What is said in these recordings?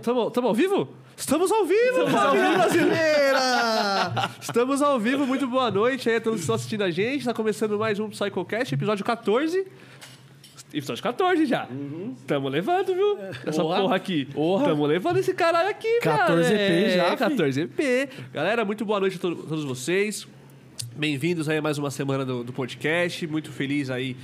Estamos ao vivo? Estamos ao vivo, família brasileira! Estamos ao vivo, muito boa noite aí a todos que estão assistindo a gente. Está começando mais um Psychocast, episódio 14. Episódio 14 já. Tamo levando, viu? Essa Porra. porra aqui. Porra. Tamo levando esse caralho aqui, cara. 14p É, já, fi. 14p. Galera, muito boa noite a to- todos vocês. Bem-vindos aí a mais uma semana do, do podcast. Muito feliz aí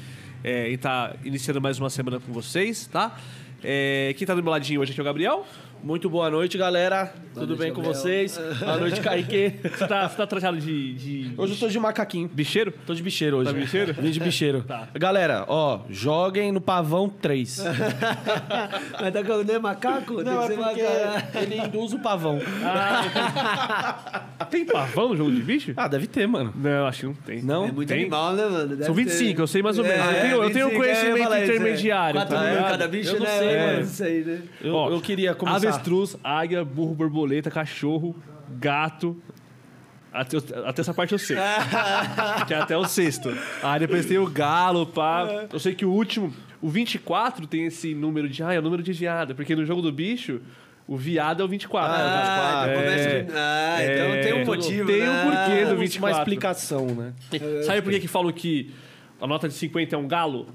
é, em estar iniciando mais uma semana com vocês, tá? É, quem tá do meu ladinho hoje aqui é o Gabriel. Muito boa noite, galera. Tudo noite, bem com Gabriel. vocês? Boa noite, Kaique. Você tá, você tá trajado de, de Hoje eu tô de macaquinho. bicheiro? Tô de bicheiro hoje. Tá de bicheiro? Vim de bicheiro. Tá. Galera, ó, joguem no pavão 3. Mas tá com nem macaco? Tem que ser macaco. ele induz o pavão. Tem pavão no jogo de bicho? Ah, deve ter, mano. Não, acho que não tem. Não? É muito Tem? animal, né, mano? Deve São 25, ter- eu sei mais ou menos. É, eu tenho, eu tenho 25, conhecimento é, isso, é. intermediário. Quatro tá mil ligado? cada bicho, Eu não né? sei, É, mano. Isso aí, né? Eu, Ó, eu queria começar. Avestruz, águia, burro, borboleta, cachorro, gato. Até, até essa parte eu sei. que é até o sexto. Aí depois tem o galo, pá. Eu sei que o último, o 24, tem esse número de. Ah, é o número de viado. Porque no jogo do bicho, o viado é o 24. Ah, É. começa de- ah, então É. tem um motivo, Tem né? um porquê do Temos 24. uma explicação, né? Sabe por que, que falam que a nota de 50 é um galo?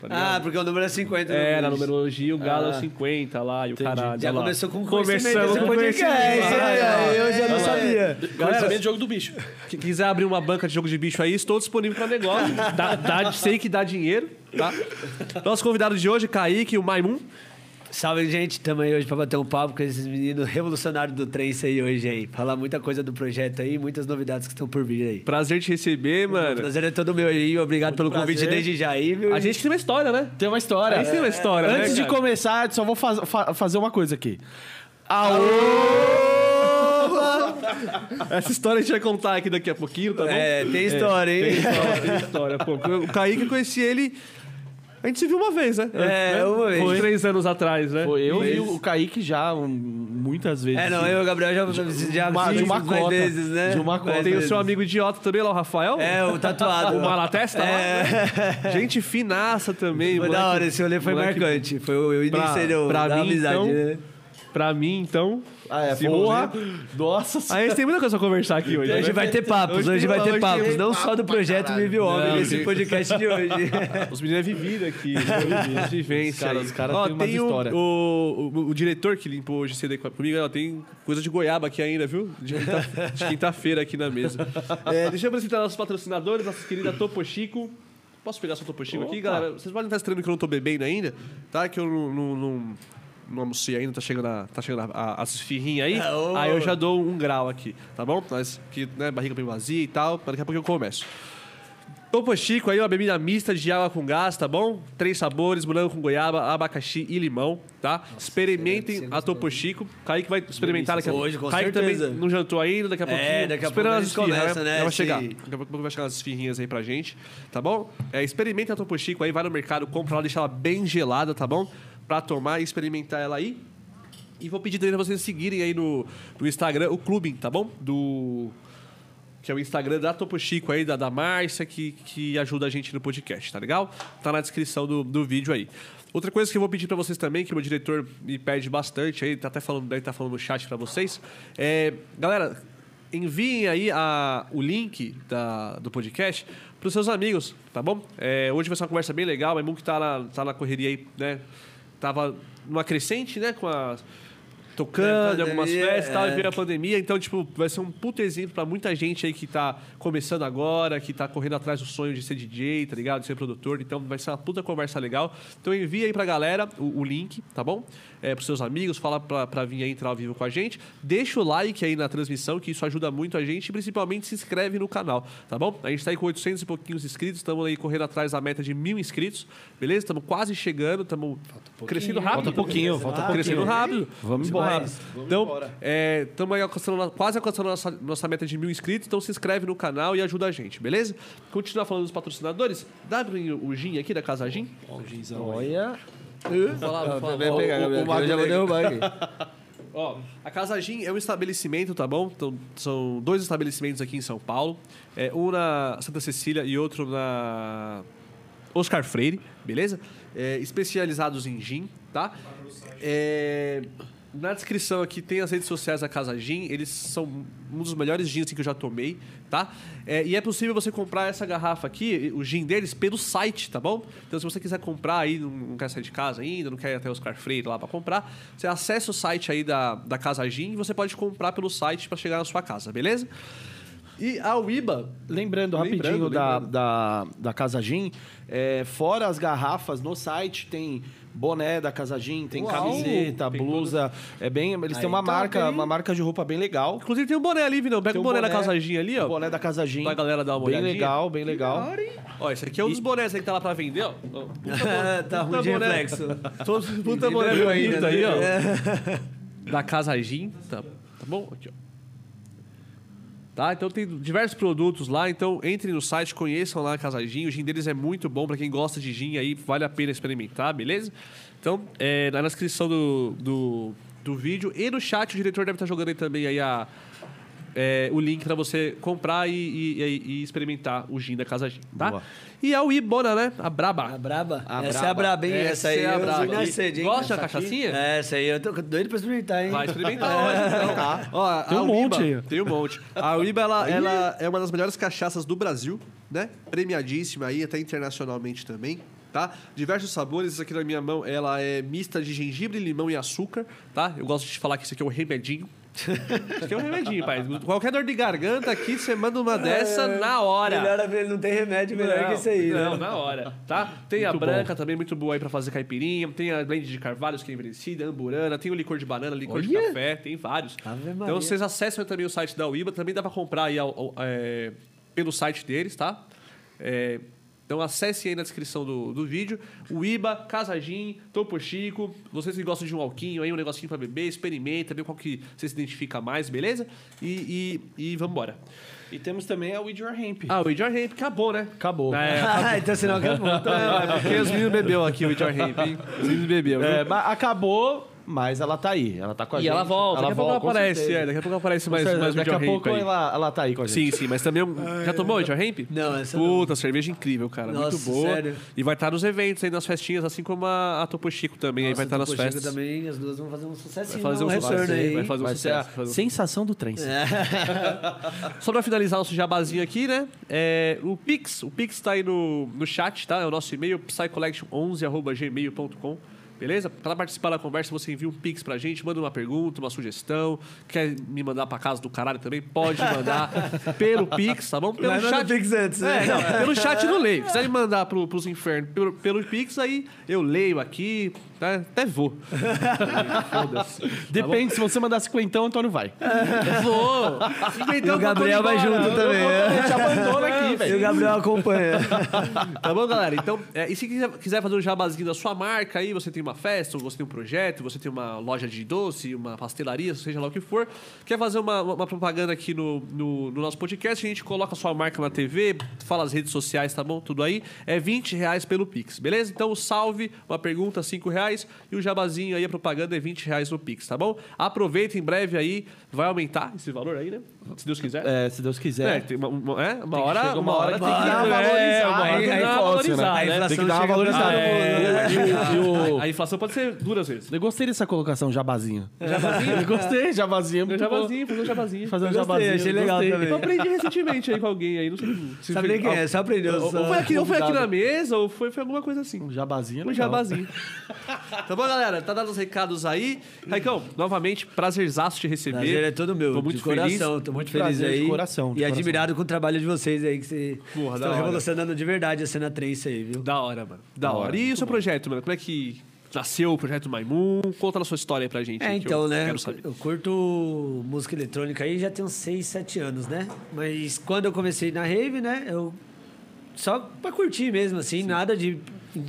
Tá? Ah, porque o número é 50. É, né, na numerologia o galo é Ah. 50 lá e o caralho. Já lá. começou com Começamos com podcast. É, eu já não sabia. Conhecimento de jogo do bicho. Quem quiser abrir uma banca de jogo de bicho aí, estou disponível para negócio. Dá, dá- sei que dá dinheiro, tá? Nosso convidado de hoje, Kaique, o Maimun. Salve, gente. Tamo aí hoje pra bater um papo com esses meninos revolucionários do Trace aí hoje aí. Falar muita coisa do projeto aí, muitas novidades que estão por vir aí. Prazer te receber, O mano. prazer é todo meu aí. Obrigado pelo prazer. convite desde já aí, viu? A gente tem uma história, né? Tem uma história. A gente tem uma história, né, Antes de cara? começar, só vou faz- fa- fazer uma coisa aqui. Essa história a gente vai contar aqui daqui a pouquinho, tá bom? É, tem história, hein? Tem história, tem história. Pô, o Kaique, eu conheci ele... A gente se viu uma vez, né? É, Né? uma vez. Foi três anos atrás, né? Foi eu e o Kaique já um, muitas vezes. É, não, eu e o Gabriel já, já uma- de uma mais cota. vezes, né? De uma cota. Tem o seu amigo idiota também lá, o Rafael. É, o tatuado. O Malatesta lá. É. Gente finaça também. Foi moleque- da hora, esse rolê foi moleque- marcante. Foi o início Pra- pra da mim, amizade, então, né? Pra mim, então... Ah, é, esse porra. Nossa A gente tem muita coisa pra conversar aqui hoje. Hoje né? vai ter papos, Hoje hoje, vai ter hoje papos, tem não só do projeto Vive o Homem Não, nesse tem- podcast de hoje. Os meninos é vivido aqui. Os caras- aí. os caras têm uma tem o, história. o, o, o diretor que limpou hoje aí comigo, ó, tem coisa de goiaba aqui ainda, viu? De quinta- de quinta-feira aqui na mesa. É, deixa eu apresentar nossos patrocinadores, nossa querida Topo Chico. Posso pegar sua Topo Chico aqui, Opa. galera? Vocês podem estar estranhando que eu não tô bebendo ainda, tá? Que eu não, não, não, não almocei ainda, tá chegando, a, tá chegando a- a- as esfirrinhas aí. Ô. aí eu já dou um grau aqui, tá bom? Mas que, né, barriga bem vazia e tal, mas daqui a pouco eu começo. Topo Chico aí, uma bebida mista de água com gás, tá bom? Três sabores, morango com goiaba, abacaxi e limão, tá? Experimentem você a Topo Chico. Kaique vai experimentar daqui a pouco. Hoje, com Kaique certeza. também não jantou ainda, daqui a É, pouquinho. daqui a Esperando pouco a as gente esfirras, começa, né, vai chegar. Daqui a pouco vai chegar as esfirrinhas aí pra gente, tá bom? É, experimente a Topo Chico aí, vai no mercado, compra ela, deixa ela bem gelada, tá bom? Pra tomar e experimentar ela aí. E vou pedir também pra vocês seguirem aí no, no Instagram, o Clubing, tá bom? Do que é o Instagram da Topo Chico aí, da, da Márcia, que, que ajuda a gente no podcast, tá legal? Tá na descrição do, do vídeo aí. Outra coisa que eu vou pedir pra vocês também, que o meu diretor me pede bastante aí, tá até falando, deve estar falando no chat pra vocês, é, galera, enviem aí a, o link da, do podcast pros seus amigos, tá bom? É, hoje vai ser uma conversa bem legal, o Maimun que tá na, tá na correria aí, né? Tava numa crescente, né? Com a tocando em algumas festas e tal, e é. veio a pandemia, então, tipo, vai ser um puto exemplo pra muita gente aí que tá começando agora, que tá correndo atrás do sonho de ser DJ, tá ligado? De ser produtor, então vai ser uma puta conversa legal. Então envia aí pra galera o, o link, tá bom? É, pros seus amigos, fala pra, pra vir aí entrar ao vivo com a gente. Deixa o like aí na transmissão, que isso ajuda muito a gente, e principalmente se inscreve no canal, tá bom? A gente tá aí com 800 e pouquinhos inscritos, estamos aí correndo atrás da meta de mil inscritos, beleza? Estamos quase chegando, estamos crescendo rápido. Falta pouquinho, falta pouquinho. Crescendo rápido. Vamos embora. Então, estamos aí alcançando, quase alcançando a nossa, nossa meta de mil inscritos, então se inscreve no canal e ajuda a gente, beleza? Continuar falando dos patrocinadores, dá o gin aqui da Casa Gin? Olha. Vou falar, vou falar. Pegar, o- o eu já Magno- derrubar aqui. Ó, a Casa Gin é um estabelecimento, tá bom? Então, são dois estabelecimentos aqui em São Paulo. É, um na Santa Cecília e outro na Oscar Freire, beleza? É, especializados em gin, tá? É, na descrição aqui tem as redes sociais da Casa Gin. Eles são um dos melhores gins assim, que eu já tomei, tá? É, e é possível você comprar essa garrafa aqui, o gin deles, pelo site, tá bom? Então, se você quiser comprar aí, não, não quer sair de casa ainda, não quer ir até os Freire lá para comprar, você acessa o site aí da, da Casa Gin e você pode comprar pelo site para chegar na sua casa, beleza? E a Uiba. Lembrando, rapidinho Lembrando, da, lembrando. Da, da Casa Gin, é, fora as garrafas, no site tem boné da Casa Gin, tem Uau! camiseta, Tem blusa. É bem, eles Aí têm uma tá marca, bem. uma marca de roupa bem legal. Inclusive tem um boné ali, Vinão. Pega Tem o um boné, da Casa Gin ali, ó. O boné da Casa Gin. Pra galera dar uma Bem olhadinha. legal, bem legal. Ó, esse aqui é um dos bonés aí que tá lá pra vender, ó. Tá ruim de boné. reflexo. Todo puta boné Entendeu bonito ainda, aí, ó. né? Da Casa Gin, tá, tá bom? Aqui, ó. Tá, então tem diversos produtos lá, então entrem no site, conheçam lá a Casa Gin. O gin deles é muito bom pra quem gosta de gin aí, vale a pena experimentar, beleza? Então, é, na descrição do, do, do vídeo e no chat, o diretor deve estar jogando aí também aí a, é, o link pra você comprar e, e- e- e experimentar o gin da Casa Gin, tá? Boa. E a Uibona, né? A Braba. A braba? A essa braba. é a braba, hein? Essa, aí é a braba. sede, hein? Gosta da Essa cachaçinha? É, essa aí eu tô doido pra experimentar, hein? Vai experimentar hoje, então. Ó, Tem a um monte Uiba- aí. Tem um monte. A Uiba, ela, ela é uma das melhores cachaças do Brasil, né? Premiadíssima aí, até internacionalmente também, tá? Diversos sabores. Essa aqui na minha mão, ela é mista de gengibre, limão e açúcar, tá? Eu gosto de falar que isso aqui é um remedinho. É um remedinho, pai. Qualquer dor de garganta aqui, você manda uma dessa na hora. Melhor ver, não tem remédio melhor que isso aí, Não, né? na hora, tá? Tem a Muito branca também, muito boa aí pra fazer caipirinha. Tem a blend de carvalhos, que é envelhecida, amburana. Tem o licor de banana, licor de Olha! café. Tem vários. Ave Então vocês acessam também o site da Uiba. Também dá pra comprar aí ao- ao- é, pelo site deles, tá? É, então acesse aí na descrição do, do vídeo. Uiba, Casa Gin, Topo Chico. Vocês que gostam de um alquinho aí, um negocinho pra beber, experimenta, vê qual que você se identifica mais, beleza? E, e, e vambora. E temos também a With Your Hemp. Ah, o Idor Ramp acabou, né? Acabou. É, Ah, então senão é bom. é, porque os meninos bebeu aqui o Idor Ramp, hein? Os meninos bebeu. É, mas acabou, mas ela tá aí. Ela tá com a E gente. ela volta, daqui a pouco ela aparece, é, daqui a pouco aparece Com mais, certeza, mais Daqui a pouco ela, ela tá aí com a gente. Sim, sim, mas também. um- Já tomou Idor Ramp? Não, essa Puta, cerveja incrível, cara. Nossa, muito boa. sério? E vai estar nos eventos aí, nas festinhas, assim como a, a Topo Chico também. aí vai estar nas Topo Chico festas. também, as duas vão fazer um sucessinho. Vai fazer um no sucesso, vai fazer um Vai sucesso. fazer um- sensação do trem. Só pra finalizar nosso jabazinho aqui, né? É, o Pix, o Pix tá aí no, no chat, tá? É o nosso e-mail, psycollection11.gmail.com. Beleza? Para participar da conversa, você envia um Pix pra gente, manda uma pergunta, uma sugestão. Quer me mandar pra casa do caralho também? Pode mandar pelo Pix, tá bom? Pelo Mas o Pix antes, né? É, não, pelo chat não leio. Se quiser me mandar pro, pros infernos pelo, pelo Pix, aí eu leio aqui, tá? até vou. Foda-se. Depende, se você mandar cinquentão, Antônio vai. Vou. E o Gabriel vai junto também. né? Te abandona aqui, E o velho. Gabriel acompanha. Tá bom, galera? Então, é, e se quiser, quiser fazer um jabazinho da sua marca aí, você tem uma festa, ou você tem um projeto, você tem uma loja de doce, uma pastelaria, seja lá o que for, quer fazer uma, uma propaganda aqui no, no, no nosso podcast, a gente coloca a sua marca na TV, fala as redes sociais, tá bom? Tudo aí. É 20 reais pelo Pix, beleza? Então, o salve, uma pergunta, 5 reais, e o jabazinho aí, a propaganda é 20 reais no Pix, tá bom? Aproveita em breve aí, vai aumentar esse valor aí, né? Se Deus quiser. É, se Deus É, quiser. tem uma, uma- é, uma hora, uma hora tem que uma hora é, valorizar, hora tem que dar né? Tem que dar uma valorizada. todo mundo, E o- A inflação pode ser duras vezes. Eu gostei dessa colocação, jabazinho. Jabazinho? Eu gostei, jabazinho. Bom. jabazinho, fazer um jabazinho. Fazer um Eu jabazinho. achei legal também. Eu aprendi recentemente aí com alguém aí, não sei se Sabe nem quem é, só aprendeu. Ou, foi aqui, ou foi aqui na mesa, ou foi, foi alguma coisa assim. Um jabazinho. é Um jabazinho. tá bom, galera? Tá dando os recados aí. Raicão, novamente, prazerzaço te receber. Prazer é todo meu. Tô muito de feliz. coração, tô muito feliz prazer, aí. de coração, de e coração. admirado com o trabalho de vocês aí, que vocês Porra, da estão hora. revolucionando de verdade a cena trance aí, viu? Da hora, mano. Da, hora. E o seu projeto, mano? Como é que nasceu o projeto Maimun? Conta a sua história aí pra gente. É, então, eu né? Eu curto música eletrônica aí já tem uns 6, 7 anos, né? Mas quando eu comecei na rave, né? Eu só pra curtir mesmo, assim, nada de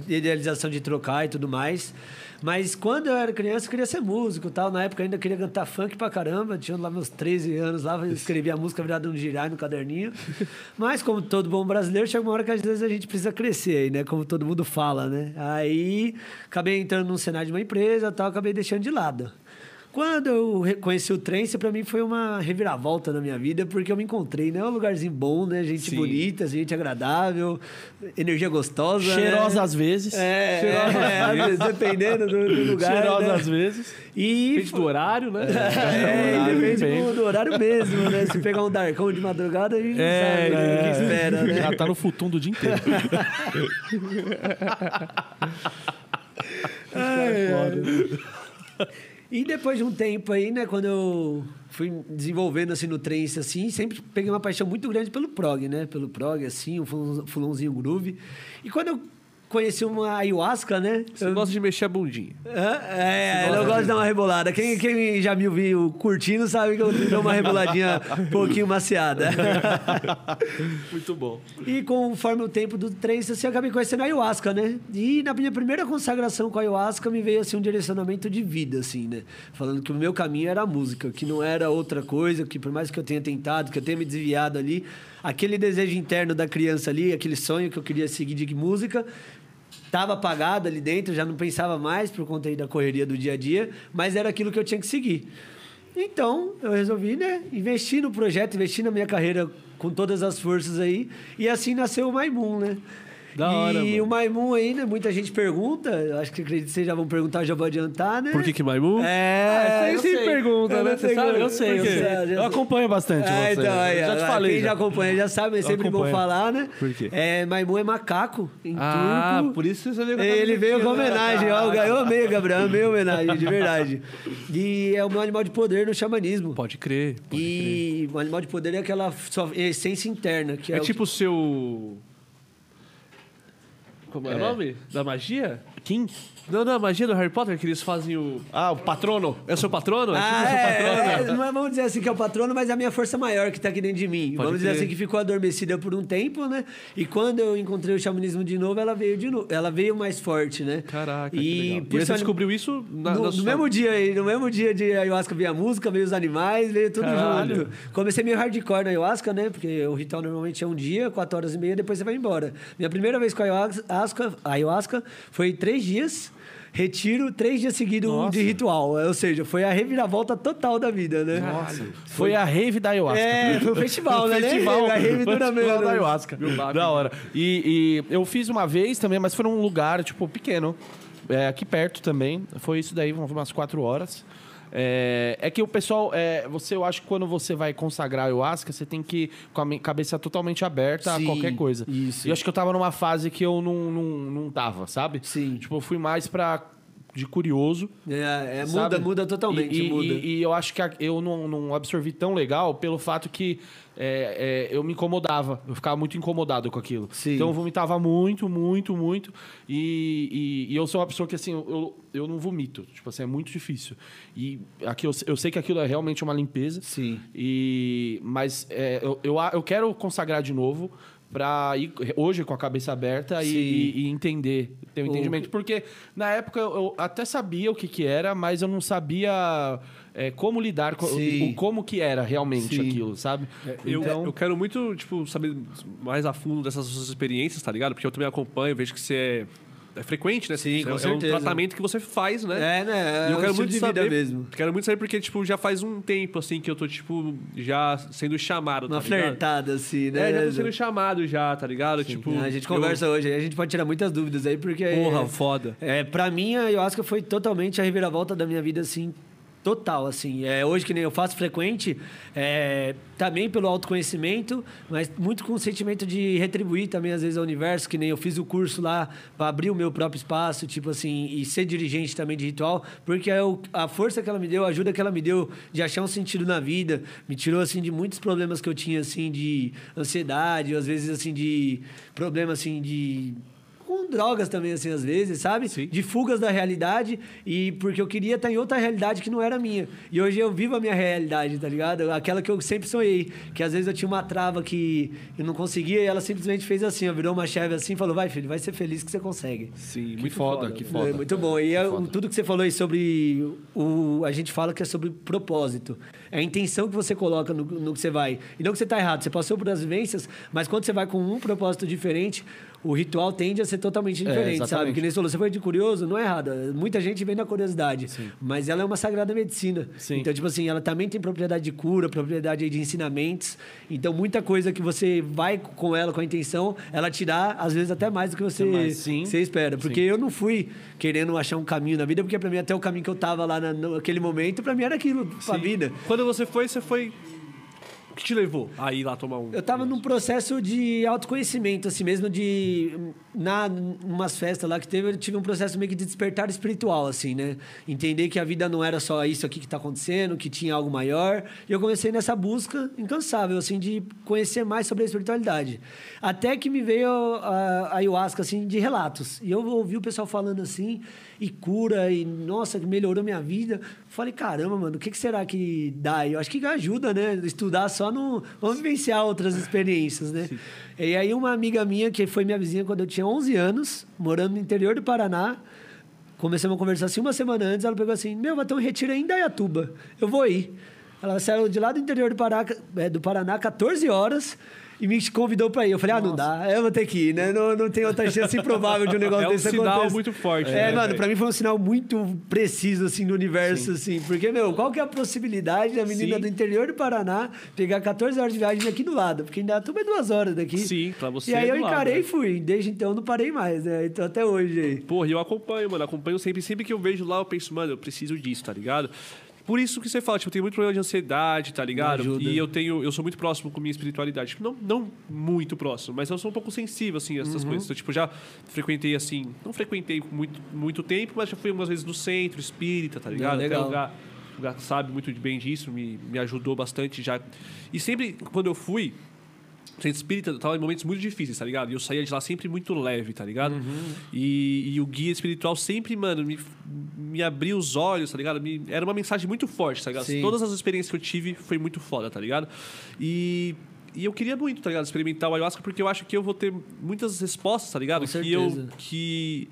idealização de trocar e tudo mais. Mas quando eu era criança, eu queria ser músico tal. Na época ainda queria cantar funk pra caramba. Tinha lá meus 13 anos lá, eu escrevia a música virada um girar no caderninho. Mas como todo bom brasileiro, chega uma hora que às vezes a gente precisa crescer aí, né? Como todo mundo fala, né? Aí acabei entrando num cenário de uma empresa e tal, acabei deixando de lado. Quando eu conheci o Trance, pra mim foi uma reviravolta na minha vida, porque eu me encontrei, né? É um lugarzinho bom, né? Gente Sim. bonita, gente agradável, energia gostosa. Cheirosa né? às vezes. É, Cheirosa é, às vezes, dependendo do, do lugar. Cheirosa né? às vezes. E Depende do horário, né? É, horário, depende do, do horário mesmo, né? Se pegar um darcão de madrugada, a gente É, sabe né, o que é. espera, né? Já tá no futundo o dia inteiro. E depois de um tempo aí, né, quando eu fui desenvolvendo assim no trance assim, sempre peguei uma paixão muito grande pelo prog, né? Pelo prog assim, fulão- fulãozinho groove. E quando eu conheci uma ayahuasca, né? Você eu- gosta de mexer a bundinha. Hã? É, eu gosto de dar uma rebolada. Quem, quem já me viu curtindo sabe que eu dou uma reboladinha um pouquinho maciada. Muito bom. E conforme o tempo do trance, assim, eu acabei conhecendo a ayahuasca, né? E na minha primeira consagração com a ayahuasca me veio assim um direcionamento de vida, assim, né? Falando que o meu caminho era a música, que não era outra coisa, que por mais que eu tenha tentado, que eu tenha me desviado ali, aquele desejo interno da criança ali, aquele sonho que eu queria seguir de música, estava apagado ali dentro, já não pensava mais por conta aí da correria do dia a dia, mas era aquilo que eu tinha que seguir. Então, eu resolvi, né, investir no projeto, investir na minha carreira com todas as forças aí, e assim nasceu o Maimun, né? Da hora, e mano. o Maimun aí, né, muita gente pergunta, acho que acredito que vocês já vão perguntar, já vou adiantar, né? Por que que Maimu? É, você sempre sei. pergunta, Eu né? Você sabe? Eu sei, eu sei. Eu acompanho bastante É, você. então, aí, Eu já te ó, falei. Quem já já. acompanha já sabe, é sempre bom acompanho. falar, né? Por quê? É, Maimun é macaco, em Ah, turco. por isso você veio Ele veio com né? homenagem, ó, eu amei, Gabriel, amei a homenagem, de verdade. E é o meu animal de poder no xamanismo. Pode crer. pode E o animal de poder é aquela sua essência interna, que é, É o tipo o seu. Como é, o É. nome? Da magia? Kim? Não, não, a magia do Harry Potter, que eles fazem o. Ah, o patrono. É o seu patrono? É Ah, tipo o seu patrono? é, é, não é- vamos dizer assim que é o patrono, mas é a minha força maior que tá aqui dentro de mim. Pode vamos dizer assim que ficou adormecida por um tempo, né? E quando eu encontrei o xamanismo de novo, ela veio de novo, ela veio mais forte, né? Caraca, que e legal. por E você descobriu isso na, no, na no mesmo dia aí, no mesmo dia de ayahuasca veio a música, veio os animais, veio tudo Caralho. junto. Comecei meio hardcore na ayahuasca, né? Porque o ritual normalmente é um dia, quatro horas e meia, depois você vai embora. Minha primeira vez com a ayahuasca, ayahuasca foi três dias. Retiro, três dias seguidos Nossa. de ritual. Ou seja, foi a reviravolta total da vida, né? Nossa. Foi a rave da ayahuasca. É, foi o festival, né? Festival, A rave festival da ayahuasca. Da hora. E, e eu fiz uma vez também, mas foi num lugar, tipo, pequeno. É, aqui perto também. Foi isso daí, umas quatro horas. É, é que o pessoal, é, você, eu acho que quando você vai consagrar a ayahuasca, você tem que ir com a cabeça totalmente aberta Sim, a qualquer coisa. isso. E eu acho que eu tava numa fase que eu não, não, não tava, sabe? Sim. Tipo, eu fui mais pra. De curioso. É, é, muda, muda totalmente, E, muda. E, e eu acho que eu não, não absorvi tão legal pelo fato que é, é, eu me incomodava. Eu ficava muito incomodado com aquilo. Sim. Então eu vomitava muito, muito, muito. E, e- eu sou uma pessoa que, assim, eu, eu não vomito. Tipo assim, é muito difícil. E aqui eu, eu sei que aquilo é realmente uma limpeza. Sim. E, mas é, eu, eu, eu quero consagrar de novo para ir hoje com a cabeça aberta e, e- entender, ter um O- entendimento. Porque na época eu, até sabia o que, que era, mas eu não sabia é, como lidar com o, como que era realmente Sim. aquilo, sabe? Eu, então, eu quero muito, tipo, saber mais a fundo dessas suas experiências, tá ligado? Porque eu também acompanho, vejo que você é, é frequente, né? Sim, é, é um tratamento que você faz, né? É, né? E eu é um quero muito de saber, vida mesmo. Quero muito saber porque, tipo, já faz um tempo, assim, que eu tô, tipo, já sendo chamado, Uma tá flertada, assim, né? É, já tô sendo chamado já, tá ligado? Tipo, a gente eu- conversa hoje, aí a gente pode tirar muitas dúvidas aí, porque... Porra, foda. É, pra mim, a ayahuasca foi totalmente a reviravolta da minha vida, assim, total, assim. É, hoje, que nem eu faço frequente, é, também pelo autoconhecimento, mas muito com o sentimento de retribuir também, às vezes, ao universo, que nem eu fiz o curso lá para abrir o meu próprio espaço, tipo assim, e ser dirigente também de ritual, porque é o- a força que ela me deu, a ajuda que ela me deu de achar um sentido na vida, me tirou, assim, de muitos problemas que eu tinha, assim, de ansiedade, às vezes, assim, de problema, assim, de com drogas também, assim, às vezes, sabe? Sim. De fugas da realidade e porque eu queria estar em outra realidade que não era minha. E hoje eu vivo a minha realidade, tá ligado? Aquela que eu sempre sonhei. Que às vezes eu tinha uma trava que eu não conseguia e ela simplesmente fez assim, ó, virou uma chave assim e falou: vai, filho, vai ser feliz que você consegue. Sim, que muito foda, que foda. É muito bom. E é, tudo que você falou aí sobre o. A gente fala que é sobre propósito. É a intenção que você coloca no, no que você vai. E não que você está errado, você passou por as vivências, mas quando você vai com um propósito diferente, o ritual tende a ser totalmente É, diferente, sabe? exatamente. Que nem você falou, você foi de curioso, não é errado. Muita gente vem na curiosidade, mas ela é uma sagrada medicina. Sim. Então, tipo assim, ela também tem propriedade de cura, propriedade de ensinamentos. Então, muita coisa que você vai com ela com a intenção, ela te dá, às vezes, até mais do que você, sim. você espera. Porque eu não fui querendo achar um caminho na vida, porque pra mim, até o caminho que eu tava lá na- naquele momento, pra mim era aquilo, pra Sim. vida. Quando você foi, você foi. O que te levou a ir lá tomar um? Eu tava num processo de autoconhecimento, assim mesmo, de. Na, umas festas lá que teve, eu tive um processo meio que de despertar espiritual, assim, né? Entender que a vida não era só isso aqui que tá acontecendo, que tinha algo maior. E eu comecei nessa busca incansável, assim, de conhecer mais sobre a espiritualidade. Até que me veio a, a ayahuasca, assim, de relatos. E eu ouvi o pessoal falando assim, e cura, e nossa, melhorou minha vida. Falei, caramba, mano, o que, que será que dá? Eu acho que ajuda, né? Estudar só no. Vamos vivenciar outras experiências, né? E aí, uma amiga minha, que foi minha vizinha quando eu tinha 11 anos, morando no interior do Paraná, começamos a conversar assim uma semana antes. Ela pegou assim: Meu, vai ter um retiro em Dayatuba. Eu vou ir. Ela saiu de lá do interior do Paraná, é, do Paraná 14 horas. E me convidou pra ir. Eu falei, ah, não dá, eu vou ter que ir, né? Não, não tem outra chance improvável de um negócio É um desse sinal acontecer. muito forte, É, né, mano, velho? pra mim foi um sinal muito preciso, assim, no universo, assim. Porque, meu, qual que é a possibilidade da menina Sim. do interior do Paraná pegar 14 horas de viagem aqui do lado? Porque ainda tudo é duas horas daqui. Sim, pra você E aí é eu do lado, encarei né? e fui. Desde então eu não parei mais, né? Então até hoje aí. Porra, e eu acompanho, mano. Acompanho sempre. Sempre que eu vejo lá, eu penso, mano, eu preciso disso, tá ligado? Por isso que você fala, tipo, eu tenho muito problema de ansiedade, tá ligado? E eu tenho, eu sou muito próximo com minha espiritualidade. Não, não muito próximo, mas eu sou um pouco sensível, assim, a essas Uhum. coisas. Então, tipo, já frequentei, assim, não frequentei muito, muito tempo, mas já fui algumas vezes no centro, espírita, tá ligado? legal. Até lugar, lugar sabe muito bem disso, me, me ajudou bastante já. E sempre, quando eu fui, Centro espírita, eu tava em momentos muito difíceis, tá ligado? E eu saía de lá sempre muito leve, tá ligado? E, e o guia espiritual sempre, mano, me, me abriu os olhos, tá ligado? Me- era uma mensagem muito forte, tá ligado? Sim. Todas as experiências que eu tive foi muito foda, tá ligado? E, e eu queria muito, tá ligado? Experimentar o ayahuasca porque eu acho que eu vou ter muitas respostas, tá ligado? Com que eu. certeza. Que.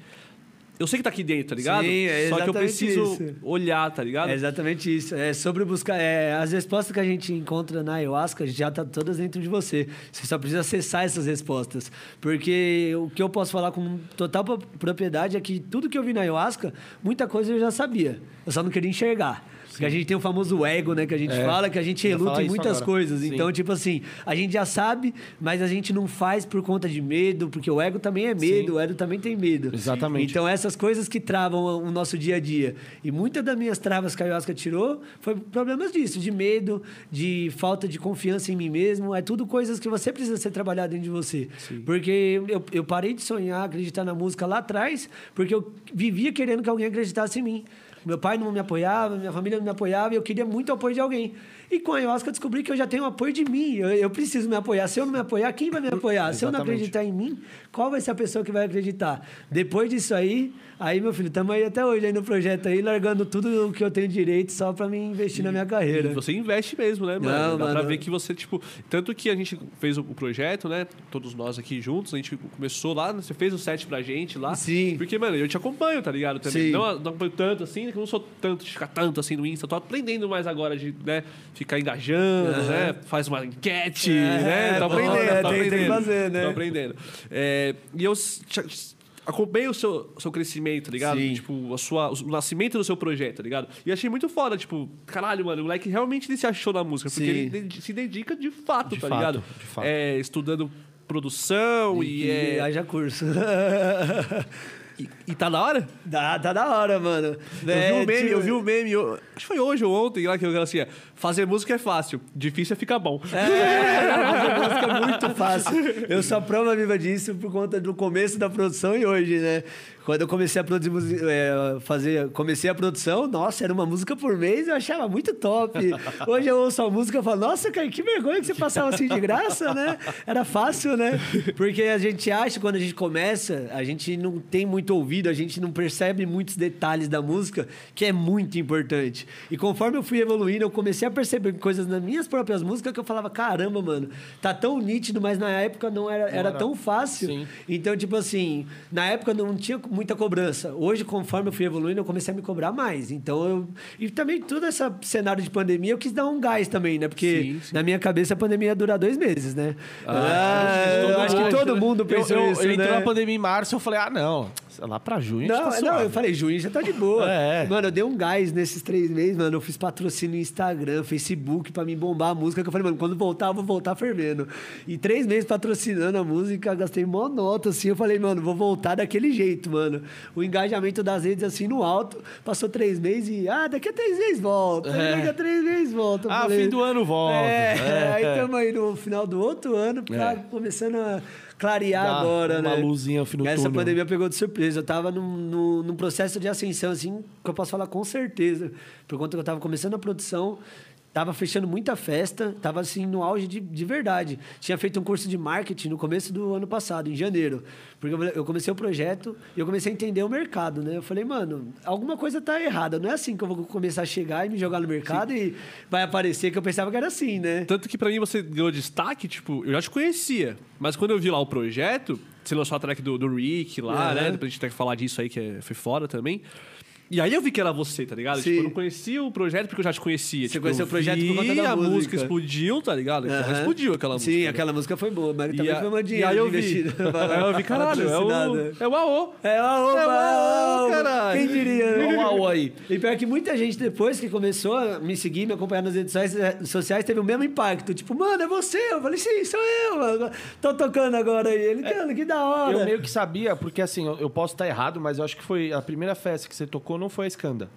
Eu sei que tá aqui dentro, tá ligado? Sim, é Só que eu preciso isso. olhar, tá ligado? É exatamente isso. É sobre buscar. é, as respostas que a gente encontra na ayahuasca já tá todas dentro de você. Você só precisa acessar essas respostas. Porque o que eu posso falar com total pro- propriedade é que tudo que eu vi na ayahuasca, muita coisa eu já sabia. Eu só não queria enxergar. Porque a gente tem o famoso ego, né? Que a gente É. fala, que a gente reluta em muitas agora. coisas. Sim. Então, tipo assim, a gente já sabe, mas a gente não faz por conta de medo, porque o ego também é medo, Sim. o ego também tem medo. Exatamente. Então, essas coisas que travam o nosso dia a dia. E muitas das minhas travas que a ayahuasca tirou foi problemas disso, de medo, de falta de confiança em mim mesmo. É tudo coisas que você precisa ser trabalhado dentro de você. Porque eu, eu parei de sonhar, acreditar na música lá atrás, porque eu vivia querendo que alguém acreditasse em mim. Meu pai não me apoiava, minha família não me apoiava e eu queria muito o apoio de alguém. E com a ayahuasca eu descobri que eu já tenho o apoio de mim. Eu, eu preciso me apoiar. Se eu não me apoiar, quem vai me apoiar? Se eu não Exatamente. acreditar em mim, qual vai ser a pessoa que vai acreditar? Depois disso aí, aí, meu filho, estamos aí até hoje aí no projeto aí, largando tudo o que eu tenho direito só para me investir na minha carreira. E você investe mesmo, né, mano? Não, Dá pra mano. ver que você, tipo. Tanto que a gente fez o projeto, né? Todos nós aqui juntos, a gente começou lá, você fez o set pra gente lá. Sim. Porque, mano, eu te acompanho, tá ligado? Também. Sim. Não, não acompanho tanto assim, que eu não sou tanto de ficar tanto assim no Insta. Tô aprendendo mais agora de, né, ficar engajando, Aham. né? Faz uma enquete, É, né? Tô bom, aprendendo, né? tô Tem- tem que aprendendo. fazer, né? Tô aprendendo. É, e eu acompanhei o seu, seu crescimento, tá ligado? Sim. Tipo, a sua, o nascimento do seu projeto, tá ligado? E achei muito foda, tipo, caralho, mano, o moleque realmente ele se achou na música, porque Sim. ele se dedica de fato, De tá fato, ligado? de fato. É, estudando produção e, E é. haja curso. E, e tá da hora? Dá, tá da hora, mano. Eu vi o meme, eu vi o meme, eu- acho que foi hoje ou ontem lá que eu falei assim: é, fazer música é fácil, difícil é ficar bom. É, música é muito fácil. Eu sou a prova viva disso por conta do começo da produção e hoje, né? Quando eu comecei a produzir, é, fazer, comecei a produção, nossa, era uma música por mês, eu achava muito top. Hoje eu ouço a música e falo, nossa, cara, que vergonha que você passava assim de graça, né? Era fácil, né? Porque a gente acha, quando a gente começa, a gente não tem muito ouvido, a gente não percebe muitos detalhes da música, que é muito importante. E conforme eu fui evoluindo, eu comecei a perceber coisas nas minhas próprias músicas que eu falava, caramba, mano, tá tão nítido, mas na época não era, era, era. tão fácil. Sim. Então, tipo assim, na época não tinha muita cobrança. Hoje, conforme eu fui evoluindo, eu comecei a me cobrar mais. Então, eu. E também todo esse cenário de pandemia, eu quis dar um gás também, né? Porque Sim, sim. na minha cabeça a pandemia ia durar dois meses, né? Ah, eu acho que todo mundo pensou eu, eu, isso, eu entrou né? na pandemia em março, eu falei, ah, não, lá pra junho Não, tá não, eu falei, junho já tá de boa. É. Mano, eu dei um gás nesses três meses, mano. Eu fiz patrocínio no Instagram, Facebook pra me bombar a música. Que eu falei, mano, quando voltar, eu vou voltar fervendo. E três meses patrocinando a música, gastei mó nota, assim. Eu falei, mano, vou voltar daquele jeito, mano. O engajamento das redes, assim, no alto. Passou três meses e, ah, daqui a três meses volta. É. Daqui a três meses volta. Ah, falei, fim do ano volta. É, É. aí estamos aí no final do outro ano, tá É. começando a clarear Dá agora, uma né? luzinha no Essa túnel. pandemia pegou de surpresa. Eu tava num, num, num processo de ascensão, assim, que eu posso falar com certeza. Por conta que eu tava começando a produção, tava fechando muita festa, tava assim no auge de, de verdade. Tinha feito um curso de marketing no começo do ano passado, em janeiro. Porque eu- comecei o projeto e eu comecei a entender o mercado, né? Eu falei, mano, alguma coisa tá errada. Não é assim que eu vou começar a chegar e me jogar no mercado e vai aparecer que eu pensava que era assim, né? Tanto que pra mim você ganhou destaque, tipo, eu já te conhecia. Mas quando eu vi lá o projeto, você lançou a track do, do Rick lá, Aham. né? Depois a gente tem que falar disso aí, que é- foi fora também. E aí eu vi que era você, tá ligado? Sim. Tipo, eu não conhecia o projeto porque eu já te conhecia. Você tipo, conheceu eu o projeto por conta da a música. música explodiu, tá ligado? Porra, Aham. Explodiu aquela música. Sim, né? aquela música foi boa, mas E, também a- foi uma e dinheiro aí eu vi. Aí eu vi, caralho, é o, é o AO. É o Aô, É o Aô, Aô, caralho. Quem diria, né? Olha o Aô aí. E pior que muita gente, depois que começou a me seguir, me acompanhar nas redes sociais, eh, sociais, teve o mesmo impacto. Tipo, mano, é você? Eu falei, sim, sou eu. mano. Tô tocando agora aí. Ele, cara, que da hora. Eu meio que sabia, porque assim, eu, eu posso estar errado, mas eu acho que foi a primeira festa que você tocou não foi a Skanda.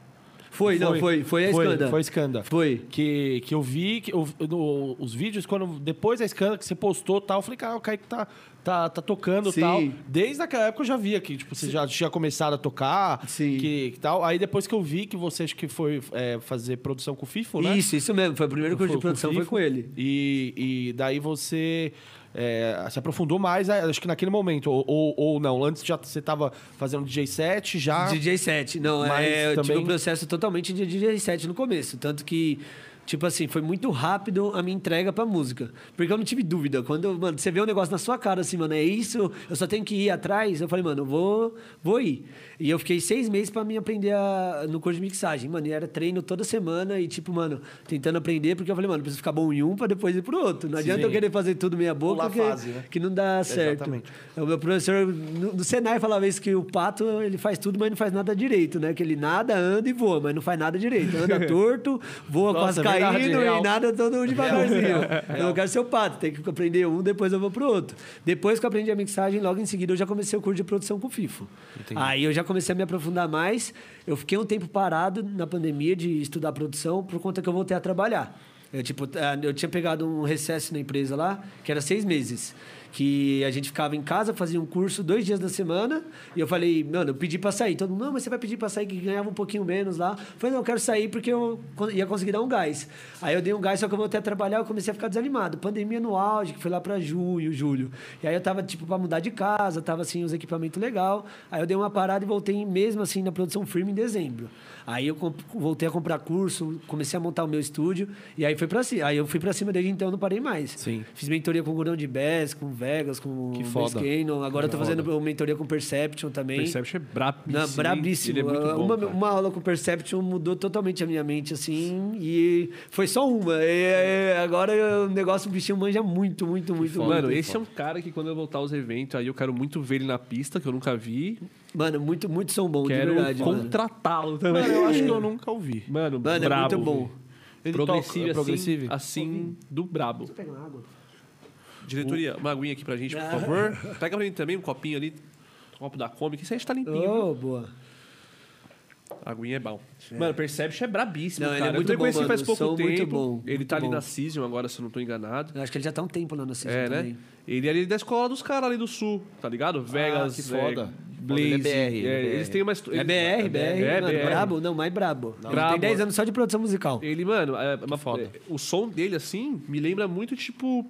Foi, não, foi. Foi a Skanda. Foi a Skanda. Foi. Que, que eu vi, que eu, no- os vídeos, quando depois da Skanda que você postou tal, eu falei, cara, o Kaique tá, tá, tá tocando Sim. tal. Desde aquela época eu já via que tipo, você já tinha começado a tocar. Sim. Que, que tal. Aí depois que eu vi que você acho que foi é, fazer produção com o FIFO, né? Isso, isso mesmo. Foi o primeiro curso de Foi com produção, foi com ele. E, e daí você é, se aprofundou mais, é, acho que naquele momento, ou, ou, ou não. Antes já você estava fazendo DJ set, já. DJ 7, não, é, eu tive também- um processo totalmente de DJ 7 no começo, tanto que Tipo assim, foi muito rápido a minha entrega pra música. Porque eu não tive dúvida. Quando, mano, você vê um negócio na sua cara, assim, mano, é isso, eu só tenho que ir atrás. Eu falei, mano, eu vou, vou ir. E eu fiquei seis meses pra mim aprender a- no curso de mixagem. Mano, e era treino toda semana e, tipo, mano, tentando aprender, porque eu falei, mano, preciso ficar bom em um pra depois ir pro outro. Não adianta Sim. eu querer fazer tudo meia boca, Pular que, fase, né? que não dá certo. Exatamente. O meu professor no, no Senai falava isso que o pato ele faz tudo, mas não faz nada direito, né? Que ele nada, anda e voa, mas não faz nada direito. Anda torto, voa Nossa, quase caindo real. e nada todo devagarzinho. Eu quero ser o pato, tem que aprender um, depois eu vou pro outro. Depois que eu aprendi a mixagem, logo em seguida eu já comecei o curso de produção com o FIFO. Aí eu já comecei a me aprofundar mais. Eu fiquei um tempo parado na pandemia de estudar produção por conta que eu voltei a trabalhar. Eu, tipo, eh, eu tinha pegado um recesso na empresa lá, que era seis meses. Que a gente ficava em casa, fazia um curso dois dias da semana. E eu falei, mano, eu pedi pra sair. Todo mundo, não, mas você vai pedir pra sair, que ganhava um pouquinho menos lá. Eu falei, não, eu quero sair porque eu ia conseguir dar um gás. Aí eu dei um gás, só que eu voltei a trabalhar, eu comecei a ficar desanimado. Pandemia no auge, que foi lá pra junho, julho. E aí eu tava, tipo, pra mudar de casa, tava, assim, os equipamentos legal. Aí eu dei uma parada e voltei mesmo, assim, na produção firme em dezembro. Aí eu voltei a comprar curso, comecei a montar o meu estúdio. E aí foi pra cima. Aí eu fui pra cima desde então, eu não parei mais. Sim. Fiz mentoria com o Gurão de Bass, com o Vegas, com Que o foda. Bass Cannon. Agora eu tô Que fazendo foda. mentoria com o Perception também. Perception é brabíssimo. Não, brabíssimo. Ele é muito bom, uma, cara. uma aula com o Perception mudou totalmente a minha mente, assim. E foi só uma. E, é, agora o negócio, o bichinho manja muito, muito, muito, muito. Mano, esse é um cara que quando eu voltar aos eventos, aí eu quero muito ver ele na pista, que eu nunca vi. Mano, muito, muito som bom, Quero de verdade, contratá-lo também. Mano, eu acho que eu nunca ouvi. Mano, Mano, é brabo, muito bom. Ele Progressivo, toca- é assim, assim, do brabo. Pega uma água. Diretoria, uma aguinha aqui pra gente, por Ah. favor. Pega pra mim também um copinho ali, um copo da Kombi, que isso aí está limpinho. Oh, boa. A aguinha é bom. Mano, Perception é brabíssimo, Não, ele cara. é muito eu bom, mano. faz pouco tempo. muito bom, ele muito tá ali bom. na Cision agora, se eu não tô enganado. Eu acho que ele já tá há um tempo lá na Season É, né? também. Ele é ali da escola dos caras ali do sul, tá ligado? Vegas, que foda. é, Ele é Blaze. BR, é eles têm uma... É BR, BR, É, mano, BR. brabo, não, mais brabo. Ele Brabo. tem 10 anos só de produção musical. Ele, mano, é uma, é, o som dele, assim, me lembra muito, tipo...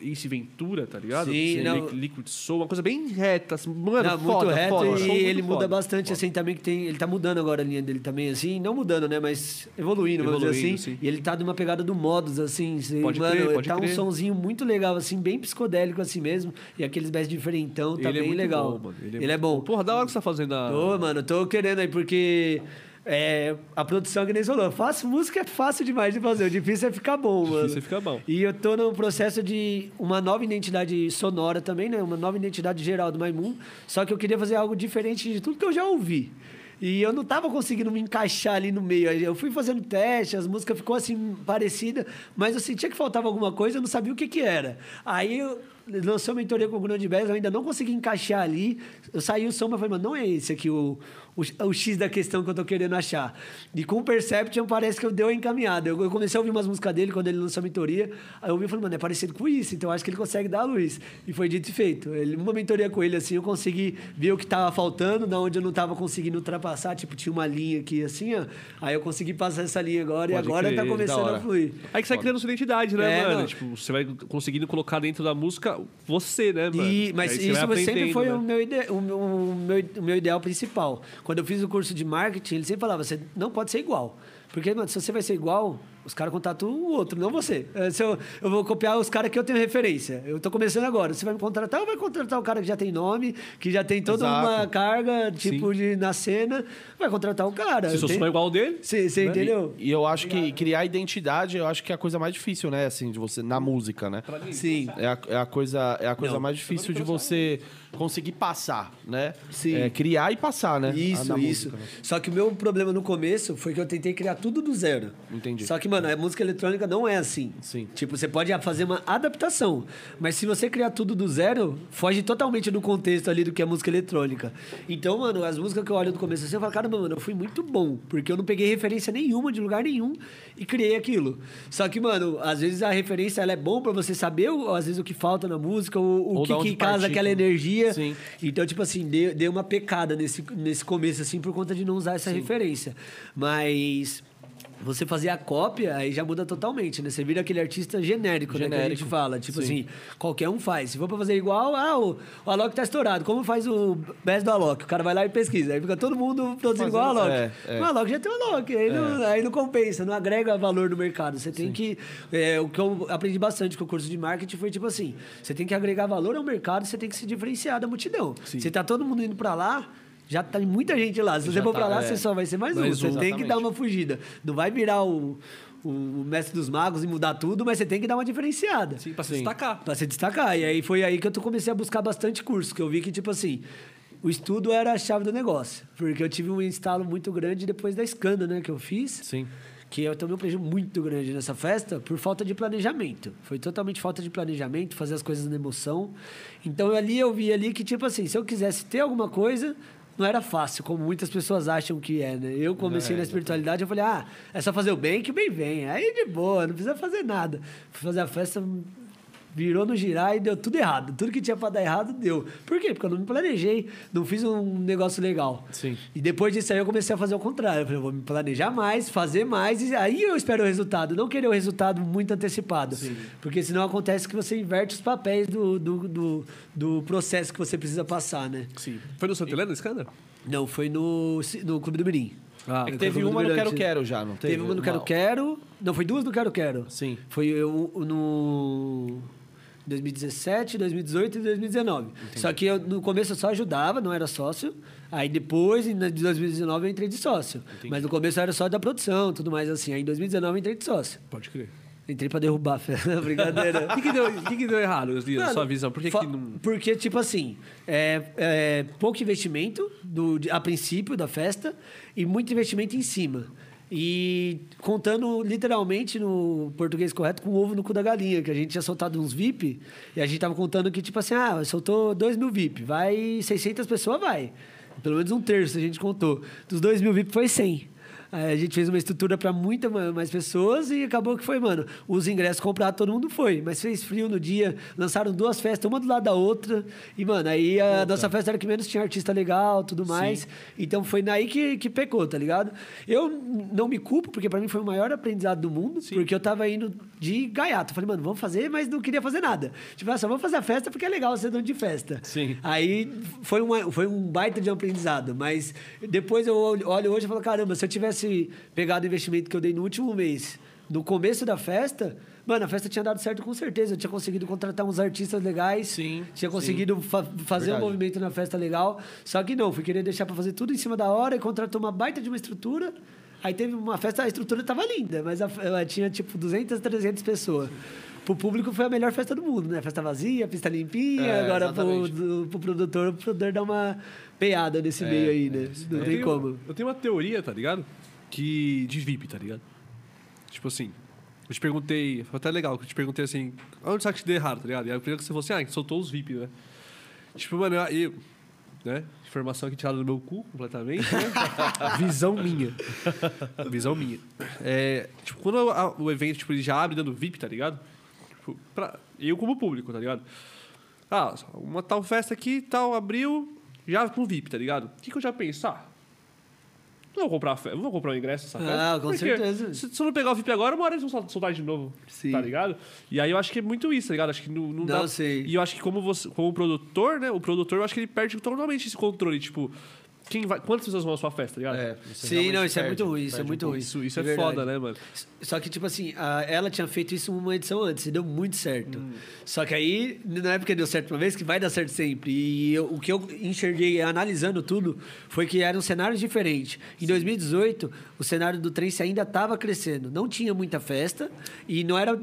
Ace Ventura, tá ligado? Sim, não. Li- Liquid Soul, uma coisa bem reta. Assim, mano, Não, foda, muito reto foda, e show muito ele muda foda. bastante, assim, também que tem... Ele tá mudando agora a linha dele também, assim, não mudando, né, mas evoluindo, vamos dizer Evoluindo, assim. sim. E ele tá numa pegada do modos, assim, cê- Pode mano, crer, pode tá crer. um sonzinho muito legal, assim, bem psicodélico assim mesmo, e aqueles best diferentão, tá Ele é bem muito legal. bom, mano. Ele, é, bom. Porra, da hora que você tá fazendo a... Tô, mano, tô querendo aí, porque é, a produção que nem falou, faço música é fácil demais de fazer, o difícil é ficar bom, mano. Difícil é ficar bom. E eu tô no processo de uma nova identidade sonora também, né? Uma nova identidade geral do Maimun. Só que eu queria fazer algo diferente de tudo que eu já ouvi. E eu não tava conseguindo me encaixar ali no meio. Eu fui fazendo teste, as músicas ficou assim parecida, mas eu sentia que faltava alguma coisa, eu não sabia o que que era. Aí eu lançou a mentoria com o Grande Bass, eu ainda não consegui encaixar ali. Eu saí o som, mas falei, mano, não é esse aqui o, o, o X da questão que eu tô querendo achar. E com o Perception parece que eu dei uma encaminhada. Eu, eu comecei a ouvir umas músicas dele quando ele lançou a mentoria. Aí eu ouvi e falei, mano, é parecido com isso, então acho que ele consegue dar a luz. E foi dito e feito. Ele, uma mentoria com ele, assim, eu consegui ver o que tava faltando, da onde eu não tava conseguindo ultrapassar. Tipo, tinha uma linha aqui, assim, ó. Aí eu consegui passar essa linha agora Pode e agora crer, tá começando a fluir. Aí que você vai criando sua identidade, né, É, mano? não. Tipo, você vai conseguindo colocar dentro da música você, né, mano? E, mas isso sempre foi né? o, meu ide- o, meu, o, meu, o meu ideal principal. Quando eu fiz o curso de marketing, ele sempre falava: você não pode ser igual. Porque, mano, se você vai ser igual, os caras contratam o outro, não você. Eh, Se eu, eu vou copiar os caras que eu tenho referência. Eu tô começando agora. Você vai me contratar ou vai contratar o cara que já tem nome, que já tem toda Exato. uma carga, tipo, de, na cena? Vai contratar o cara. Se som é igual dele, Você você entendeu? E eu acho que criar identidade, eu acho que é a coisa mais difícil, né? Assim, de você, na música, né? Sim. É a, é a coisa, é a coisa Não. mais difícil de você conseguir passar, né? Sim. É, criar e passar, né? Isso, Na isso. música, né? Só que o meu problema no começo foi que eu tentei criar tudo do zero. Entendi. Só que, mano, a música eletrônica não é assim. Sim. Tipo, você pode fazer uma adaptação. Mas se você criar tudo do zero, foge totalmente do contexto ali do que é música eletrônica. Então, mano, as músicas que eu olho no começo assim, eu falo, caramba, mano, eu fui muito bom. Porque eu não peguei referência nenhuma de lugar nenhum e criei aquilo. Só que, mano, às vezes a referência ela é bom pra você saber, o- às vezes, o que falta na música, o, o Ou que, que casa partir, aquela né? energia. Sim. Então, tipo assim, deu, deu uma pecada nesse, nesse começo, assim, por conta de não usar essa referência. Mas você fazer a cópia, aí já muda totalmente, né? Você vira aquele artista genérico, né? Que a Genérico. gente fala. Tipo Sim. assim, qualquer um faz. Se for pra fazer igual, ah, o, o Alok tá estourado. Como faz o best do Alok? O cara vai lá e pesquisa. Aí fica todo mundo produzindo igual o Alok. é, é. O Alok já tem o Alok. Aí, não, aí não compensa, não agrega valor no mercado. Você tem que... é, o que eu aprendi bastante com o curso de marketing foi tipo assim, você tem que agregar valor ao mercado, você tem que se diferenciar da multidão. Se tá todo mundo indo pra lá... Já tá muita gente lá. Se você Já for tá, pra lá, é. você só vai ser mais, Mais um. Você um. tem que Exatamente. dar uma fugida. Não vai virar o, o mestre dos magos e mudar tudo, mas você tem que dar uma diferenciada. sim, pra se Sim. destacar. Pra se destacar. E aí foi aí que eu comecei a buscar bastante curso, que eu vi que, tipo assim, o estudo era a chave do negócio. Porque eu tive um instalo muito grande depois da escanda, né, que eu fiz. Sim. Que eu tomei um prejuízo muito grande nessa festa por falta de planejamento. Foi totalmente falta de planejamento, fazer as coisas na emoção. Então ali eu vi ali que, tipo assim, se eu quisesse ter alguma coisa, não era fácil, como muitas pessoas acham que é, né? Eu comecei É, na espiritualidade, eu falei, ah, é só fazer o bem que o bem vem. Aí de boa, não precisa fazer nada. Fui fazer a festa, virou no girar e deu tudo errado. Tudo que tinha pra dar errado, deu. Por quê? Porque eu não me planejei, não fiz um negócio legal. Sim. E depois disso aí eu comecei a fazer o contrário. Eu falei, eu vou me planejar mais, fazer mais, e aí eu espero o resultado. Não querer o resultado muito antecipado. Porque senão acontece que você inverte os papéis do, do, do, do processo que você precisa passar, né? Sim. Foi no Santa Helena, cara? Não, foi no, no Clube do Mirim. Ah, É que teve uma no Quero Quero já, não teve? Teve uma no Quero Quero. Não, foi duas no Quero Quero. Sim. Foi eu no 2017, 2018 e 2019. Só que eu, no começo eu só ajudava, não era sócio. Aí depois, em 2019, eu entrei de sócio. Mas no começo eu era só da produção, tudo mais assim. Aí em 2019 eu entrei de sócio. Pode crer. Entrei pra derrubar, brincadeira. O que, que, deu, o que, que deu errado, na sua visão? Por que, que não. Porque, tipo assim, é, é pouco investimento do, de- a princípio da festa e muito investimento em cima. E contando literalmente no português correto com o ovo no cu da galinha, que a gente tinha soltado uns VIP e a gente tava contando que, tipo assim, ah, soltou 2 mil VIP, vai 600 pessoas, vai. Pelo menos um terço a gente contou. Dos 2 mil VIP foi 100. Aí a gente fez uma estrutura para muita ma- mais pessoas e acabou que foi, mano. Os ingressos comprados, todo mundo foi. Mas fez frio no dia, lançaram duas festas, uma do lado da outra. E, mano, aí a nossa festa era que menos tinha artista legal tudo mais. Então foi daí que, que pecou, tá ligado? Eu não me culpo, porque para mim foi o maior aprendizado do mundo, porque eu tava indo de gaiato. Falei, mano, vamos fazer, mas não queria fazer nada. Tipo, ah, só vamos fazer a festa porque é legal ser dono de festa. Sim. Aí foi, uma, foi um baita de aprendizado, mas depois eu olho olho hoje e falo, caramba, se eu tivesse pegado o investimento que eu dei no último mês, no começo da festa, mano, a festa tinha dado certo com certeza. Eu tinha conseguido contratar uns artistas legais, Sim, tinha conseguido fa- fazer um Verdade. movimento na festa legal, só que não, fui querer deixar para fazer tudo em cima da hora e contratou uma baita de uma estrutura. Aí teve uma festa, a estrutura tava linda, mas a- ela tinha tipo 200, 300 pessoas. Pro público foi a melhor festa do mundo, né? Festa vazia, pista limpinha. É, agora pro, do, pro produtor, o produtor dá uma peada nesse É, meio aí, né? Não Eu tem tenho- como. Eu tenho uma teoria, tá ligado? Que. de VIP, tá ligado? Tipo assim. Eu te perguntei. Foi até legal que eu te perguntei assim. Onde acha que deu errado, tá ligado? E aí eu queria que você fosse, ah, que soltou os VIP, né? Tipo, mano, eu. né? Informação aqui tirada do meu cu completamente. né? Visão minha. Visão minha. É, tipo, quando a- o evento tipo, ele já abre dando VIP, tá ligado? Tipo, pra, eu como público, tá ligado? Ah, uma tal festa aqui, tal, abriu, já com VIP, tá ligado? O que, que eu já penso? Ah, não vou comprar, vou comprar o ingresso festa. Ah, com certeza. Se, se eu não pegar o VIP agora, uma hora eles vão sol- soltar de novo. Sim. Tá ligado? E aí eu acho que é muito isso, tá ligado? Acho que não, não, Não dá. sei. E eu acho que como, você, como produtor, né? O produtor, eu acho que ele perde totalmente esse controle. Tipo, quem vai, quantas pessoas vão à sua festa, tá ligado? É, Sim, não, isso é perde- muito ruim, isso é um muito pouco. ruim. Isso, isso é, foda, né, mano? Só que, tipo assim, a- ela tinha feito isso uma edição antes e deu muito certo. Hum. Só que aí, não é porque deu certo uma vez que vai dar certo sempre. E eu- o que eu enxerguei analisando tudo foi que eram cenários diferentes. Em 2018, o cenário do Trance ainda estava crescendo. Não tinha muita festa e não era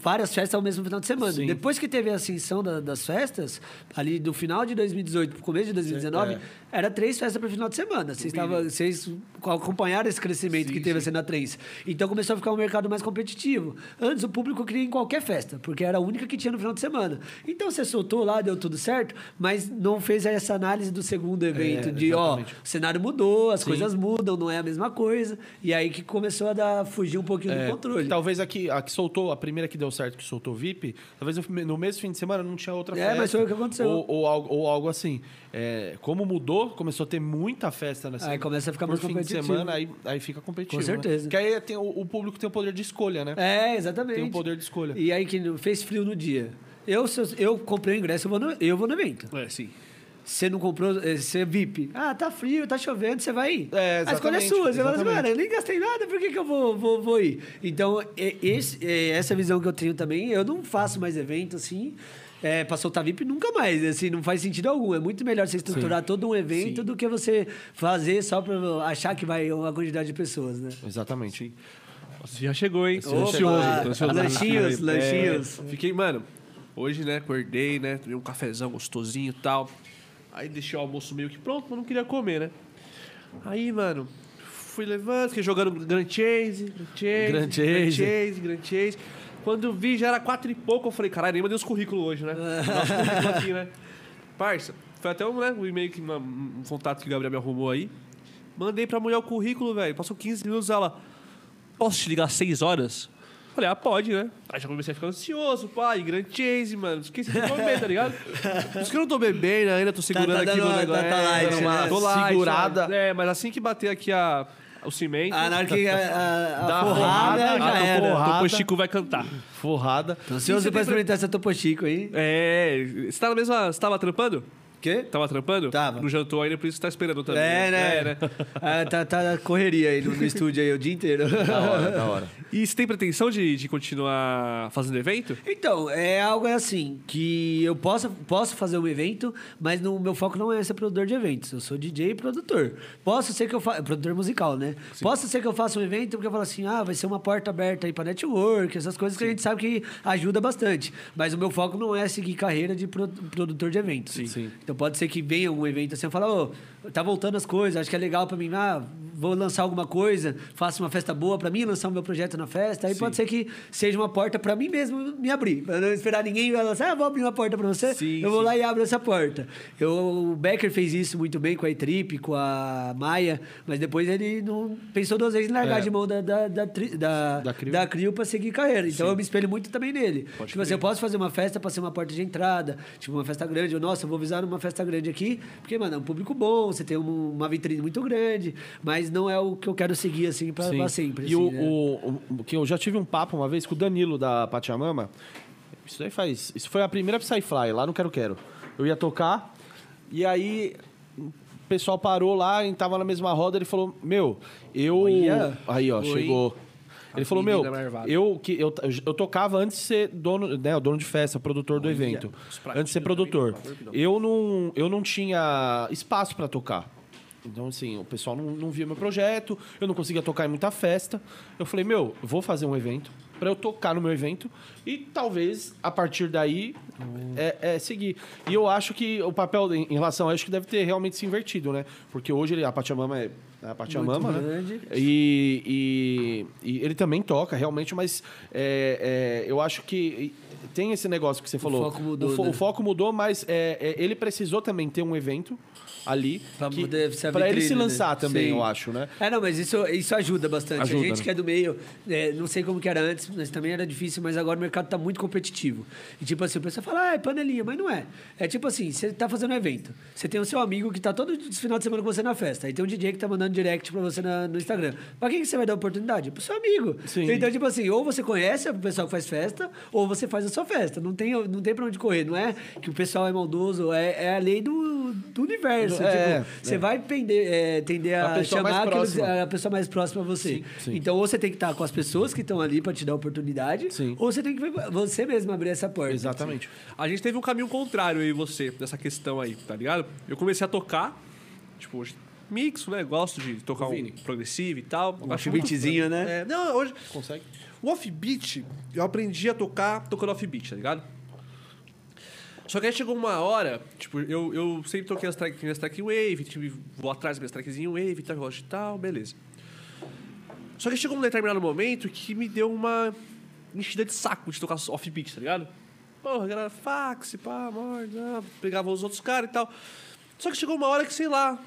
várias festas ao mesmo final de semana. Sim. Depois que teve a ascensão da- das festas, ali do final de 2018 pro começo de 2019, É. era três festas para final de semana. Vocês, tava, vocês acompanharam esse crescimento que teve assim na três. Então começou a ficar um mercado mais competitivo. Antes o público queria em qualquer festa, porque era a única que tinha no final de semana. Então você soltou lá, deu tudo certo, mas não fez essa análise do segundo evento, de ó, exatamente. o cenário mudou, as coisas mudam, não é a mesma coisa. E aí que começou a dar, fugir um pouquinho do É, controle. Talvez a que, a que soltou, a primeira que deu certo, que soltou VIP, talvez no, no mesmo fim de semana não tinha outra É, festa. mas foi o que aconteceu. Ou, ou algo, ou algo assim. É, como mudou, começou a ter muita festa nessa Aí começa a ficar mais fim de competitivo. semana, aí, aí fica competitivo. Com certeza. Né? Porque aí tem, o, o público tem o poder de escolha, né? É, exatamente. Tem o poder de escolha. E aí que fez frio no dia. Eu, se eu, eu comprei o ingresso, eu vou no, eu vou no evento. É, sim. Você não comprou, eh, você é VIP. Ah, tá frio, tá chovendo, você vai ir. É, a escolha é exatamente, sua. Você fala assim, exatamente. mano, eu nem gastei nada, por que, que eu vou, vou, vou ir? Então, e- esse, eh, essa visão que eu tenho também, eu não faço mais evento assim. É, pra soltar VIP nunca mais, assim, não faz sentido algum. É muito melhor você estruturar todo um evento do que você fazer só pra achar que vai uma quantidade de pessoas, né? Exatamente. Nossa, já chegou, hein? Tô Opa! ansioso. Lanchinhos, É, lanchinhos. fiquei, mano, hoje, né, acordei, né, tomei um cafezão gostosinho e tal. Aí deixei o almoço meio que pronto, mas não queria comer, né? Aí, mano, fui levando, fiquei jogando Grand Chase, Grand Chase, Grand Chase. Chase, Grand Chase. Quando vi, já era quatro e pouco, eu falei, caralho, nem mandei os currículos hoje, né? Nosso currículo aqui, né? Parça, foi até um, né, um e-mail, que, uma- um contato que o Gabriel me arrumou aí. Mandei pra mulher o currículo, velho. Passou 15 minutos, ela... Posso te ligar às 6 horas? Falei, ah, pode, né? Aí já comecei a ficar ansioso, pai, Grand Chase, mano. Esqueci de comer, tá ligado? Por isso que eu não tô bebendo ainda, tô segurando tá aqui dando meu negócio. tá- tá light, né? tô light, Segurada. É, mas assim que bater aqui a, o cimento, Ah, na hora que a, a, forrada, forrada, já a era. porrada. depois Chico vai cantar. Forrada. Tô ansioso você pra experimentar essa Topo Chico aí. É, você tá na mesma... Você tava trampando? Quê? Tava trampando? Tava. Não jantou ainda, por isso que tá esperando também. É, né? É, né? Ah, tá, tá correria aí no, no estúdio aí o dia inteiro. Da hora, da hora. E você tem pretensão de, de continuar fazendo evento? Então, é algo assim, que eu posso, posso fazer um evento, mas o meu foco não é ser produtor de eventos. Eu sou DJ e produtor. Posso ser que eu faça... Produtor musical, né? Posso ser que eu faça um evento porque eu falo assim, ah, vai ser uma porta aberta aí pra network, essas coisas que a gente sabe que ajuda bastante. Mas o meu foco não é seguir carreira de pro- produtor de eventos. Sim. Então pode ser que venha um evento assim, eu falo, ô, tá voltando as coisas, acho que é legal pra mim, ah, vou lançar alguma coisa, faço uma festa boa pra mim, lançar o meu projeto na festa, aí pode ser que seja uma porta pra mim mesmo me abrir, pra não esperar ninguém lançar, ah, vou abrir uma porta pra você, Sim, eu vou sim. lá e abro essa porta. Eu, o Becker fez isso muito bem com a E-Trip, com a Maia, mas depois ele não pensou duas vezes em largar É. de mão da, da, da, da, Da Crio. da Crio pra seguir carreira. Então eu me espelho muito também nele. Pode tipo assim, eu posso fazer uma festa pra ser uma porta de entrada, tipo uma festa grande, ou nossa, eu vou avisar numa festa grande aqui, porque, mano, é um público bom, você tem um- uma vitrine muito grande, mas não é o que eu quero seguir assim pra, pra sempre. E assim, o, né? o, o- que eu já tive um papo uma vez com o Danilo da Pachamama. Isso daí faz. Isso foi a primeira Psyfly, lá no Quero Quero. Eu ia tocar, e aí o pessoal parou lá, a gente tava na mesma roda, ele falou: Meu, eu. Olha. Aí, ó, Oi. chegou. Ele falou, meu, eu, que, eu, eu tocava antes de ser dono, né, o dono de festa, produtor do evento. Antes de ser produtor. Eu não, eu não tinha espaço para tocar. Então, assim, o pessoal não, não via meu projeto, eu não conseguia tocar em muita festa. Eu falei, meu, eu vou fazer um evento para eu tocar no meu evento e talvez, a partir daí, é, é seguir. E eu acho que o papel em, relação a isso que deve ter realmente se invertido, né? Porque hoje a Pachamama é a Pachamama, Muito né? E, e- e ele também toca, realmente, mas é, é, eu acho que tem esse negócio que você falou. foco mudou, o, fo- né? o foco mudou, mas é, é, ele precisou também ter um evento ali Pra que- pra ele vitrine, se né? lançar também, Sim. eu acho, né? É, não, mas isso, isso ajuda bastante. Ajuda, a gente né? que é do meio, é, não sei como que era antes, mas também era difícil, mas agora o mercado tá muito competitivo. E tipo assim, o pessoal fala, ah, é panelinha, mas não é. É tipo assim, você tá fazendo um evento, você tem o seu amigo que tá todo final de semana com você na festa, aí tem um DJ que tá mandando direct pra você na- no Instagram. Pra quem que você vai dar oportunidade? Pro seu amigo. Sim. Então, tipo assim, ou você conhece o pessoal que faz festa, ou você faz a sua festa. Não tem, não tem pra onde correr, não é que o pessoal é maldoso, é, é a lei do, do universo. É, tipo, você é. vai pender, é, tender a, A chamar próxima. a pessoa mais próxima a você. Sim, sim. Então, ou você tem que estar com as pessoas que estão ali para te dar oportunidade, Sim. ou você tem que você mesmo abrir essa porta. Exatamente. A gente teve um caminho contrário, eu e você, nessa questão aí, tá ligado? Eu comecei a tocar, tipo, hoje, mixo, né? Gosto de tocar um progressivo e tal. Um offbeatzinho, né? É, não, hoje... Consegue? O offbeat, eu aprendi a tocar tocando offbeat, tá ligado? Só que aí chegou uma hora, tipo, eu, eu sempre toquei as track, minhas track em wave, tipo, vou atrás das minhas tracks em wave, tal, gosto de tal, beleza. Só que chegou um determinado momento que me deu uma enchida de saco de tocar offbeat, tá ligado? Porra, galera, fax, pá, morda, ah, pegava os outros caras e tal. Só que chegou uma hora que, sei lá,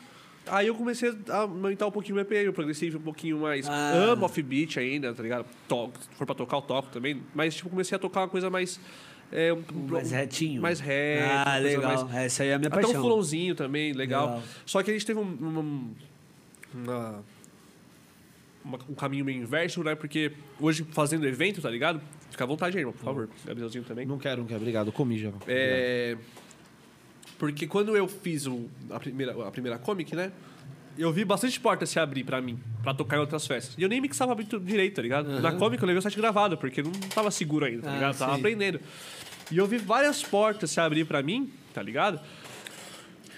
aí eu comecei a aumentar um pouquinho o BPM, o progressivo um pouquinho mais. Ah. Amo offbeat ainda, tá ligado? Toco, se for pra tocar, eu toco também. Mas, tipo, comecei a tocar uma coisa mais. É, um, Mais retinho. Mais reto. Ah, legal. mais- Essa aí é a minha até paixão. um fulãozinho também, legal. Legal. Só que a gente teve um, um, uma- uma- um caminho meio inverso, né? Porque hoje, fazendo evento, tá ligado? Fica à vontade aí, irmão, por favor. Gabrielzinho também. Não quero, não quero. Obrigado. Comi já. É, porque quando eu fiz o- a, primeira, a primeira comic, né? Eu vi bastante portas se abrir pra mim, pra tocar em outras festas. E eu nem mixava muito direito, tá ligado? Na comic eu levei o set gravado, porque não tava seguro ainda, tá Ah, ligado? Tava sim. aprendendo. E eu vi várias portas se abrir pra mim, tá ligado?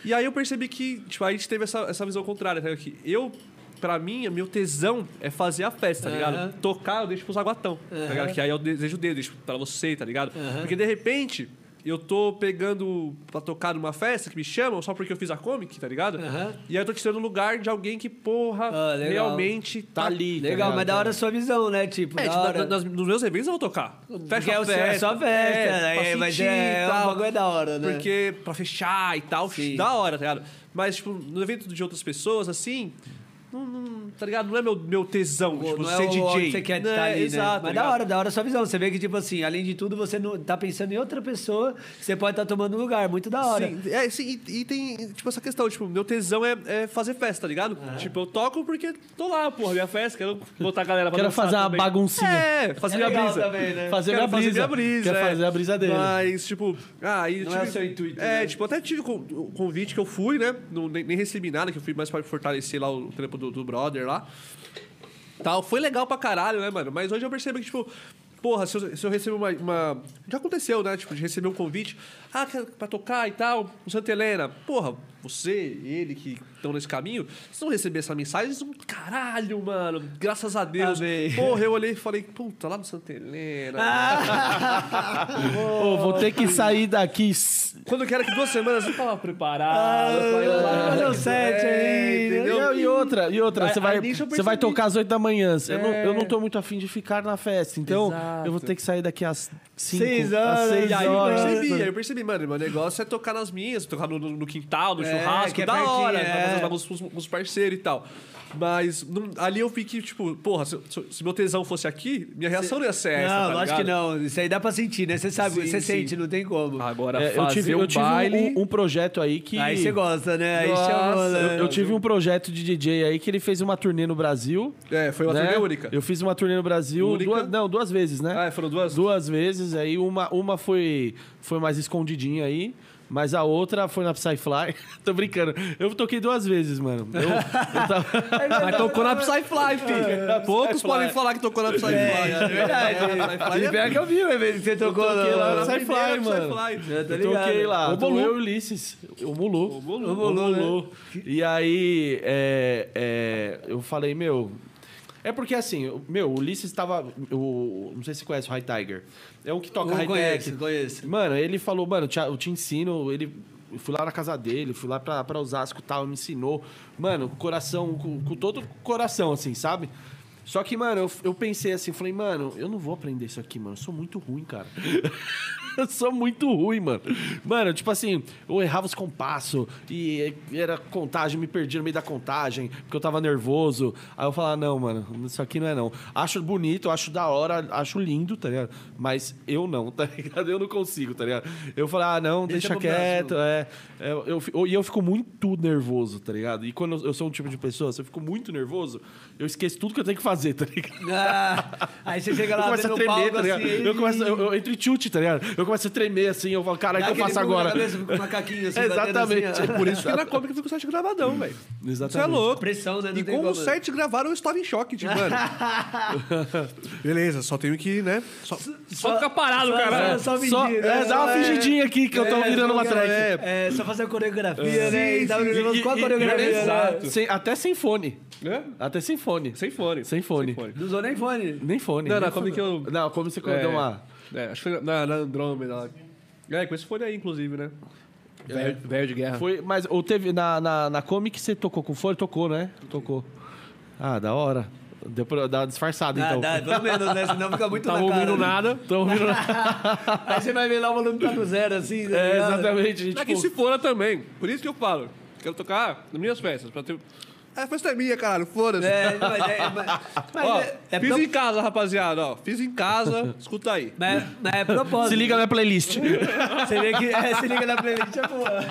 E aí eu percebi que, tipo, a gente teve essa, essa visão contrária, tá ligado? Que eu, pra mim, meu tesão é fazer a festa, tá ligado? Tocar, eu deixo pros aguatão, tá Aham. ligado? Que aí eu desejo dele, deixo pra você, tá ligado? Aham. Porque de repente, eu tô pegando pra tocar numa festa que me chamam só porque eu fiz a comic, tá ligado? Aham. E aí eu tô tirando o lugar de alguém que, porra, Ah, realmente Tá ali, tá Legal, ligado? mas da hora a sua visão, né? Tipo, É, tipo, hora. na- nas- nos meus eventos eu vou tocar. Porque é seu- é festa, né? pra Mas sentir é- e o tal. bagulho é da hora, né? Porque pra fechar e tal, Sim. da hora, tá ligado? Mas, tipo, no evento de outras pessoas, assim, não, não- tá ligado? Não é meu, meu tesão, Pô, tipo, não ser é DJ. onde você quer estar ali, exato, né? tá Mas da ligado? hora, da hora a sua visão. Você vê que, tipo assim, além de tudo, você não tá pensando em outra pessoa, você pode estar tomando lugar. Muito da hora. Sim, é, sim, e, e tem, tipo, essa questão, tipo, meu tesão é, é fazer festa, tá ligado? Tipo, eu toco porque tô lá, porra, minha festa, quero botar a galera pra Quero fazer uma também. baguncinha. É, fazer É minha brisa. também, né? Fazer Quero minha brisa. minha brisa. Quer é. fazer a brisa dele. Mas, tipo, ah, aí Não é o seu intuito, É, né? tipo, até tive o convite que eu fui, né? Não, nem, nem recebi nada, que eu fui mais pra fortalecer lá o trampo do, do brother lá. Tal. Foi legal pra caralho, né, mano? Mas hoje eu percebo que, tipo, porra, se eu, se eu recebo uma, uma- Já aconteceu, né? Tipo, de receber um convite. Ah, pra tocar e tal, no Santa Helena. Porra, você, ele que estão nesse caminho, vocês vão receber essa mensagem, vão, caralho, mano, graças a Deus. Amém. Porra, eu olhei e falei, puta, lá no Santa Helena. Ô, vou ter que sair daqui. Quando eu quero que duas semanas eu tava preparado. lá. olha o set aí, entendeu? E outra, e outra, você vai, você vai tocar às 8 da manhã. Eu, não, É. eu não tô muito afim de ficar na festa. Então, Exato. eu vou ter que sair daqui às 5 Seis às horas, 6 E aí eu horas. percebi, aí eu percebi, mano, meu negócio é tocar nas minhas, tocar no, no- quintal, no É, churrasco, que é da hora, pertinho, fazer é. os, com os parceiros e tal. Mas não- ali eu fiquei, tipo, porra, se, se- meu tesão fosse aqui, minha reação não ia ser essa. Não, tá lógico que não. Isso aí dá pra sentir, né? Você sabe, Sim, você sim. sente, não tem como. Agora, É, eu tive, um eu tive um- baile... um, um projeto aí que. Aí você gosta, né? Aí Nossa, chamou, né? Eu, eu tive um projeto de DJ aí que ele fez uma turnê no Brasil. É, foi uma né? turnê única. Eu fiz uma turnê no Brasil. Única? Duas, não, duas vezes, né? Ah, foram duas? Duas vezes. Aí uma, uma foi, foi mais escondidinha aí. Mas a outra foi na Psyfly. Tô brincando. Eu toquei duas vezes, mano. Eu, eu tava... Mas tocou na Psyfly, filho. Poucos Psyfly. podem falar que tocou na Psyfly. É verdade. Psyfly E pior que eu vi o evento que você tocou lá no Psyfly, mano. Psyfly. Eu toquei lá. O. Eu e o Ulisses. O Mulu. O Mulu. O Mulu, E aí, é, é, eu falei, meu... É porque assim, o- meu, o Ulisses tava... O, não sei se você conhece o High Tiger. É um que toca high conheço, tech. conheço. Mano, ele falou, mano, te- eu te ensino, ele. Eu fui lá na casa dele, fui lá pra, pra Osasco e tal, me ensinou. Mano, coração, com, com todo o coração, assim, sabe? Só que, mano, eu, eu pensei assim, falei, mano, eu não vou aprender isso aqui, mano. Eu sou muito ruim, cara. eu sou muito ruim, mano. Mano, tipo assim, eu errava os compassos e era contagem, me perdi no meio da contagem, porque eu tava nervoso. Aí eu falava, não, mano, isso aqui não é não. Acho bonito, acho da hora, acho lindo, tá ligado? Mas eu não, tá ligado? Eu não consigo, tá ligado? Eu falei, ah, não, Deixa deixa, quieto, é. é, eu, fi- e eu fico muito nervoso, tá ligado? E quando eu, eu sou um tipo de pessoa, se eu fico muito nervoso, eu esqueço tudo que eu tenho que fazer, tá ligado? Ah, aí você chega Eu lá começo a tremer, palco tá ligado? assim, eu, começo, eu, eu entro em chute, tá ligado? Eu começo a tremer assim, eu falo, caralho, o que eu faço agora? Cabeça, fica com o macaquinho assim, Exatamente. assim. É por isso que na Comic eu com o set gravadão, velho. Isso é Exatamente. louco. Pressão, né? E como o set gravaram, eu estava em choque, tipo, mano. Beleza, só tenho que, né? Só, só ficar parado, só- cara. Só, só Só, fingir, é, né? dá uma É. fingidinha aqui que eu tô É, virando uma só- track. É, só fazer a coreografia, né? Sim, E sim. nervoso com a E- e- coreografia, né? exato. Até sem fone. É? Até sem fone. Sem fone. Sem fone. Não usou nem fone. Nem fone. Não, nem não, como fone. que eu- Não, como você É. deu uma... É, acho que foi na, na Andrômeda lá. É, com esse fone aí, inclusive, né? Velho velho de guerra. Foi, mas ou teve na, na, na Comic você tocou com fone? Tocou, né? Tocou. Ah, da hora. Deu pra dar uma disfarçada, Ah, então. dá, pelo menos, né? Senão fica muito Tava na cara. ouvindo nada. Tava ouvindo nada. Aí você vai ver lá o volume tá no zero, assim. tá É, exatamente. É Tipo, que se fora também. Por isso que eu falo. Quero tocar nas minhas festas. Pra ter... A festa é minha, caralho. Foda-se. É, mas é, mas, mas Ó, é, é fiz pro- em casa, rapaziada. Ó, fiz em casa. Escuta aí. mas, mas é propósito. se liga na playlist. Você vê que é, se liga na playlist, é boa.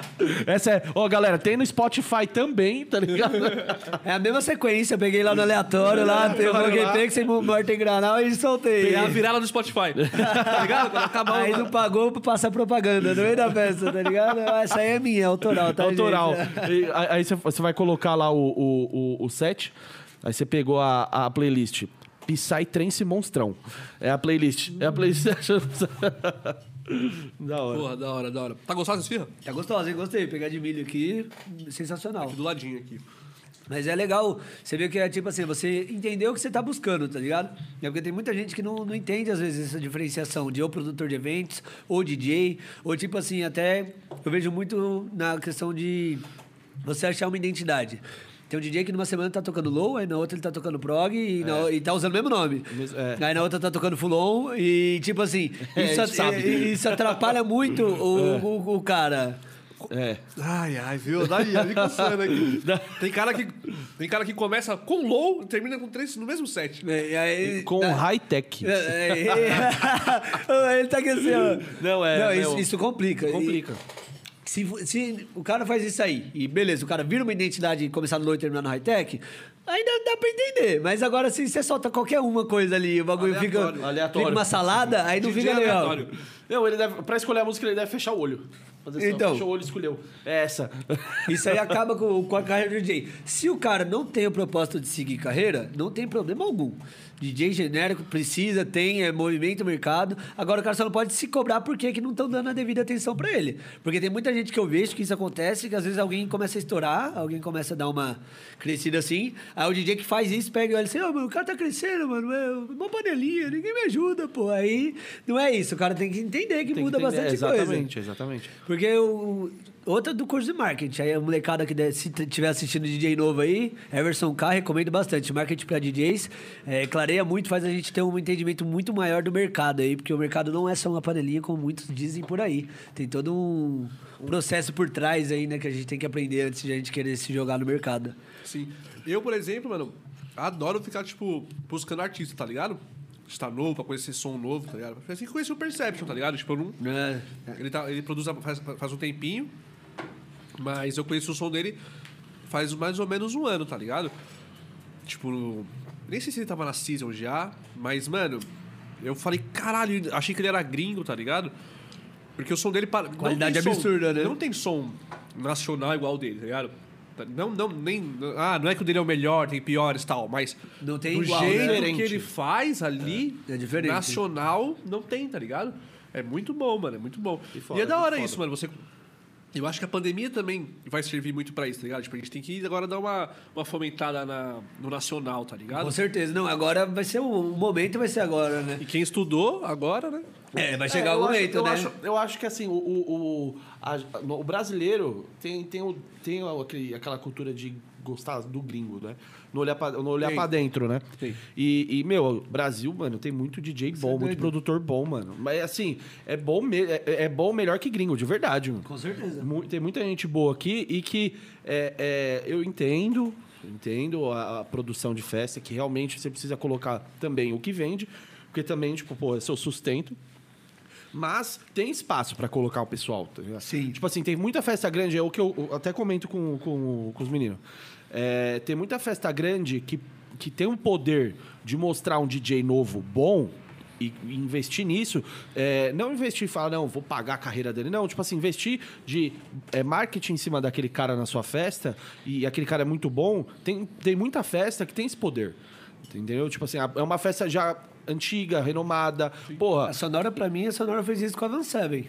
Essa é. Ó, galera, tem no Spotify também, tá ligado? É a mesma sequência, eu peguei lá no aleatório, lá, eu coloquei lá. Tex, morto em granal e soltei. É a virada do Spotify. tá ligado? Quando acabar Aí não pagou pra passar propaganda no meio da festa, tá ligado? Essa aí é minha, é autoral, tá? Autoral. gente? E aí aí você, você vai colocar lá o, o, o, o set. Aí você pegou a, a playlist. Psy Trance Monstrão. É a playlist. É a playlist. da hora. Porra, da hora, da hora. Tá gostado desse esfirra? Tá gostosa, hein? Gostei. Pegar de milho aqui, sensacional. Aqui do ladinho aqui. Mas é legal, você vê que é tipo assim, você entendeu o que você tá buscando, tá ligado? É porque tem muita gente que não, não entende, às vezes, essa diferenciação de ou produtor de eventos, ou DJ, ou tipo assim, até eu vejo muito na questão de você achar uma identidade. Tem um DJ que numa semana tá tocando low, aí na outra ele tá tocando prog e, na- e tá usando o mesmo nome. É. Aí na outra tá tocando full on e tipo assim, É, isso, gente sabe. isso atrapalha muito o, o, o cara. É. Ai, ai, viu? Daí, coçando aqui. Tem cara que, tem cara que começa com low e termina com três no mesmo set. E aí, Com tá- high tech. É, é, Ele tá aqui assim, ó. Não, é, Não, isso, meu, isso complica. Complica. E se, se o cara faz isso aí, e beleza, o cara vira uma identidade e começar no low e terminar no high-tech, Ainda dá pra entender, mas agora se você solta qualquer uma coisa ali, o bagulho fica, Aleatório. Aleatório. fica uma salada, aí não fica legal. aleatório. Não, ele deve, pra escolher a música, ele deve fechar o olho. Fazer Então. fechou o olho e escolheu. É essa. Isso aí acaba com, com a carreira do DJ. Se o cara não tem o propósito de seguir carreira, não tem problema algum. DJ genérico precisa, tem, é, movimento mercado. Agora o cara só não pode se cobrar porque que não estão dando a devida atenção pra ele. Porque tem muita gente que eu vejo que isso acontece, que às vezes alguém começa a estourar, alguém começa a dar uma crescida assim. Aí o DJ que faz isso pega e olha assim: Ô, mano, o cara tá crescendo, mano, é uma panelinha, ninguém me ajuda, pô. Aí não é isso. O cara tem que entender que Tem que muda entender. bastante coisa. Exatamente, exatamente. Porque o. Outra do curso de marketing. Aí a molecada que estiver assistindo DJ novo aí, Everson K, recomendo bastante. Marketing para DJs. É, clareia muito, faz a gente ter um entendimento muito maior do mercado aí, porque o mercado não é só uma panelinha, como muitos dizem por aí. Tem todo um processo por trás aí, né, que a gente tem que aprender antes de a gente querer se jogar no mercado. Sim. Eu, por exemplo, mano, adoro ficar, tipo, buscando artista, tá ligado? Estar novo, pra conhecer som novo, tá ligado? Foi assim que conheci o Perception, tá ligado? Tipo, eu não... É. Ele, tá, ele produz há- faz, faz um tempinho, mas eu conheço o som dele faz mais ou menos um ano, tá ligado? Tipo, nem sei se ele tava na Season já, mas, mano, eu falei, caralho, achei que ele era gringo, tá ligado? Porque o som dele... para- não Qualidade tem som- absurda, né? Não tem som nacional igual o dele, tá ligado? Não, não, nem... Ah, não é que o dele é o melhor, tem piores e tal, mas... Não tem do igual, jeito né? que ele faz ali, É diferente. nacional, não tem, tá ligado? É muito bom, mano, é muito bom. E E, foda, é da hora foda. isso, mano. Você. Eu acho que a pandemia também vai servir muito pra isso, tá ligado? Tipo, a gente tem que agora dar uma, uma fomentada na, no nacional, tá ligado? Com certeza. Não, agora vai ser o, o momento, vai ser agora, né? E quem estudou agora, né? É, vai chegar É, o eu acho- momento, eu né? Acho, eu acho que assim, o, o, o, a- o brasileiro tem, tem, o, tem aquele, aquela cultura de gostar do gringo, né? Não olhar pra, não olhar Tem. pra dentro, né? E, e, meu, Brasil, mano, tem muito DJ bom, muito produtor bom, mano. Mas assim, é bom, me- é, é bom melhor que gringo, de verdade, mano. Com certeza. Mu- Tem muita gente boa aqui e que é, é, eu entendo, entendo a, a produção de festa, que realmente você precisa colocar também o que vende, porque também, tipo, pô, é seu sustento. Mas tem espaço pra colocar o pessoal, tá? Sim. Tipo assim, tem muita festa grande, é o que eu eu até comento com, com, com os meninos. É, tem muita festa grande que, que tem um poder de mostrar um DJ novo bom e e investir nisso. É, não investir e falar, não, vou pagar a carreira dele. Não, tipo assim, investir de é, marketing em cima daquele cara na sua festa e aquele cara é muito bom. Tem, tem muita festa que tem esse poder. Entendeu? Tipo assim, é uma festa já antiga, renomada. Porra, A Sonora, pra mim, a Sonora fez isso com a Van Seven.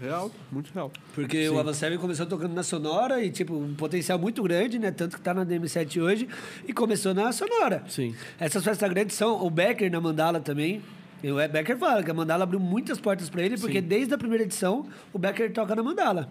Real, muito real. Porque o Avan Seven começou tocando na Sonora e, tipo, um potencial muito grande, né? Tanto que tá na DM7 hoje. E começou na Sonora. Sim. Essas festas grandes são o Becker na Mandala também. E o Becker fala que a Mandala abriu muitas portas pra ele, porque desde a primeira edição, o Becker toca na Mandala.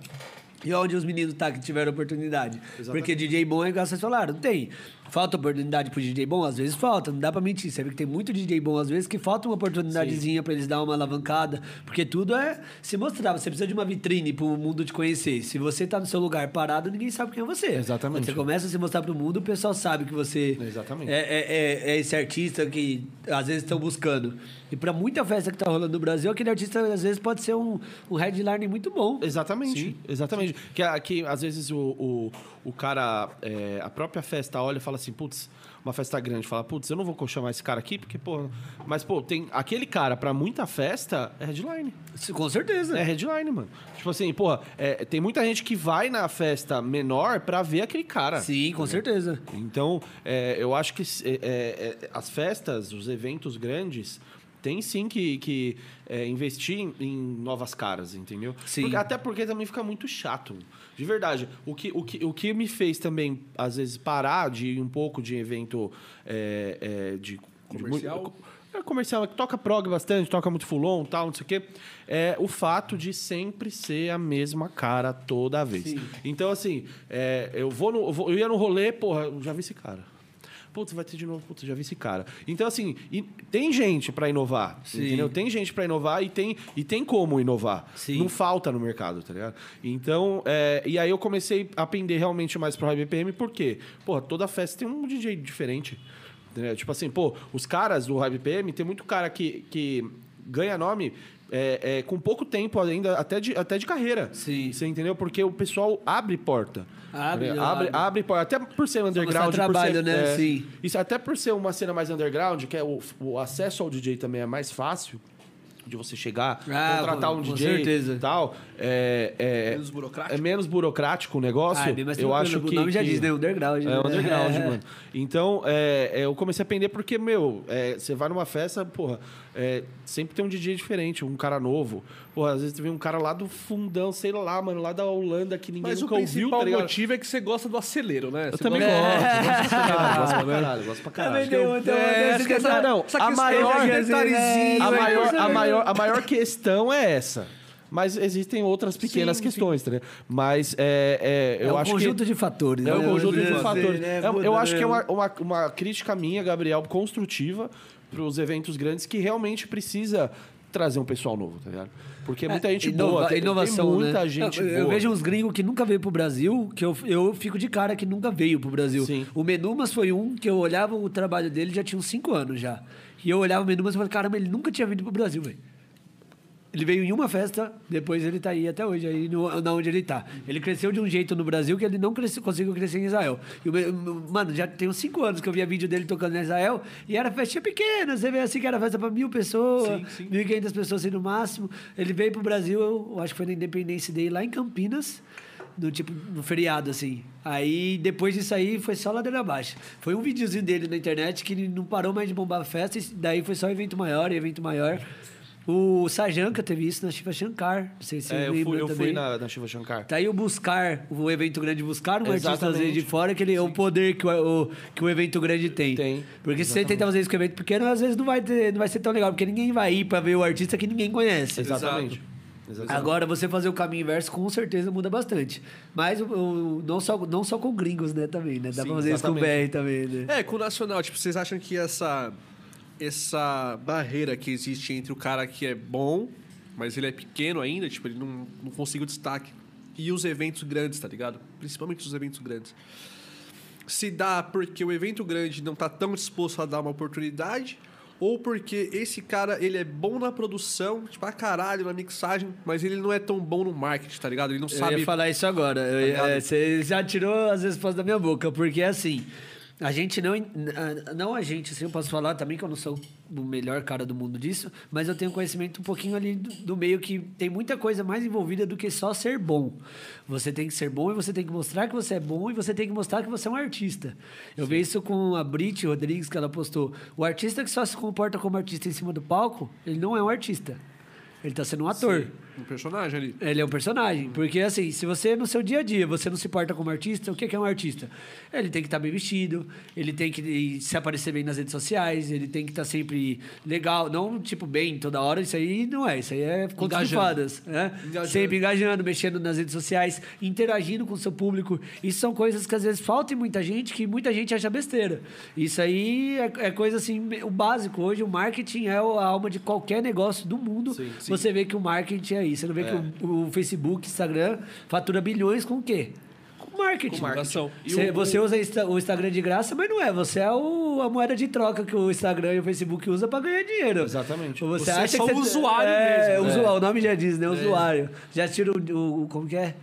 E onde os meninos tá que tiveram oportunidade? Porque DJ bom é igual vocês falaram, não tem. Falta oportunidade pro DJ bom? Às vezes falta, não dá pra mentir. Você vê que tem muito DJ bom, às vezes, que falta uma oportunidadezinha pra eles dar uma alavancada. Porque tudo é se mostrar. Você precisa de uma vitrine pro mundo te conhecer. Se você tá no seu lugar parado, ninguém sabe quem é você. Exatamente. Quando você começa a se mostrar pro mundo, o pessoal sabe que você Exatamente. é, é, é- é esse artista que às vezes estão buscando. E pra muita festa que tá rolando no Brasil, aquele artista às vezes pode ser um, um headline muito bom. Exatamente, exatamente. Que, a- que às vezes o, o, o cara, é, a própria festa olha e fala assim, putz, uma festa grande, fala, putz, eu não vou chamar esse cara aqui, porque, pô. Mas, pô, tem aquele cara, pra muita festa, é headline. Com certeza. É headline, mano. Tipo assim, porra, é, tem muita gente que vai na festa menor pra ver aquele cara. Sim, com certeza. Então, é, eu acho que é, é, as festas, os eventos grandes, tem sim que, que é, investir em, em novas caras, entendeu? Sim. Porque- até porque também fica muito chato. De verdade. O que, o, que, o que me fez também, às vezes, parar de ir um pouco de evento é, é, de. Comercial? De, é comercial, que toca prog bastante, toca muito fulon e tal, não sei o quê. É o fato de sempre ser a mesma cara toda vez. Sim. Então, assim, é, eu, vou no, eu vou- eu ia no rolê, porra, eu já vi esse cara. Putz, vai ter de novo, putz, já vi esse cara. Então, assim, tem gente pra inovar, Sim. entendeu? Tem gente pra inovar e tem, e tem como inovar. Sim. Não falta no mercado, tá ligado? Então, é, e aí eu comecei a aprender realmente mais pro BPM, por quê? Porra, toda festa tem um DJ diferente. entendeu? Tipo assim, pô, os caras do BPM, tem muito cara que, que ganha nome é, é, com pouco tempo ainda, até de, até de carreira. Sim. Você entendeu? Porque o pessoal abre porta. Abre, abre, abre. abre porta. Até por ser underground. por trabalho, ser, né? é, Sim. Isso até por ser uma cena mais underground, que é o, o acesso ao DJ também é mais fácil. De você chegar, Ah, contratar um com DJ certeza. e tal. É, é, Menos burocrático. É menos burocrático o negócio. Ah, é eu acho o que. nome já que- diz, né? Underground. é né? underground, mano. Então, é, é, eu comecei a aprender porque, meu, é, você vai numa festa, porra, é, sempre tem um DJ diferente, um cara novo. Porra, às vezes vem um cara lá do fundão, sei lá, mano, lá da Holanda que ninguém Mas o nunca ouviu, principal tá ligado? motivo é que você gosta do acelero, né? Eu Você também gosta- gosto, eu gosto pra caralho, gosto pra caralho, gosto pra caralho. Também tem um- tem um- É, tem. Não, essa a maior- A né? maior, a, maior, a maior questão é essa. Mas existem outras pequenas Sim, questões, tá ligado? Mas é, é, É eu um acho conjunto que... de fatores. É um né? conjunto de fatores. né? É- eu acho que é né? uma, uma, uma crítica minha, Gabriel, construtiva os eventos grandes que realmente precisa trazer um pessoal novo, tá ligado? Porque muita gente Inova- boa, tem, inovação, tem muita né? gente eu, boa. eu vejo uns gringos que nunca veio pro Brasil, que eu, eu fico de cara que nunca veio pro Brasil. Sim. O Menumas foi um que eu olhava o trabalho dele já tinha uns 5 anos já. E eu olhava o Menumas e falei, caramba, ele nunca tinha vindo pro Brasil, velho. Ele veio em uma festa, depois ele tá aí até hoje, aí no, na onde ele tá. Ele cresceu de um jeito no Brasil que ele não cresceu, conseguiu crescer em Israel. E mano, já tem uns cinco anos que eu via vídeo dele tocando em Israel e era festinha pequena. Você vê assim que era festa pra mil pessoas, Sim, sim. 1.500 pessoas assim no máximo. Ele veio pro Brasil, eu, eu acho que foi na Independência Day lá em Campinas. No tipo, no feriado, assim. Aí, depois disso aí, foi só ladeira abaixo. Foi um videozinho dele na internet que ele não parou mais de bombar a festa. E daí foi só evento maior e evento maior. O Sajanka teve isso na Shiva Shankar. Não sei se É, você eu fui, eu também. fui na, na Shiva Shankar. Tá aí o Buscar, o evento grande Buscar, um artista Exatamente. trazer de fora, que ele é o poder que o, o- que o evento grande tem. Tem, Porque se você tentar fazer isso com o evento pequeno, às vezes não vai, ter, não vai ser tão legal, porque ninguém vai ir pra ver o artista que ninguém conhece. Exatamente. Exatamente. Agora, você fazer o caminho inverso, com certeza muda bastante. Mas o, o- não, só, não só com gringos, né, também, né? Dá Sim, pra fazer isso com o exatamente. BR também, né? É, com o nacional, tipo, vocês acham que essa essa barreira que existe entre o cara que é bom, mas ele é pequeno ainda, tipo, ele não, não conseguiu destaque, e os eventos grandes, tá ligado? Principalmente os eventos grandes. Se dá porque o evento grande não tá tão disposto a dar uma oportunidade, ou porque esse cara, ele é bom na produção, tipo, pra caralho, na mixagem, mas ele não é tão bom no marketing, tá ligado? Ele não Eu sabe... ia falar isso agora. Eu ia- ligado? é, Você já tirou as respostas da minha boca, porque assim. A gente não. Não a gente, assim, eu posso falar também que eu não sou o melhor cara do mundo disso, mas eu tenho conhecimento um pouquinho ali do, do meio que tem muita coisa mais envolvida do que só ser bom. Você tem que ser bom e você tem que mostrar que você é bom e você tem que mostrar que você é um artista. Eu vi isso com a Brit Rodrigues, que ela postou. O artista que só se comporta como artista em cima do palco, ele não é um artista. Ele está sendo um ator. Um personagem ali. Ele é um personagem. Porque, assim, se você, no seu dia a dia, você não se porta como artista, o que que é um artista? Ele tem que estar bem vestido, ele tem que se aparecer bem nas redes sociais, ele tem que estar sempre legal. Não, tipo, bem toda hora, isso aí não é. Isso aí é conto de fadas. Né? Engajando. Sempre engajando, mexendo nas redes sociais, interagindo com o seu público. Isso são coisas que, às vezes, faltam em muita gente, que muita gente acha besteira. Isso aí é, é coisa, assim, o básico. Hoje, o marketing é a alma de qualquer negócio do mundo. Sim, sim. Você vê que o marketing é isso. Você não vê que o, o Facebook, Instagram, fatura bilhões com o quê? Com marketing. Com marketing. Você, o- você usa o Instagram de graça, mas não é. Você é o- a moeda de troca que o Instagram e o Facebook usam para ganhar dinheiro. Exatamente. Ou Você, Você é acha só que você- usuário é, mesmo. usuário, O nome já diz, né? Usuário. Já assistiram o, o- Como que é?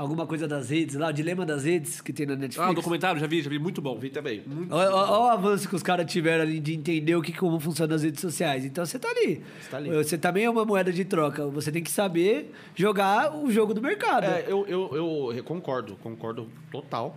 Alguma coisa das redes lá, o dilema das redes que tem na Netflix. Ah, o documentário, já vi, já vi, muito bom. Vi também. Olha, olha o avanço que os caras tiveram ali de entender o que, como funciona as redes sociais. Então você tá ali. Você tá ali. Você também é uma moeda de troca. Você tem que saber jogar o jogo do mercado. É, eu, eu, eu concordo, concordo total.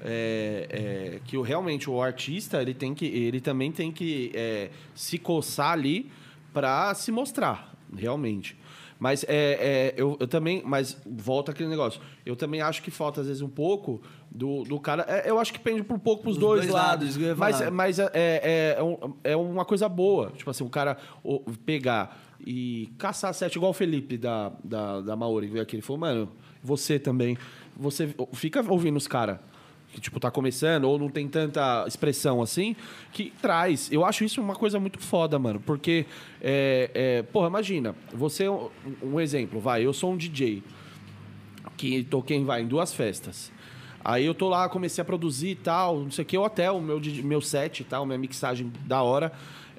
É, é, que o, realmente o artista ele tem que ele também tem que é, se coçar ali para se mostrar realmente mas é, é, eu, eu também mas volta aquele negócio. Eu também acho que falta às vezes um pouco do, do cara. É, eu acho que pende um pouco pros Os dois, dois lados, lados, mas mas é, é, é, um- é uma coisa boa. Tipo assim o cara pegar e caçar sete igual o Felipe da, da, da Maori que veio aqui? Ele falou mano você também você fica ouvindo os caras que tipo tá começando ou não tem tanta expressão assim que traz eu acho isso uma coisa muito foda mano porque é, é, porra imagina você é um, exemplo vai eu sou um DJ que toquei vai, em duas festas. Aí eu tô lá, comecei a produzir e tal, não sei o que, o hotel, meu, DJ meu set tal, minha mixagem da hora.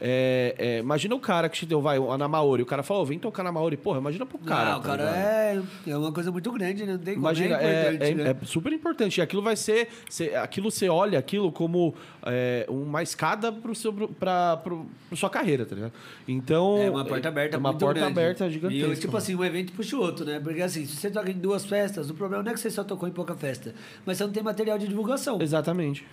É, é, imagina o cara que te deu, vai, na Maori. O cara falou, vem tocar na Maori. Porra, imagina pro cara. Não, o tá cara é, é uma coisa muito grande, né? Não tem como. Imagina, é é, importante, é- né? é super importante. E aquilo vai ser. cê- aquilo você olha aquilo como é, uma escada pro seu, pra, pro, pro sua carreira, tá ligado? Então. É uma porta aberta É uma muito porta grande. aberta E gigantesca. tipo assim, um evento puxa o outro, né? Porque assim, se você toca em duas festas, o problema não é que você só tocou em pouca festa, mas você não tem material de divulgação. Exatamente.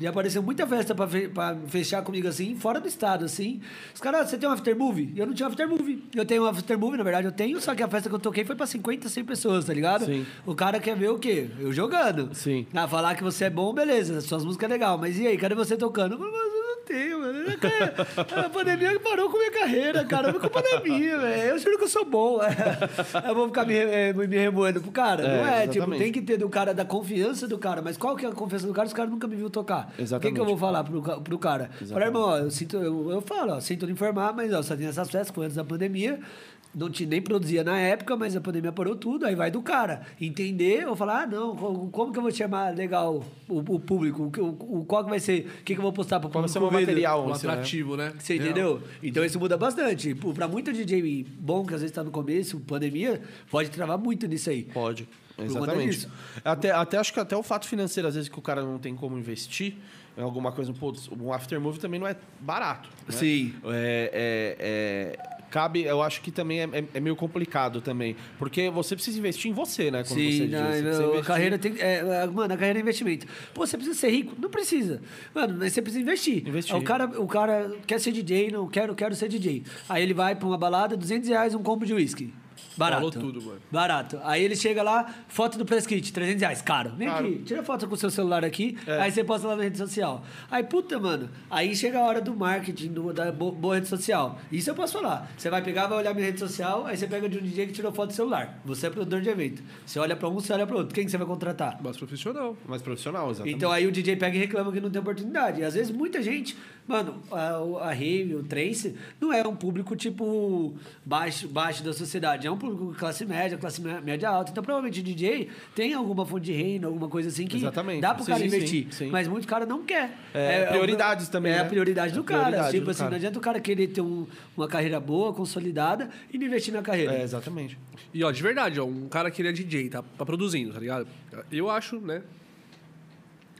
Já apareceu muita festa pra, fe- pra fechar comigo assim, fora do estado, assim. Os caras, "Ah, você tem um after movie? Eu não tinha after movie. Eu tenho um after movie, na verdade, eu tenho, só que a festa que eu toquei foi pra 50, 100 pessoas, tá ligado? Sim. O cara quer ver o quê? Eu jogando. Sim. Ah, falar que você é bom, beleza, suas músicas é legal, mas e aí, cadê você tocando? Eu tenho, mano. A pandemia parou com minha carreira, cara. Não é culpa da minha, velho. Eu juro que eu sou bom. Eu vou ficar me, eh, me remoendo pro cara. É, não é, tipo, exatamente. tem que ter do cara, da confiança do cara. Mas qual que é a confiança do cara se o cara nunca me viu tocar? O que, que Exatamente. eu vou falar pro, pro cara? Falar, irmão, ó, eu, sinto, eu, eu falo, ó, sinto lhe informar, mas ó, só tem essas festas foi antes da pandemia. Não te, nem produzia na época, mas a pandemia parou tudo. Aí vai do cara entender ou falar: ah, não, co- como que eu vou chamar legal o, o público? O, o, o- qual que vai ser? O que, que eu vou postar pro Qual vai público? ser o material? Um assim, né? atrativo, né? Você entendeu? Então isso muda bastante. Pô, Pra muito DJ bom, que às vezes tá no começo, pandemia, pode travar muito nisso aí. Pode. Exatamente. Até, até acho que até o fato financeiro, às vezes, que o cara não tem como investir em alguma coisa, um aftermovie também não é barato. né? Sim. É, é- é- cabe, eu acho que também é, é- é meio complicado também. Porque você precisa investir em você, né? Quando você Sim, diz, não, você não, a investir- carreira tem. É, é, mano, a carreira é investimento. Pô, você precisa ser rico? Não precisa. Mano, mas você precisa investir. Investir. O cara, o cara quer ser DJ, não quero, quero ser DJ. Aí ele vai pra uma balada, 200 reais um combo de uísque. Barato. Falou tudo, mano. Barato. Aí ele chega lá, foto do press kit, 300 reais, caro. Vem Caro. aqui, tira foto com o seu celular aqui, É. aí você posta lá na rede social. Aí, puta, mano, aí chega a hora do marketing, do- da bo- boa rede social. Isso eu posso falar. Você vai pegar, vai olhar minha rede social, aí você pega de um DJ que tirou foto do celular. Você é produtor de evento. Você olha pra um, você olha pra outro. Quem que você vai contratar? Mais profissional. Mais profissional, exatamente. Então aí o DJ pega e reclama que não tem oportunidade. E às vezes muita gente, mano, a, a rave, o trance, não é um público tipo baixo, baixo da sociedade, é um público classe média, classe mé- média alta. Então provavelmente o DJ tem alguma fonte de reino, alguma coisa assim que Exatamente. dá pro Sim, cara sim, investir. sim. Mas muito cara não quer. É, prioridades também, É a né? prioridade do É a cara. prioridade tipo do assim, cara. não adianta o cara querer ter um- uma carreira boa, consolidada e não investir na carreira. É, exatamente. E ó, de verdade, ó, um cara que ele é DJ, tá, tá produzindo, tá ligado? Eu acho, né?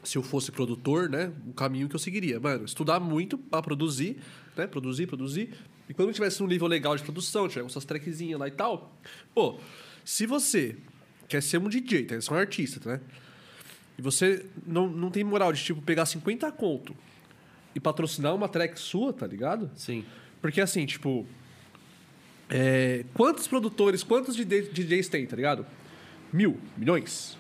Se eu fosse produtor, né? O caminho que eu seguiria. Mano, estudar muito pra produzir, né? Produzir, produzir. E quando eu tivesse um nível legal de produção, tiver suas trackzinhas lá e tal. Pô, se você quer ser um DJ, tá? Você é um artista, né? E você não, não tem moral de, tipo, pegar 50 conto e patrocinar uma track sua, tá ligado? Sim. Porque assim, tipo. é, quantos produtores, quantos DJ DJs tem, tá ligado? Mil, milhões.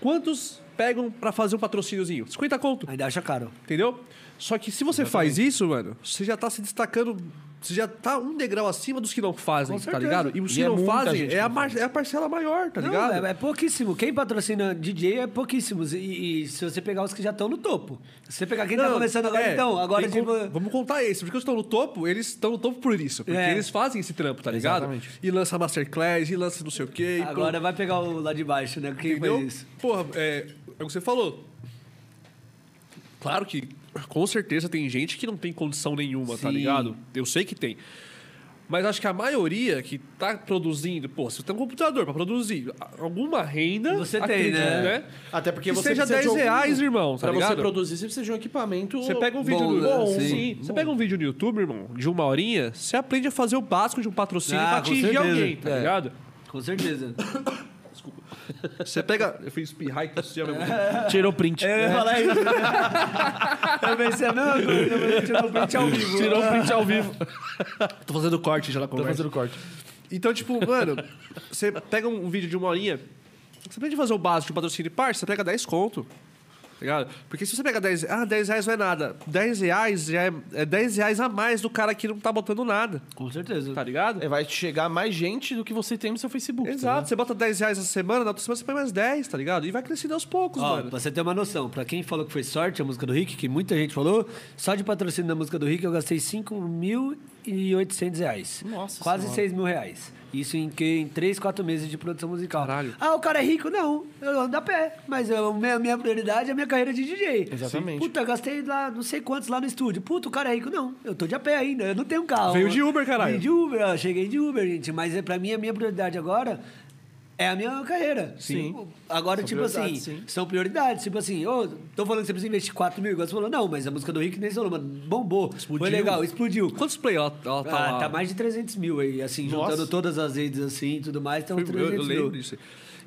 Quantos pegam pra fazer um patrocíniozinho? 50 conto, Ainda acha caro. entendeu? Só que se você faz isso, mano, você já tá se destacando. Você já tá um degrau acima dos que não fazem, Com tá ligado? E os E que é não muita fazem é a, mar- é a parcela maior, tá Não, ligado? É, é pouquíssimo. Quem patrocina DJ é pouquíssimos. E, e se você pegar os que já estão no topo. Se você pegar quem tá Não, começando agora, é, então, agora tipo. con- Vamos contar esse, porque os que estão no topo, eles estão no topo por isso. Porque É. eles fazem esse trampo, tá ligado? Exatamente. E lança masterclass, e lança não sei o quê. e Agora vai pegar o lá de baixo, né? Quem Entendeu? faz isso? Porra, é, é o que você falou. Claro que, com certeza, tem gente que não tem condição nenhuma, tá Sim. ligado? Eu sei que tem. Mas acho que a maioria que tá produzindo, pô, se você tem um computador pra produzir alguma renda. Você tem, acredito, né? Até porque Que você seja precisa de 10 algum- reais, irmão, tá pra você ligado? produzir, você precisa de um equipamento. Você pega um vídeo Bom, no né? bom, Sim. sim. Você pega um vídeo no YouTube, irmão, de uma horinha, você aprende a fazer o básico de um patrocínio Ah, pra atingir certeza. alguém, tá É. ligado? Com certeza. Você pega. Eu fiz espirrar e tossir ao mesmo. Tirou print. Eu ia falar isso. Eu pensei coisa, mas tirou o print ao vivo. Tirou o print ao vivo. Tô fazendo corte já na Tô conversa. fazendo corte. Então, tipo, mano, você pega um vídeo de uma horinha, você aprende a fazer o básico de patrocínio e parte, você pega 10 conto. Tá ligado? Porque se você pega 10, ah, 10 reais não é nada. 10 reais já é, é 10 reais a mais do cara que não tá botando nada. Com certeza. Tá ligado? É, vai chegar mais gente do que você tem no seu Facebook. tá Exato. ligado? Você bota 10 reais essa semana, na outra semana você põe mais 10, tá ligado? E vai crescendo aos poucos, Ó, mano. pra você ter uma noção, pra quem falou que foi sorte a música do Rick, que muita gente falou, só de patrocínio da música do Rick eu gastei 5.800 reais. Nossa Quase Senhora. 6 mil reais. Isso em, que, em três, quatro meses de produção musical. Caralho. Ah, o cara é rico? Não, eu ando a pé. Mas eu, minha, minha prioridade é a minha carreira de DJ. Exatamente. Puta, eu gastei lá não sei quantos lá no estúdio. Puta, o cara é rico? Não, eu tô de a pé ainda, eu não tenho carro. Veio de Uber, caralho. Veio de Uber, ó, cheguei de Uber, gente. Mas é, pra mim, a minha prioridade agora é a minha carreira. Sim. Agora, São tipo assim, sim. são prioridades. Tipo assim, ô, tô falando que você precisa investir 4 mil, igual você falou, não, mas a música do Rick nem falou, mano, bombou. Foi Explodiu. legal, explodiu. Quantos play ela, ela tá Ah, lá? tá mais de 300 mil aí, assim, Nossa. juntando todas as redes assim e tudo mais, então Eu, 300 eu lembro mil. disso.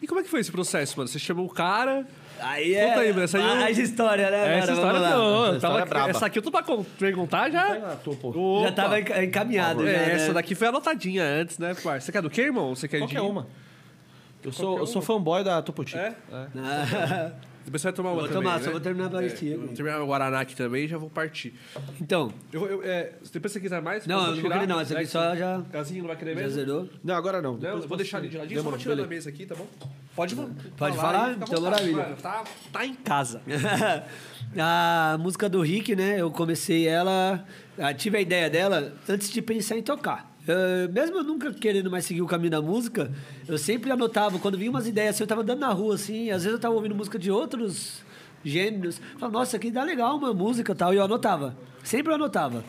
E como é que foi esse processo, mano? Você chamou o cara... Aí é Conta aí, mano, essa aí eu- mais história, né, essa agora? história não. Essa eu tava- história é essa aqui eu tô pra perguntar já. Ah, tô. Já tava enca- encaminhado. É, já, né? essa daqui foi anotadinha antes, né, parça? Você quer do quê, irmão? Você quer Qualquer de... uma. Eu sou, eu sou fanboy da Topo Chico. É? Ah, Depois você vai tomar uma Vou também, tomar, né? só vou terminar a baristinha. É, vou terminar o Guaraná aqui também e já vou partir. Então, Eu, eu, é, depois você quiser mais, Não, eu não vou querer não, essa aqui Né, só já- Casinho não vai querer já mesmo? zerou? Não, agora não. Não, eu vou deixar ali de ladinho, só Demorou, vou tirar da mesa aqui, tá bom? Pode, Pode falar? à Então, vontade, maravilha. mano. Tá, tá em casa. a música do Rick, né? Eu comecei ela. ah, Tive a ideia dela antes de pensar em tocar. Eu, mesmo eu nunca querendo mais seguir o caminho da música, eu sempre anotava. Quando vinha umas ideias assim, eu tava andando na rua assim, às vezes eu tava ouvindo música de outros gêneros. Falava, nossa, aqui dá legal uma música tal. E eu anotava. Sempre eu anotava.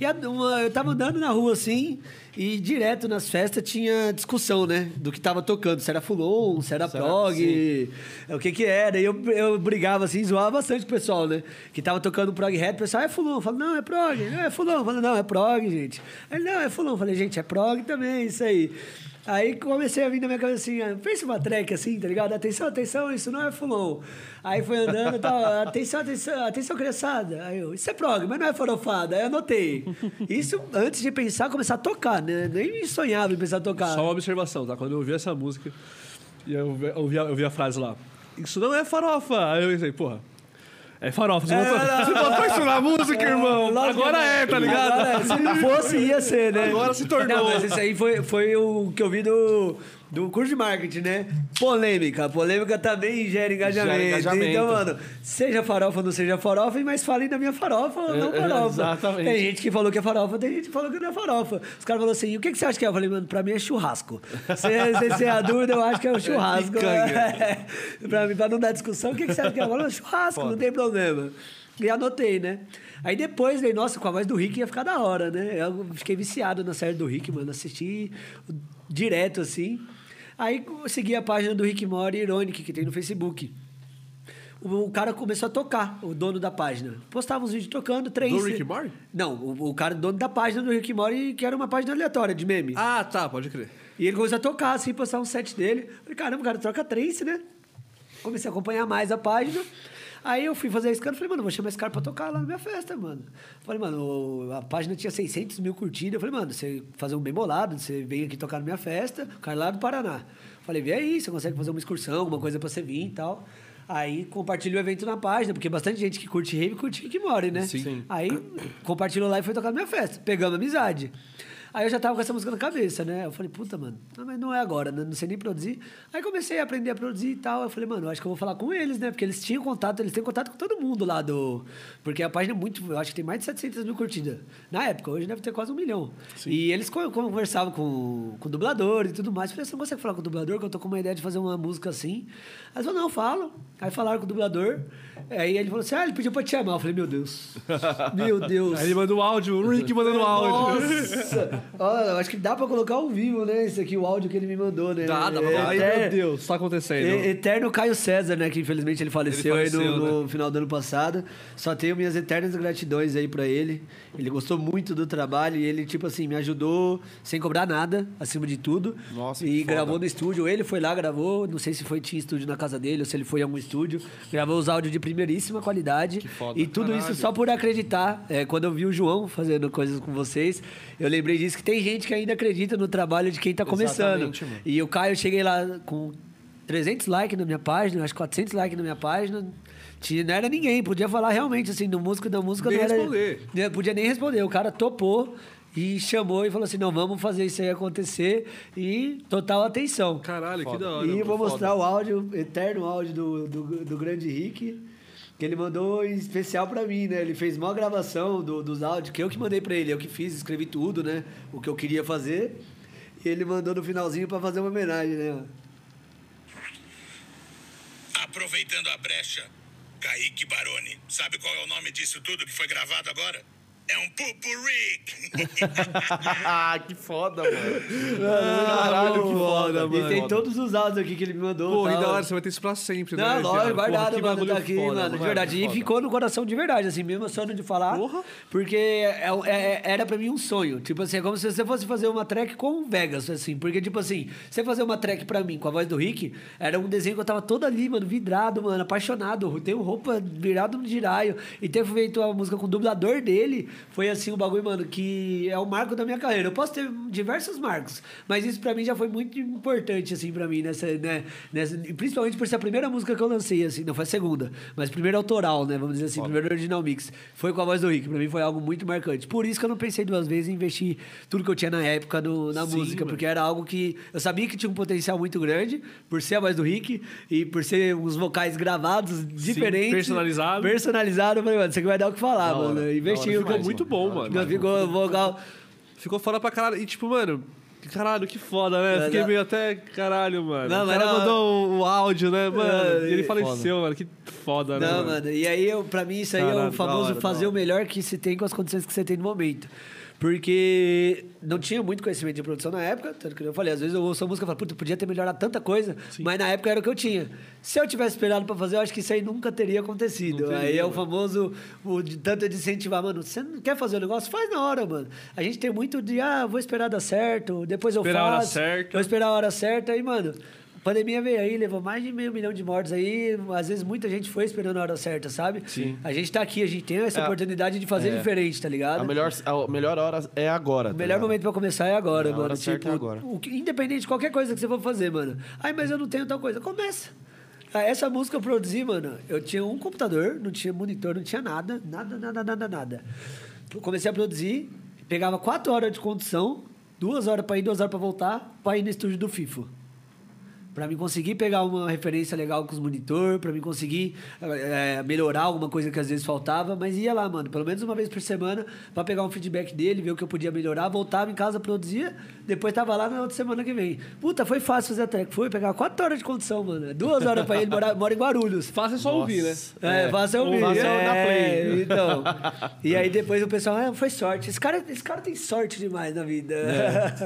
E a- uma- eu tava andando na rua assim, e direto nas festas tinha discussão, né? Do que tava tocando. Se era Fulon, se era Se era- prog, o que que era. E eu, eu brigava assim, zoava bastante o pessoal, né? Que tava tocando prog rap, o pessoal, é Fulon. Eu falo, não, é prog. Não, é Fulon. Eu falo, não, é prog, gente. Ele, não, é Fulon. Eu falei, gente, é prog também, isso aí. Aí comecei a vir na minha cabeça assim, ah, pensa uma track assim, tá ligado? Atenção, atenção, isso não é Fulon. Aí foi andando e tal, atenção, atenção, atenção, criançada. Aí eu, isso é prog, mas não é farofada. Aí eu anotei. Isso antes de pensar, começar a tocar, né? Nem sonhava em pensar a tocar. Só uma observação, tá? Quando eu ouvi essa música, e eu ouvi, eu a, a frase lá, isso não é farofa. Aí eu pensei, porra, é farofa. Você, É, botou, não. você botou isso na música, irmão. Lógico Agora que- é, tá ligado? Agora, se fosse, ia ser, né? Agora se tornou. Não, mas isso aí foi, foi o que eu vi do, do curso de marketing, né? Polêmica. Polêmica também gera engajamento. Gera engajamento. Então, mano, seja farofa ou não seja farofa, mas falem da minha farofa ou não É, é, farofa. exatamente. Tem gente que falou que é farofa, tem gente que falou que não é farofa. Os caras falaram assim, o que, que você acha que é? Eu falei, mano, pra mim é churrasco. Se, se, se é a dúvida, eu acho que é o churrasco. picanha. pra mim, pra não dar discussão, o que, que você acha que é? Eu falei, churrasco, não tem problema. E anotei, né? Aí depois veio, nossa, com a voz do Rick ia ficar da hora, né? Eu fiquei viciado na série do Rick, mano. Assisti direto, assim. Aí eu segui a página do Rick Mori Ironic, que tem no Facebook. O, o cara começou a tocar, o dono da página. Postava uns vídeos tocando, três. Do Rick Mori? Não, o, o cara dono da página do Rick Mori, que era uma página aleatória de meme. Ah, tá, pode crer. E ele começou a tocar, assim, postar um set dele. Falei, caramba, o cara troca trance, né? Comecei a acompanhar mais a página. Aí eu fui fazer esse cara, falei, mano, vou chamar esse cara pra tocar lá na minha festa, mano. Falei, mano, a página tinha 600 mil curtidas. Eu falei, mano, você fazer um bem bolado, você vem aqui tocar na minha festa, o cara lá do Paraná. Falei, vem aí, você consegue fazer uma excursão, alguma coisa pra você vir e tal. Aí compartilhei o evento na página, porque bastante gente que curte rave curte Rick Mori, né? Sim. Sim. Aí compartilhou lá e foi tocar na minha festa. Pegamos amizade. Aí eu já tava com essa música na cabeça, né? Eu falei, puta, mano, não, mas não é agora, né? Não sei nem produzir. Aí comecei a aprender a produzir e tal. Eu falei, mano, eu acho que eu vou falar com eles, né? Porque eles tinham contato, eles têm contato com todo mundo lá do. Porque a página é muito. Eu acho que tem mais de 700 mil curtidas. Na época, hoje deve ter quase um milhão. E eles co- conversavam com, com o dublador e tudo mais. Eu falei, você não consegue falar com o dublador? Que eu tô com uma ideia de fazer uma música assim. Aí eles falaram, não, eu falo. Aí falaram com o dublador. Aí ele falou assim, ah, ele pediu pra te chamar. Eu falei, meu Deus. Meu Deus. Aí ele mandou áudio, o Rick mandando áudio. Nossa! Olha, eu acho que dá pra colocar ao vivo, né? Esse aqui, o áudio que ele me mandou, né? Dá, dá pra É. Ai, eter- meu Deus, tá acontecendo. e- Eterno Caio César, né? Que infelizmente ele faleceu, Ele faleceu, aí no, né? no final do ano passado. Só tenho minhas eternas gratidões aí pra ele. Ele gostou muito do trabalho e ele, tipo assim, me ajudou sem cobrar nada, acima de tudo. Nossa, E que foda. gravou no estúdio. Ele foi lá, gravou. Não sei se foi tinha estúdio na casa dele ou se ele foi em algum estúdio. Gravou os áudios de primeiríssima qualidade. Que foda. E tudo Caralho. isso só por acreditar. É, quando eu vi o João fazendo coisas com vocês, eu lembrei disso que tem gente que ainda acredita no trabalho de quem tá começando. Mano. E o Caio, eu cheguei lá com 300 likes na minha página, acho que 400 likes na minha página. Tinha, não era ninguém, podia falar realmente assim, no música da música Nem não era. responder. né, Podia nem responder. O cara topou e chamou e falou assim: não, vamos fazer isso aí acontecer. E total atenção. Caralho, que da hora. E vou foda. mostrar o áudio, eterno áudio do, do, do grande Rick, que ele mandou em especial pra mim, né? Ele fez uma gravação do- dos áudios, que eu que mandei pra ele, eu que fiz, escrevi tudo, né? O que eu queria fazer. ele mandou no finalzinho pra fazer uma homenagem, né? Aproveitando a brecha, Kaique Baroni, sabe qual é o nome disso tudo que foi gravado agora? É um pupurri. Ah, que foda, mano. Caralho, que foda, E mano. tem todos os áudios aqui que ele me mandou. Pô, e da hora, você vai ter isso pra sempre, né? Não, lógico, Porra, guardado, que mano, bagulho tá aqui, foda, mano, de verdade. E foda. ficou no coração de verdade, assim, mesmo sonho de falar. Porra. Porque é- é- era pra mim um sonho. Tipo assim, é como se você fosse fazer uma track com o Vegas, assim. Porque, tipo assim, você fazer uma track pra mim com a voz do Rick, era um desenho que eu tava todo ali, mano, vidrado, mano, apaixonado. Tenho roupa virado no giraio. E ter feito a música com o dublador dele, foi assim, um bagulho, mano, que é o marco da minha carreira. Eu posso ter diversos marcos, mas isso pra mim já foi muito importante, assim, pra mim, nessa, né? Nessa, principalmente por ser a primeira música que eu lancei, assim, não foi a segunda, mas primeira autoral, né? Vamos dizer assim, primeiro original mix. Foi com a voz do Rick. Pra mim foi algo muito marcante. Por isso que eu não pensei duas vezes em investir tudo que eu tinha na época no- na Sim, música, mano. porque era algo que eu sabia que tinha um potencial muito grande, por ser a voz do Rick e por ser uns vocais gravados diferentes. personalizado. Personalizado. Eu falei, mano, isso aqui vai dar o que falar, hora, mano. da Investi hora o que eu muito bom, mano. demais. Ficou vocal. Ficou foda pra caralho. E tipo, mano, caralho, que foda, né? Não, Fiquei não. meio até caralho, mano. Não, o mas cara não- mandou o, o áudio, né, mano? É, e ele faleceu, mano. Que foda, né? Não, mano. E aí, eu, pra mim, isso aí é Caralho, o da famoso hora, fazer o melhor que se tem com as condições que você tem no momento. Porque não tinha muito conhecimento de produção na época, tanto que eu falei, às vezes eu ouço a música e falo, puta, podia ter melhorado tanta coisa, mas na época era o que eu tinha. Se eu tivesse esperado pra fazer, eu acho que isso aí nunca teria acontecido. Teria, aí é o mano. famoso, o de, tanto de incentivar, mano, você não quer fazer o negócio? Faz na hora, mano. A gente tem muito de, ah, vou esperar dar certo, depois eu Esperar a hora faço. certa. Vou esperar a hora certa, aí, mano... A pandemia veio aí, levou mais de meio milhão de mortes aí. Às vezes muita gente foi esperando a hora certa, sabe? Sim. A gente tá aqui, a gente tem essa É. oportunidade de fazer É. diferente, tá ligado? A melhor, a melhor hora é agora. O tá melhor ligado? momento pra começar é agora, A hora mano. certa Tipo, é agora. o que- independente de qualquer coisa que você for fazer, mano. Ai, mas eu não tenho tal coisa. Começa. Ah, Essa música eu produzi, mano. Eu tinha um computador, não tinha monitor, não tinha nada. Nada, nada, nada, nada. Eu comecei a produzir, pegava quatro horas de condução, duas horas pra ir, duas horas pra voltar, pra ir no estúdio do FIFO. Pra mim conseguir pegar uma referência legal com os monitor, pra mim conseguir eh, melhorar alguma coisa que às vezes faltava, mas ia lá, mano, pelo menos uma vez por semana, pra pegar um feedback dele, ver o que eu podia melhorar, voltava em casa, produzia, depois tava lá na outra semana que vem. Puta, foi fácil fazer a track, foi pegar quatro horas de condução, mano, duas horas pra ele, mora, mora em Guarulhos. Fácil é só ouvir, né? É, faça ouvir. Faça é, na play. Então. E aí depois o pessoal, ah, foi sorte. Esse cara, esse cara tem sorte demais na vida.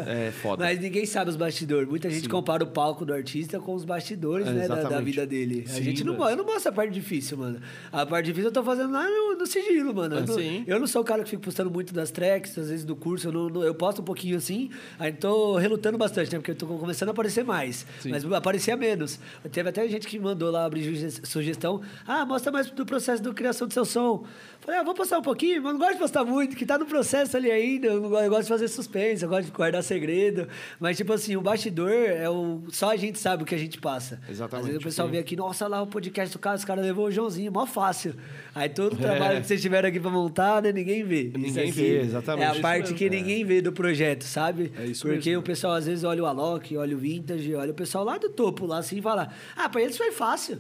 é foda. Mas ninguém sabe os bastidores. Muita gente compara o palco do artista com os bastidores, É, né, da, da vida dele. a Sim, gente não, eu não mostro a parte difícil, mano. A parte difícil eu tô fazendo lá no, no sigilo, mano. Eu, Ah, não, sim. eu não sou o cara que fica postando muito das tracks, às vezes do curso, eu, não, eu posto um pouquinho assim, aí tô relutando bastante, né? Porque eu tô começando a aparecer mais. Mas aparecia menos. Teve até gente que mandou lá abrir suge- sugestão. Ah, mostra mais do processo da criação do seu som. Falei, ah, vou postar um pouquinho, mas não gosto de postar muito, que tá no processo ali ainda. Eu, não gosto, eu gosto de fazer suspense, eu gosto de guardar segredo. Mas, tipo assim, o bastidor é o. Só a gente sabe o que a gente passa. Exatamente, Às vezes o pessoal vê aqui, nossa, lá o podcast do cara, os caras levou o Joãozinho, mó fácil. Aí todo o trabalho que vocês tiveram aqui pra montar, né, ninguém vê. Ninguém aqui vê, exatamente. É a parte mesmo. que ninguém vê do projeto, sabe? É isso Porque mesmo. o pessoal às vezes olha o Alok, olha o Vintage, olha o pessoal lá do topo, lá assim, e fala: Ah, pra eles foi fácil.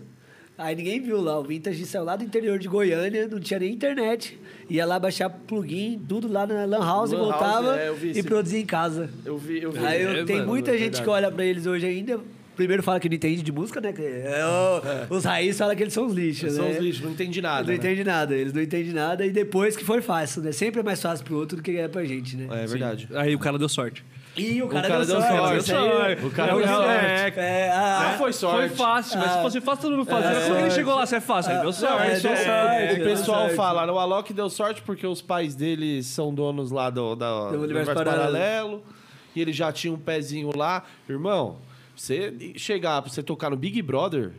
Aí ninguém viu lá, o Vintage saiu lá do interior de Goiânia, não tinha nem internet. Ia lá baixar plugin, tudo lá na Lan House, Lan House, voltava é, eu vi e produzia em casa. Eu vi, eu vi. Aí eu, É, tem mano, muita é gente que olha pra eles hoje ainda. Primeiro fala que não entende de música, né? é o- Os raízes falam que eles são os lixos, São né? os lixos, não entendi nada. não né? entende nada, eles não entendem nada. E depois que foi fácil, né? Sempre é mais fácil pro outro do que é pra gente, né? É verdade. Aí o cara deu sorte. E o cara, cara deu, deu sorte. sorte, deu O cara deu sorte. é, É, ah, Não foi sorte. Foi fácil, mas se fosse fácil, todo mundo fazia. É. Como ele chegou lá, se é fácil? Aí deu sorte. é, deu sorte. o pessoal sorte. fala, o Alok deu sorte porque os pais dele são donos lá do, da, Do do Universo universo Paralelo. paralelo. E ele já tinha um pezinho lá. Irmão, você chegar você tocar no Big Brother,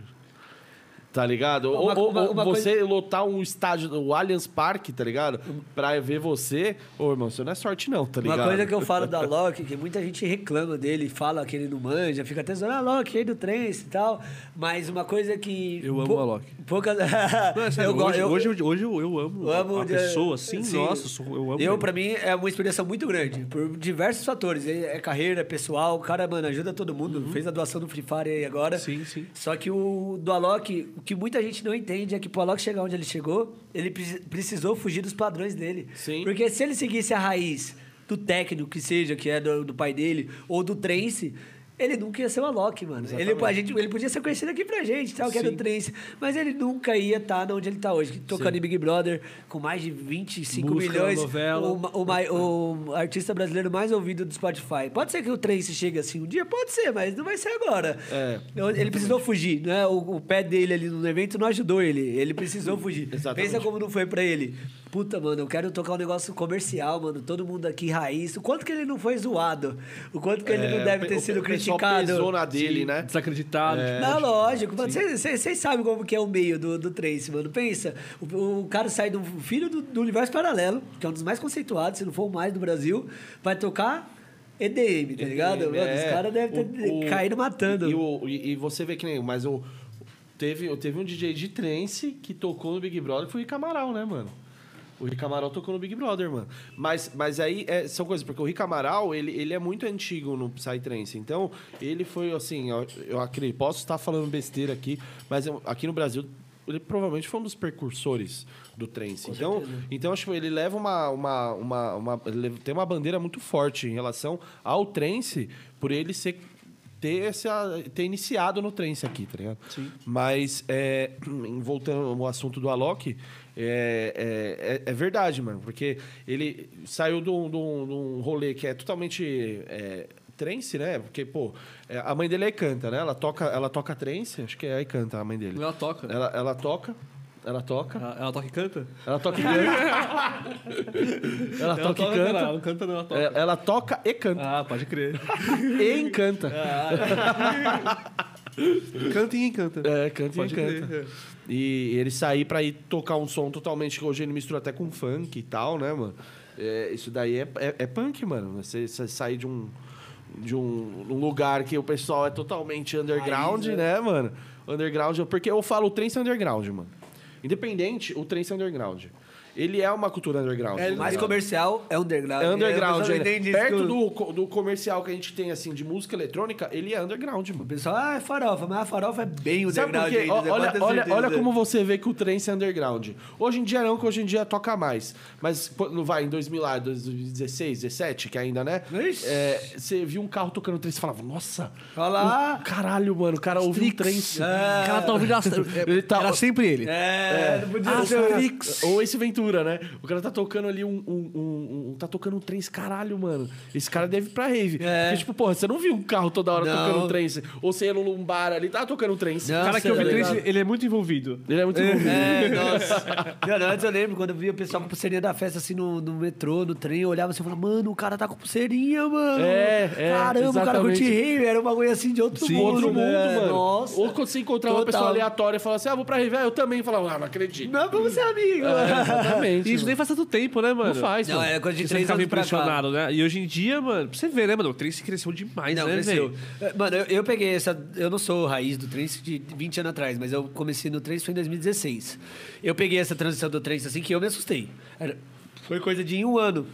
tá ligado? Uma- ou uma- uma você lotar um estádio, o Allianz Parque, tá ligado? Pra ver você. Ô, irmão, isso não é sorte não, tá ligado? Uma coisa que eu falo da Loki, que muita gente reclama dele, fala que ele não manja, fica até zoando, ah, Loki, aí do trance e tal. Mas uma coisa que. Eu amo pou- a Loki. Poucas. Não, é eu, hoje, eu- hoje, eu- hoje eu, eu amo, Eu amo a de- pessoa, assim, sim. nossa, eu, sou- eu amo Eu, ele. pra mim, é uma inspiração muito grande, por diversos fatores. É é carreira, é pessoal, o cara, mano, ajuda todo mundo. Fez a doação do Free Fire aí agora. Uhum. Sim, sim. Só que o do Alok, o que muita gente não entende é que pro Alok chegar onde ele chegou, ele pre- precisou fugir dos padrões dele. Sim. Porque se ele seguisse a raiz do técnico que seja, que é do, do pai dele, ou do Trance, ele nunca ia ser o Alok, mano. Ele, a gente, ele podia ser conhecido aqui pra gente, tal, que era o Trance, mas ele nunca ia estar onde ele tá hoje, tocando em Big Brother, com mais de 25 Música, milhões. novela. O, o, o artista brasileiro mais ouvido do Spotify. Pode ser que o Trance chegue assim um dia? Pode ser, mas não vai ser agora. É. Ele precisou fugir, né? O, o pé dele ali no evento não ajudou ele. Ele precisou fugir. Exatamente. Pensa como não foi pra ele. Puta, mano, eu quero tocar um negócio comercial, mano. Todo mundo aqui raiz. O quanto que ele não foi zoado? O quanto que ele não deve ter É, sido pe- criticado? pesou na dele, né? Desacreditado. Não, lógico. mano. Vocês sabem como que é o meio do, do Trace, mano. Pensa, o, o cara sai do filho do, do universo paralelo, que é um dos mais conceituados, se não for o mais do Brasil, vai tocar EDM, tá ligado? Mano, É, os caras devem ter o- caído matando. E, o- e- e você vê que nem. Mas o. Teve, teve um DJ de trance que tocou no Big Brother, que foi o Rick Amaral, né, mano? O Rick Amaral tocou no Big Brother, mano. Mas, mas aí é, são coisas, porque o Rick Amaral, ele, ele é muito antigo no Psytrance. Então, ele foi assim, eu, eu acredito, posso estar falando besteira aqui, mas eu- aqui no Brasil, ele provavelmente foi um dos precursores do trance. Então, então acho que ele leva uma, uma, uma, uma- tem uma bandeira muito forte em relação ao trance, por ele ser ter, essa, ter iniciado no trance aqui, tá ligado? Sim. Mas, é, voltando ao assunto do Alok, é, é, é, é verdade, mano. Porque ele saiu de um, de um- de um rolê que é totalmente é, trance, né? Porque, pô, é, a mãe dele é canta, né? Ela toca, ela toca trance, acho que é canta a mãe dele. Ela toca. Ela, ela toca, ela toca, Ela, ela toca e canta? ela toca e canta. ela toca e Ela canta. não canta não, ela toca. É, Ela toca e canta. Ah, pode crer. E encanta. canta e encanta. É, canta Pode e crer, encanta. é. E ele sair pra ir tocar um som totalmente que hoje ele mistura até com funk e tal, né, mano? É, isso daí é, é, é punk, mano. Você, você sair de um de um, um lugar que o pessoal é totalmente underground, né, mano? Underground, porque eu falo o trance é underground, mano. Independente, o trance é underground. Ele é uma cultura underground. O mais comercial é underground. É underground, isso Perto o- do, do comercial que a gente tem, assim, de música eletrônica, ele é underground, mano. O pessoal, ah, é farofa, mas a farofa é bem Sabe por underground quê? Olha, olha, olha como você vê que o trance é underground. Hoje em dia não, que hoje em dia toca mais. Mas não vai em 2000 lá, 2016, 17, que ainda, né? É, você viu um carro tocando trance e falava, nossa, Olha lá. o- caralho, mano, o cara ouviu um trance. É. O cara tá ouvindo... Ele tá- Era sempre ele. É, não podia Ah, ser o. Ou esse Ventura, né? O cara tá tocando ali um, um- um- um- Tá tocando um trance, caralho, mano. Esse cara deve ir pra rave. É. Porque, tipo, porra, você não viu um carro toda hora Não. tocando um trance. Ou você ia num bar ali, tá tocando um trance. Não. O cara que ouve Nossa, trance, ele é muito envolvido. Ele é muito envolvido. É, nossa. Antes eu lembro quando eu via o pessoal com pulseirinha da festa assim no, no metrô, no trem, eu olhava assim e falava, mano, o cara tá com pulseirinha, mano. É, é, Caramba, o cara exatamente. curte rave, era um bagulho assim de outro Sim, mundo. outro mundo, né? mano. Nossa. Ou quando você encontrava uma Total. pessoa aleatória e falava assim, ah, vou pra rave. Ah, eu também falava, ah, não acredito. Não, vamos ser amigos. É, exatamente. E isso nem faz tanto tempo, né, mano? Não faz, Não, mano. é coisa de Você três ficava anos impressionado, né? E hoje em dia, mano, pra você ver, né, mano? O trance cresceu demais, Não, né, cresceu. velho? É, Mano, eu, eu peguei essa. Eu não sou raiz do trance de 20 anos atrás, mas eu comecei no trance foi em 2016. Eu peguei essa transição do trance assim que eu me assustei. Era- foi coisa de um ano.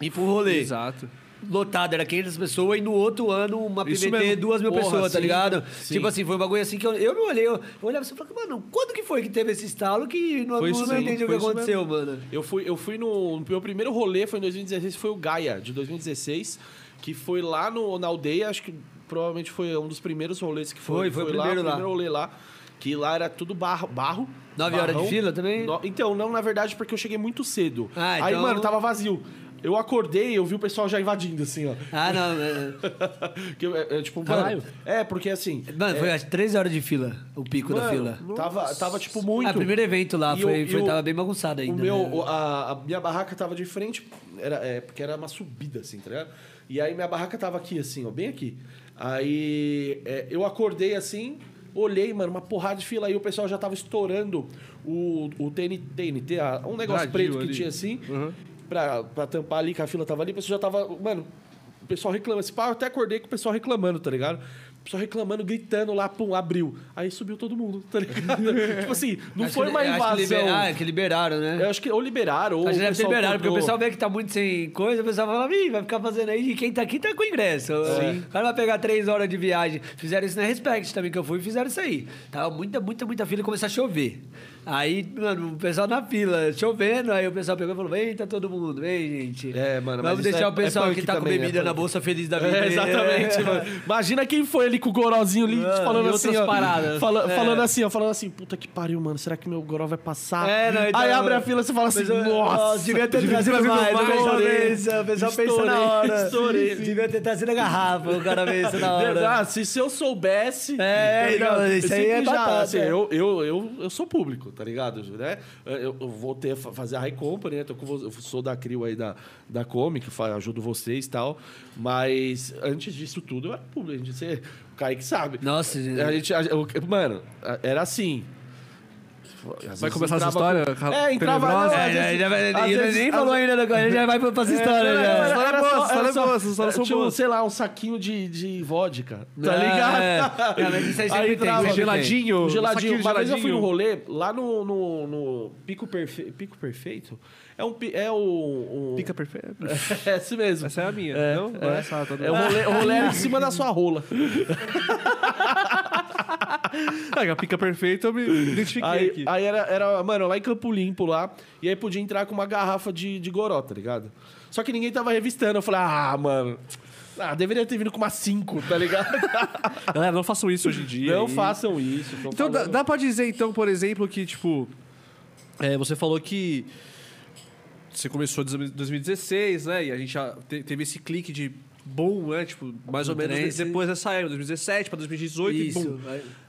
E pro rolê. Exato. Lotado, era 500 pessoas, e no outro ano uma Isso mesmo. duas mil Porra, pessoas, tá sim, ligado? sim. Tipo assim, foi um bagulho assim que eu, eu me olhei, eu, eu olhava assim e falava, mano, quando que foi que teve esse estalo que não, Foi não, não aí, entendi o que foi aconteceu, mano? Eu fui, eu fui no. Meu primeiro rolê foi em 2016, foi o Gaia, de 2016, que foi lá no, na aldeia, acho que provavelmente foi um dos primeiros rolês que foi. Foi, foi o primeiro lá. primeiro rolê lá. Que lá era tudo barro. barro Nove horas de fila também? No- então, não, na verdade, porque eu cheguei muito cedo. Ah, Aí, então- mano, tava vazio. Eu acordei eu vi o pessoal já invadindo, assim, ó. Ah, não. é- Que eu- é, é, tipo, Caralho. mano, é, porque assim. Mano, foi às 13 horas de fila, o pico da mano, fila. Tava, tava, tipo, muito. Ah, primeiro evento lá, E foi, o- e foi, tava bem bagunçado ainda. O meu, né? a, a minha barraca tava de frente, era, é, porque era uma subida, assim, tá ligado? E aí minha barraca tava aqui, assim, ó, bem aqui. Aí é, eu acordei assim, olhei, mano, uma porrada de fila aí, o pessoal já tava estourando o, o TNT, TNT, ah, um negócio preto que ali. tinha assim, Uhum. Pra, pra tampar ali, que a fila tava ali, o pessoal já tava. Mano, o pessoal reclama. Esse pá, eu até acordei com o pessoal reclamando, tá ligado? O pessoal reclamando, gritando lá, pum, abriu. Aí subiu todo mundo, tá ligado? tipo assim, não Acho foi que- uma acho que invasão. liber- Ah, é que liberaram, né? Eu acho que ou liberaram, ou Acho que deve liberado, porque o pessoal vê que tá muito sem coisa, o pessoal fala, ih, vai ficar fazendo aí, e quem tá aqui tá com ingresso. O cara vai pegar três horas de viagem. Fizeram isso na Respect também, que eu fui, e fizeram isso aí. Tava muita, muita, muita fila e começou a chover. Aí, mano, o pessoal na fila, chovendo, aí o pessoal pegou e falou: vem, tá todo mundo, vem, gente. É, mano, Vamos deixar é- o pessoal é que tá com também, bebida é na bolsa feliz da vida. É, exatamente, mano. Imagina quem foi ali com o gorozinho ali, falando e assim, outras ó, paradas. fala- É. Falando assim, ó, falando assim, puta que pariu, mano, será que meu goró vai passar? É, não, então- Aí abre a fila e você fala assim, eu- nossa, devia ter trazido mais, mais, o pessoal estourei, pensa, o pessoal pensa estourei, na hora. estourei. Devia ter trazido a garrafa, o cara pensa na hora. Verdade, se, se eu soubesse. É, não, isso aí é batata, assim, é. eu, eu, eu, eu sou público, tá ligado? Né? Eu, eu vou ter fazer a High Company, né? Tô com eu sou da CRIO aí da, da Comic, ajudo vocês e tal. Mas antes disso tudo, eu era público. A gente, você, o Kaique sabe. Nossa, A gente, a- eu- mano, era assim. Vai começar essa história? com- É, entrava. Não, É, já- já vezes- nem falou ainda da coisa, já vai pra, essa história. É, já. era- História era boa, só- história era só- histórias são tinha, um, boas. sei lá, um saquinho de, de vodka, tá É, ligado? é. Não, mas isso aí sempre entrava- tem. Geladinho. Um um geladinho. Uma vez eu fui num rolê, lá no, no, no Pico, Perfe... Pico Perfeito. É um... É o... Um... Fica perfeito. É esse mesmo. Essa é a minha. É, não? É essa, tá É o rolê, o rolê era em cima da sua rola. A pica perfeita eu me identifiquei Aí, aqui. aí era, era, mano, lá em Campo Limpo lá. E aí podia entrar com uma garrafa de, de goró, tá ligado? Só que ninguém tava revistando. Eu falei, ah, mano. Ah, deveria ter vindo com uma 5, tá ligado? Galera, não façam isso hoje em dia. Não E- façam isso. Então, dá, dá pra dizer, então, por exemplo, que, tipo... é, você falou que você começou em 2016, né? E a gente já te- teve esse clique de boom, né? Tipo, mais ou menos depois dessa época, 2017 pra 2018 e Isso. boom.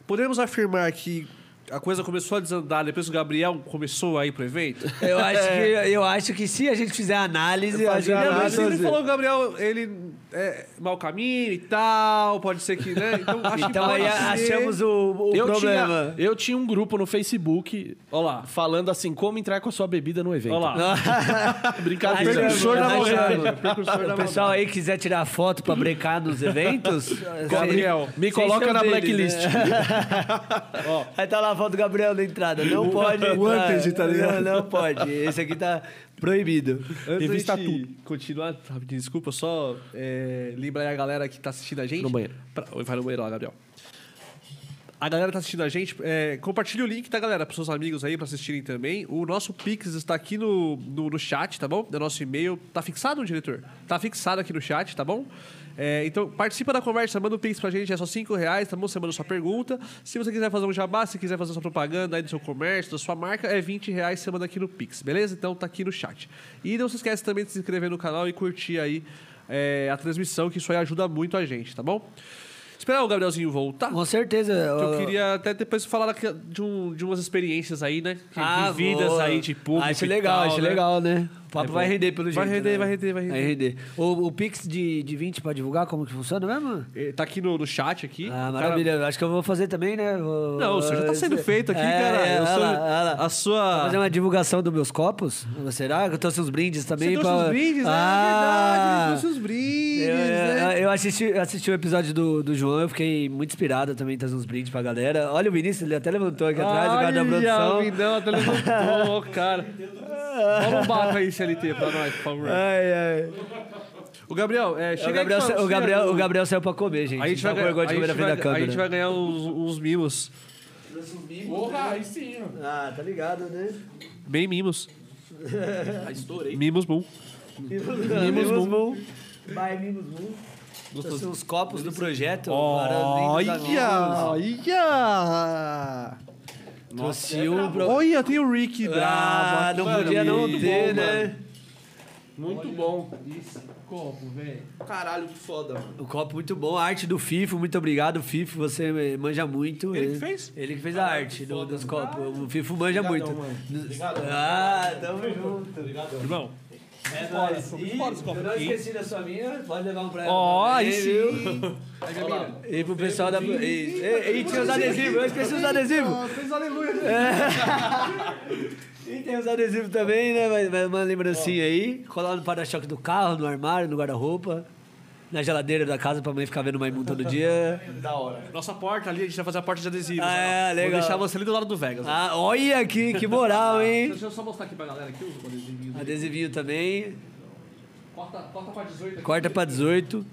Podemos afirmar que a coisa começou a desandar depois que o Gabriel começou a ir pro evento? Eu acho, que, eu acho que se a gente fizer análise, a gente Fazer E a vai Luísa, ele fazer. falou que o Gabriel, ele é mau caminho e tal, pode ser que, né? Então, acho que Então pode aí ser. achamos o, o eu problema. Tinha, eu tinha um grupo no Facebook Olha lá. falando assim, como entrar com a sua bebida no evento. Olha lá. Brincadeira. Precursor da Achamos. maldade. Precursor da O pessoal aí quiser tirar foto pra brecar nos eventos, Gabriel, Me coloca na deles, blacklist. né? Aí tá lá foto do Gabriel na entrada. Não pode. o. Wanted, tá ligado? Não, não pode. Esse aqui tá proibido. Antes da gente continuar, rapidinho, desculpa, só é, lembrar a galera que tá assistindo a gente. No banheiro. Pra- vai no banheiro lá, Gabriel. A galera tá assistindo a gente, é, compartilha o link, tá, galera? Pros seus amigos aí pra assistirem também. O nosso Pix está aqui no, no, no chat, tá bom? O nosso e-mail. Tá fixado, diretor? Tá fixado aqui no chat, tá bom? É, então, participa da conversa, manda um Pix pra gente, é só 5 reais, tá bom? Você manda sua pergunta. Se você quiser fazer um jabá, se quiser fazer sua propaganda aí do seu comércio, da sua marca, é 20 reais, você manda aqui no Pix, beleza? Então tá aqui no chat. E não se esquece também de se inscrever no canal e curtir aí é, a transmissão, que isso aí ajuda muito a gente, tá bom? Esperar o Gabrielzinho voltar. Com certeza. Eu ó, queria até depois falar de, um, de umas experiências aí, né? Ah, Vividas boa. aí de público. Acho legal, tal, acho né? legal, né? O papo É vai render pelo Vai jeito. render, né? vai render, vai render. O, o Pix de, de 20 pra divulgar, como que funciona mesmo? Eh, Tá aqui no, no chat aqui. Ah, Cara, maravilha. Acho que eu vou fazer também, né? Vou- Não, o senhor já tá sendo feito aqui, É, cara. é, Eu sou lá, a Vou sua. fazer uma divulgação dos meus copos? Será? Eu trouxe uns brindes também. Você trouxe pra... os brindes, ah, É verdade, trouxe os brindes, Eu, né? eu- eu assisti, assisti o episódio do, do João, eu fiquei muito inspirado também trazer uns brindes pra galera. Olha o Vinícius, ele até levantou aqui atrás, o cara da produção. o Vidão até levantou, cara. Vamos um barco aí, CLT, pra nós, por favor. Ai, ai. O Gabriel, é, O chega Gabriel, aí o, Gabriel, o Gabriel saiu pra comer, gente. A gente, vai tá ganhar, a, gente vai, da a câmera. gente vai ganhar uns, uns mimos. Porra, aí sim. ó. Ah, tá ligado, né? Bem mimos. Ah, estourei. Mimos boom. Mimos Moon. Vai, Mimos Moon. Trouxe uns copos do projeto. Olha! Olha! Olha! Trouxe um pro... Olha, tem o Rick bravo. Ah, aqui. não Mano, podia não muito ter, bom, né? Muito bom. Isso, copo, velho. Caralho, que foda, mano. O copo muito bom, a arte do Fifo, muito obrigado, Fifo, você manja muito. Ele que fez? Ele que fez a arte do- dos copos. O Fifo manja Obrigadão, muito. mano. Obrigado. Ah, tamo junto. Irmão, É nóis. eu não esqueci da sua mina, pode levar um pra ela. Ó, também, aí sim. E pro pessoal da... E, e, e tinha os adesivos, eu esqueci os adesivos. fez aleluia. E tem os adesivos também, né? Mas uma lembrancinha aí. Colar no para-choque do carro, no armário, no guarda-roupa. Na geladeira da casa pra mãe ficar vendo mais todo dia. Da hora. Nossa porta ali, a gente vai fazer a porta de adesivos. Ah, é, legal. Vou deixar você ali do lado do Vegas. Ah, olha que, que moral, hein? Deixa eu só mostrar aqui pra galera aqui os adesivinhos. Adesivinho também. Corta, corta pra 18 aqui. Corta pra 18.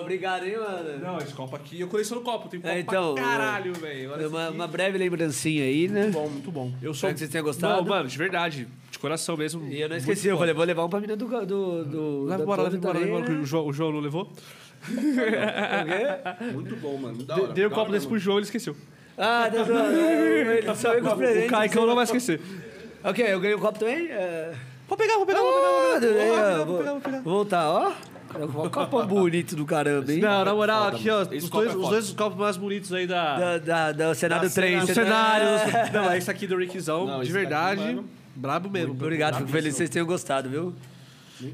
Obrigado, hein, mano. Não, esse copo aqui, eu coleciono copo, tem copo É, então, pra caralho, velho. Uma, aqui. uma breve lembrancinha aí, né? Bom, muito bom. Eu sou... Espero que vocês tenham gostado. Não, mano, de verdade, de coração mesmo. E eu não esqueci, eu falei, vou levar um pra menina do. do, do Leva embora, leva embora, leva né? o João, o João não levou. Muito bom, mano. Da Dei- hora, Dei o da copo hora desse pro João, ele esqueceu. Ah, Deus, ele só veio com os presentes. O Caicão não vai esquecer. Ok, eu ganhei o copo também? É... Vou pegar, vou pegar, vou Ah, pegar. Vou pegar, vou, vou pegar, vou pegar. voltar, ó. O copo bonito do caramba, hein? Não, na moral, aqui, ó, os dois, é os dois copos mais bonitos aí da... Da, da, da Senado Da 3. Os você- cenários. Não, esse aqui do Rickzão, Não, de verdade. mano. Brabo mesmo. Muito obrigado, fico feliz que vocês tenham gostado, viu?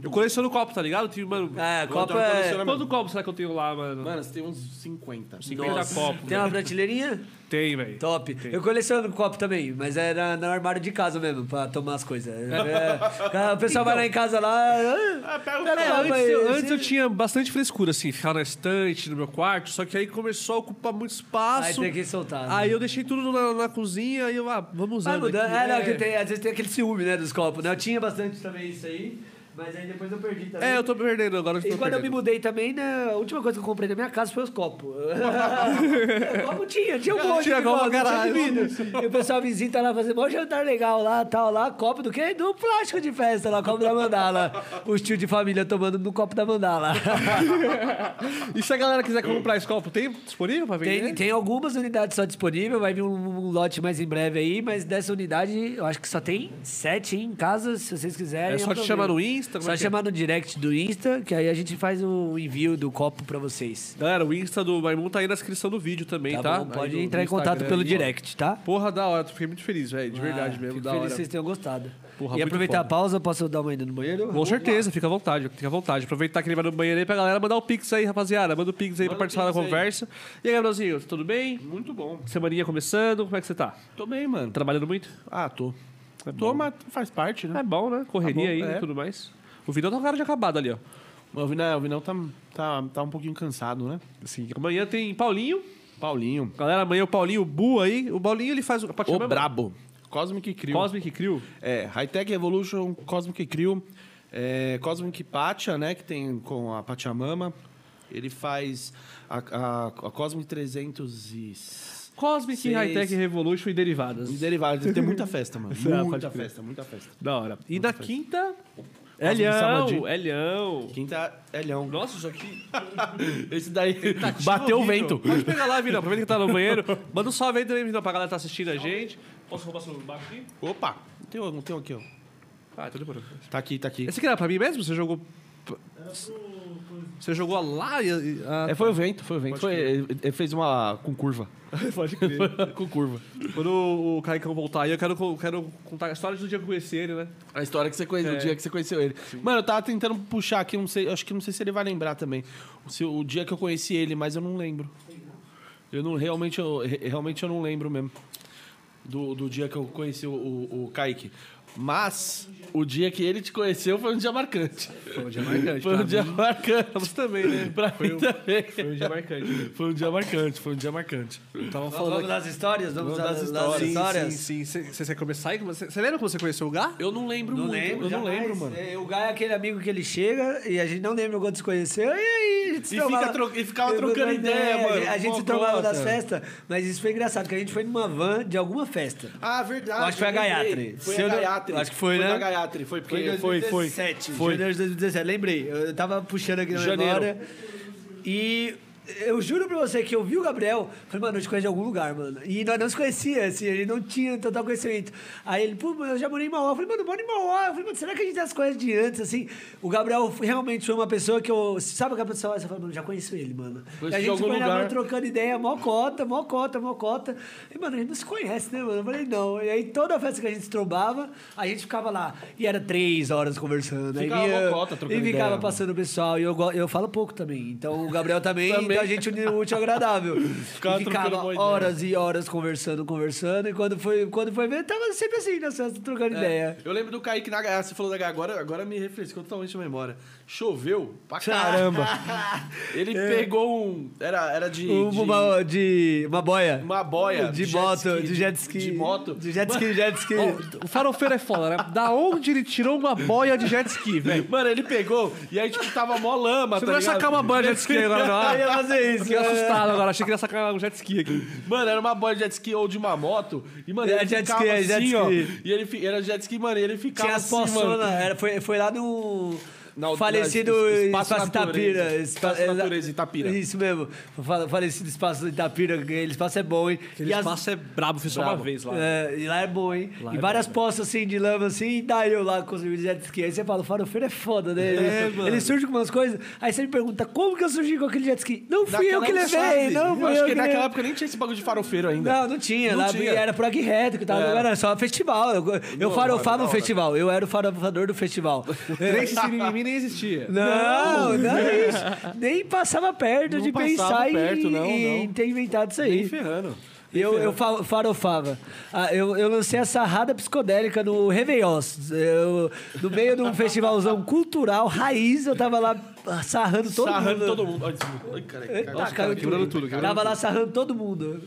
Eu coleciono copo, tá ligado? Eu Tenho, mano. Ah, copo é... Quanto copo será que eu tenho lá, mano? Mano, você tem uns 50. 50 Nossa. copos. Tem uma prateleirinha? Tem, velho. Top. Eu coleciono copo também, mas é na- no armário de casa mesmo, pra tomar as coisas. É, o pessoal vai lá em casa lá. Ah, pega o pera aí, É, rapaz, antes, eu, antes eu tinha bastante frescura, assim, ficar na estante, no meu quarto, só que aí começou a ocupar muito Aí espaço. tem que soltar. né? Aí eu deixei tudo na, na cozinha, aí eu, ah, vamos Vai usando. mudando. É, não, que tem, às vezes tem aquele ciúme, né, dos copos, né? Eu tinha bastante também isso aí, mas aí depois eu perdi também. É, eu tô perdendo agora. eu E tô quando eu me perdendo. mudei também, né, a última coisa que eu comprei na minha casa foi os copos. o copo tinha, tinha um monte Tinha copo caralho. E o pessoal tá lá fazendo um jantar legal lá, tal, lá, copo do quê? Do plástico de festa lá, copo da mandala. Os tios de família tomando no copo da mandala. E se a galera quiser comprar esse copo, tem disponível pra vender? Tem, tem algumas unidades só disponíveis, vai vir um, um lote mais em breve aí, mas dessa unidade eu acho que só tem sete em casa, se vocês quiserem. É só te chamar no Insta? Como Só é que é? chamar no direct do Insta, que aí a gente faz o envio do copo pra vocês. Galera, o Insta do Maimun tá aí na descrição do vídeo também, Tá, tá? bom? Pode Aí no- entrar em contato Instagram pelo aí, ó. direct, tá? Porra, da hora. Fiquei muito feliz, velho. De verdade Ah, mesmo, Fico da feliz hora. que vocês tenham gostado. Porra, e muito aproveitar foda. a pausa, posso dar uma ida no banheiro? Com certeza, fica à vontade, fica à vontade. Aproveitar que ele vai no banheiro aí pra galera mandar o Pix aí, rapaziada. Manda o Pix aí pra Manda o participar da Pix aí. conversa. E aí, Gabrielzinho, tudo bem? Muito bom. Semaninha começando, como é que você tá? Tô bem, mano. Trabalhando muito? Ah, tô. Tô, mas faz parte, né? É bom, né? Correria Tá bom, aí é. e tudo mais. O Vidal tá com cara de acabado ali, ó. O Vinão, o Vinão tá, tá, tá um pouquinho cansado, né? Assim, amanhã tem Paulinho. Paulinho. Galera, amanhã o Paulinho, Bu aí. O Paulinho ele faz o. Pode O chamar? Brabo. Cosmic Crew. Cosmic Crew. É, Hightech Evolution, Cosmic Crew, é, Cosmic Pacha, né, que tem com a Pachamama. Ele faz a, a, a Cosmic 300 e... Cosmic, Seis. Hightech Revolution e derivadas. E derivados. Tem muita festa, mano. Muita festa, muita festa. Da hora. E na quinta. Cosmic Elhão, Samadhi. Elhão. Quinta é Leão. Nossa, isso aqui. Esse daí bateu o vento. Pode pegar lá, Vinão. Aproveita que tá no banheiro. Manda um salve aí também, Vinão, pra galera que tá assistindo a gente. Posso roubar seu baixo aqui? Opa, tem um, tem um aqui, ó. Ah, então demorou. Tá aqui, tá aqui. Esse aqui era pra mim mesmo? Você jogou. Você jogou lá e. ah, É, foi o vento, foi o vento. Foi, ele, fez uma com curva. Pode crer. com curva. Quando o Caicão voltar aí, eu quero, quero contar a história do dia que eu conheci ele, né? A história que você conheceu, É. o dia que você conheceu ele. Mano, eu tava tentando puxar aqui, não sei, acho que não sei se ele vai lembrar também. O, seu- o dia que eu conheci ele, mas eu não lembro. Eu não realmente eu, re- realmente eu não lembro mesmo do, do dia que eu conheci o, o, o Kaique. Mas o dia que ele te conheceu foi um dia marcante. Foi um dia marcante. Foi um dia mim. marcante. Também, né? Pra Foi mim um- também. Foi um dia marcante. Foi um dia marcante, foi um dia marcante. Tava Vamos, falando. vamos das histórias? Vamos, Vamos das, das das histórias. Sim, histórias? sim, sim. Você quer começar aí? Você, você lembra quando você conheceu o Gá? Eu não lembro Não muito. lembro, eu não jamais. lembro, mano. É, o Gai é aquele amigo que ele chega e a gente não lembra quando se conheceu. E aí, gente se E tomava- fica tro- e ficava trocando ideia, é, mano. A gente se tomava das festas, mas isso foi engraçado, porque a gente foi numa van de alguma festa. Ah, verdade. Eu acho que foi a. Gayatri. Foi Se a Gayatri. acho que foi, né? Foi a Gayatri, foi porque Foi em foi, foi. 2017. Foi. Janeiro de 2017. Lembrei. Eu tava puxando aqui na Janeiro. memória. E eu juro pra você que eu vi o Gabriel. Falei, mano, eu te conheço de algum lugar, mano. E nós não se conhecia, assim, gente não tinha total conhecimento. Aí ele, pô, eu já morei em Mauá. Eu falei, mano, moro em Mauá. Eu falei, mano, será que a gente já se conhece de antes, assim? O Gabriel realmente foi uma pessoa que eu. Sabe aquela pessoa? Você fala, mano, já conheço ele, mano. Conheço e a gente foi lugar. trocando ideia, mó cota, mó cota, mó cota. E, mano, a gente não se conhece, né, mano? Eu falei, não. E aí toda festa que a gente se trombava, a gente ficava lá. E era três horas conversando. Ficava aí mó cota, trocando E ficava ideia. passando o pessoal. E eu, eu falo pouco também. Então o Gabriel também. Também, a gente unir o útil ao agradável. Ficava e ficava horas e horas conversando, conversando. E quando foi, quando foi ver, tava sempre assim, na festa, trocando ideia. Eu lembro do Kaique na ah, Você falou da agora, agora me refrescou totalmente a memória. Choveu pra caramba. Ele pegou um. Era, era de. Um- de- Uma, de, uma boia. uma boia. de, jet moto, ski, de jet ski. De moto. De jet ski, jet ski. Ó, o farofeiro é foda, né? Da onde ele tirou uma boia de jet ski, velho? Mano, ele pegou e aí, tipo, tava mó lama. Você tá não vai ligado? sacar uma boia de jet ski agora, não. Fazer isso. Fiquei assustado agora, achei que ia sacar um jet ski aqui. Mano, era uma boia de jet ski ou de uma moto. E, mano, É, ele jet ficava ski, é, assim, jet ó. ski. E ele fi- era jet ski, mano, e ele ficava Tinha as assim, mano. possonas, era, foi, foi lá no Na- falecido na- Espaço, Espaço Itapira. Espaço Natureza, Itapira. Isso mesmo. Fa- Falecido Espaço Itapira, aquele espaço é bom, hein? Aquele E as- espaço é brabo, fiz só uma vez lá. É, e lá é bom, hein? Lá e é várias poças assim de lama assim, e daí eu lá com os meus jet ski. Aí você fala, o farofeiro é foda, né? É, ele, mano. ele surge com umas coisas, aí você me pergunta, como que eu surgi com aquele jet ski? Não fui eu que levei, não Eu fui acho eu que que naquela levei. época nem tinha esse bagulho de farofeiro ainda. Não, não tinha. Não lá tinha. era pro Reto que tava É. era só festival. Eu, eu farofava da o hora. festival. Eu era o farofador do festival. Mimimi nem existia. Não, não é isso. Nem passava perto Não de passava pensar em, perto, não, em não. ter inventado isso aí. Nem ferrando. Eu, eu fa- farofava. Ah, eu, eu lancei a sarrada psicodélica no Réveillon. Eu, no meio de um festivalzão cultural, raiz, eu tava lá sarrando todo Sarrando mundo. todo mundo. Ai, desculpa. Ai, cara, Eita, cara. caiu quebrando tudo, quebrando Tava lá sarrando todo mundo.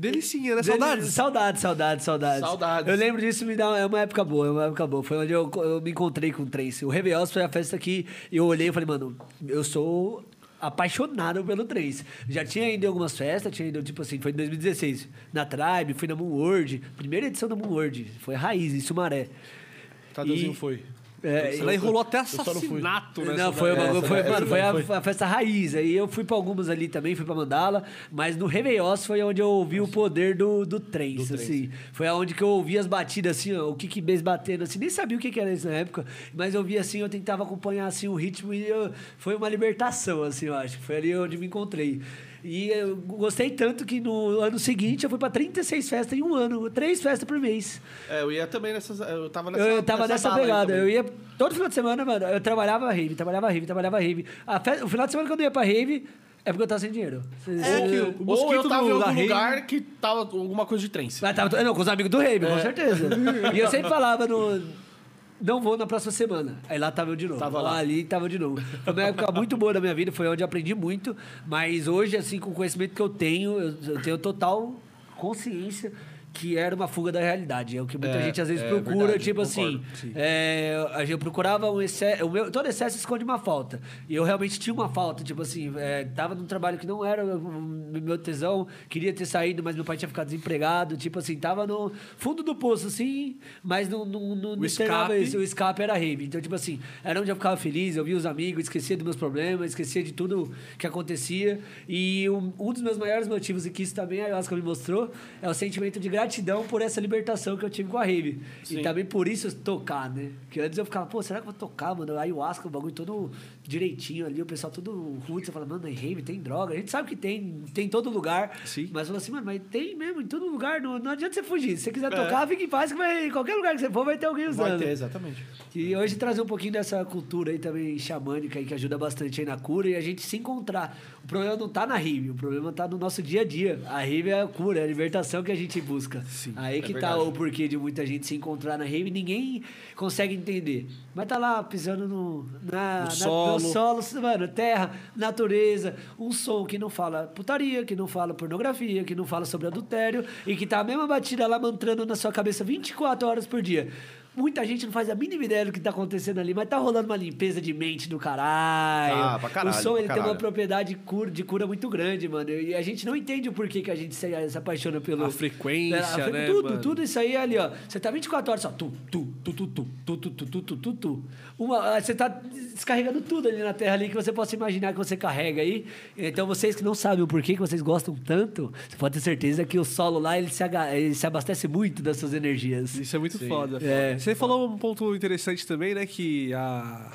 Delicinha, né? Saudades. Saudades, saudades, saudades. Saudades. Eu lembro disso, me dá, é uma época boa, é uma época boa. Foi onde eu, eu me encontrei com o Trace. O Réveillon foi a festa que eu olhei e falei, mano, eu sou apaixonado pelo Trace. Já tinha ido em algumas festas, tinha ido, tipo assim, foi em 2016. Na Tribe, fui na Moon World. Primeira edição da Moon World. Foi raiz, em Sumaré. Tadeuzinho E- foi. É, Ela enrolou até assassinato, né? não, foi, bagulho- essa foi, mano, foi, a, foi. a festa raiz. Aí eu fui pra algumas ali também, fui pra Mandala, mas no Réveillon foi onde eu ouvi o poder do, do trance, assim. Foi aonde que eu ouvi as batidas, assim, ó, o kick bass batendo, assim. Nem sabia o que, que era isso na época, mas eu via assim, eu tentava acompanhar, assim, o ritmo e eu- foi uma libertação, assim, eu acho. Foi ali onde me encontrei. E eu gostei tanto que no ano seguinte eu fui pra 36 festas em um ano, três festas por mês. É, eu ia também nessas. Eu tava nessa. Eu tava nessa aí pegada. Eu ia todo final de semana, mano. Eu trabalhava rave, trabalhava rave, trabalhava rave. A fe- O final de semana que eu não ia pra rave é porque eu tava sem dinheiro. É que o Ou eu tava do- em algum rave- lugar que tava alguma coisa de trance. Mas tava, não, com os amigos do rave, É. com certeza. e eu sempre falava no. Não vou na próxima semana. Aí lá tava eu de novo. Tava lá. Ali tava de novo. Foi uma época muito boa da minha vida, foi onde aprendi muito. Mas hoje, assim, com o conhecimento que eu tenho, eu, eu tenho total consciência que era uma fuga da realidade. É o que muita É, gente às vezes é procura, verdade, tipo concordo, assim. É, a gente- eu procurava um excesso. O meu, todo excesso esconde uma falta. E eu realmente tinha uma falta. Tipo assim, é, tava num trabalho que não era meu tesão, queria ter saído, mas meu pai tinha ficado desempregado. Tipo assim, tava no fundo do poço, assim, mas não, não, não, não escape. isso. O escape era rave. Então, tipo assim, era onde eu ficava feliz, eu via os amigos, esquecia dos meus problemas, esquecia de tudo que acontecia. E um, um dos meus maiores motivos, e que isso também a ayahuasca me mostrou, é o sentimento de gratidão por essa libertação que eu tive com a rave. E também por isso tocar, né? Que antes eu ficava, pô, será que eu vou tocar, mano? Ayahuasca, o bagulho todo direitinho ali, o pessoal todo ruim. Você fala, mano, é rave, tem droga. A gente sabe que tem, tem em todo lugar. Sim. Mas fala assim, mano, mas tem mesmo em todo lugar. Não, não adianta você fugir. Se você quiser É. tocar, fique em paz, que vai, em qualquer lugar que você for, vai ter alguém usando. Vai ter, exatamente. E hoje trazer um pouquinho dessa cultura aí também xamânica aí, que ajuda bastante aí na cura e a gente se encontrar. O problema não tá na rave, o problema tá no nosso dia a dia. A rave é a cura, é a libertação que a gente busca. Sim, aí é que tá verdade. o porquê de muita gente se encontrar na rave, ninguém consegue entender. Mas tá lá pisando no, na, na- solo. Solo, mano, terra, natureza, um som que não fala putaria, que não fala pornografia, que não fala sobre adultério e que tá a mesma batida lá mantrando na sua cabeça 24 horas por dia. Muita gente não faz a mínima ideia do que tá acontecendo ali, mas tá rolando uma limpeza de mente do caralho. Ah, pra caralho, O som ele tem uma caralho. propriedade cura- de cura muito grande, mano. E a gente não entende o porquê que a gente se, se apaixona pelo. A frequência, É, a né, Tudo, mano? tudo isso aí ali, ó. Você tá 24 horas só. Tu, tu, tu, tu, tu, tu, tu, tu, tu, tu, tu, tu. Uma, ah, você tá descarregando tudo ali na terra ali que você possa imaginar que você carrega aí. Então vocês que não sabem o porquê que vocês gostam tanto, você pode ter certeza que o solo lá ele se, aga- ele se abastece muito das suas energias. Isso é muito foda. É. Você falou um ponto interessante também, né? Que a.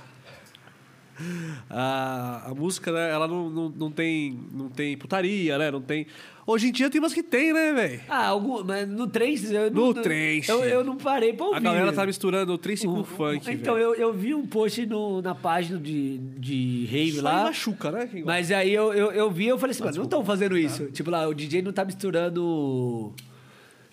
a, a música, né, ela não, não, não, tem, não tem putaria, né? Não tem. Hoje em dia tem umas que tem, né, velho? Ah, algum, mas no trance... Eu No não, trance. Eu, eu não parei pra ouvir. A galera tá misturando o trance com o funk. Então, eu, eu vi um post no, na página de, de rave lá. machuca, né? Mas aí eu, eu, eu vi eu falei assim, mano, não estão fazendo isso. Tipo lá, o DJ não tá misturando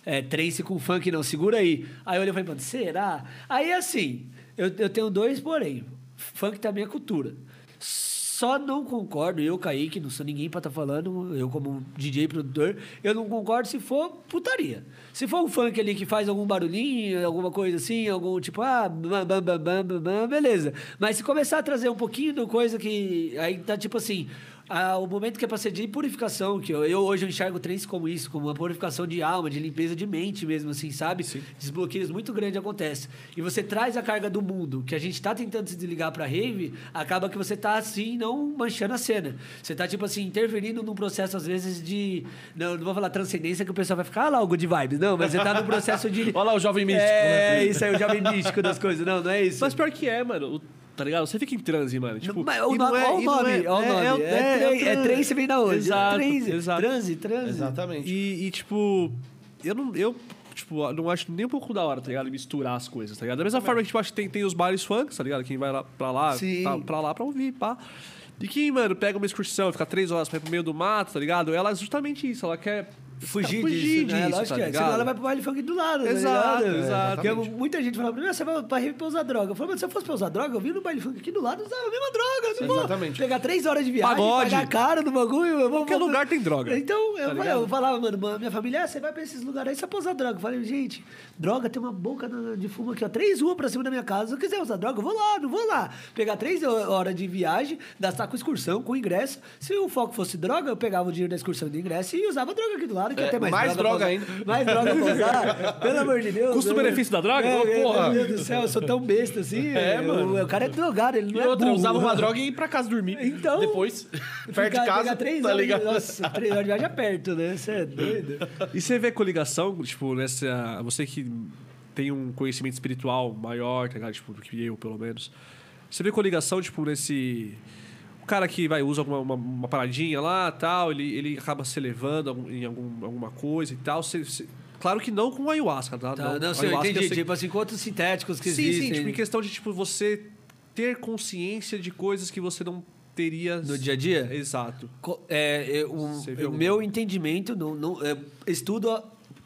é, trance com funk, não. Segura aí. Aí eu olhei e falei, mano, será? Aí assim, eu, eu tenho dois porém. Funk também é cultura. Só não concordo, eu, Kaique, não sou ninguém pra estar falando, eu como DJ produtor, eu não concordo se for putaria. Se for um funk ali que faz algum barulhinho, alguma coisa assim, algum tipo, ah, bam, bam, bam, bam, bam, beleza. Mas se começar a trazer um pouquinho de coisa que. Aí tá tipo assim. Ah, o momento que é para ser de purificação, que eu, eu hoje eu enxergo o trance como isso, como uma purificação de alma, de limpeza de mente mesmo, assim, sabe? Desbloqueios muito grandes acontecem. E você traz a carga do mundo, que a gente tá tentando se desligar pra rave, acaba que você tá assim, não manchando a cena. Você tá, tipo assim, interferindo num processo, às vezes, de. Não, não vou falar transcendência, que o pessoal vai ficar ah, lá, o good vibes. Não, mas você tá num processo de. Olha lá o jovem místico, É, né? isso aí, o jovem místico das coisas. Não, não é isso. Mas pior que é, mano. O- tá ligado? Você fica em transe, mano. Tipo, Mas o não nome, é- olha o e não nome, é- olha o nome. é- É, é- trem- é é- trance vem da onde? Exato, Transe, exato. transe, transe. Exatamente. E, e, tipo, eu não. Eu, tipo, não acho nem um pouco da hora, tá ligado? Misturar as coisas, tá ligado? Da mesma forma que, tipo, acho que tem, tem os bares funk, tá ligado? Quem vai lá pra lá, Sim. tá, pra lá pra ouvir, pá. E quem, mano, pega uma excursão, fica três horas pra ir pro meio do mato, tá ligado? Ela é justamente isso, ela quer Fugir, fugir disso, né? disso, Lógico tá que é. ligado? Senão ela vai pro baile funk do lado, Exato, tá ligado? exato. Porque muita gente fala pra mim, "Ah, você vai pra rave pra usar droga. Eu falo, mas se eu fosse pra usar droga, eu vim no baile funk aqui do lado usava a mesma droga. Eu Exatamente. pegar três horas de viagem, Pagode. pagar caro no bagulho. Eu vou, Qualquer vou- lugar tem droga. Então, eu, Tá falei, ligado? eu falava, mano, minha família, ah, você vai pra esses lugares aí só pra usar droga. Eu falei, gente, droga tem uma boca de fumo aqui, ó, três ruas pra cima da minha casa. Se eu quiser usar droga, eu vou lá, não vou lá. Pegar três horas de viagem, gastar com excursão, com ingresso. Se o foco fosse droga, eu pegava o dinheiro da excursão e do ingresso e usava droga aqui do lado, que É, até mais, mais droga usar. ainda. Mais droga pra usar. Pelo amor de Deus. Custo-benefício da droga? É, é, porra. Meu Deus do céu, eu sou tão besta assim. É, eu- mano. O, cara é drogado, ele E não é outra, burro. usava uma droga e ia pra casa dormir. Então- Depois, perto de casa, três tá horas de- ligado? Nossa, três horas de viagem é perto, né? Você é doido. E você vê coligação, tipo, nessa. Você que tem um conhecimento espiritual maior, tá ligado? Tipo, do que eu, pelo menos. Você vê coligação, tipo, nesse. O cara que vai, usa alguma, uma, uma paradinha lá tal, ele, ele acaba se elevando em algum, alguma coisa e tal. Você- você- claro que não com ayahuasca, tá? Tá, não, sei, eu ayahuasca entendi. sei- Tipo assim, outros sintéticos que sim, existem. sim, tipo, em questão de tipo, você ter consciência de coisas que você não teria. No dia a dia? Exato. Co- É, eu- o, o meu entendimento, não, não, é, estudo,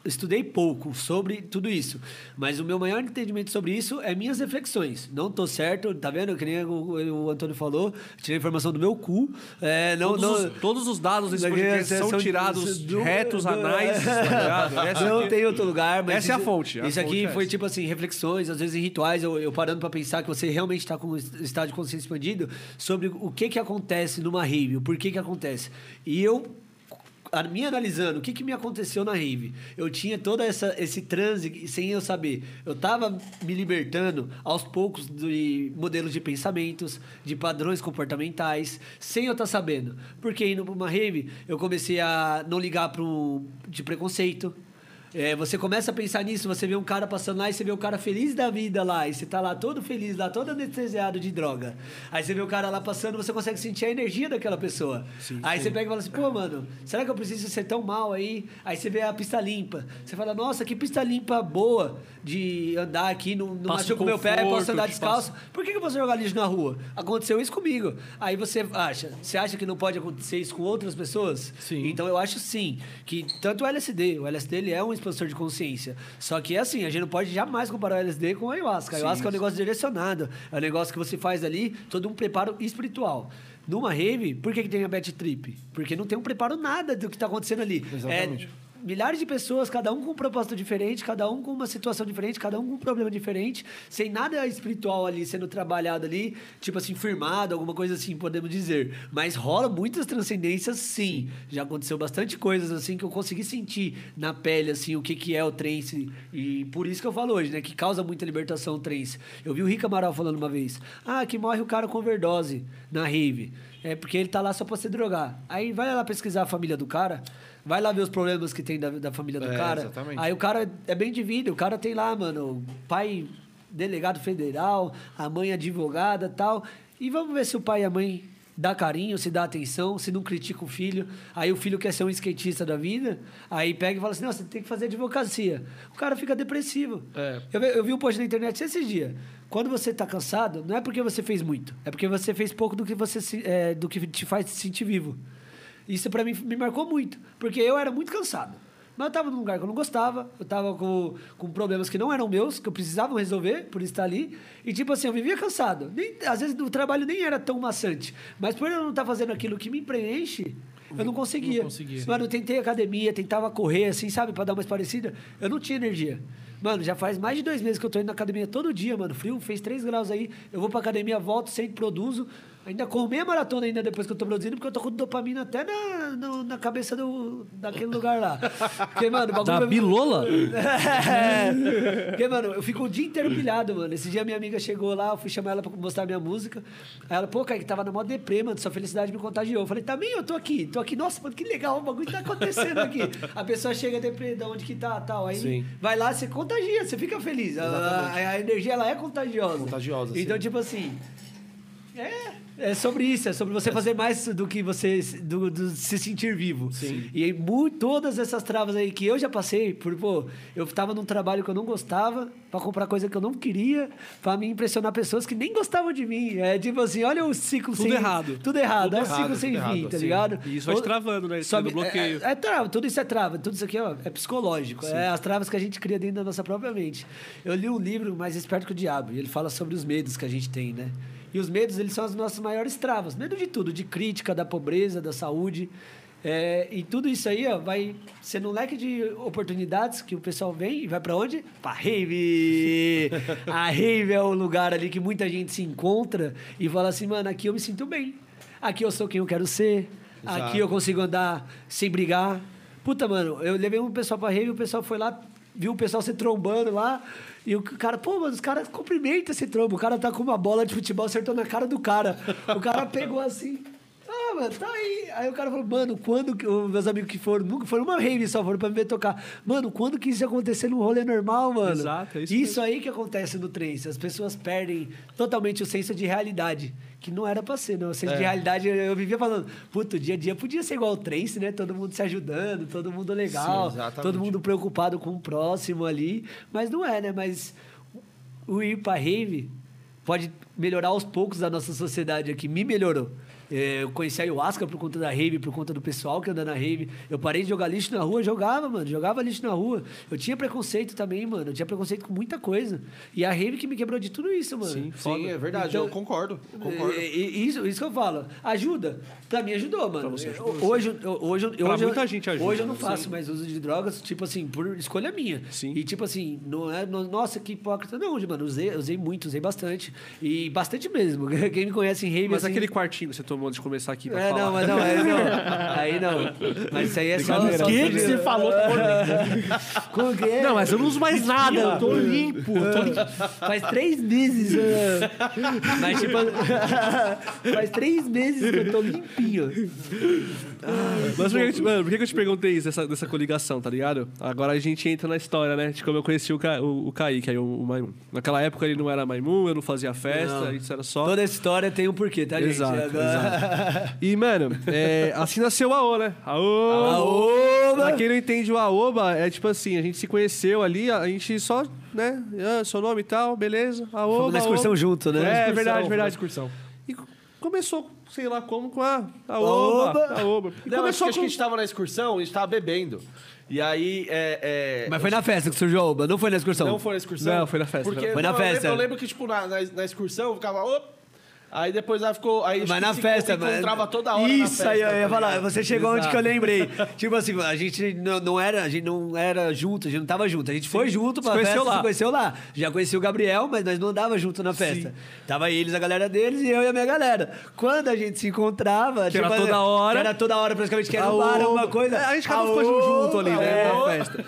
estudei pouco sobre tudo isso, mas o meu maior entendimento sobre isso é minhas reflexões. Não tô certo, tá vendo? Que nem o, o Antônio falou, tirei informação do meu cu. É, não, todos, não, os, todos os dados desse podcast é- são, são- tirados do- retos, do- anais, tá ligado? Essa não aqui- tem outro lugar, mas. Essa é a isso- fonte, a Isso aqui fonte é foi essa. tipo assim, reflexões, às vezes em rituais, eu, eu parando pra pensar que você realmente tá com um estado de consciência expandido sobre o que que acontece numa rave, o porquê que acontece. E eu me analisando o que, que me aconteceu na rave. Eu tinha todo essa, esse transe sem eu saber. Eu tava me libertando aos poucos de modelos de pensamentos, de padrões comportamentais, sem eu estar sabendo. Porque indo para uma rave, eu comecei a não ligar para de preconceito. É, você começa a pensar nisso, você vê um cara passando lá e você vê o cara feliz da vida lá, e você tá lá todo feliz, lá todo anestesiado de droga. Aí você vê o cara lá passando, você consegue sentir a energia daquela pessoa. aí você pega e fala assim, pô, mano, será que eu preciso ser tão mal aí? Aí você vê a pista limpa. Você fala, nossa, que pista limpa boa de andar aqui, não, não machuca o meu pé, posso andar descalço. Por que, que eu posso jogar lixo na rua? Aconteceu isso comigo. Aí você acha, você acha que não pode acontecer isso com outras pessoas? Sim. Então eu acho sim que tanto o LSD, o LSD ele é um expansor de consciência. Só que é assim, a gente não pode jamais comparar o LSD com a ayahuasca. A ayahuasca é um negócio direcionado, é um negócio que você faz ali, todo um preparo espiritual. Numa rave, por que, que tem a bad trip? Porque não tem um preparo nada do que está acontecendo ali. Exatamente. É, milhares de pessoas, cada um com um propósito diferente, cada um com uma situação diferente, cada um com um problema diferente, sem nada espiritual ali sendo trabalhado ali, tipo assim, firmado, alguma coisa assim, podemos dizer. Mas rola muitas transcendências, sim. Já aconteceu bastante coisas assim que eu consegui sentir na pele, assim, o que, que é o trance. E por isso que eu falo hoje, né? Que causa muita libertação o trance. Eu vi o Rick Amaral falando uma vez: ah, que morre o cara com overdose na rave. É porque ele tá lá só pra se drogar. Aí vai lá pesquisar a família do cara. Vai lá ver os problemas que tem da, da família do É, cara. exatamente. Aí o cara é bem de vida. O cara tem lá, mano, pai delegado federal, a mãe advogada tal. E vamos ver se o pai e a mãe dá carinho, se dá atenção, se não critica o filho. Aí o filho quer ser um skatista da vida, aí pega e fala assim: não, você tem que fazer advocacia. O cara fica depressivo. É. Eu, vi- eu vi um post na internet esses dias. Quando você está cansado, não é porque você fez muito, é porque você fez pouco do que, você é, do que te faz se sentir vivo. Isso para mim me marcou muito, porque eu era muito cansado. Mas eu estava num lugar que eu não gostava, eu estava com, com problemas que não eram meus, que eu precisava resolver por estar ali. E, tipo assim, eu vivia cansado. Nem, às vezes o trabalho nem era tão maçante. Mas por eu não estar fazendo aquilo que me preenche, eu não conseguia. Não conseguia. Mano, eu tentei academia, tentava correr, assim, sabe, para dar uma parecida. Eu não tinha energia. Mano, já faz mais de dois meses que eu tô indo na academia todo dia, mano. Frio, fez três graus aí. Eu vou pra academia, volto, sempre produzo. Ainda corro meia maratona ainda depois que eu tô produzindo, porque eu tô com dopamina até na, no- na cabeça do, daquele lugar lá. Porque, mano, o bagulho... Da bilola? É. Porque, mano, eu fico o dia inteiro pilhado, mano. Esse dia minha amiga chegou lá, eu fui chamar ela pra mostrar minha música. Aí ela, pô, Kaique, tava na mó deprê, mano, sua felicidade me contagiou. Eu falei, também eu tô aqui, tô aqui. Nossa, mano, que legal, o bagulho tá acontecendo aqui. A pessoa chega deprê, de onde que tá, tal. Aí Sim. vai lá, você contagia, você fica feliz. A, a- a energia, ela é contagiosa. Contagiosa, Então, sim. tipo assim... É, é sobre isso, é sobre você fazer mais do que você do, do se sentir vivo. Sim. E aí, mu- todas essas travas aí que eu já passei, por, pô, eu tava num trabalho que eu não gostava, pra comprar coisa que eu não queria, pra me impressionar pessoas que nem gostavam de mim. É tipo assim, olha o ciclo Tudo sem. errado. Tudo errado, Tudo é o errado, ciclo sem errado, fim, tá sim. ligado? E isso vai te travando, né? Esse me- bloqueio. É, é trava, tudo isso é trava, tudo isso aqui ó, é psicológico. É as travas que a gente cria dentro da nossa própria mente. Eu li um livro Mais Esperto que o Diabo, e ele fala sobre os medos que a gente tem, né? E os medos, eles são as nossas maiores travas. Medo de tudo, de crítica, da pobreza, da saúde. É, e tudo isso aí ó, vai sendo um leque de oportunidades que o pessoal vem e vai pra onde? Pra rave! A rave é o lugar ali que muita gente se encontra e fala assim, mano, aqui eu me sinto bem. Aqui eu sou quem eu quero ser. Exato. Aqui eu consigo andar sem brigar. Puta, mano, eu levei um pessoal pra rave e o pessoal foi lá, viu o pessoal se trombando lá. E o cara, pô, mano, os caras cumprimentam esse trombo. O cara tá com uma bola de futebol, acertou na cara do cara. O cara pegou assim. Mano, tá aí. Aí o cara falou, mano, quando que. Os meus amigos que foram, nunca foram uma rave só, foram pra me ver tocar. Mano, quando que isso ia acontecer num rolê normal, mano? Exato, é isso Isso aí que acontece no trance. As pessoas perdem totalmente o senso de realidade. Que não era pra ser, não. O senso de realidade, eu, vivia falando, puto, o dia a dia podia ser igual o trance, né? Todo mundo se ajudando, todo mundo legal, Sim, todo mundo preocupado com o próximo ali. Mas não é, né? Mas o ir pra rave pode melhorar aos poucos a nossa sociedade aqui. Me melhorou. É, Eu conheci a ayahuasca por conta da rave, por conta do pessoal que anda na rave. Eu parei de jogar lixo na rua, jogava, mano. Jogava lixo na rua. Eu tinha preconceito também, mano. Eu tinha preconceito com muita coisa. E a rave que me quebrou de tudo isso, mano. Sim, Sim, é verdade, Então- eu concordo. concordo. E- e- Isso, isso que eu falo. Ajuda. Pra mim ajudou, mano. Hoje, eu- hoje, eu- Pra hoje, eu- muita gente ajuda, Hoje eu não né? faço mais uso de drogas, tipo assim, por escolha minha. Sim. E tipo assim, não é. não- nossa, que hipócrita. Não, mano, usei, usei muito, usei bastante. E bastante mesmo. Quem me conhece em rave. Mas assim, aquele quartinho que você tomou antes de começar aqui pra É, falar. não, mas não, aí não. Aí não. Mas isso aí é só. O só que, que você falou? Como que é? Não, mas eu não uso mais nada, eu tô limpo. eu tô limpo. Faz três meses. né? Mas, tipo, faz três meses que eu tô limpinho. Mas por que, que eu te- mano, por que eu te perguntei isso, dessa, dessa coligação, tá ligado? Agora a gente entra na história, né? De como eu conheci o, Ca, o, o Kaique, aí, o, o Maimun. Naquela época ele não era Maimun, eu não fazia festa, Não. isso era só... Toda essa história tem um porquê, tá, gente? Exato, Agora... E, mano, é, assim nasceu o AO, né? AO! Aoba! Pra quem não entende o Aoba, é tipo assim, a gente se conheceu ali, a gente só, né? Ah, seu nome e tal, beleza. Aoba, Fomos na excursão Aoba. junto, né? É, Excursão, verdade, verdade. na excursão. E começou, sei lá como, com a Aoba. Aoba. Aoba. E Não, acho que, começou acho que com... a gente tava na excursão, a gente tava bebendo. E aí, é... é, Mas foi na festa que surgiu a Oba, não foi na excursão? Não foi na excursão? Não, foi na festa, Porque, foi na não, eu festa. lembro- Eu lembro, que, tipo, na, na, na excursão, eu ficava... Op, aí depois ela ficou... Aí Mas na festa, mas... encontrava toda hora na Isso festa, aí, eu ia tá falar. Você chegou onde Exato. que eu lembrei. tipo assim, a gente não, não era, a gente não era junto, a gente não tava junto. A gente foi junto pra Se conheceu festa, lá. se conheceu lá. Já conheci o Gabriel, mas nós não andava junto na festa. Tava eles, a galera deles, e eu e a minha galera. Quando a gente se encontrava... Que era tipo, toda hora. Que era toda hora, praticamente, que era um bar, alguma coisa. É, a gente ficou Aoba, junto ali, né? é. Na festa.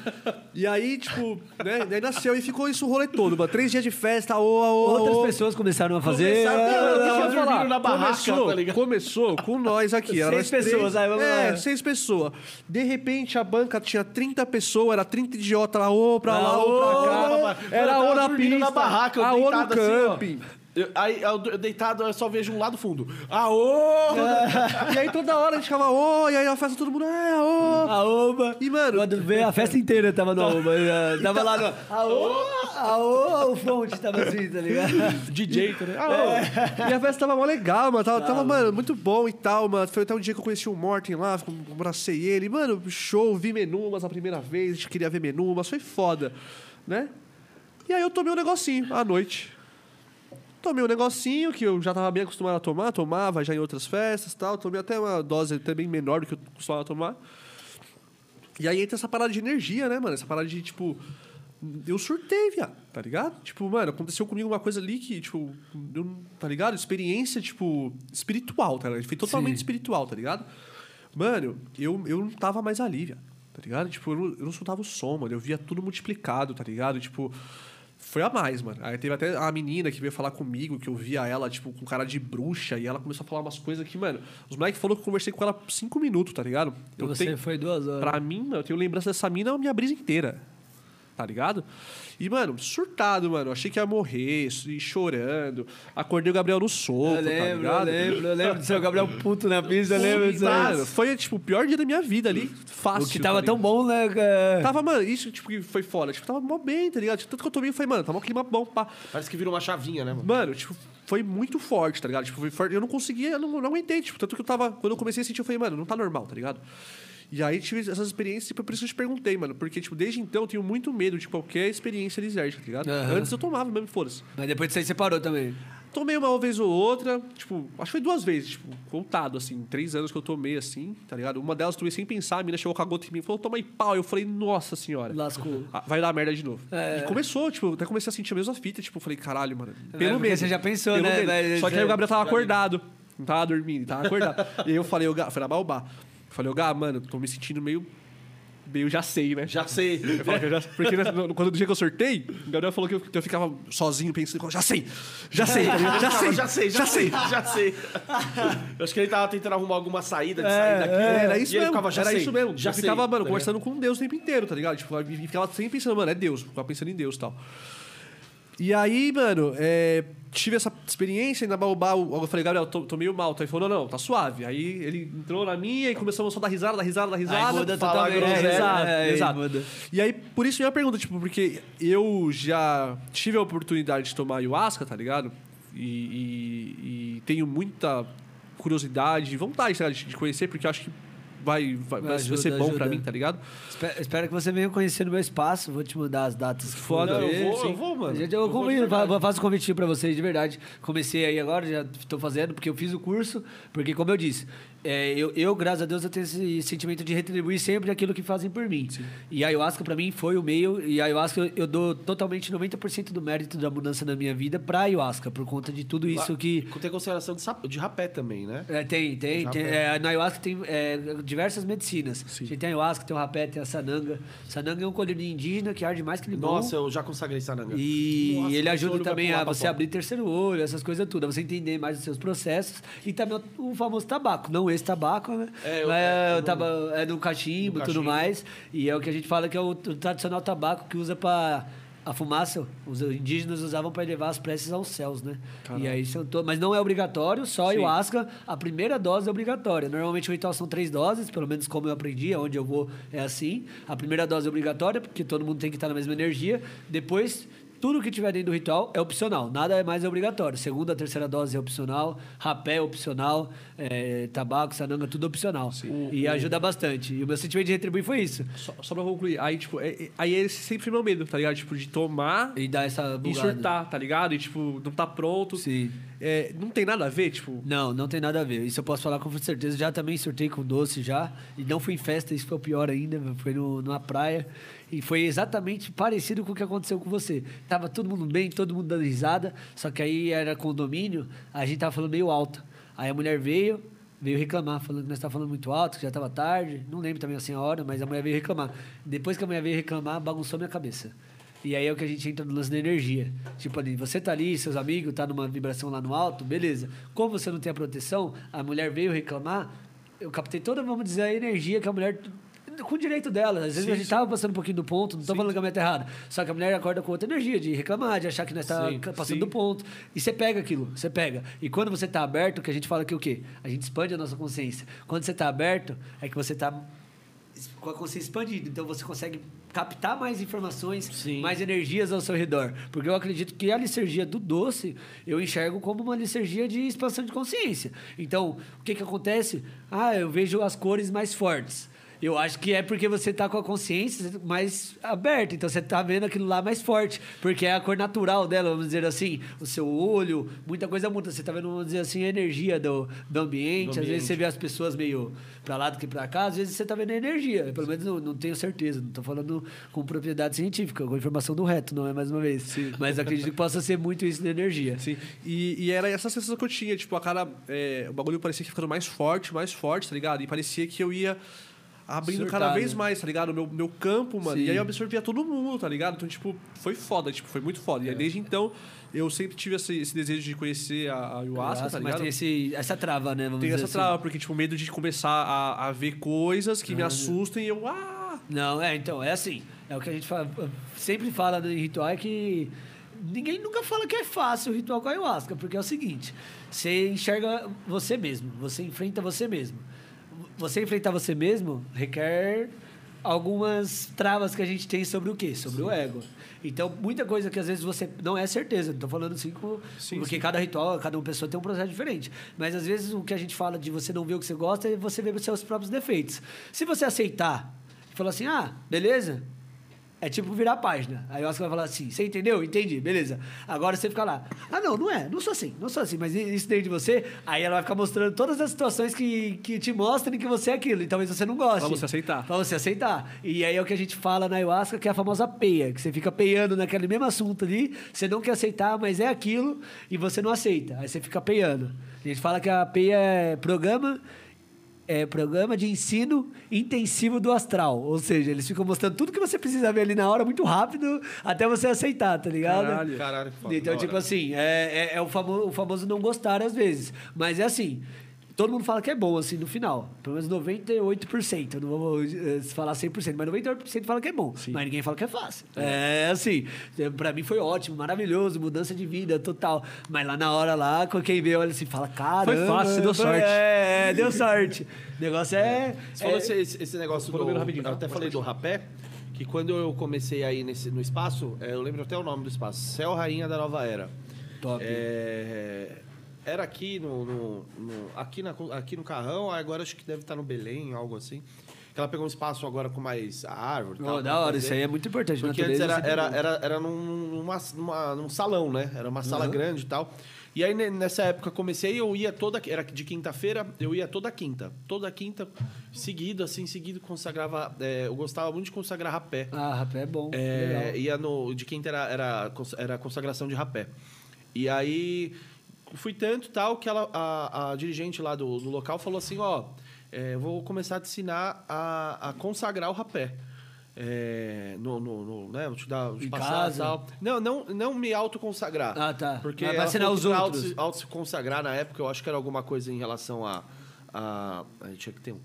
E aí, tipo, né? Daí nasceu e ficou isso o rolê todo, mano. Três dias de festa, aô, aô, Outras pessoas começaram a fazer... Começaram- Deixa eu falar, na barraca, começou, tá ligado? começou com nós aqui. Era Seis nós três- pessoas, aí vamos é, lá. seis pessoas. De repente, a banca tinha 30 pessoas, era 30 idiota lá, ô, pra lá, ô, pra cá. Era ô tava na pista, na barraca, eu a ô no deitado assim, ó. camping. Eu- aí eu, eu deitado, eu só vejo um lado fundo. Aô! E aí toda hora a gente ficava, ô, e aí a festa todo mundo, é, ô. A Oba. E, mano, Quando veio a festa inteira tava no Oba. eh, Tava lá no. Aô, aô, o front tava assim, tá ligado? DJ, tá ligado? Aô! E a festa tava mó legal, mano. Tava, tava, mano, muito bom e tal, mano. Foi até um dia que eu conheci o Morten lá, abracei ele. Mano, show, vi Menumas a primeira vez, a gente queria ver Menumas, foi foda, né? E aí eu tomei um negocinho à noite. Tomei um negocinho que eu já tava bem acostumado a tomar, tomava já em outras festas e tal. Tomei até uma dose bem menor do que eu costumava tomar. E aí entra essa parada de energia, né, mano? Essa parada de, tipo... Eu surtei, viado, tá ligado? Tipo, mano, aconteceu comigo uma coisa ali que, tipo... Eu, tá ligado? Experiência, tipo... Espiritual, tá ligado? Foi totalmente Sim. espiritual, tá ligado? Mano, eu, eu não tava mais ali, viado, tá ligado? Tipo, eu não, eu não soltava o som, mano. Eu via tudo multiplicado, tá ligado? Tipo... Foi a mais, mano. Aí teve até a menina que veio falar comigo, que eu via ela, tipo, com cara de bruxa, e ela começou a falar umas coisas que, mano, os moleques falaram que eu conversei com ela por cinco minutos, tá ligado? Eu você tenho- foi duas horas. Pra mim, eu tenho lembrança dessa mina a minha brisa inteira. Tá ligado? E, mano, surtado, mano. Achei que ia morrer, e chorando. Acordei o Gabriel no soco, Eu lembro, tá eu ligado? lembro, eu lembro do seu Gabriel puto na pista, eu lembro disso. Mano, foi, tipo, o pior dia da minha vida ali. Fácil. O que tava tá tão bom, né? cara? Tava, mano, isso, tipo, que foi foda. Tipo, tava mó bem, tá ligado? Tanto que eu tomei, eu falei, mano, tava um clima bom, pá. Parece que virou uma chavinha, né, mano? Mano, tipo, foi muito forte, tá ligado? Tipo, foi forte. Eu não conseguia, eu não, não aguentei. Tipo, tanto que eu tava. Quando eu comecei a sentir, eu falei, mano, não tá normal, tá ligado? E aí tive essas experiências, tipo, por isso que eu te perguntei, mano. Porque, tipo, desde então eu tenho muito medo de qualquer experiência desértica, tá ligado? Aham. Antes eu tomava mesmo, foda-se. Mas depois disso aí você parou também. Tomei uma vez ou outra, tipo, acho que foi duas vezes, tipo, contado, assim, três anos que eu tomei, assim, tá ligado? Uma delas eu tomei sem pensar, a mina chegou com a gota em mim e falou, toma aí pau. Eu falei, nossa senhora. Lascou. Ah, Vai dar merda de novo. É. E começou, tipo, eu até comecei a sentir a mesma fita, tipo, eu falei, caralho, mano. É, Pelo porque menos. você já pensou, né? Só que aí o Gabriel tava acordado. Não tava dormindo, tava acordado. e aí eu falei, o Gá, foi na Baobá. Eu falei, o Gá, mano, tô me sentindo meio. Meio já sei, né? Já sei. Eu falo que eu já- porque né, no- quando o dia que eu sortei, o Gabriel falou que eu, que eu ficava sozinho pensando, já sei, já sei, já sei, já sei, já sei, já sei. Eu acho que ele tava tentando arrumar alguma saída de sair daqui. É, era isso e ele mesmo. ficava, já era sei, isso mesmo. Já eu ficava, sei, mano, tá conversando com Deus o tempo inteiro, tá ligado? Tipo, e ficava sempre pensando, mano, é Deus. Ficava pensando em Deus e tal. E aí, mano, é, tive essa experiência na Baobá, eu falei, Gabriel, tô, tô meio mal. Então ele falou, não, não, tá suave. Aí ele entrou na minha e começamos a dar risada, dar risada, dar risada. muda falar totalmente, groselha. é, exato, é, aí exato. muda. E aí, por isso minha pergunta, tipo, porque eu já tive a oportunidade de tomar ayahuasca, tá ligado? E, e- e tenho muita curiosidade e vontade, tá de de conhecer, porque eu acho que vai, vai, vai Ajuda, ser bom pra ajuda. mim, tá ligado? Espero, espero que você venha conhecer meu espaço. Vou te mudar as datas. que Foda. Não, eu vou, eu vou, mano. Gente, eu, Eu faço um convite pra vocês de verdade. Comecei aí agora, já estou fazendo, porque eu fiz o curso. Porque, como eu disse, é, eu, eu, graças a Deus, eu tenho esse sentimento de retribuir sempre aquilo que fazem por mim. E a ayahuasca, pra mim, foi o meio. E a ayahuasca, eu, eu dou totalmente 90% do mérito da mudança na minha vida pra ayahuasca, por conta de tudo isso que. Tem consideração de, sap- de rapé também, né? É, tem, tem. Tem é, na ayahuasca tem é, diversas medicinas. A gente tem a ayahuasca, tem o rapé, tem a sananga. Sananga é um colírio indígena que arde mais que limão. Nossa, eu já consagrei sananga. E Nossa, ele ajuda também a você abrir terceiro olho, essas coisas tudo, a você entender mais os seus processos. E também o, o famoso tabaco, não esse tabaco, né? É, eu- é, é, no- taba, é no cachimbo e tudo mais. E é o que a gente fala que é o, o tradicional tabaco que usa para a fumaça, os indígenas usavam para elevar as preces aos céus, né? E aí são to... Mas não é obrigatório, só Sim. ayahuasca, a primeira dose é obrigatória. Normalmente o ritual são três doses, pelo menos como eu aprendi, onde eu vou é assim. A primeira dose é obrigatória, porque todo mundo tem que estar na mesma energia. Depois, tudo que tiver dentro do ritual é opcional, nada é mais obrigatório. Segunda, terceira dose é opcional, rapé é opcional, é, tabaco, sananga, tudo opcional. E ajuda bastante. E o meu sentimento de retribuir foi isso. Só, só pra concluir, aí, tipo, é- é- aí esse sempre foi meu medo, tá ligado? Tipo, de tomar E dar essa e bugada. surtar, tá ligado? E, tipo, não tá pronto. Sim. É, não tem nada a ver, tipo. Não, não tem nada a ver. Isso eu posso falar com certeza. Já também surtei com doce já. E não fui em festa, isso foi o pior ainda. Foi no, numa praia. E foi exatamente parecido com o que aconteceu com você. Tava todo mundo bem, todo mundo dando risada. Só que aí era condomínio, a gente tava falando meio alto. Aí a mulher veio, veio reclamar, falando que nós estávamos falando muito alto, que já estava tarde. Não lembro também assim a hora, mas a mulher veio reclamar. Depois que a mulher veio reclamar, bagunçou minha cabeça. E aí é o que a gente entra no lance da energia. Tipo ali, você tá ali, seus amigos, tá numa vibração lá no alto, beleza. Como você não tem a proteção, a mulher veio reclamar, eu captei toda, vamos dizer, a energia que a mulher. com o direito dela. Às vezes Sim, a gente sim. tava passando um pouquinho do ponto, não tô falando que a mulher tá errada. Só que a mulher acorda com outra energia, de reclamar, de achar que nós tá Sim, passando sim. do ponto. E você pega aquilo, você pega. E quando você tá aberto, que a gente fala que o quê? A gente expande a nossa consciência. Quando você tá aberto, é que você tá com a consciência expandida. Então você consegue captar mais informações, Sim. mais energias ao seu redor. Porque eu acredito que a licergia do doce eu enxergo como uma licergia de expansão de consciência. Então, o que, que acontece? Ah, eu vejo as cores mais fortes. Eu acho que é porque você está com a consciência mais aberta, então você está vendo aquilo lá mais forte, porque é a cor natural dela, vamos dizer assim, o seu olho, muita coisa muda. Você está vendo, vamos dizer assim, a energia do, do ambiente. Do Às vezes ambiente. você vê as pessoas meio para lá do que para cá, às vezes você está vendo a energia. Pelo menos não, não tenho certeza, não estou falando com propriedade científica, com informação do reto, não é mais uma vez. Mas acredito que possa ser muito isso de energia. Sim. E, e era essa sensação que eu tinha, tipo, a cara. é, o bagulho parecia que ia ficando mais forte, mais forte, tá ligado? E parecia que eu ia abrindo cada Surtar, vez né? mais, tá ligado? O meu, meu campo, mano. Sim. E aí eu absorvia todo mundo, tá ligado? Então, tipo, foi foda, tipo, foi muito foda. E É. aí, desde então, eu sempre tive esse, esse desejo de conhecer a, a ayahuasca, tá mas ligado? tem esse, essa trava, né? Vamos Tem essa assim. trava, porque, tipo, medo de começar a, a ver coisas que me assustem e eu, ah! Não, é, então, é assim. É o que a gente fala, sempre fala em ritual é que ninguém nunca fala que é fácil o ritual com a ayahuasca, porque é o seguinte: você enxerga você mesmo, você enfrenta você mesmo. Você enfrentar você mesmo requer algumas travas que a gente tem sobre o quê? Sobre o ego. Então, muita coisa que às vezes você não é certeza. Não tô falando assim com, Sim, porque sim. cada ritual, cada uma pessoa tem um processo diferente. Mas às vezes o que a gente fala de você não ver o que você gosta é você ver os seus próprios defeitos. Se você aceitar e falar assim, ah, beleza, é tipo virar a página. Aí o Oscar vai falar assim, você entendeu? Entendi, beleza. Agora você fica lá, ah, não, não é, não sou assim, não sou assim, mas isso dentro de você, aí ela vai ficar mostrando todas as situações que, que te mostram que você é aquilo, e talvez você não goste. Pra você aceitar. Pra você aceitar. E aí é o que a gente fala na ayahuasca, que é a famosa peia, que você fica peiando naquele mesmo assunto ali, você não quer aceitar, mas é aquilo, e você não aceita. Aí você fica peiando. A gente fala que a peia é programa é programa de ensino intensivo do astral. Ou seja, eles ficam mostrando tudo que você precisa ver ali na hora, muito rápido, até você aceitar, tá ligado? Caralho. Caralho, foda. Então, tipo assim, é, é, é o, famoso, o famoso não gostar às vezes. Mas é assim. Todo mundo fala que é bom, assim, no final. Pelo menos 98%. Eu não vou eh, falar 100%, mas 98% fala que é bom. Mas ninguém fala que é fácil. É, assim. eh, Pra mim foi ótimo, maravilhoso, mudança de vida total. Mas lá na hora, lá, com quem vê, olha assim, fala, caramba. Foi fácil, você deu foi- sorte. É, deu sorte. O negócio é... Você falou é- esse, esse- esse negócio Vou do... rapidinho, eu tá? até Pode falei do rapé, que quando eu comecei aí nesse, no espaço, é, eu lembro até o nome do espaço, Céu Rainha da Nova Era. Top. É, era aqui no, no- no- aqui, na, aqui no Carrão, agora acho que deve estar no Belém, algo assim. Que ela pegou um espaço agora com mais árvore. Oh, tal, da hora, isso aí é muito importante. Porque antes natureza era, era, era, era num, numa, numa- num salão, né? Era uma sala Uhum. grande e tal. E aí, ne- nessa época, comecei, eu ia toda... Era de quinta-feira, eu ia toda quinta. Toda quinta, seguido, assim, seguido, consagrava... é, eu gostava muito de consagrar rapé. Ah, rapé é bom. É, ia no, de quinta era, era, era consagração de rapé. E aí, fui tanto tal que ela, a, a dirigente lá do, do local falou assim, ó... é, vou começar a te ensinar a, a consagrar o rapé. É, no, no, no- né, vou te dar, te passar tal. Não, não, não me autoconsagrar. Ah, tá. Porque Mas vai ensinar os outros. auto- auto se consagrar na época, eu acho que era alguma coisa em relação a. a, a gente tinha que ter um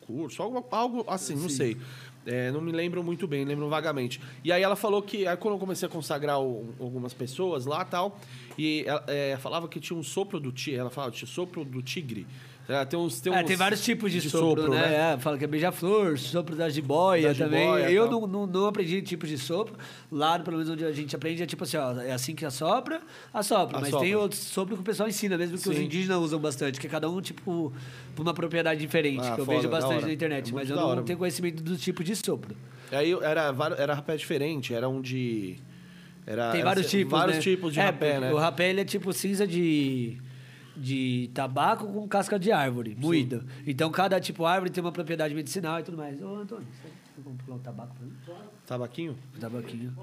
curso, algo, algo assim, não sei. É, não me lembro muito bem, lembro vagamente. E aí ela falou que, aí quando eu comecei a consagrar o- algumas pessoas lá tal, e ela é, falava que tinha um sopro do tigre, ela falava, tinha sopro do tigre. É, tem, uns, tem, É, uns tem vários tipos de, sopro, né? É, fala que é beija-flor, sopro da jiboia Da também. jiboia, eu tal. não, não, não aprendi tipos de sopro. Lá, pelo menos onde a gente aprende, é tipo assim, ó, é assim que assopra, assopra. Mas tem outros sopro que o pessoal ensina, mesmo que os Sim. indígenas usam bastante, que é cada um, tipo, uma propriedade diferente, Ah, que eu foda, vejo bastante na internet. É mas eu não hora. tenho conhecimento dos tipos de sopro. Aí eu- era, era rapé diferente, era um de. Era, Tem era vários se- tipos, Vários né? tipos de é, rapé, né? O rapé, ele é tipo cinza de, de tabaco com casca de árvore, moída. Então, cada tipo de árvore tem uma propriedade medicinal e tudo mais. Ô, Antônio, você comprou um tabaco pra mim? Tabaquinho? Tabaquinho.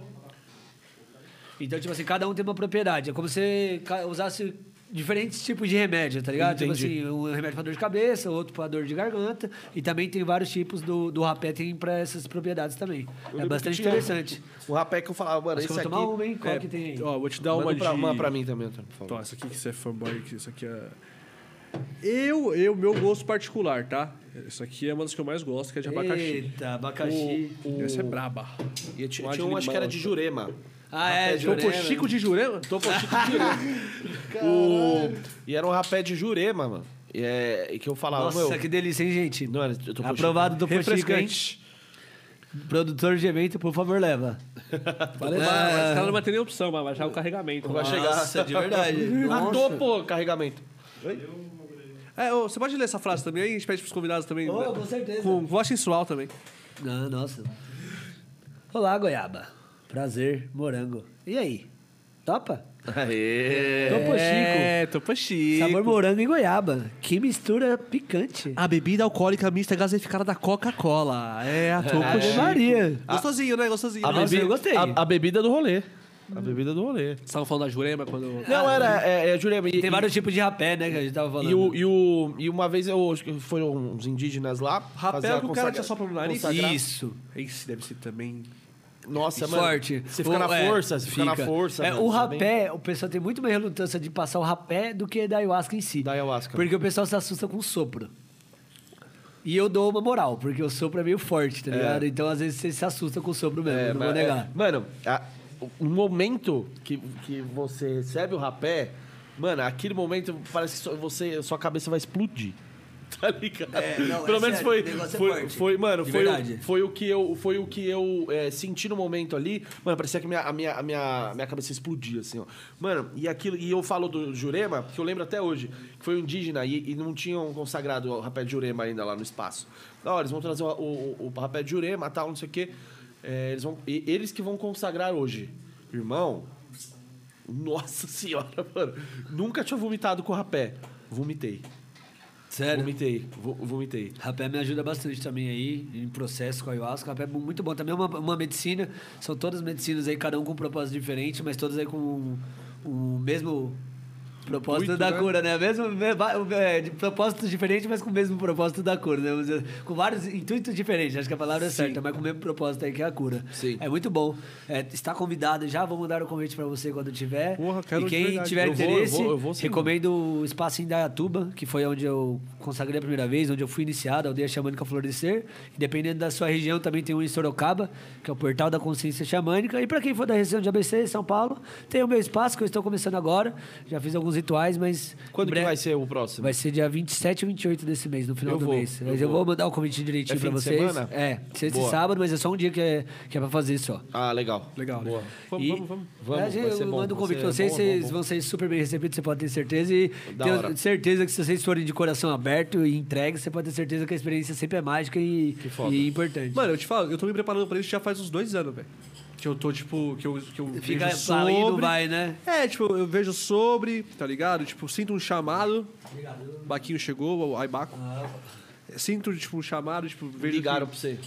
Então, tipo assim, cada um tem uma propriedade. É como se usasse diferentes tipos de remédio, tá ligado? Tipo Entendi. assim, um remédio pra dor de cabeça, outro pra dor de garganta. E também tem vários tipos do, do rapé, tem pra essas propriedades também. Eu É bastante interessante. O rapé que eu falava, mano, Acho que esse eu vou aqui... tomar uma, hein? Qual É, que tem aí? Ó, vou te dar uma Manda pra, de... uma pra mim também, Antônio, por favor. Então, essa aqui que você é fanboy, que isso aqui é. Eu, eu, meu gosto particular, tá? Essa aqui é uma das que eu mais gosto, que é de abacaxi. Eita, abacaxi. Essa é braba. E tinha, Lá de tinha um, acho que era de assim. Jurema. Ah, é, Topo Jurema. Chico de Jurema? Topo Chico de Jurema. O- E era um rapé de Jurema, mano. E, é, e que eu falava, Nossa, meu... que delícia, hein, gente? Não, era Topo Chico. Aprovado do Pochico, hein? Refrescante. Produtor de evento, por favor, leva. Vai levar, mas não vai ter nem opção, vai baixar o carregamento. Vai chegar. Nossa, de verdade. Ah, Nossa. Topo, carregamento. É, ô, você pode ler essa frase também, aí a gente pede pros convidados também. Oh, né? com certeza. Com voz sensual também. Não, nossa. Olá, goiaba. Prazer, morango. E aí? Topa? Aê. Topo É, Topo Chico. Sabor morango e goiaba. Que mistura picante. A bebida alcoólica mista gasificada da Coca-Cola. É a Topo Ave Chico. Maria. Gostosinho, né? Gostosinho. A, né? Bebida, eu gostei. A, a bebida do rolê. A bebida do rolê. Vocês estavam falando da Jurema quando... Não, era... É, é, Jurema. E, Tem vários tipos de rapé, né, que a gente tava falando. E, o, e, o, e uma vez eu acho que foram uns indígenas lá. Rapel a que o cara tinha sopra no nariz? consagrar- Isso. Esse deve ser também... Nossa, mano. Forte. Você fica na é, força, você fica, na força. É, mano, o rapé, o pessoal tem muito mais relutância de passar o rapé do que da ayahuasca em si. Da ayahuasca. Porque o pessoal se assusta com o sopro. E eu dou uma moral, porque o sopro é meio forte, tá ligado? Então, às vezes, você se assusta com o sopro mesmo, É, não vou mas- negar. é, mano, a- o momento que, que você recebe o rapé, mano, aquele momento parece que sua- você, sua cabeça vai explodir. Tá ligado? É, não, Pelo é menos sério, foi, é foi, foi, mano, foi, o, foi o que eu, foi o que eu é, senti no momento ali. Mano, parecia que minha, a, minha, a, minha, a minha cabeça explodia, assim, ó. Mano, e aquilo, e eu falo do Jurema, que eu lembro até hoje, que foi um indígena e, e não tinham consagrado o rapé de Jurema ainda lá no espaço. Da hora, eles vão trazer o, o, o rapé de Jurema, tal, não sei o quê. É, eles, vão, eles que vão consagrar hoje. Irmão, nossa senhora, mano. Nunca tinha vomitado com rapé. Vomitei. Sério? Vomitei. vo- vomitei. Rapé me ajuda bastante também aí, em processo com a ayahuasca. Rapé é muito bom. Também é uma, uma medicina, são todas medicinas aí, cada um com um propósito diferente, mas todas aí com o um, mesmo propósito da né? cura, né? Mesmo, me- é, de propósitos diferentes, mas com o mesmo propósito da cura, né? Com vários intuitos diferentes, acho que a palavra é certa, mas com o mesmo propósito aí que é a cura. Sim. É muito bom. É, está convidado, já vou mandar o convite para você quando tiver. Porra, quero e quem tiver Eu vou, eu interesse, vou, eu vou sim. recomendo o espaço em Dayatuba, que foi onde eu consagrei a primeira vez, onde eu fui iniciado, a aldeia xamânica Florescer. E dependendo da sua região, também tem um em Sorocaba, que é o Portal da Consciência Xamânica. E para quem for da região de ABC, São Paulo, tem o meu espaço, que eu estou começando agora. Já fiz alguns rituais, mas... Quando que vai ser o próximo? Vai ser dia 27 e 28 desse mês, no final Eu do vou, mês. eu Mas eu vou. vou mandar o convite direitinho É de vocês. semana? É, sexta e sábado, mas é só um dia que é, que é para fazer só. Ah, legal. Legal. Boa. Vamos, vamos, vamos. Vamos, vai eu ser bom, mando o convite pra vocês, bom, vocês bom. vão ser super bem recebidos, você pode ter certeza. E Da tenho hora. certeza que se vocês forem de coração aberto e entregues, você pode ter certeza que a experiência sempre é mágica e, foda. e importante. Mano, eu te falo, eu tô me preparando pra isso já faz uns dois anos, velho. Que eu tô, tipo, que eu, que eu Fica vejo não sobre... vai, né? É, tipo, eu vejo sobre, tá ligado? Tipo, sinto um chamado. Baquinho chegou, o Aibaco. Sinto, tipo, um chamado, tipo, vejo. Ligaram que... pra você.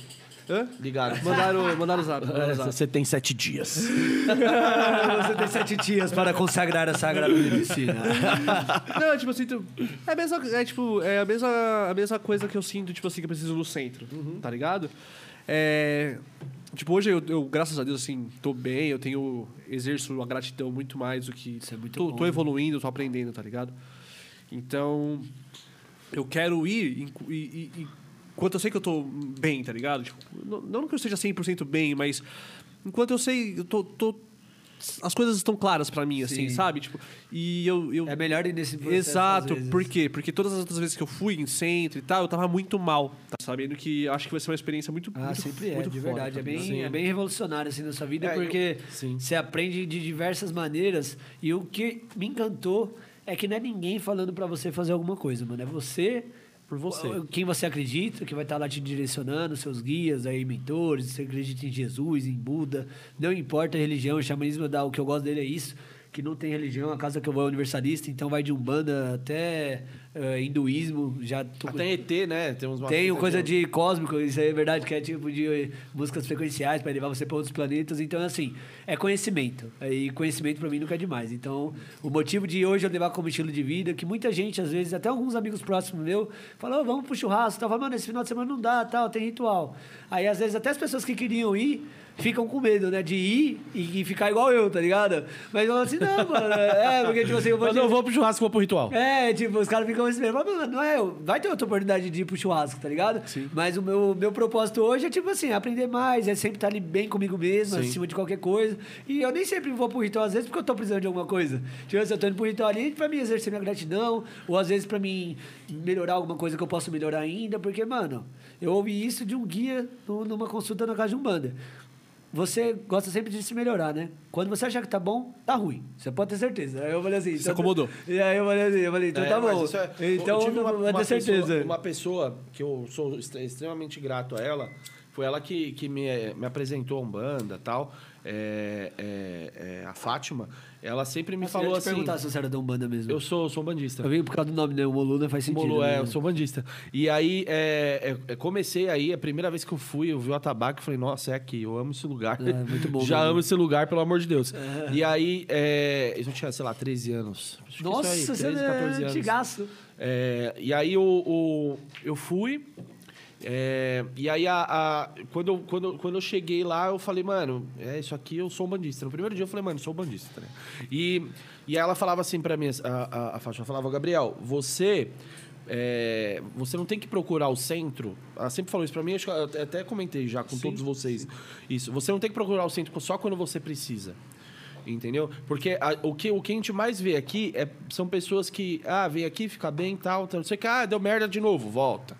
Hã? Ligaram. Mandaram, mandaram o zap. Mandaram zap. Você tem sete dias. Você tem sete dias para consagrar a sagrada medicina. Não, tipo, eu sinto. É a mesma, é, tipo, é a mesma, a mesma coisa que eu sinto, tipo assim, que eu preciso no centro, tá ligado? É. Tipo, hoje eu, eu, graças a Deus, assim, tô bem, eu tenho. exerço a gratidão muito mais do que. Isso é muito tô, bom, tô né? evoluindo, tô aprendendo, tá ligado? Então. Eu quero ir e, e, e- enquanto eu sei que eu tô bem, tá ligado? Tipo, não, não que eu esteja 100% bem, mas enquanto eu sei, eu tô. tô- as coisas estão claras pra mim, assim, Sim. sabe? Tipo, e eu, eu, É melhor ir nesse processo. Exato, por quê? Porque todas as outras vezes que eu fui em centro e tal, eu tava muito mal, tá sabendo que acho que vai ser uma experiência muito Ah, muito, sempre é, muito de foda, verdade. É bem, é bem revolucionário assim na sua vida, É, porque você aprende de diversas maneiras. E o que me encantou é que não é ninguém falando pra você fazer alguma coisa, mano. É você. Por você. Quem você acredita, que vai estar lá te direcionando, seus guias, aí, mentores, você acredita em Jesus, em Buda, não importa a religião, o xamanismo dá, o que eu gosto dele é isso, que não tem religião, a casa que eu vou é universalista, então vai de Umbanda até eh, hinduísmo, já tô- Até ET, né? Tem tem coisa de cósmico, isso aí é verdade, que é tipo de músicas frequenciais para levar você para outros planetas. Então, assim, é conhecimento. E conhecimento para mim nunca é demais. Então, o motivo de hoje eu levar como estilo de vida, que muita gente, às vezes, até alguns amigos próximos meu, falam, "Ô, vamos pro churrasco, tal. Fala, mano, esse final de semana não dá, tal, tem ritual. Aí, às vezes, até as pessoas que queriam ir ficam com medo, né, de ir e, e ficar igual eu, tá ligado? Mas falam assim, não, mano, é, porque, tipo assim, eu vou. Mas eu vou pro churrasco, vou pro ritual. É, tipo, os caras ficam comecei a falar, mano, não é, vai ter outra oportunidade de ir pro churrasco, tá ligado? Sim. Mas o meu, meu propósito hoje é, tipo assim, aprender mais, é sempre estar ali bem comigo mesmo, Sim. acima de qualquer coisa. E eu nem sempre vou pro ritual, às vezes, porque eu tô precisando de alguma coisa. Tipo assim, eu tô indo pro ritual ali pra mim exercer minha gratidão, ou às vezes pra mim melhorar alguma coisa que eu posso melhorar ainda, porque, mano, eu ouvi isso de um guia numa consulta na casa de Umbanda. Você gosta sempre de se melhorar, né? Quando você achar que tá bom, tá ruim. Você pode ter certeza. Aí eu falei assim. Se acomodou. E aí eu falei assim, eu falei, então É, tá bom. é- então eu tive uma, vai uma ter certeza. Pessoa, uma pessoa que eu sou extre- extremamente grato a ela, foi ela que, que me, me apresentou a Umbanda e tal. É, é, é, a Fátima, ela sempre me eu falou te assim. perguntar se você era da Umbanda mesmo. Eu sou, sou bandista. Eu vi por causa do nome, né? O Molu não faz sentido. Molo, é, né? eu sou bandista. E aí, é, é, é, comecei aí, a primeira vez que eu fui, eu vi o atabaque e falei, nossa, é aqui, eu amo esse lugar. É, muito bom Já mesmo. amo esse lugar, pelo amor de Deus. E aí, é, eu tinha, sei lá, 13 anos. Acho Nossa, aí, você 13, 14 é anos. antigaço. É, e aí, o, o- eu fui... é, e aí, a, a- quando, eu, quando, eu- quando eu cheguei lá, eu falei, mano, é isso aqui, eu sou um bandista. No primeiro dia eu falei, mano, sou um bandista. Né? E, e aí ela falava assim pra mim, a, a, a Fátima falava, Gabriel, você é, você não tem que procurar o centro. Ela sempre falou isso pra mim, acho que eu até- comentei já com todos vocês. Isso. Você não tem que procurar o centro só quando você precisa. Entendeu? Porque a- o, que, o que a gente mais vê aqui é, são pessoas que, ah, vem aqui, fica bem tal, tal, não sei o que, ah, deu merda de novo, volta.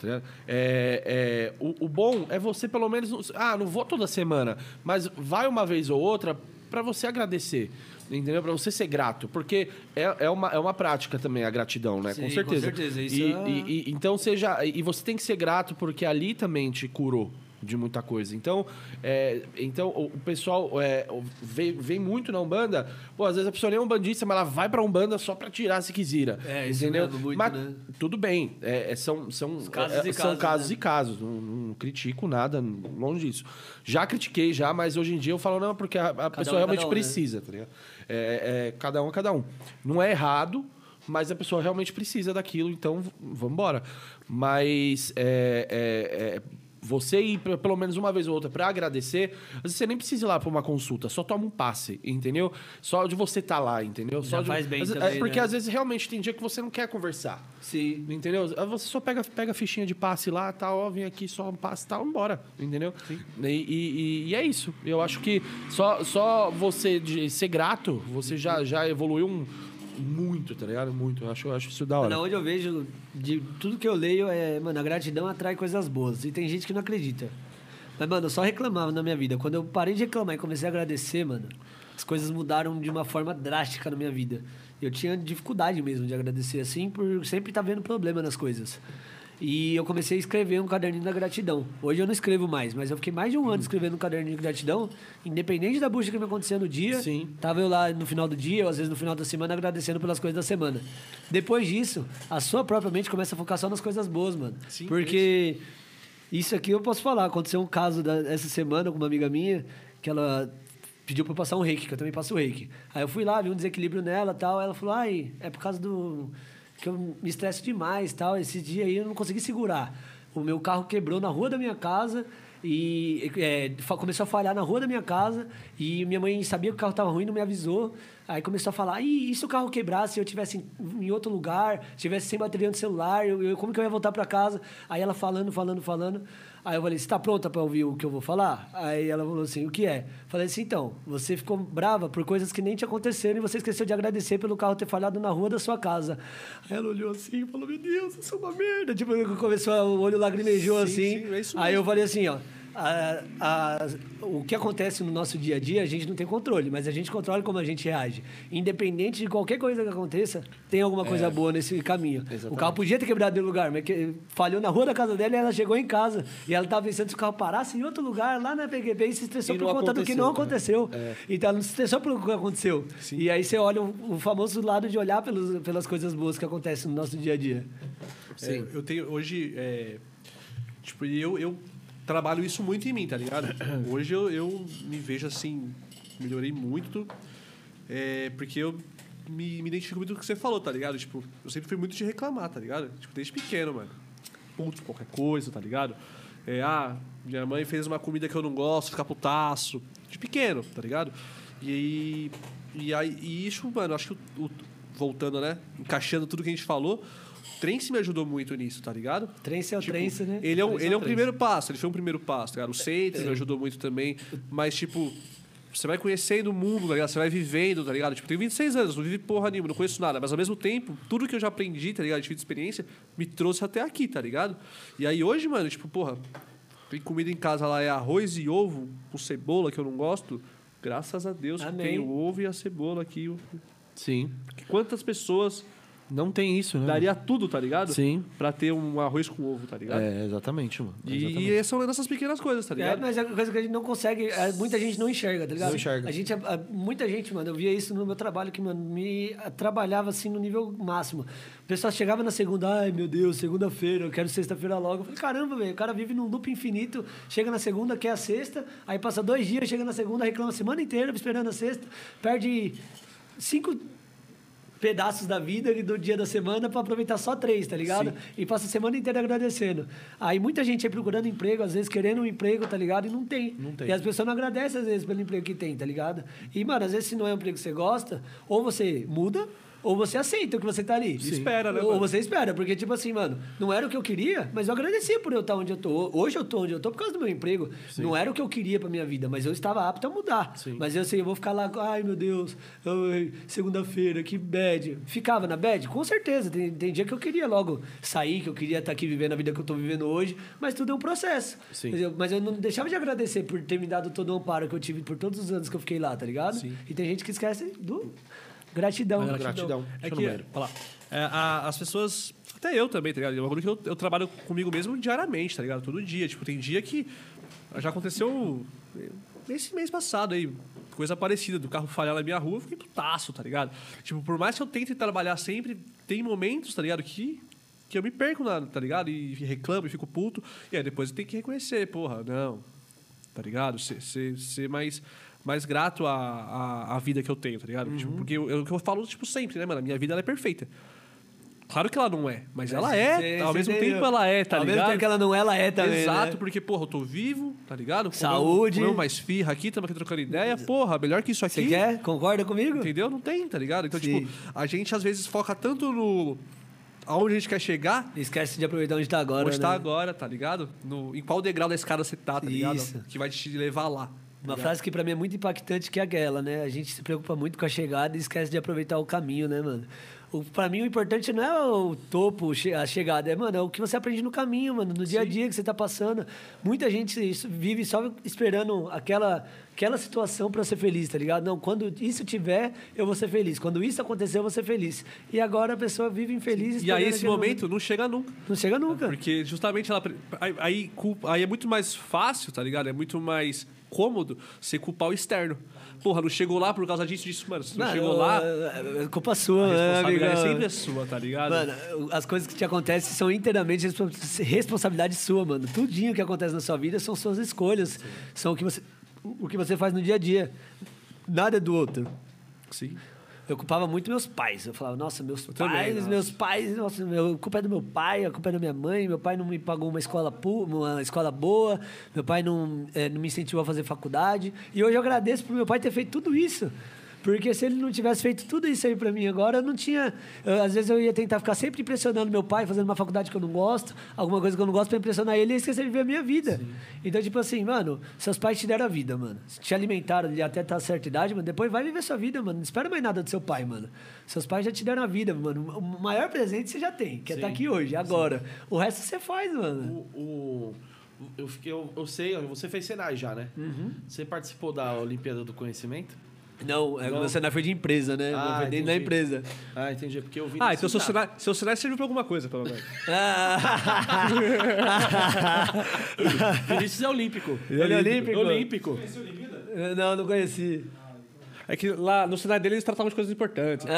Tá? É, é, o, o bom é você, pelo menos, não- ah, não vou toda semana, mas vai uma vez ou outra pra você agradecer. Entendeu? Pra você ser grato. Porque é, é, uma, é uma prática também a gratidão, né? Sim, com com certeza. certeza, isso E- é- e- e- então seja. E você tem que ser grato porque ali também te curou de muita coisa. Então, é, então o, o pessoal é, vem, vem muito na Umbanda. Pô, às vezes a pessoa nem é umbandista, mas ela vai pra Umbanda só pra tirar se quisira. É, isso entendeu? muito, mas né? tudo bem. é, é, são são, casos é, e são casos, casos né? e casos. Não, não critico nada, longe disso. Já critiquei, já, mas hoje em dia eu falo, não, porque a, a pessoa um é realmente um, né? precisa, tá ligado? É, cada um é cada um. Não é errado, mas a pessoa realmente precisa daquilo, então vamos embora. Mas é, é, é, você ir pelo menos uma vez ou outra para agradecer, às vezes você nem precisa ir lá para uma consulta, só toma um passe, entendeu? Só de você estar lá, entendeu? Já Só de- faz bem às- é, também, Porque né? às vezes realmente tem dia que você não quer conversar. Sim. Entendeu? Você só pega, pega a fichinha de passe lá, tal, ó, vem aqui, só um passe, tal, embora. Entendeu? E, e- e- e é isso. Eu acho que só, só você de ser grato, você já, já evoluiu um, muito, tá ligado? Muito. Eu acho, eu acho isso da hora. Mano, onde eu vejo, de tudo que eu leio, é, mano, a gratidão atrai coisas boas. E tem gente que não acredita. Mas, mano, eu só reclamava na minha vida. Quando eu parei de reclamar e comecei a agradecer, mano, as coisas mudaram de uma forma drástica na minha vida. Eu tinha dificuldade mesmo de agradecer assim, por sempre estar vendo problema nas coisas. E eu comecei a escrever um caderninho da gratidão. Hoje eu não escrevo mais, mas eu fiquei mais de um ano escrevendo um caderninho de gratidão, independente da bucha que me acontecia no dia. Sim. Tava eu lá no final do dia, ou às vezes no final da semana, agradecendo pelas coisas da semana. Depois disso, a sua própria mente começa a focar só nas coisas boas, mano. Sim, Porque isso aqui eu posso falar. Aconteceu um caso da- essa semana com uma amiga minha, que ela pediu pra eu passar um reiki, que eu também passo reiki. Aí eu fui lá, vi um desequilíbrio nela e tal. Ela falou, ai, é por causa do. Que eu me estresso demais tal. Esse dia aí eu não consegui segurar. O meu carro quebrou na rua da minha casa e é, começou a falhar na rua da minha casa e minha mãe sabia que o carro estava ruim, não me avisou. Aí começou a falar, e, e se o carro quebrasse, se eu tivesse em, outro lugar, tivesse sem bateria no celular, eu, eu- como que eu ia voltar para casa? Aí ela falando, falando, falando. Aí eu falei, você está pronta para ouvir o que eu vou falar? Aí ela falou assim, o que é? Falei assim, então, você ficou brava por coisas que nem te aconteceram e você esqueceu de agradecer pelo carro ter falhado na rua da sua casa. Aí ela olhou assim e falou, meu Deus, eu sou uma merda. Tipo, começou, o olho lagrimejou assim. sim, é isso Aí eu falei assim, ó, a- a- o que acontece no nosso dia a dia, a gente não tem controle, mas a gente controla como a gente reage. Independente de qualquer coisa que aconteça, tem alguma coisa boa nesse caminho. O carro podia ter quebrado em lugar, mas que, falhou na rua da casa dela e ela chegou em casa. E ela estava pensando se o carro parasse em outro lugar, lá na PQP, e se estressou E por não conta do que não aconteceu, aconteceu. Então ela não se estressou pelo que aconteceu. E aí você olha o, o famoso lado de olhar pelos, pelas coisas boas que acontecem no nosso dia a dia. É, eu tenho hoje. é, tipo, eu, eu trabalho isso muito em mim, tá ligado? Hoje eu, eu me vejo assim, melhorei muito. é, porque eu me, me identifico muito com o que você falou, tá ligado? Tipo, eu sempre fui muito de reclamar, tá ligado? Tipo, desde pequeno, mano. Puto, qualquer coisa, tá ligado? É, ah, minha mãe fez uma comida que eu não gosto, ficar putaço. De pequeno, tá ligado? E. E, aí, e isso, mano, acho que o- o- voltando, né? Encaixando tudo que a gente falou. O Trance me ajudou muito nisso, tá ligado? Trance é o Tipo, né? Ele é um, Trance ele é um primeiro passo, ele foi um primeiro passo, tá ligado? O Centro me ajudou muito também. Mas, tipo, você vai conhecendo o mundo, tá ligado? Você vai vivendo, tá ligado? Tipo, tenho 26 anos, não vivi porra nenhuma, não conheço nada. Mas ao mesmo tempo, tudo que eu já aprendi, tá ligado? Tive de experiência, me trouxe até aqui, tá ligado? E aí hoje, mano, tipo, porra, tem comida em casa lá, é arroz e ovo com cebola, que eu não gosto. Graças a Deus que tem o ovo e a cebola aqui. Sim. Quantas pessoas Não tem isso, né? daria tudo, tá ligado? Sim. Pra ter um arroz com ovo, tá ligado? É, exatamente, mano. E, Exatamente. e são nessas pequenas coisas, tá É, ligado? mas é uma coisa que a gente não consegue, é, muita gente não enxerga, tá ligado? Não enxerga. A gente, a- a- muita gente, mano, eu via isso no meu trabalho, que, mano, me a- trabalhava assim no nível máximo. O pessoal chegava na segunda, ai meu Deus, segunda-feira, eu quero sexta-feira logo. Eu falei, caramba, velho, o cara vive num loop infinito, chega na segunda, quer a sexta, aí passa dois dias, chega na segunda, reclama a semana inteira, esperando a sexta, perde cinco pedaços da vida e do dia da semana para aproveitar só três, tá ligado? E passa a semana inteira agradecendo. Aí muita gente aí procurando emprego, às vezes querendo um emprego, tá ligado? E não tem. Não tem. E as pessoas não agradecem, às vezes, pelo emprego que tem, tá ligado? E, mano, às vezes, se não é um emprego que você gosta, ou você muda, ou você aceita o que você tá ali. Espera, né, Ou mano? você espera, porque, tipo assim, mano, não era o que eu queria, mas eu agradecia por eu estar onde eu tô. Hoje eu tô onde eu tô por causa do meu emprego. Não era o que eu queria pra minha vida, mas eu estava apto a mudar. Sim. Mas eu sei, eu vou ficar lá, ai meu Deus, segunda-feira, que bad. Ficava na bad? Com certeza. Tem, tem dia que eu queria logo sair, que eu queria estar aqui vivendo a vida que eu tô vivendo hoje, mas tudo é um processo. Sim. Mas eu, mas eu não deixava de agradecer por ter me dado todo o amparo que eu tive por todos os anos que eu fiquei lá, tá ligado? E tem gente que esquece do gratidão. Gratidão. É Deixa no que, é, a- as pessoas, até eu também, tá ligado? É uma coisa que eu, eu trabalho comigo mesmo diariamente, tá ligado? Todo dia. Tipo, tem dia que já aconteceu nesse mês passado aí, coisa parecida, do carro falhar na minha rua, eu fiquei putaço, tá ligado? Tipo, por mais que eu tente trabalhar sempre, tem momentos, tá ligado? Que, que eu me perco, na, tá ligado? E reclamo e fico puto. E aí depois eu tenho que reconhecer, porra, não, tá ligado? Ser, ser, ser mais, mais grato à, à, à vida que eu tenho, tá ligado? Tipo, porque eu, eu, o que eu falo, tipo, sempre, né, mano? A minha vida é perfeita. Claro que ela não é, mas ela é. Você- ao mesmo entendeu? tempo ela é, tá Ao ligado? mesmo tempo que ela não é, ela é também. Exato, né? porque, porra, eu tô vivo, tá ligado? Saúde. Comeu mais firra aqui, estamos aqui trocando ideia. Porra, melhor que isso aqui. Você quer? Concorda comigo? Entendeu? Não tem, tá ligado? Então, Sim. tipo, a gente às vezes foca tanto no. aonde a gente quer chegar, Esquece de aproveitar onde tá agora. onde tá né? agora, tá ligado? No, em qual degrau da escada você tá, tá ligado? Isso. Que vai te levar lá. Uma frase que pra mim é muito impactante que é aquela, né? A gente se preocupa muito com a chegada e esquece de aproveitar o caminho, né, mano? O, pra mim, o importante não é o topo, a chegada, é, mano, é o que você aprende no caminho, mano, no dia a dia que você tá passando. Muita gente vive só esperando aquela, aquela situação pra ser feliz, tá ligado? Não, quando isso tiver, eu vou ser feliz. Quando isso acontecer, eu vou ser feliz. E agora a pessoa vive infeliz E aí esse aquele momento não chega nunca. Não chega nunca. Porque justamente ela. Aí, aí, aí é muito mais fácil, tá ligado? É muito mais cômodo você culpar o externo. Porra, não chegou lá por causa disso, disso, mano. Se não Mano, chegou lá, é é culpa sua, a né, responsabilidade amigão? sempre é sua, tá ligado? Mano, as coisas que te acontecem são inteiramente respo- responsabilidade sua, mano. Tudinho que acontece na sua vida são suas escolhas. São o que você, o que você faz no dia a dia. Nada é do outro. Sim. Eu culpava muito meus pais. Eu falava, nossa, meus também, pais, nossa. meus pais, nossa, meu, a culpa é do meu pai, a culpa é da minha mãe. Meu pai não me pagou uma escola, uma escola boa, meu pai não, eh, não me incentivou a fazer faculdade. E hoje eu agradeço por meu pai ter feito tudo isso. Porque se ele não tivesse feito tudo isso aí pra mim agora, eu não tinha. eu, às vezes eu ia tentar ficar sempre impressionando meu pai, fazendo uma faculdade que eu não gosto, alguma coisa que eu não gosto pra impressionar ele e esquecer de viver a minha vida. Então, tipo assim, mano, seus pais te deram a vida, mano. Te alimentaram ali até tá certa idade, mano. Depois vai viver sua vida, mano. Não espera mais nada do seu pai, mano. Seus pais já te deram a vida, mano. O maior presente você já tem, que é estar aqui hoje, agora. O resto você faz, mano. O, o- eu, fiquei- eu, eu sei, você fez Senai já, né? Você participou da Olimpíada do Conhecimento? Não, é, Não. você não foi de empresa, né? Ah, eu fui dentro da empresa. Ah, entendi. Porque eu vi. Ah, então seu sinal, seu sinal serviu pra alguma coisa, pelo menos. Vinícius é olímpico. Ele é olímpico? Olímpico. não, não conheci. É que lá no sinal dele eles tratavam de coisas importantes.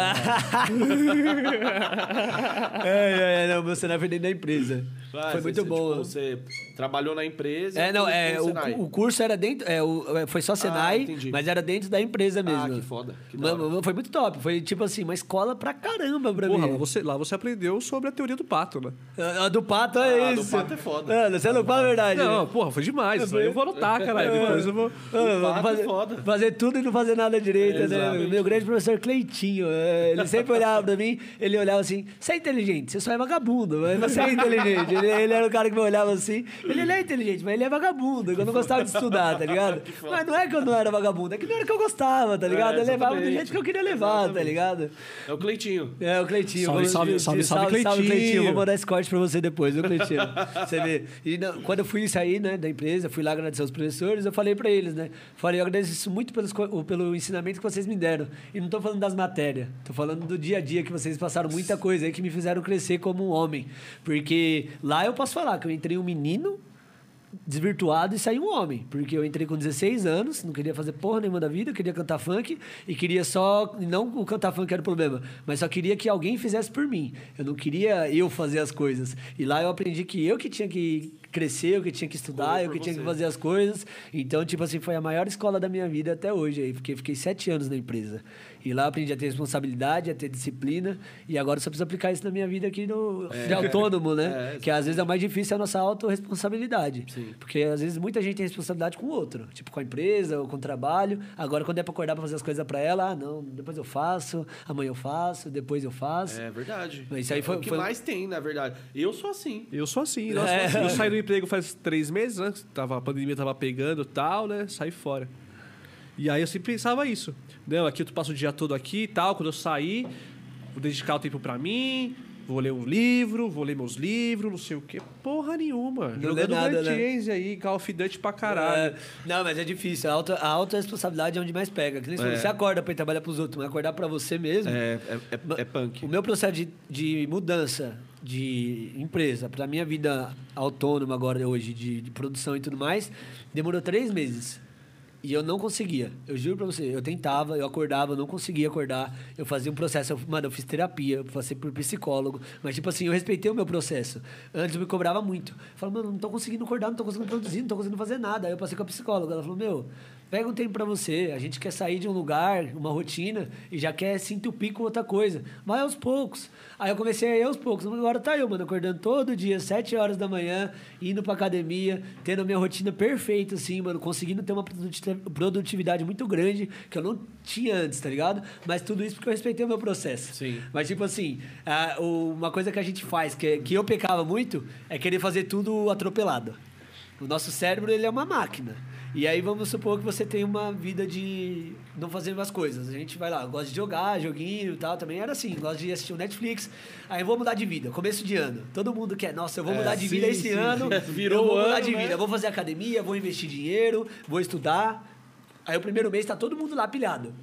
É, é, não, meu cenário foi dentro da empresa. Ah, foi você- muito você, bom. tipo, você trabalhou na empresa. É, não, é, o, o curso era dentro, é, o- é, foi só Senai, entendi. mas era dentro da empresa mesmo. Ah, que foda. Que Mano, foi muito top, foi tipo assim, uma escola pra caramba pra Porra, mim. lá você, lá você aprendeu sobre a teoria do pato, né? A a do pato é Ah, a do isso. pato é foda. Mano, você não fala a verdade. Não, porra, foi demais. Isso aí eu vou anotar, caralho. Depois eu vou. Mano, pato é fazer, foda. fazer tudo e não fazer nada direito direita, né? Meu grande professor Cleitinho. é, Ele sempre olhava pra mim, ele olhava assim, você é inteligente, você só é vagabundo, mas você é inteligente. Ele, ele era o cara que me olhava assim, ele, ele é inteligente, mas ele é vagabundo, eu não gostava de estudar, tá ligado? Mas não é que eu não era vagabundo, é que não era que eu gostava, tá ligado? É, eu levava do exatamente. jeito que eu queria levar, tá ligado? É o Cleitinho. É, o Cleitinho. Salve, Vou- salve, salve, salve, Cleitinho. Vou mandar esse corte pra você depois, viu, Cleitinho? você vê. E não, quando eu fui sair, né, da empresa, fui lá agradecer aos professores, eu falei pra eles, né? Falei, eu agradeço muito pelos, pelo ensinamento que vocês me deram. E não tô falando das matérias, tô falando do dia a dia que vocês passaram muita coisa aí que me fizeram crescer como um homem. Porque lá eu posso falar que eu entrei um menino desvirtuado e saí um homem. Porque eu entrei com 16 anos, não queria fazer porra nenhuma da vida, queria cantar funk e queria só. Não o cantar funk era o problema, mas só queria que alguém fizesse por mim. Eu não queria eu fazer as coisas. E lá eu aprendi que eu que tinha que crescer, eu que tinha que estudar, eu que tinha que fazer as coisas. Então, tipo assim, foi a maior escola da minha vida até hoje aí, porque fiquei sete anos na empresa. E lá eu aprendi a ter responsabilidade, a ter disciplina, e agora eu só preciso aplicar isso na minha vida aqui no, de autônomo, né? É, que às vezes é o mais difícil é a nossa autorresponsabilidade. Porque às vezes muita gente tem responsabilidade com o outro, tipo com a empresa ou com o trabalho. Agora, quando é pra acordar pra fazer as coisas pra ela, ah, não, depois eu faço, amanhã eu faço, depois eu faço. É verdade. Mas isso aí foi- o que foi- mais tem, na verdade. Eu sou assim. Eu sou assim, nossa, É. assim. Eu saí do emprego faz três meses, né? Tava, a pandemia tava pegando e tal, né? Saí fora. E aí eu sempre pensava isso. Não, aqui eu passo o dia todo aqui e tal. Quando eu sair, vou dedicar o tempo pra mim, vou ler um livro, vou ler meus livros, não sei o quê. Porra nenhuma. Não Jogando nada, né? Aí, Call of Duty pra caralho. É, não, mas é difícil. A auto- a autorresponsabilidade é onde mais pega. Que nem É. Você acorda pra ir trabalhar pros outros, mas acordar pra você mesmo. É, é, é, é punk. O meu processo de, de mudança de empresa para minha vida autônoma agora hoje, de, de produção e tudo mais, demorou três meses. E eu não conseguia. Eu juro pra você. Eu tentava, eu acordava, eu não conseguia acordar. Eu fazia um processo. Eu, mano, eu fiz terapia, eu passei por psicólogo. Mas, tipo assim, eu respeitei o meu processo. Antes eu me cobrava muito. Eu falava, mano, não tô conseguindo acordar, não tô conseguindo produzir, não tô conseguindo fazer nada. Aí eu passei com a psicóloga. Ela falou, meu, pega um tempo pra você. A gente quer sair de um lugar, uma rotina, e já quer se entupir com outra coisa. Vai aos poucos. Aí eu comecei a ir aos poucos. Agora tá eu, mano, acordando todo dia, sete horas da manhã, indo pra academia, tendo a minha rotina perfeita, assim, mano, conseguindo ter uma produti- produtividade muito grande, que eu não tinha antes, tá ligado? Mas tudo isso porque eu respeitei o meu processo. Sim. Mas, tipo assim, uma coisa que a gente faz, que, que eu pecava muito, é querer fazer tudo atropelado. O nosso cérebro, ele é uma máquina. E aí, vamos supor que você tem uma vida de não fazer mais coisas. A gente vai lá, gosta de jogar, joguinho e tal. Também era assim, gosta de assistir o Netflix. Aí, eu vou mudar de vida, começo de ano. Todo mundo quer, nossa, eu vou mudar de sim, vida esse sim. ano. Virou eu vou mudar ano, de né? vida. Eu vou fazer academia, vou investir dinheiro, vou estudar. Aí, o primeiro mês tá todo mundo lá pilhado.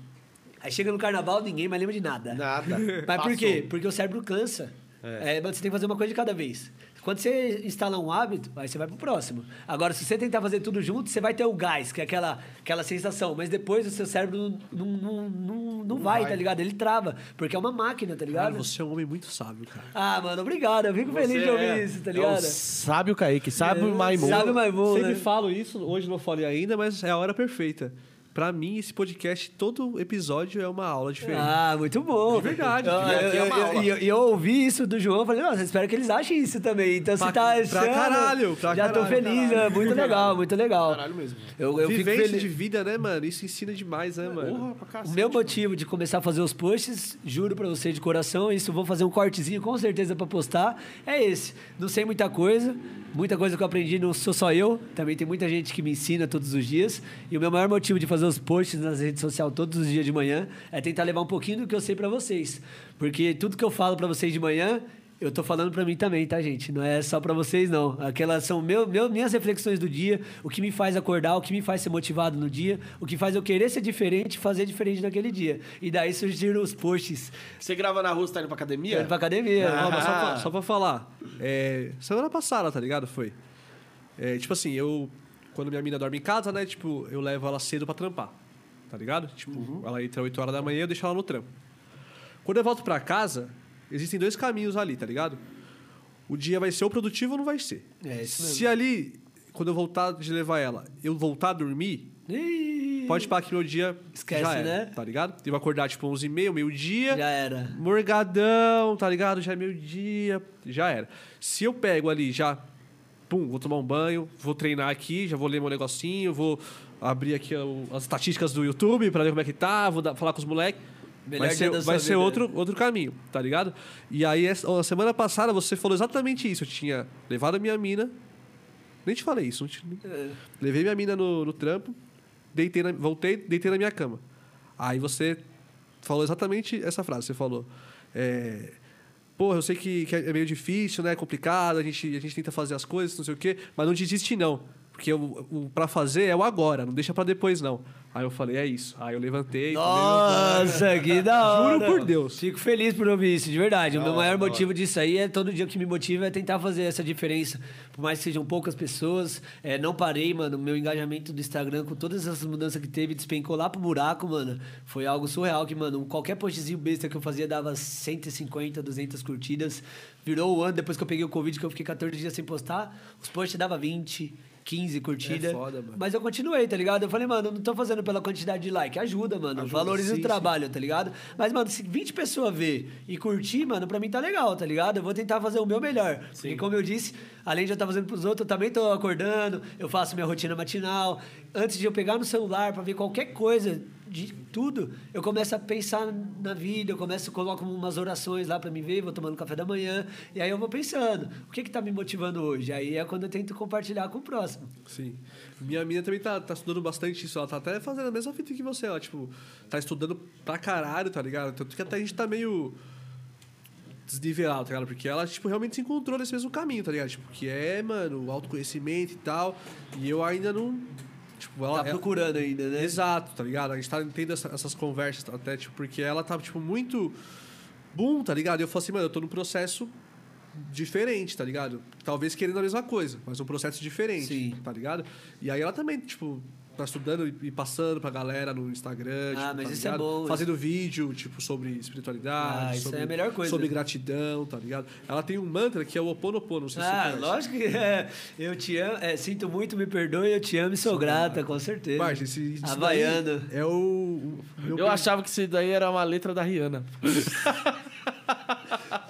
Aí chega no carnaval, ninguém mais lembra de nada. Nada. Mas por Passou. quê? Porque o cérebro cansa. É. mas você tem que fazer uma coisa de cada vez. Quando você instala um hábito, aí você vai pro próximo. Agora, se você tentar fazer tudo junto, você vai ter o gás, que é aquela, aquela sensação. Mas depois o seu cérebro não, não, não, não, vai, vai. tá ligado? Ele trava. Porque é uma máquina, tá Cara, ligado? você é um homem muito sábio, cara. Ah, mano, obrigado. Eu fico feliz de ouvir é- isso, tá é o ligado? Sábio Kaique, sábio É, Maimun. Sábio Maimun, Sempre né? falo isso, hoje não falei ainda, mas é a hora perfeita. Pra mim, esse podcast, todo episódio é uma aula diferente. Ah, muito bom. De verdade, eu- é eu-. E eu, eu ouvi isso do João, falei, nossa, espero que eles achem isso também. Então Pra- você tá pra achando... caralho, pra Já tô caralho, feliz, caralho. é muito legal, muito legal. Caralho mesmo. Eu, eu fico Vivência feliz. de vida, né, mano? Isso ensina demais, né, mano? Porra, pra O cacete. meu motivo de começar a fazer os posts, juro pra você de coração, isso vou fazer um cortezinho com certeza pra postar, é esse. Não sei muita coisa, muita coisa que eu aprendi não sou só eu, também tem muita gente que me ensina todos os dias. E o meu maior motivo de fazer os posts nas redes sociais todos os dias de manhã é tentar levar um pouquinho do que eu sei pra vocês. Porque tudo que eu falo pra vocês de manhã, eu tô falando pra mim também, tá, gente? Não é só pra vocês, não. Aquelas são meu, meu, minhas reflexões do dia, o que me faz acordar, o que me faz ser motivado no dia, o que faz eu querer ser diferente, fazer diferente naquele dia. E daí surgiram os posts. Você grava na rua, você tá indo pra academia? Indo pra academia. Ó, mas só, Ah. pra, só pra falar. é, semana passada, tá ligado? Foi. É, tipo assim, eu. Quando minha mina dorme em casa, né? Tipo, eu levo ela cedo pra trampar. Tá ligado? Tipo, ela entra 8 horas da manhã eu deixo ela no trampo. Quando eu volto pra casa, existem dois caminhos ali, tá ligado? O dia vai ser ou produtivo ou não vai ser. É, isso mesmo. Se ali, quando eu voltar de levar ela, eu voltar a dormir, Ih, pode parar que meu dia Esquece, já era, né? tá ligado? Eu vou acordar tipo 11h30, meio-dia. Já era. Morgadão, tá ligado? Já é meio-dia, já era. Se eu pego ali já pum, vou tomar um banho, vou treinar aqui, já vou ler meu negocinho, vou abrir aqui as estatísticas do YouTube pra ver como é que tá, vou dar- falar com os moleques. Melhor Vai ser, vai ser vida. outro, outro caminho, tá ligado? E aí, a semana passada, você falou exatamente isso. Eu tinha levado a minha mina. Nem te falei isso. te- É. Levei minha mina no, no trampo, deitei na- voltei, deitei na minha cama. Aí você falou exatamente essa frase. Você falou. É, Porra, eu sei que, que é meio difícil, né? É complicado, a gente, a gente tenta fazer as coisas, não sei o quê, mas não desiste, não. Porque o, o pra fazer é o agora, não deixa pra depois, não. Aí eu falei, é isso. Aí eu levantei. Nossa, que da hora. Juro por Deus. Fico feliz por ouvir isso, de verdade. o meu maior motivo disso aí é todo dia que me motiva é tentar fazer essa diferença. Por mais que sejam poucas pessoas. É, não parei, mano. Meu engajamento do Instagram com todas essas mudanças que teve, despencou lá pro buraco, mano. Foi algo surreal que, mano, qualquer postzinho besta que eu fazia dava 150, 200 curtidas. Virou o ano, depois que eu peguei o Covid, que eu fiquei 14 dias sem postar, os posts dava 20, 15 curtidas. É foda, mano. Mas eu continuei, tá ligado? Eu falei, mano, eu não tô fazendo pela quantidade de like. Ajuda, mano. Ajuda, Valoriza sim, o sim. trabalho, tá ligado? Mas, mano, se 20 pessoas ver e curtir, mano, pra mim tá legal, tá ligado? Eu vou tentar fazer o meu melhor. Porque, como eu disse, além de eu estar fazendo pros outros, eu também tô acordando, eu faço minha rotina matinal. Antes de eu pegar no celular pra ver qualquer coisa de tudo, eu começo a pensar na vida, eu começo, coloco umas orações lá pra me ver, vou tomando café da manhã, e aí eu vou pensando, o que que tá me motivando hoje? Aí é quando eu tento compartilhar com o próximo. Sim. Minha mina também tá, tá estudando bastante isso. Ela tá até fazendo a mesma fita que você. Ela, tipo, tá estudando pra caralho, tá ligado? Tanto que até a gente tá meio desnivelado, tá ligado? Porque ela, tipo, realmente se encontrou nesse mesmo caminho, tá ligado? Tipo, que é, mano, autoconhecimento e tal. E eu ainda não... Tipo, ela, Tá procurando ainda, né? Exato, tá ligado? A gente tá tendo essa- essas conversas até, tipo, porque ela tá, tipo, muito boom, tá ligado? E eu falo assim, mano, eu tô num processo diferente, tá ligado? Talvez querendo a mesma coisa, mas um processo diferente, Sim. tá ligado? E aí ela também, tipo, tá estudando e passando pra galera no Instagram, Ah, tipo, mas tá isso é ligado? bom, Fazendo vídeo, tipo, sobre espiritualidade, Ah, isso sobre, é a melhor coisa. sobre gratidão, tá ligado? Ela tem um mantra que é o Oponopono, não sei se você Ah, lógico que é. Eu te amo, é, sinto muito, me perdoe, eu te amo e sou grata, com certeza. Marcia, esse, isso daí Havaiano. É o... o Eu achava que isso daí era uma letra da Rihanna.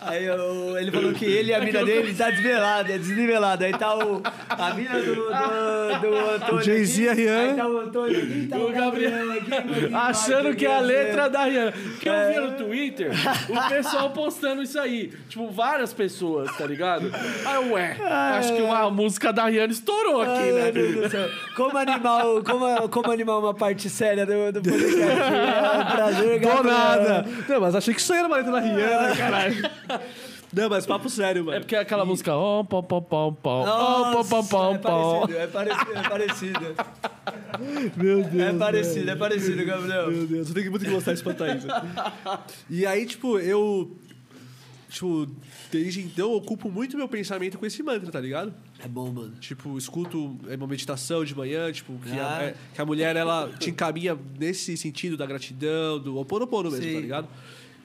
Aí eu- ele falou que ele e a mina dele tá desvelada, é desnivelada. Aí tá o, a mina do, do, do Antônio. O Jay-Z e a aqui, Rihanna. Aí tá o Antônio aqui, tá o Gabriel aqui. mano, Achando aqui, que é a aqui, letra da Rihanna. Porque eu É. vi no Twitter o pessoal postando isso aí. Tipo, várias pessoas, tá ligado? Aí, ué, acho que uma música da Rihanna estourou aqui, Ai, né? meu Deus do céu. Como animar, o- como, como animar uma parte séria do, do podcast? É um prazer, Do Gabriel. nada! Não, mas achei que isso aí era uma letra da Rihanna, caralho. Não, mas papo sério, mano. É porque é aquela música. Ó, pom, pom, pom, pom. Nossa, pom, pom, é pom, pom. parecido, é parecido, é parecido. Meu Deus. É parecido, é parecido, Gabriel. Meu Deus, eu tenho que muito que gostar pra Thaís. E aí, tipo, eu. Tipo, desde então eu ocupo muito meu pensamento com esse mantra, tá ligado? É bom, mano. Tipo, escuto é, uma meditação de manhã, tipo, que, Ah. a, é, que a mulher, ela te encaminha nesse sentido da gratidão, do oponopono mesmo, Sim. tá ligado?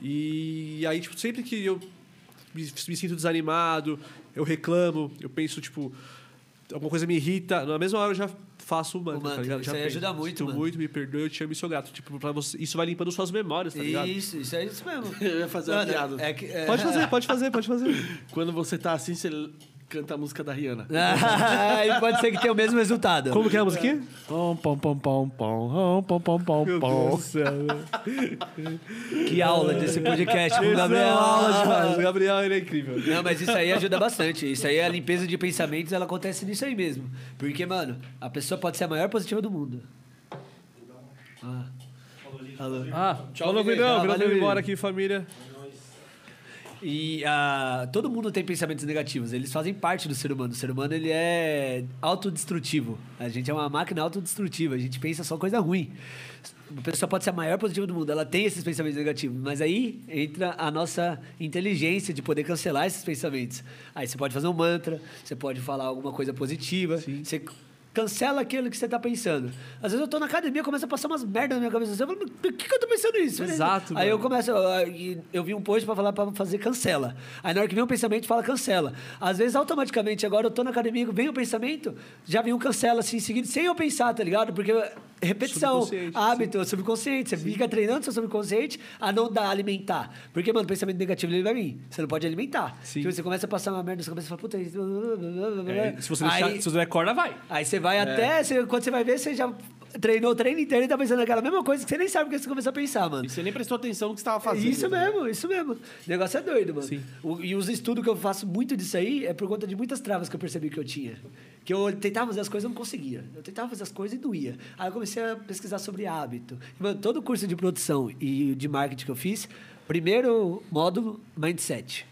E aí, tipo, sempre que eu me, me sinto desanimado, eu reclamo, eu penso, tipo, alguma coisa me irrita, na mesma hora eu já faço o mantra, mantra, tá ligado? isso já aí ajuda muito, Sinto mano. muito, me perdoe, eu te amo e sou grato. Tipo, pra você, isso vai limpando suas memórias, tá ligado? Isso, isso é isso mesmo. Eu ia fazer uma piada. é que- é- Pode fazer, pode fazer, pode fazer. Quando você tá assim, você canta a música da Rihanna. Aí pode ser que tenha o mesmo resultado. Como que é a musiquinha? Pom, pom, pom, pom, pom, pom, pom, pom, pom. céu, Que aula desse podcast com o é Gabriel. uma aula demais. O Gabriel, ele é incrível. Não, mas isso aí ajuda bastante. Isso aí, a limpeza de pensamentos, ela acontece nisso aí mesmo. Porque, mano, a pessoa pode ser a maior positiva do mundo. Ah. Alô. Ah, Tchau, Vidão. Vidão. Ah, embora aqui, família. E ah, todo mundo tem pensamentos negativos, eles fazem parte do ser humano. O ser humano ele é autodestrutivo. A gente é uma máquina autodestrutiva, a gente pensa só coisa ruim. A pessoa pode ser a maior positiva do mundo, ela tem esses pensamentos negativos, mas aí entra a nossa inteligência de poder cancelar esses pensamentos. Aí você pode fazer um mantra, você pode falar alguma coisa positiva, você Cancela aquilo que você tá pensando. Às vezes eu tô na academia, começa a passar umas merdas na minha cabeça. Eu falo, por que, que eu tô pensando nisso? Exato, Aí eu mano. começo. Eu, eu vi um post pra falar pra fazer cancela. Aí na hora que vem um pensamento, fala cancela. Às vezes, automaticamente, agora eu tô na academia, vem o pensamento, já vem um cancela assim em seguida, sem eu pensar, tá ligado? Porque repetição, Subconsciente, hábito, subconsciente. Você fica treinando seu subconsciente a não dar, alimentar. Porque, mano, o pensamento negativo ele vai vir. Você não pode alimentar. Sim. Tipo, você começa a passar uma merda na sua cabeça e fala, puta, isso. É, se você deixar, Aí- se você der corda, vai. Aí você vai até, você- quando você vai ver, você já treinou o treino inteiro e tá pensando naquela mesma coisa que você nem sabe o que você começou a pensar, mano. E você nem prestou atenção no que você tava fazendo. Isso né? mesmo, isso mesmo. O negócio é doido, mano. Sim. O- e os estudos que eu faço muito disso aí é por conta de muitas travas que eu percebi que eu tinha. Que eu tentava fazer as coisas e não conseguia. Eu tentava fazer as coisas e doía. Aí eu comecei a pesquisar sobre hábito. E, mano, todo o curso de produção e de marketing que eu fiz, primeiro módulo, mindset.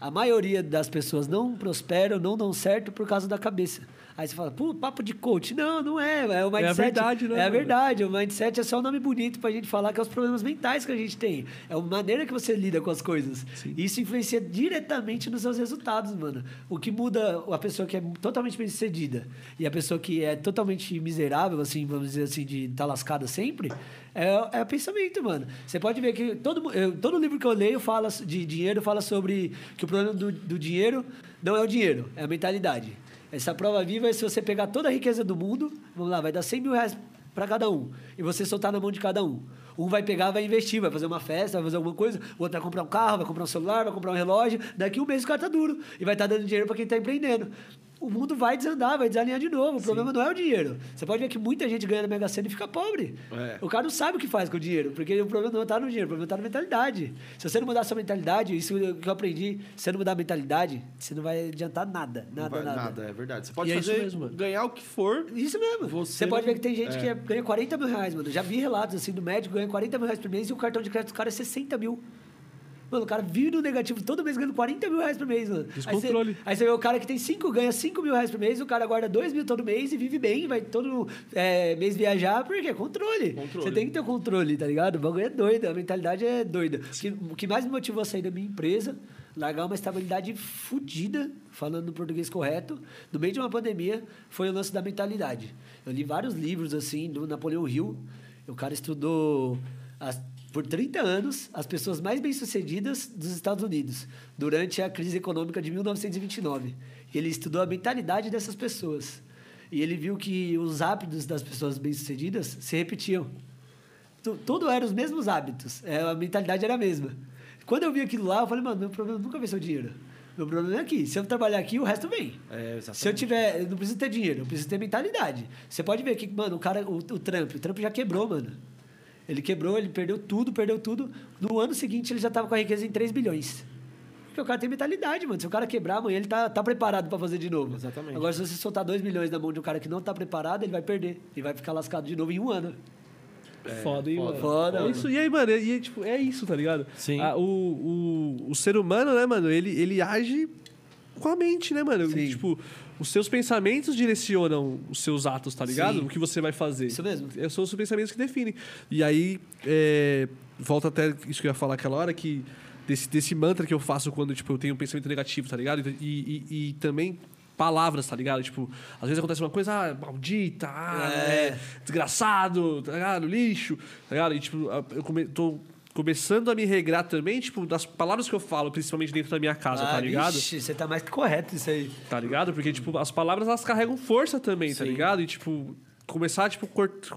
A maioria das pessoas não prosperam, não dão certo por causa da cabeça. Aí você fala, pô, papo de coach. Não, não é. É o mindset. verdade, né, É a verdade. O mindset é só um nome bonito pra gente falar que é os problemas mentais que a gente tem. É a maneira que você lida com as coisas. Isso influencia diretamente nos seus resultados, mano. O que muda a pessoa que é totalmente bem-sucedida e a pessoa que é totalmente miserável, assim, vamos dizer assim, de estar lascada sempre, é, é o pensamento, mano. Você pode ver que todo, eu- todo livro que eu leio fala de dinheiro fala sobre que o problema do, do dinheiro não é o dinheiro, é a mentalidade. Essa prova viva é se você pegar toda a riqueza do mundo, vamos lá, vai dar 100 mil reais para cada um, e você soltar na mão de cada um. Um vai pegar, vai investir, vai fazer uma festa, vai fazer alguma coisa, o outro vai comprar um carro, vai comprar um celular, vai comprar um relógio. Daqui um mês o cara tá duro e vai estar dando dinheiro para quem tá empreendendo. O mundo vai desandar, vai desalinhar de novo. O problema não é o dinheiro. Você pode ver que muita gente ganha na Mega Sena e fica pobre. É. O cara não sabe o que faz com o dinheiro, porque o problema não está no dinheiro, o problema está na mentalidade. Se você não mudar a sua mentalidade, isso que eu aprendi, se você não mudar a mentalidade, você não vai adiantar nada, nada, vai- nada. nada, é verdade. Você pode E é isso fazer, mesmo, mano. ganhar o que for. Isso mesmo. Você Você, pode não- ver que tem gente é. que é- ganha 40 mil reais, mano. Já vi relatos assim do médico ganha 40 mil reais por mês e o cartão de crédito do cara é 60 mil. Mano, o cara vive no negativo todo mês ganhando 40 mil reais por mês, mano. Aí você, Descontrole. aí você vê o cara que tem 5, ganha 5 mil reais por mês, o cara guarda 2 mil todo mês e vive bem, vai todo é, mês viajar, por quê? Controle. Controle. Você tem que ter o controle, tá ligado? O bagulho é doido, a mentalidade é doida. O que, o que mais me motivou a sair da minha empresa, largar uma estabilidade fodida, falando no português correto, no meio de uma pandemia, foi o lance da mentalidade. Eu li vários livros, assim, do Napoleão Hill. O cara estudou as- por 30 anos as pessoas mais bem-sucedidas dos Estados Unidos, durante a crise econômica de 1929. Ele estudou a mentalidade dessas pessoas. E ele viu que os hábitos das pessoas bem-sucedidas se repetiam. Tu- Tudo eram os mesmos hábitos. É, a mentalidade era a mesma. Quando eu vi aquilo lá, eu falei, mano, meu problema nunca vai ser o dinheiro. Meu problema é aqui. Se eu trabalhar aqui, o resto vem. É. Se eu tiver. Eu não preciso ter dinheiro, eu preciso ter mentalidade. Você pode ver que, mano, o cara, o, o Trump, o Trump já quebrou, mano. Ele quebrou, ele perdeu tudo, perdeu tudo. No ano seguinte, ele já tava com a riqueza em 3 bilhões. Porque o cara tem mentalidade, mano. Se o cara quebrar, amanhã ele tá, tá preparado para fazer de novo. Exatamente. Agora, se você soltar 2 milhões na mão de um cara que não tá preparado, ele vai perder. Ele vai ficar lascado de novo em um ano. foda, hein, foda. mano? Foda, É mano. isso, e aí, mano, e, tipo, é isso, tá ligado? Sim. Ah, o, o, o ser humano, né, mano, ele, ele age com a mente, né, mano? Sim. Tipo, os seus pensamentos direcionam os seus atos, tá ligado? Sim. O que você vai fazer. Isso mesmo. É, São os pensamentos que definem. E aí, é, volta até isso que eu ia falar aquela hora, que desse, desse mantra que eu faço quando, tipo, eu tenho um pensamento negativo, tá ligado? E, e, e também palavras, tá ligado? Tipo, às vezes acontece uma coisa, ah, maldita, ah, É. é, desgraçado, tá ligado? Lixo, tá ligado? E, tipo, eu come, tô começando a me regrar também, tipo, das palavras que eu falo, principalmente dentro da minha casa, tá ligado? Ah, Vixe, você tá mais que correto isso aí. Tá ligado? Porque, tipo, as palavras elas carregam força também, tá ligado? E, tipo, começar, tipo,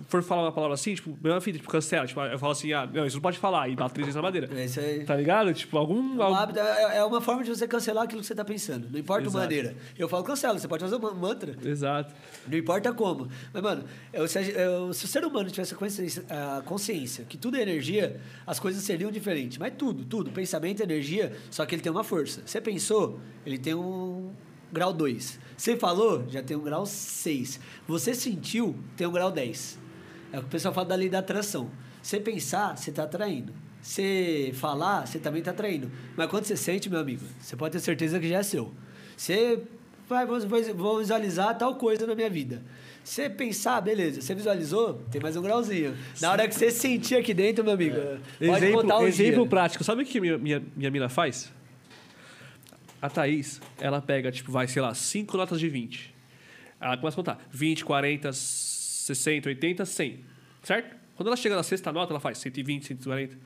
for falar uma palavra assim, tipo, meu filho, tipo, cancela. Tipo, eu falo assim, ah, não, isso não pode falar, e bato três vezes na madeira. É isso aí. Tá ligado? Tipo, algum. Um algum- é, é uma forma de você cancelar aquilo que você está pensando. Não importa a maneira. Eu falo cancela, você pode fazer um mantra. Exato. Não importa como. Mas, mano, eu- se, eu- se o ser humano tivesse a consciência, a consciência que tudo é energia, as coisas seriam diferentes. Mas tudo, tudo. Pensamento é energia, só que ele tem uma força. Você pensou, ele tem um grau 2. Você falou, já tem um grau 6. Você sentiu, tem um grau 10. É o que o pessoal fala da lei da atração. Você pensar, você está atraindo. Você falar, você também está atraindo. Mas quando você sente, meu amigo, você pode ter certeza que já é seu. Você vai, vou, vou- visualizar tal coisa na minha vida. Você pensar, beleza, você visualizou, tem mais um grauzinho. Na hora que você sentir aqui dentro, meu amigo, pode exemplo contar o exemplo dia. prático. Sabe o que minha, minha, minha mina faz? A Thaís, ela pega, tipo, vai, sei lá, cinco notas de 20. Ela começa a contar 20, 40, 60, 80, 100. Certo? Quando ela chega na sexta nota, ela faz 120, 140.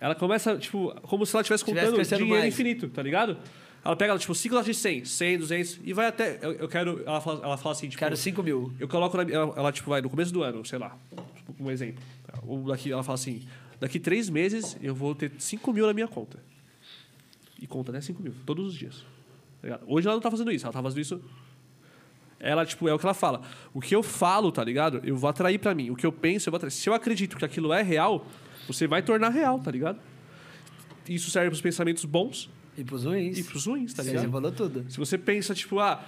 Ela começa, tipo, como se ela estivesse Tivesse contando dinheiro mais. infinito, tá ligado? Ela pega, tipo, 5 notas de 100, 100, 200, e vai até. Eu, eu quero. Ela fala, ela fala assim, tipo. Quero 5 mil. Eu coloco na, ela, ela, tipo, vai no começo do ano, sei lá, tipo, um exemplo. Ou daqui, ela fala assim: daqui três meses eu vou ter 5 mil na minha conta. E conta, né? 5 mil, todos os dias. Tá? Hoje ela não tá fazendo isso, ela tá fazendo isso. Ela, tipo, é o que ela fala. O que eu falo, tá ligado? Eu vou atrair pra mim. O que eu penso, eu vou atrair. Se eu acredito que aquilo é real, você vai tornar real, tá ligado? Isso serve pros pensamentos bons E pros ruins. e pros ruins, tá Você ligado? já falou tudo. Se você pensa, tipo, ah,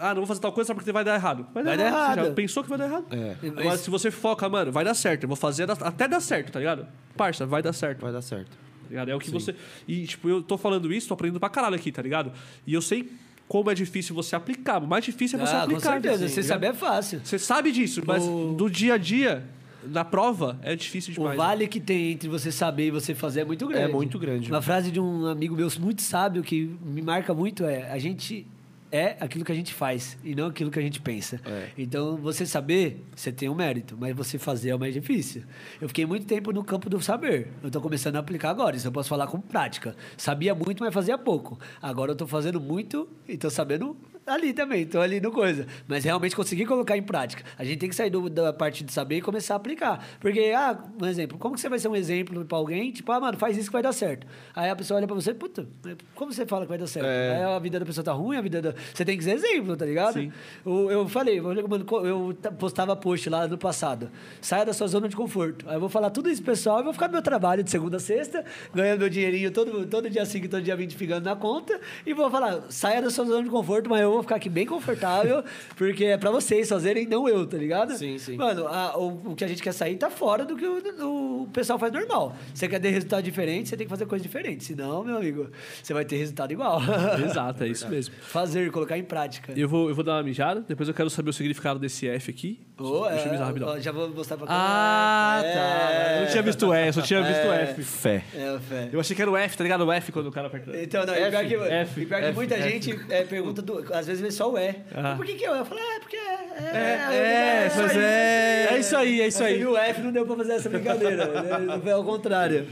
ah, não vou fazer tal coisa só porque vai dar errado. Vai dar, Vai dar errado. Você já pensou que vai dar errado. É. Agora, se você foca, mano, vai dar certo. Eu vou fazer até dar certo, tá ligado? Parça, vai dar certo. Vai dar certo. Ligado? É o que você. E, tipo, eu tô falando isso, tô aprendendo pra caralho aqui, tá ligado? E eu sei como é difícil você aplicar. O mais difícil é você Ah, com aplicar. certeza. assim, Você saber é fácil. Você sabe disso, mas O- do dia a dia, na prova, é difícil O demais. vale que tem entre você saber e você fazer é muito grande. É muito grande. Uma frase de um amigo meu muito sábio que me marca muito é: a gente é aquilo que a gente faz e não aquilo que a gente pensa. É. Então, você saber, você tem um mérito, mas você fazer é o mais difícil. Eu fiquei muito tempo no campo do saber. Eu tô começando a aplicar agora, isso eu posso falar com prática. Sabia muito, mas fazia pouco. Agora eu tô fazendo muito e tô sabendo ali também, tô ali no coisa. Mas realmente consegui colocar em prática. A gente tem que sair do- da parte de saber e começar a aplicar. Porque, ah, um exemplo, como que você vai ser um exemplo pra alguém? Tipo, ah, mano, faz isso que vai dar certo. Aí a pessoa olha pra você, puta, como você fala que vai dar certo? É. Aí a vida da pessoa tá ruim, a vida da... Você tem que ser exemplo, tá ligado? Sim. Eu, eu falei, eu ta- postava post lá no passado. Saia da sua zona de conforto. Aí eu vou falar tudo isso, pessoal, e vou ficar no meu trabalho de segunda a sexta, ganhando meu dinheirinho todo, todo dia 5 e todo dia 20 ficando na conta. E vou falar, saia da sua zona de conforto, mas eu vou ficar aqui bem confortável, porque é pra vocês fazerem, não eu, tá ligado? Sim, sim. Mano, a- o, o que a gente quer sair tá fora do que o, o pessoal faz normal. Você quer ter resultado diferente, você tem que fazer coisa diferente. Senão, meu amigo, você vai ter resultado igual. Exato, é isso mesmo. Fazer, colocar em prática. Eu vou, eu vou dar uma mijada, depois eu quero saber o significado desse F aqui. Ô, Deixa eu é, mijar rapidão. já vou mostrar pra Ah, câmera. tá. É. Eu não tinha visto F, eu tinha visto F. Fé. É, fé. Eu achei que era o F, tá ligado? O F quando o cara aperta. Então, não, e F, pior que, F, e pior que F, muita F. gente é, pergunta, do, às vezes vê só o E. Ah. Por que que eu? Eu falo, é, porque é. É, é, mas é. É isso aí, é isso Aí aí. o F não deu pra fazer essa brincadeira. né? Foi ao contrário.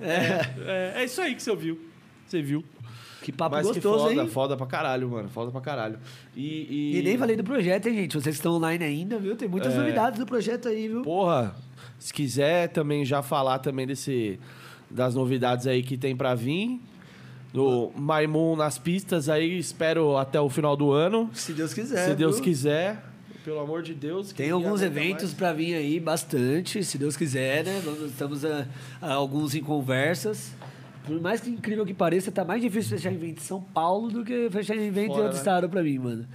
É, é isso aí que você ouviu. Você viu. Que papo Mas que gostoso, foda, hein? foda pra caralho, mano. Foda pra caralho. E, e... E nem falei do projeto, hein, gente? Vocês que estão online ainda, viu? Tem muitas É. novidades do projeto aí, viu? Porra, se quiser também já falar também desse das novidades aí que tem pra vir. Do Maimun nas pistas aí, espero até o final do ano. Se Deus quiser. se Deus viu? quiser. Pelo amor de Deus. Tem que alguns eventos pra vir aí, bastante, se Deus quiser, né? Vamos- Estamos a, a alguns em conversas. Por mais que incrível que pareça, tá mais difícil fechar evento em São Paulo do que fechar evento em Fora, outro né? estado pra mim, mano.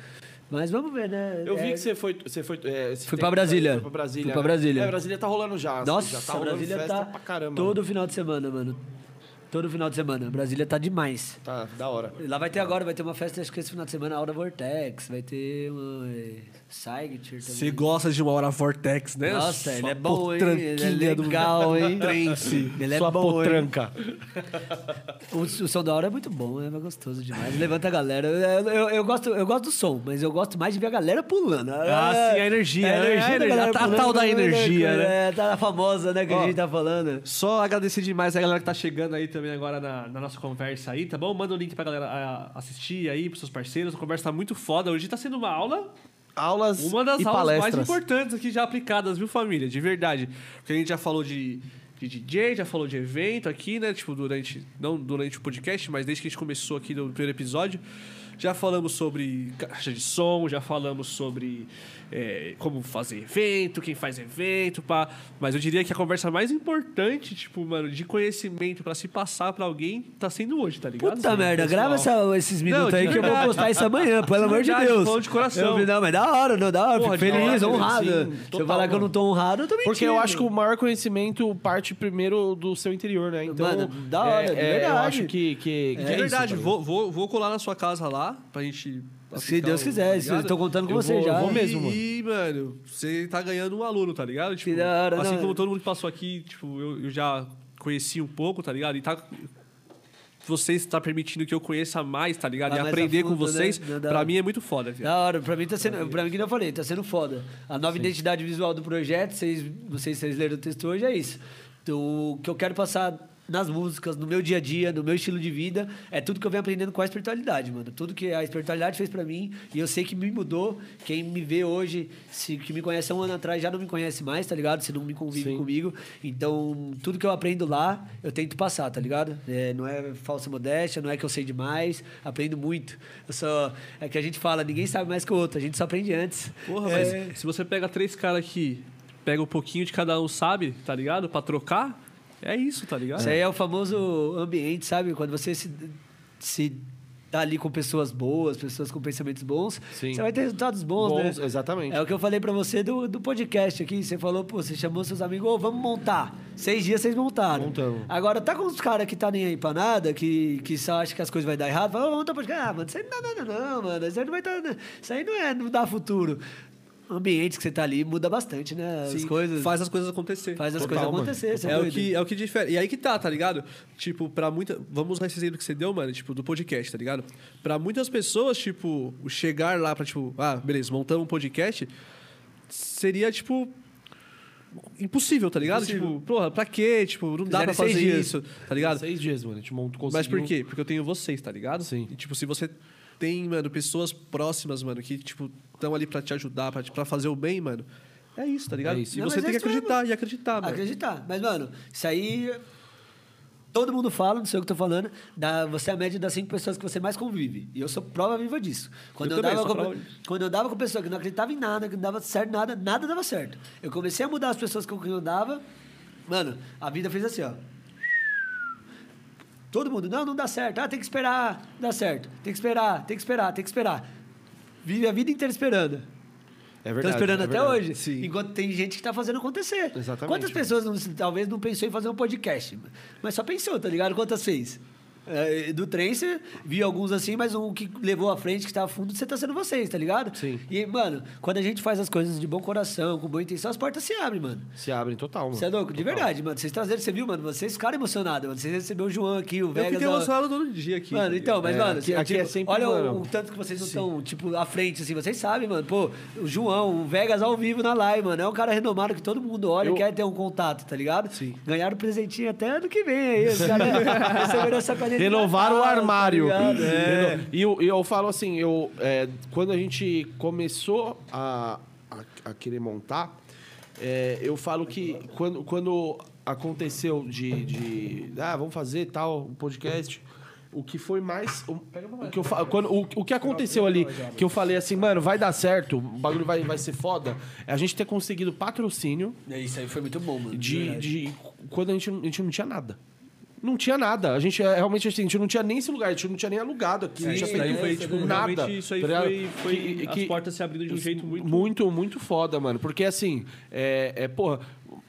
Mas vamos ver, né? Eu vi É- que você foi. Você foi é, Fui pra Brasília. Foi pra Brasília. Fui pra né? Brasília. É, Brasília tá rolando já. assim, Nossa, já tá rolando Brasília festa tá pra caramba. todo final de semana, mano. Todo final de semana. Brasília tá demais. Tá, da hora. Lá vai ter agora, vai ter uma festa, acho que esse final de semana, a Aura Vortex, vai ter uma é, Signature também. Você gosta de uma hora Vortex, né? Nossa, ele Sua é bom, hein? Ele é legal, hein? Trance. Ele é Sua bom, hein? potranca. O, o som da hora é muito bom, é gostoso demais. Levanta a galera. Eu, eu, eu gosto, eu gosto do som, mas eu gosto mais de ver a galera pulando. Ah, sim, a energia, É, né? a energia A da energia, a pulando, tal da né? energia, né? É, tá a famosa, né, que Ó. a gente tá falando. Só agradecer demais a galera que tá chegando aí também agora na, na nossa conversa aí, tá bom? Manda o link pra galera ah, assistir aí, pros seus parceiros. A conversa tá muito foda. Hoje tá sendo uma aula Aulas Uma das e aulas palestras. mais importantes aqui já aplicadas, viu, família? De verdade. Porque a gente já falou de, de DJ, já falou de evento aqui, né? Tipo, durante. Não durante o podcast, mas desde que a gente começou aqui no primeiro episódio. Já falamos sobre caixa de som, já falamos sobre é, como fazer evento, quem faz evento, pá. Mas eu diria que a conversa mais importante, tipo, mano, de conhecimento pra se passar pra alguém, tá sendo hoje, tá ligado? Puta merda, Pessoal. grava essa- esses minutos Não, aí que eu vou postar isso amanhã, pelo amor de verdade, Deus. falando de coração. Eu, não, mas da hora, não, da hora. Porra, Fico feliz, hora, honrado. sim, Se eu total, falar que eu não tô honrado, eu tô mentindo. Porque eu acho que o maior conhecimento parte primeiro do seu interior, né? Então, Mano, da hora, de é, é, Eu verdade. acho que, que, que De é verdade, isso, vou, vou, vou colar na sua casa lá pra gente. Se aplicar Deus o- quiser, tá se- ligado? tô contando com Eu você vou- já. eu Vou hein? mesmo, E, mano, você tá ganhando um aluno, tá ligado? Tipo, hora, assim não, como é. todo mundo que passou aqui, tipo, eu, eu já conheci um pouco, tá ligado? E tá. vocês estar permitindo que eu conheça mais, tá ligado? Vai e aprender a com fundo, né? vocês, Da- da- pra mim é muito foda, viado. Da hora, pra mim tá sendo. Pra mim, que eu falei, tá sendo foda. A nova identidade visual do projeto, vocês, se vocês leram o texto hoje, é isso. Então, o que eu quero passar nas músicas, no meu dia a dia, no meu estilo de vida, é tudo que eu venho aprendendo com a espiritualidade, mano. Tudo que a espiritualidade fez pra mim, e eu sei que me mudou. Quem me vê hoje, se que me conhece há um ano atrás, já não me conhece mais, tá ligado? Se não me convive Sim. comigo. Então, tudo que eu aprendo lá, eu tento passar, tá ligado? É, não é falsa modéstia, não é que eu sei demais, aprendo muito. Eu só. É que a gente fala, ninguém sabe mais que o outro, a gente só aprende antes. Porra, É, mas se você pega três caras que pega um pouquinho de cada um, sabe, tá ligado? Pra trocar, é isso, tá ligado? Isso aí é o famoso ambiente, sabe? Quando você se, se tá ali com pessoas boas, pessoas com pensamentos bons, Sim. você vai ter resultados bons, Bons, né? exatamente. É o que eu falei pra você do, do podcast aqui. Você falou, pô, você chamou seus amigos, ô, vamos montar. Seis dias vocês montaram. Montamos. Agora, tá com os caras que tá nem aí pra nada, que, que só acha que as coisas vai dar errado, fala, ô, vamos montar podcast. Ah, mano, isso aí não dá nada não, mano. Isso aí não vai dar... Isso aí não é, não dá futuro. Ambiente que você tá ali muda bastante, né? As Sim, coisas... Faz as coisas acontecer. faz as Total, coisas acontecer, você É o, doido? que, é o que difere. E aí que tá, tá ligado? Tipo, pra muita. Vamos usar esse exemplo que você deu, mano, tipo, do podcast, tá ligado? Pra muitas pessoas, tipo, chegar lá pra, tipo, ah, beleza, montamos um podcast, seria, tipo. Impossível, tá ligado? Impossível. Tipo, porra, pra quê? Tipo, não dá pra fazer dias. isso, tá ligado? Seis dias, mano. A gente montou, Mas por conseguiu- quê? Porque eu tenho vocês, tá ligado? Sim. E, tipo, se você tem, mano, pessoas próximas, mano, que, tipo, estão ali pra te ajudar, pra, pra fazer o bem, mano, é isso, tá ligado? É isso. E Não, você tem é que isso mesmo. acreditar e acreditar, mano. Acreditar. Mas, mano, isso aí. Todo mundo fala, não sei o que eu tô falando. Da, você é a média das cinco pessoas que você mais convive. E eu sou prova viva disso. Quando Eu eu, também andava sou com, prova quando eu andava com pessoas que não acreditavam em nada, que não dava certo nada, nada dava certo. Eu comecei a mudar as pessoas com quem eu andava. Mano, a vida fez assim, ó. Todo mundo, não, não dá certo. Ah, tem que esperar, dá certo. Tem que esperar, tem que esperar, tem que esperar. Vive a vida inteira esperando. É Estão verdade. esperando é até verdade. hoje. Sim. Enquanto tem gente que está fazendo acontecer. Exatamente. Quantas pessoas não- talvez não pensou em fazer um podcast? Mas só pensou, tá ligado? Quantas fez? É, do trem, você viu alguns assim, mas um que levou à frente, que está a fundo, você tá sendo vocês, tá ligado? Sim. E, mano, quando a gente faz as coisas de bom coração, com boa intenção, as portas se abrem, mano. Se abrem total, mano. Você é louco? De Total. verdade, mano. Vocês trazeram, você viu, mano? Vocês ficaram emocionados, mano. Vocês receberam o João aqui, o Eu Vegas. fiquei ó. emocionado todo dia aqui. Mano, então, mas, É, mano, aqui- aqui tipo, é sempre, olha o, mano, o tanto que vocês não estão, tipo, à frente, assim, vocês sabem, mano. Pô, o João, o Vegas ao vivo na live, mano. É um cara renomado que todo mundo olha Eu- e quer ter um contato, tá ligado? Sim. Ganharam presentinho até ano que vem aí. Os caras receberam essa de Renovaram o tá armário. É. E eu, eu falo assim, eu, é, quando a gente começou a, a, a querer montar, é, eu falo que quando, quando aconteceu de, de ah, vamos fazer tal um podcast, o que foi mais o, o que eu quando, o, o que aconteceu ali que eu falei assim, mano, vai dar certo, o bagulho vai, vai ser foda, é a gente ter conseguido patrocínio É, Isso aí foi muito bom, mano. de, verdade. de quando a gente, a gente não tinha nada. Não tinha nada. A gente é, realmente assim, a gente não tinha nem esse lugar, a gente não tinha nem alugado aqui. não Isso daí foi, tipo, nada. realmente, isso aí tá ligado? foi, foi Que- as que- portas se abrindo de um jeito muito... muito, muito foda, mano. Porque assim, é, é porra,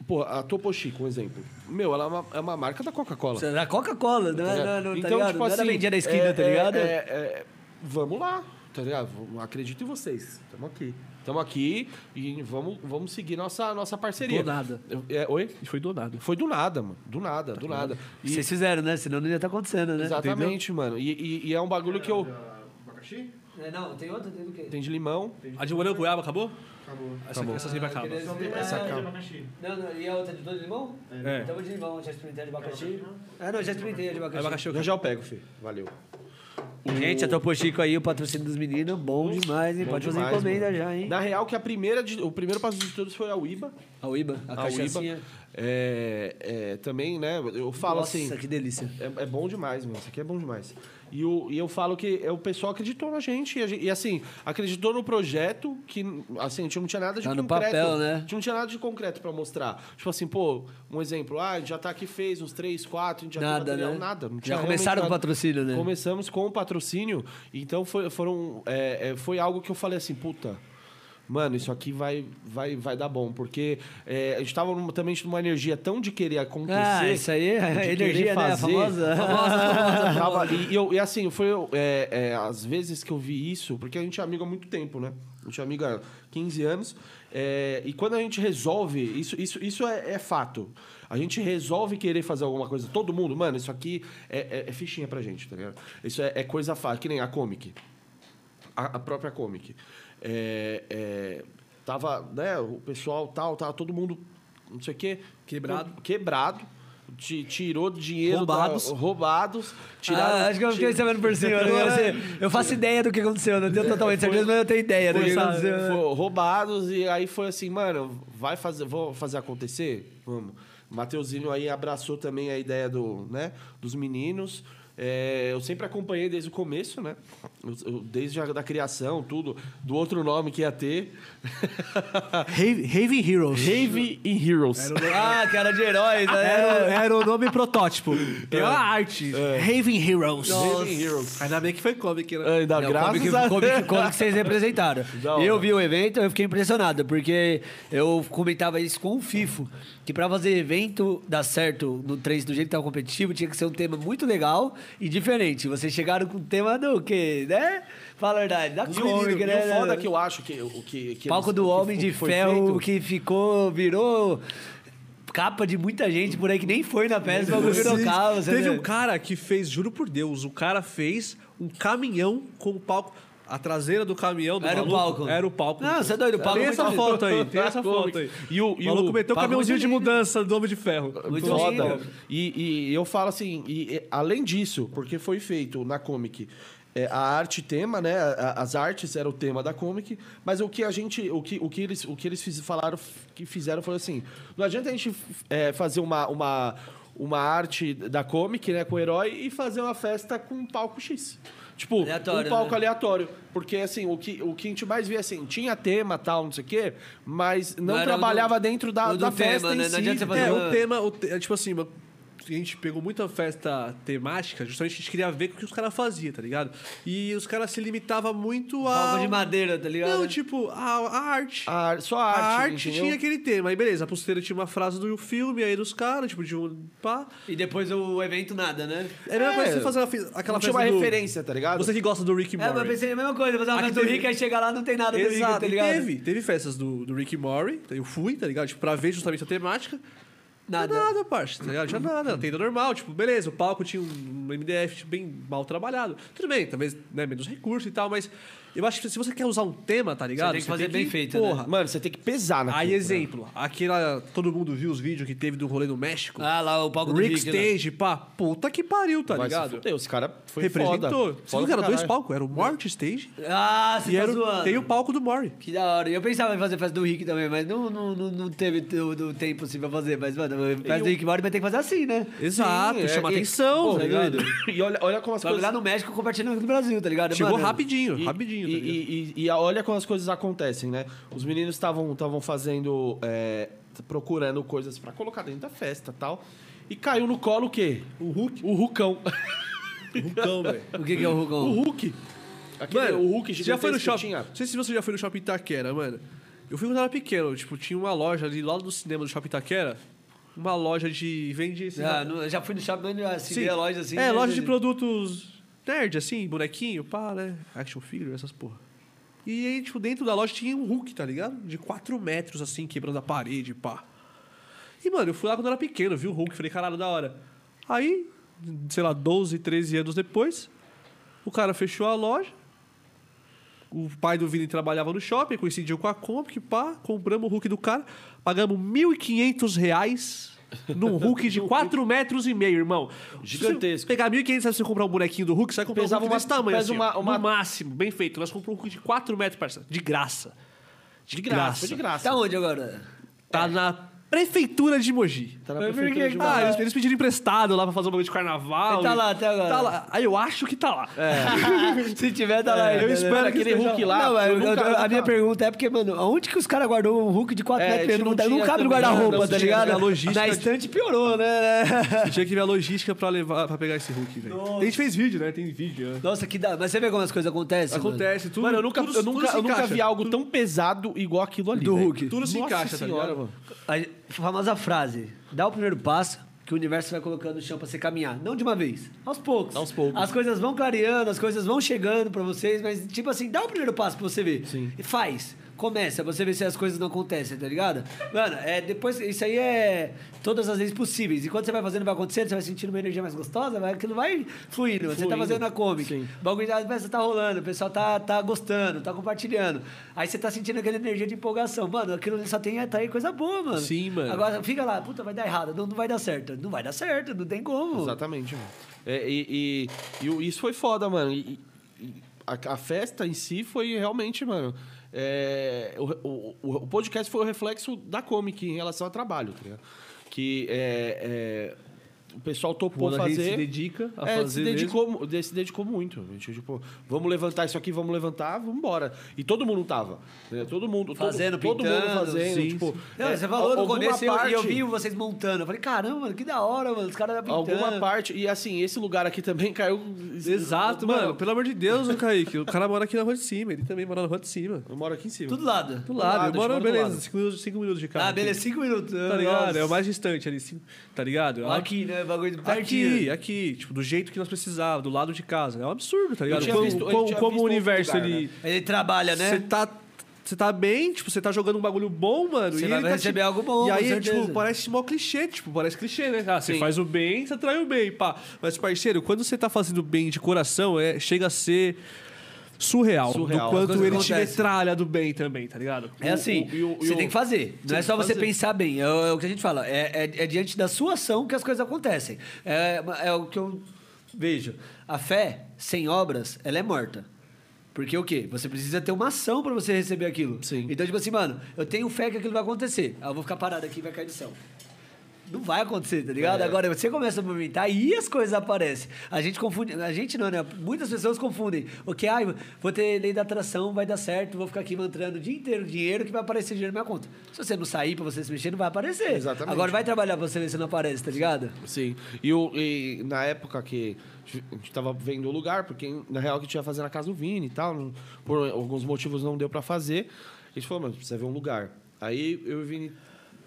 porra, a Topo Chico, um exemplo. Meu, ela é uma, é uma marca da Coca-Cola. É da Coca-Cola, não, é- não, não, tá ligado? não era vendida na esquina, é, tá ligado? é, é, é, vamos lá, tá ligado? Acredito em vocês. Estamos aqui. Estamos aqui e vamos, vamos seguir nossa, nossa parceria. Do nada. É, oi? E foi do nada. Foi do nada, mano. Do nada, do nada. E- Vocês fizeram, né? Senão não ia estar acontecendo, né? Exatamente, mano. E, e- e é um bagulho que eu. É, não, tem outra? Tem o quê? Tem de limão. A de morango goiaba acabou? Acabou. Essa, essa sempre acaba. Essa calma. Não, não, e a outra de dois de limão? É. Então de limão, já experimentei a de abacaxi. Ah, não, já experimentei a de abacaxi. Abacaxi eu Já já eu pego, filho. Valeu. Gente, a Topo Chico aí, o patrocínio dos meninos, bom demais, hein? Bom Pode fazer demais, encomenda mano. já, hein? Na real, que a primeira de- o primeiro passo de todos foi a UIBA. A Uiba, a, A. UIBA. É, é, também, né? Eu falo Nossa, assim. que delícia. É, é bom demais, mano. Isso aqui é bom demais. E, o, e eu falo que é, o pessoal acreditou na gente e, a gente- e, assim, acreditou no projeto que, assim, a gente não tinha nada de Tá no concreto. papel, né? A gente não tinha nada de concreto pra mostrar. Tipo assim, pô, um exemplo. Ah, a gente já tá aqui, fez uns três, quatro, a gente já Nada, tem material, né? nada. Não Já começaram com o nada. patrocínio, né? Começamos com o patrocínio. Então foi, foram, é, é, foi algo que eu falei assim, puta, mano, isso aqui vai, vai, vai dar bom. Porque é, a gente tava numa- também numa energia tão de querer acontecer. Ah, isso aí é a querer energia, né? A fazer. famosa. Tava- e, e eu, e assim, foi é, é, as vezes que eu vi isso, porque a gente é amigo há muito tempo, né? A gente é amigo há 15 anos. é, e quando a gente resolve, isso, isso, isso é, é fato. A gente resolve querer fazer alguma coisa, todo mundo, mano, isso aqui é, é- é fichinha pra gente, tá ligado? Isso é, é coisa fácil, que nem a Comic. A, a própria Comic. É, é, tava, né, o pessoal tal, tava todo mundo, não sei o quê. Quebrado. Quebrado. Ti- Tirou dinheiro. Roubados. Da, roubados. Tiraram, Ah, acho que eu fiquei sabendo por cima. né? Eu, sei- eu faço ideia do que aconteceu, não tenho totalmente certeza, mas eu tenho ideia do Foi, que aconteceu. né? foi roubados e aí foi assim, mano, vai fazer, vou fazer acontecer? Vamos. Mateuzinho aí abraçou também a ideia do, né, dos meninos. É, eu sempre acompanhei desde o começo, né? Eu- eu- desde a da criação, tudo. Do outro nome que ia ter. Raven Heroes. Rave in Heroes. Ah, cara de heróis, né? Era, era o nome protótipo. Tem uma arte. Raven Heroes. Raven Heroes. Ainda bem que foi comic, né? Ainda Não, graças que, a que, como que vocês representaram. Eu vi o evento, eu fiquei impressionado, porque eu comentava isso com o FIFO, que pra fazer evento dar certo no 3 do jeito que tava competitivo, tinha que ser um tema muito legal e diferente. Vocês chegaram com o tema do quê, né? Fala a verdade, da E e né? o foda que eu acho que o que, que Palco eles- do que Homem foi- de Ferro feito- que ficou, virou capa de muita gente por aí que nem foi na peça, mas virou capa. Teve vê? um cara que fez, juro por Deus, o cara fez um caminhão com o palco. A traseira do caminhão do Era o maluco palco. Era o palco. Não, você é doido, o palco Tem essa foto aí, tem essa foto aí. E o- e o maluco o meteu o caminhãozinho de mudança do Homem de Ferro. Muito Foda. E, e eu falo assim, e, e, além disso, porque foi feito na Comic é, a arte tema, né? a- As artes era o tema da Comic, mas o que a gente, o que, o que eles, o que eles fiz, falaram, que fizeram foi assim: não adianta a gente é, fazer uma, uma, uma arte da Comic, né, com o herói e fazer uma festa com um palco X. Tipo, Aleatório, um palco né? aleatório. Porque, assim, o que, o que a gente mais via, assim, tinha tema, tal, não sei o quê, mas não, Não trabalhava do- dentro da, do da tema, festa né? em Não si. adianta você fazer É, uma- o tema, o te- é, tipo assim, a gente pegou muita festa temática, justamente a gente queria ver o que os caras faziam, tá ligado? E os caras se limitavam muito a. Palco de madeira, tá ligado? Não, tipo, a, a arte. A, só a A arte, arte entendeu? tinha aquele tema. Aí, beleza, a pulseira tinha uma frase do filme aí dos caras, tipo, de um. Pá. E depois o evento nada, né? É a mesma É, coisa que você fazer uma, aquela Não tinha festa uma do- referência, tá ligado? Você que gosta do Rick É, Morty. mas eu pensei a mesma coisa, fazer uma Aqui festa do teve- Rick, aí chega lá não tem nada do Rick, Exato, tá ligado? teve, teve festas do, do Rick Mori, eu fui, tá ligado? Tipo, pra ver justamente a temática. Nada. Nada, parça, tá? Tinha nada, tenda normal, tipo, beleza, o palco tinha um MDF bem mal trabalhado. Tudo bem, talvez, né, menos recurso e tal, mas eu acho que se você quer usar um tema, tá ligado? tem que fazer bem feito, né? porra. Mano, você tem que pesar na Aí, exemplo, aquela. Todo mundo viu os vídeos que teve do rolê no México. Ah, lá o palco do Rick Rick. né? Stage, pá, puta que pariu, tá ligado? fuder, os caras foi Representou. foda. Você viu que era dois palcos? Era o Morty Stage Ah, você e tá era, o- zoando. tem o palco do Mori. Que da hora. Eu pensava em fazer festa do Rick também, mas não, não, não, não teve o, do tempo assim pra fazer. Mas, mano, festa do o- Rick Morty vai ter que fazer assim, né? Exato, Sim, é, chama e- atenção, Pô, tá ligado? E olha, olha como as Só coisas... lá no México compartilhando aqui no Brasil, tá ligado? Chegou Mano, rapidinho, E, rapidinho. E, tá e, e- e olha como as coisas acontecem, né? Os meninos estavam estavam fazendo... é, procurando coisas pra colocar dentro da festa e tal. E caiu no colo o quê? O Hulk. O Hulkão. Hulkão, velho. O que, que é o o Hulkão? Hulk. Aquele, Mano, o Hulk já foi no shopping? Não sei se você já foi no shopping Itaquera, mano. Eu fui quando eu era pequeno, tipo, tinha uma loja ali lá do cinema do shopping Itaquera. Uma loja de. vende. Ah, já fui no shopping, assim, vi a loja assim. É, né, loja de né? produtos nerd, assim, bonequinho, pá, né? Action figure, essas porra. E aí, tipo, dentro da loja tinha um Hulk, tá ligado? De 4 metros, assim, quebrando a parede, pá. E, mano, eu fui lá quando eu era pequeno, vi o Hulk, falei, caralho, da hora. Aí, sei lá, 12, 13 anos depois, o cara fechou a loja. O pai do Vini trabalhava no shopping, coincidiu com a Comic, pá, compramos o Hulk do cara, pagamos 1.500 reais num Hulk de 4 metros e meio, irmão. Gigantesco. Pegar 1.500 reais pra você comprar um bonequinho do Hulk, você vai comprar Pesava um Hulk uma- desse tamanho, pesa assim, uma- uma- no máximo, bem feito. Nós compramos um Hulk de 4 metros, parça, de graça. De graça, foi de graça. Tá onde agora? Tá na prefeitura de Mogi. Tá na prefeitura de que Ah, Mogi. eles, eles pediram emprestado lá pra fazer um bagulho de carnaval. Ele tá e- lá até agora. Tá lá. Aí eu acho que tá lá. Se tiver, tá lá. eu ainda, né? espero que Aquele Hulk lá. Não, eu eu- nunca- eu- a minha pergunta é porque, mano, aonde que os caras guardou um Hulk de 4 É, metros? Não, não não, tinha cabe no guarda-roupa, não tá ligado? a logística Na estante piorou, né? Eu tinha que ver a logística pra levar pra pegar esse Hulk, velho. A gente fez vídeo, né? Tem vídeo, né? Nossa, que dá. Mas você vê como as coisas acontecem? Acontece, tudo. Mano, eu nunca, tudo- eu nunca, eu nunca vi algo tão pesado igual aquilo ali. Do velho. Hulk. Tudo se Nossa encaixa, tá ligado? Famosa frase: dá o primeiro passo, que o universo vai colocando no chão pra você caminhar. Não de uma vez, aos poucos. Aos poucos. As coisas vão clareando, as coisas vão chegando pra vocês, mas tipo assim, dá o primeiro passo pra você ver. Sim. E faz. Começa, você vê se as coisas não acontecem, tá ligado? Mano, é, depois, isso aí é todas as vezes possíveis. E quando você vai fazendo, vai acontecendo, você vai sentindo uma energia mais gostosa, vai, aquilo vai fluindo. Você tá Fluindo. fazendo a comic. Sim. O bagulho já começa, tá rolando, o pessoal tá, tá gostando, tá compartilhando. Aí você tá sentindo aquela energia de empolgação. Mano, aquilo só tem atrair coisa boa, mano. Sim, mano. Agora fica lá, puta, vai dar errado, não, não vai dar certo. Não vai dar certo, não tem como. Exatamente, mano. É, e, e- e isso foi foda, mano. E a, a festa em si foi realmente, mano. É, o, o- o- podcast foi o reflexo da Comic em relação ao trabalho, tá? Que é, é, o pessoal topou Quando a gente fazer. se dedica a é, fazer se dedicou, de- se dedicou muito. A gente, tipo, vamos levantar isso aqui, vamos levantar, vamos embora. E todo mundo tava. né? Todo mundo. todo- Fazendo, todo, pintando, mundo fazendo. sim, tipo, Não, é, você falou no alguma começo e eu, eu parte- vi vocês montando. Eu falei, caramba, mano, que da hora, mano. Os caras pintando. Alguma parte. E assim, esse lugar aqui também caiu. Exato, mano. Pelo amor de Deus, o Kaique. O cara mora aqui na rua de cima. Ele também mora na rua de cima. Eu moro aqui em cima. Tudo lado. Do lado. lado, eu moro, do beleza. 5 minutos, cinco minutos de carro. Ah, beleza, cinco minutos. Tá ligado? Nossa. É o mais distante ali, cinco- tá ligado? Aqui, né? Bagulho Aqui, pertinho. aqui, tipo, do jeito que nós precisávamos, do lado de casa. É um absurdo, tá ligado? Como, visto- como- como o universo, lugar, ele... Ele trabalha, né? Você tá... Você tá bem, tipo, você tá jogando um bagulho bom, mano. Você e vai tá, receber tipo- algo bom, E aí, certeza. tipo, parece mó clichê, tipo, parece clichê, né? Ah, você Sim. faz o bem, você atrai o bem, pá. Mas, parceiro, quando você tá fazendo bem de coração, é, chega a ser surreal. Surreal. Do quanto ele te metralha do bem também, tá ligado? É assim, o- o- e você o- tem que fazer. Não é só você fazer. pensar bem. É, o- é o que a gente fala. É, é- é diante da sua ação que as coisas acontecem. É, é o que eu vejo. A fé, sem obras, ela é morta. Porque o quê? Você precisa ter uma ação pra você receber aquilo. Sim. Então, tipo assim, mano, eu tenho fé que aquilo vai acontecer. Ah, eu vou ficar parado aqui e vai cair do céu. Não vai acontecer, tá ligado? É. Agora você começa a movimentar e as coisas aparecem. A gente confunde, a gente não, né? Muitas pessoas confundem. O que, ai, vou ter lei da atração, vai dar certo, vou ficar aqui mantrando o dia inteiro dinheiro que vai aparecer dinheiro na minha conta. Se você não sair pra você se mexer, não vai aparecer. Exatamente. Agora vai trabalhar pra você ver se não aparece, tá ligado? Sim. E, o, e na época que a gente tava vendo o lugar, porque na real que a gente ia fazer na casa do Vini e tal, por alguns motivos não deu pra fazer. A gente falou, mas precisa ver um lugar. Aí eu e o Vini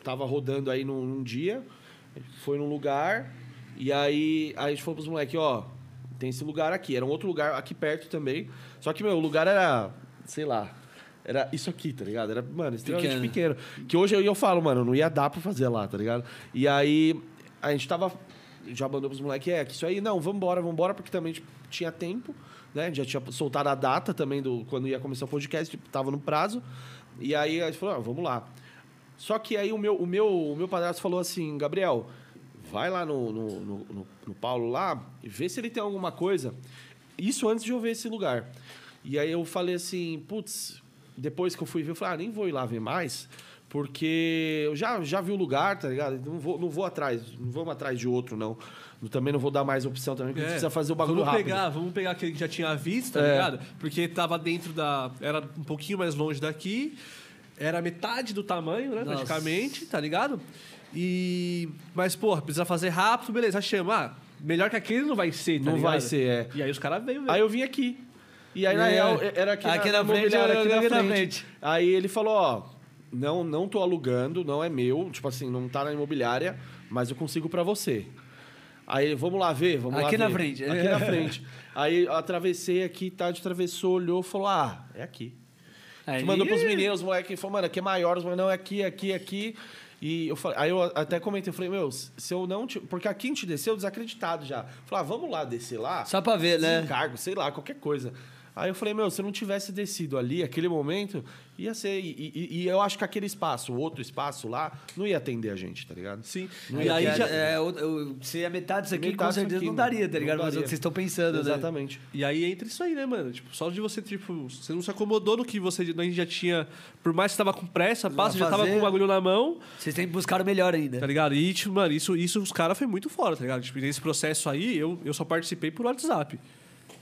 tava rodando aí num, num dia, foi num lugar, e aí, aí a gente falou pros moleques, ó, tem esse lugar aqui. Era um outro lugar aqui perto também. Só que, meu, o lugar era, sei lá, era isso aqui, tá ligado? Era, mano, extremamente Pequeno. pequeno. Que hoje eu, eu falo, mano, não ia dar pra fazer lá, tá ligado? E aí a gente tava. Já mandou pros moleques, é, que isso aí, não, vambora, vambora, porque também tipo, tinha tempo, né? Já tinha soltado a data também do quando ia começar o podcast, tipo, tava no prazo. E aí a gente falou, ah, vamos lá. Só que aí o meu, o meu, o meu padrasto falou assim, Gabriel, vai lá no, no, no, no- Paulo lá e vê se ele tem alguma coisa. Isso antes de eu ver esse lugar. E aí eu falei assim, putz, depois que eu fui ver, eu falei, ah, nem vou ir lá ver mais, porque eu já, já vi o lugar, tá ligado? Não vou, não vou atrás, não vamos atrás de outro, não. Eu também não vou dar mais opção também, porque a gente precisa fazer o bagulho É. vamos rápido. Pegar, vamos pegar aquele que já tinha visto, tá É. ligado? Porque tava dentro da. Era um pouquinho mais longe daqui. Era metade do tamanho, né? Nossa. Praticamente, tá ligado? E. Mas, porra, precisa fazer rápido, beleza. Chama. Ah, melhor que aquele não vai ser, tá Não ligado? vai ser, é. E aí os caras veio, Aí eu vim aqui. E aí, na É. real, era aqui, Aqui na, na frente, eu- aqui, aqui na na frente. frente. Aí ele falou, ó, não, não tô alugando, não é meu, tipo assim, não tá na imobiliária, mas eu consigo pra você. Aí, vamos lá ver, vamos lá Aqui na ver. frente. Aqui na frente. Aí eu atravessei aqui, tá, de atravessou, olhou, falou, ah, é aqui. Aí- mandou pros meninos, os moleques, falou, mano, aqui é maior, os moleques, não, é aqui, aqui, aqui. E eu falei, aí eu até comentei, eu falei, meu, se eu não te. Porque aqui a gente desceu desacreditado já. Falei, ah, vamos lá descer lá. Só pra ver, né? Desencargo, sei lá, qualquer coisa. Aí eu falei, meu, se eu não tivesse descido ali, aquele momento, ia ser. E, e- e eu acho que aquele espaço, o outro espaço lá, não ia atender a gente, tá ligado? Sim. E E aí já. é, o- o- se é metade disso aqui, Metade com certeza aqui, não daria, tá ligado? Não Mas é o daria. que vocês estão pensando, né? Exatamente. E aí entra isso aí, né, mano? Tipo, só de você, tipo, você não se acomodou no que você a gente já tinha. Por mais que você tava com pressa, passa, já tava com o bagulho na mão, Vocês têm que buscar o melhor ainda. tá ligado? E, tipo, mano, isso, isso os caras foi muito fora, tá ligado? Tipo, nesse processo aí, eu, eu só participei por WhatsApp.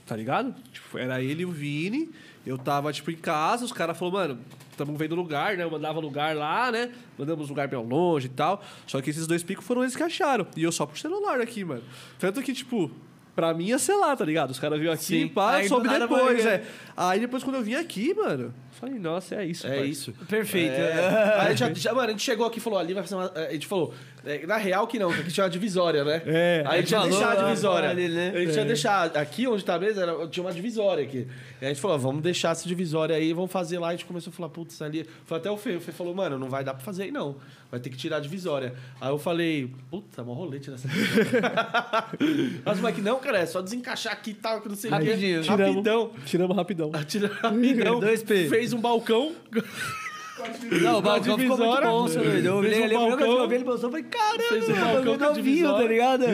Tá ligado? Tipo, era ele e o Vini. Eu tava, tipo, em casa, os caras falaram, mano, estamos vendo lugar, né? Eu mandava lugar lá, né? Mandamos lugar bem longe e tal. Só que esses dois picos foram eles que acharam. E eu só por celular aqui, mano. Tanto que, tipo, pra mim ia ser lá, tá ligado? Os caras viram aqui, Sim. pá, Aí, soube depois, é. Aí depois quando eu vim aqui, mano, falei, nossa, é isso. É pai. isso. Perfeito. É. Aí já, já- mano, a gente chegou aqui e falou, ali vai fazer uma. A gente falou, é, na real que não, que aqui tinha uma divisória, né? É. Aí a gente ia Falou deixar a divisória. ali, né? A gente ia deixar. Aqui onde tá a mesa, era- tinha uma divisória aqui. E a gente falou, vamos deixar essa divisória aí, vamos fazer lá. A gente começou a falar, putz, ali. Foi até o Fê. O Fê falou, mano, não vai dar pra fazer aí não. Vai ter que tirar a divisória. Aí eu falei, puta, mó rolete nessa divisória. Mas o moleque, não, cara, é só desencaixar aqui e tal, que não sei o quê. Rapidinho. Tiramos, Rapidão. Tiramos rapidão. Tira rapidão. 2P. Fez um balcão. Não, o balcão ficou muito bom, seu doido. Eu olhei um ali, a primeira coisa que eu vi ele postou, eu falei, caramba, mano, novinho, tá ligado?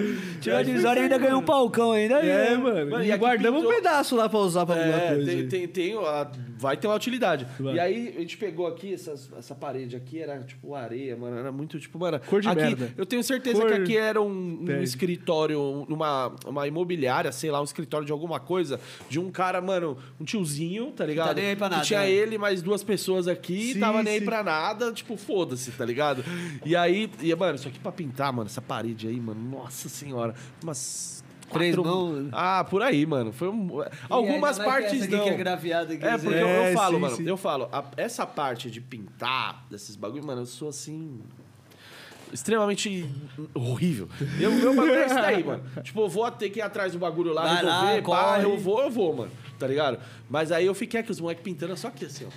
Tirou a divisória e ainda ganhou um palcão ainda. É, mano. E, guardamos um pedaço lá pra usar pra alguma É, coisa. tem, tem, tem a- vai ter uma utilidade. Vai. E aí a gente pegou aqui, essas- essa parede aqui era tipo areia, mano. Era muito tipo, mano. Cor de aqui, merda. Eu tenho certeza Cor que aqui era um, um escritório, uma, uma imobiliária, sei lá, um escritório de alguma coisa, de um cara, mano, um tiozinho, tá ligado? Tá nem aí pra Que nada, tinha né? ele mais duas pessoas aqui, Sim, tava nem aí sim. pra nada, tipo, foda-se, tá ligado? E aí, e, mano, isso aqui pra pintar, mano, essa parede aí, mano, nossa senhora, umas. Três quatro- mãos. Ah, por aí, mano. Foi um... Algumas partes não. que é É, porque eu, É, eu falo, sim, mano, sim. eu falo, a- essa parte de pintar, desses bagulho, mano, eu sou assim. Extremamente horrível. Eu, meu bagulho é esse daí, mano. Tipo, eu vou ter que ir atrás do bagulho lá, Vai lá, resolver, pá, corre. eu vou, eu vou, mano. Tá ligado? Mas aí eu fiquei aqui, os moleques pintando só aqui, assim, ó.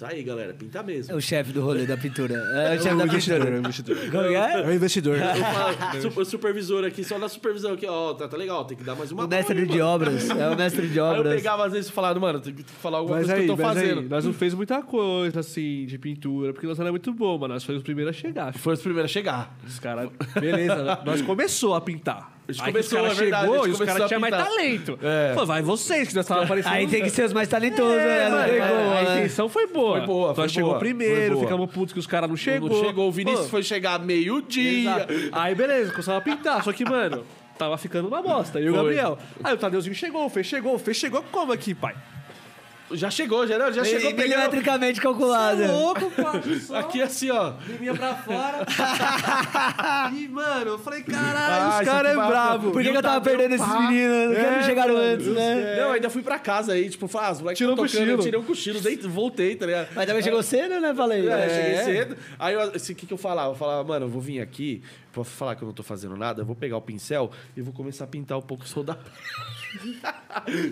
Isso aí, galera, pinta mesmo. É o chefe do rolê da pintura. É o chefe da investidor, é pintura. o investidor. Como que é? É o investidor. Eu falo, supervisor aqui, só na supervisão aqui, ó, tá, tá legal, tem que dar mais uma O mestre mão de mano. obras. É o mestre de Aí eu obras. pegava às vezes e falava, mano, tem que falar alguma Mas coisa aí, que eu tô mas fazendo. aí, nós não fez muita coisa, assim, de pintura, porque nós era muito bom, mas nós fomos os primeiros a chegar. Foi os primeiros a chegar. Os caras, beleza, nós começou a pintar. A gente Aí começou, os é verdade, chegou a gente e os caras a tinham mais pintar. talento. É. Falou, vai vocês, que nós tava aparecendo. Aí tem que ser os mais talentosos, né? Não mano, tem a- como, a né? intenção foi boa. Foi boa, Nós foi chegou boa, primeiro, boa. ficamos putos que os caras não chegou. Não chegou, o Vinícius Pô, foi chegar meio-dia. Exato. Aí beleza, começava a pintar. Só que, mano, tava ficando uma bosta. E o Foi. Gabriel. Aí o Tadeuzinho chegou, o Fê chegou, o Fê chegou como aqui, pai? Já chegou, já, não, já chegou pegando... Milimetricamente calculado. louco, pai. Aqui assim, ó. Vinha pra fora. e, mano, eu falei, caralho, Ah, esse isso cara é bravo. Por que, eu tava perdendo esses meninos? É, não chegaram mano, antes, né? Não, ainda fui pra casa aí, tipo, ah, os moleques Tirou um tocando, eu cochilo. tirei um cochilo, dei- voltei, tá ligado? Mas também chegou cedo, né? Falei. É, É. cheguei cedo. Aí, assim, o que, que eu falava? Eu falava, mano, eu vou vir aqui, pra falar que eu não tô fazendo nada, eu vou pegar o pincel e vou começar a pintar um pouco o rodapé.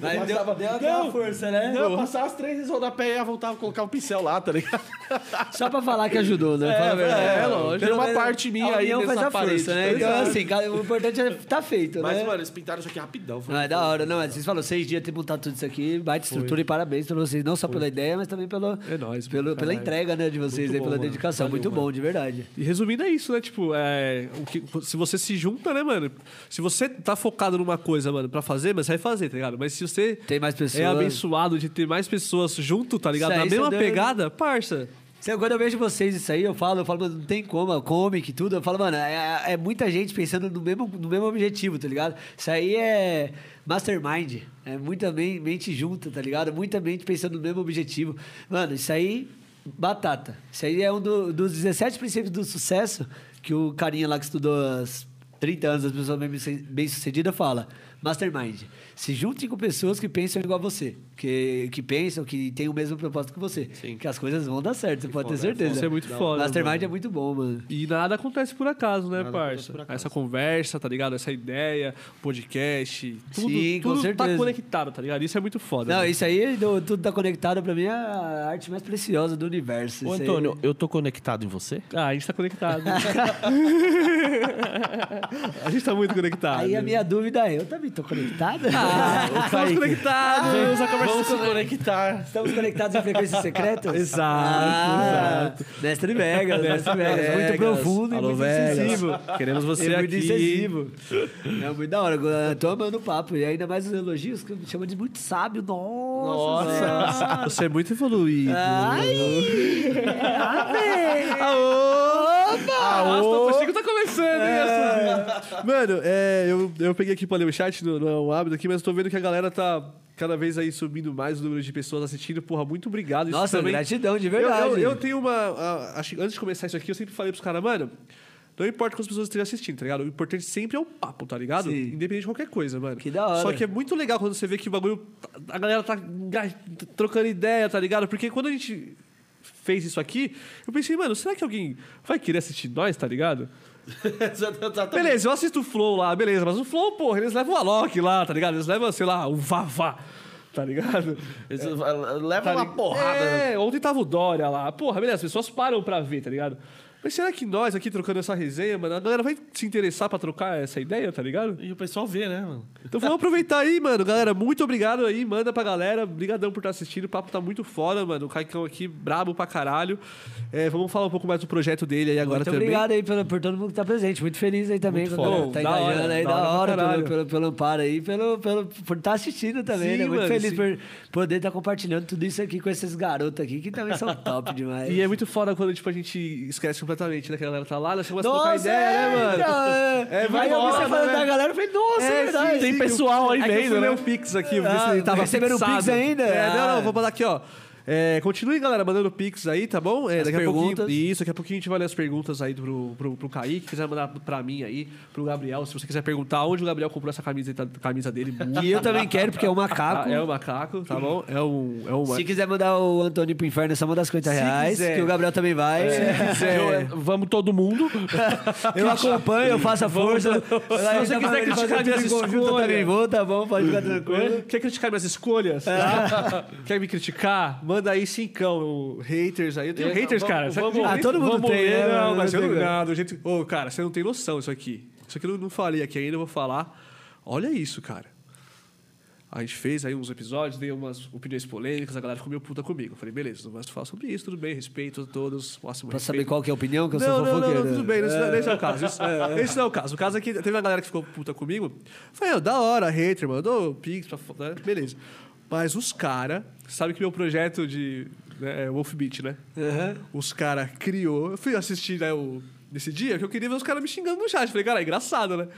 Mas deu, passava- deu aquela Não, força, né? Não, eu passava as três vezes o rodapé e ia voltar a colocar o pincel lá, tá ligado? Só pra falar que ajudou, né? É, Fala a verdade. é, lógico. Tem uma parte minha aí nessa parede, força, né? tá Então, assim, o importante é tá feito, Mas, né? mano, eles pintaram isso aqui rapidão. Foi, Não, é da hora, não. Vocês falaram seis dias ter montado tudo isso aqui, baita estrutura e parabéns pra vocês, não só pela ideia, mas também pelo, É nóis, pelo, pela entrega né, de vocês aí, pela dedicação. Muito bom, de verdade. E resumindo é isso, né? Tipo, é, o que, se você se junta, né, mano? Se você tá focado numa coisa, mano, pra fazer, mas vai fazer, tá ligado? Mas se você Tem mais pessoas. é abençoado de ter mais pessoas junto, tá ligado? Isso Na aí, mesma deu- pegada, parça. Sabe, Quando eu vejo vocês isso aí, eu falo, eu falo, mano, não tem como, comic e tudo. Eu falo, mano, é, é muita gente pensando no mesmo, no mesmo objetivo, tá ligado? Isso aí é mastermind. É muita men- mente junta, tá ligado? Muita mente pensando no mesmo objetivo. Mano, isso aí, batata. Isso aí é um do- dos 17 princípios do sucesso que o carinha lá que estudou as 30 anos, as pessoas bem- bem-sucedidas, fala. Mastermind. Se juntem com pessoas que pensam igual a você. Que, que pensam, que têm o mesmo propósito que você. Sim. Que as coisas vão dar certo, você pode ter foda, é certeza. Isso é muito foda. Mastermind mano. é muito bom, mano. E nada acontece por acaso, né, Nada parça? Essa conversa, tá ligado? Essa ideia, podcast, tudo, Sim, com tudo tá certeza. conectado, tá ligado? Isso é muito foda. Não, mano. isso aí, do- tudo tá conectado pra mim, é a arte mais preciosa do universo. Ô, Isso aí- Antônio, eu tô conectado em você? Ah, a gente tá conectado. a gente tá muito conectado. Aí a minha dúvida é, eu também? Tô conectado? Estamos conectados. Vamos se conectar. Estamos conectados em frequências secretas? Exato, Ah, Mestre Vegas, Mestre Vegas. Muito profundo Alô, e muito Vegas. incisivo. Queremos você é muito aqui. incisivo. É muito da hora. Eu Tô amando o papo. E ainda mais os elogios que me chamam de muito sábio. Nossa. Nossa. Você é muito evoluído. Ai! Aô! O Chico tá começando, hein? Mano, é, eu, eu peguei aqui pra ler o chat, não, não é um hábito aqui, mas eu tô vendo que a galera tá cada vez aí subindo mais o número de pessoas assistindo. Porra, muito obrigado. Isso Nossa, também... gratidão, de Eu, verdade. eu, eu tenho uma. a- acho que antes de começar isso aqui, eu sempre falei pros caras, mano. Não importa quantas pessoas estejam assistindo, tá ligado? O importante sempre é o papo, tá ligado? Sim. Independente de qualquer coisa, mano. Que da hora. Só que é muito legal quando você vê que o bagulho. A galera tá trocando ideia, tá ligado? Porque quando a gente fez isso aqui, eu pensei, mano, será que alguém vai querer assistir nós, tá ligado? Beleza, eu assisto o Flow lá, beleza, mas o Flow, porra, eles levam o Alok lá, tá ligado? Eles levam, sei lá, o Vavá, tá ligado? Leva Tá uma porrada. É, ontem tava o Dória lá. Porra, beleza, as pessoas param pra ver, tá ligado? Mas será que nós aqui trocando essa resenha, mano, a galera vai se interessar pra trocar essa ideia, tá ligado? E o pessoal vê, né, mano? Então vamos aproveitar aí, mano. Galera, muito obrigado aí. Manda pra galera. Obrigadão por estar assistindo. O papo tá muito foda, mano. O Caicão aqui, brabo pra caralho. É, vamos falar um pouco mais do projeto dele aí agora Muito também. obrigado aí pelo, por todo mundo que tá presente. Muito feliz aí também. Muito foda. tá Da hora, engajando aí, da da hora pra hora, pelo, pelo, pelo amparo aí, pelo, pelo, por estar assistindo também, Sim, né? Muito mano, feliz sim. por poder estar compartilhando tudo isso aqui com esses garotos aqui, que também são top demais. E é muito foda quando tipo, a gente esquece completamente, né? Que a galera tá lá, nós chegamos a trocar ideia, né, mano? então, É, É, vai Aí eu vi embora, você falando né? da galera, eu falei, nossa, é, verdade. Tem pessoal aí É que eu fui né? o Pix aqui, Ah, tava receberam o fixado. Pix ainda? É, não, não, vou mandar aqui, ó. É, continue, galera, mandando Pix aí, tá bom? É, As daqui a pouquinho. perguntas. Isso, daqui a pouquinho a gente vai ler as perguntas aí pro, pro, pro Kaique. Se quiser mandar pra mim aí, pro Gabriel. Se você quiser perguntar onde o Gabriel comprou essa camisa, camisa dele. E eu também quero, porque é um macaco. Ah, é o macaco, tá bom? É um. É uma... Se quiser mandar o Antônio pro inferno, é só mandar 50 Se reais, que o Gabriel também vai. quiser. Vamos todo mundo. Eu acompanho, eu faço a força. Se você quiser criticar minhas eu também escolhas. vou, tá bom, pode ficar tranquilo. Quer criticar minhas escolhas? Quer me criticar? Manda aí cincão, haters aí. Eu tenho É, haters, vamos- cara. Vamos-? Ah, todo mundo Vamos tem, ler, né? Não, mas eu não, Não do jeito... Ô, cara, você não tem noção isso aqui. Isso aqui eu não falei aqui ainda, eu vou falar. Olha isso, cara. A gente fez aí uns episódios, dei umas opiniões polêmicas, a galera ficou meio puta comigo. Eu falei, beleza, não vai falar sobre isso, tudo bem, respeito a todos, máximo Pra respeito. saber qual que é a opinião, que eu Não, sou não, não, fofoqueiro. não, tudo bem, esse, não- esse não é o caso. Isso- Esse não é o caso. O caso é que teve uma galera que ficou puta comigo. Falei, "Ah, da hora, hater, mandou pix, pra, fo- né? beleza. Mas os caras, sabe que meu projeto de né, é Wolf Beat, né? Aham. Os caras criou. Eu fui assistir né, o, nesse dia que eu queria ver os caras me xingando no chat. Falei, cara, é engraçado, né?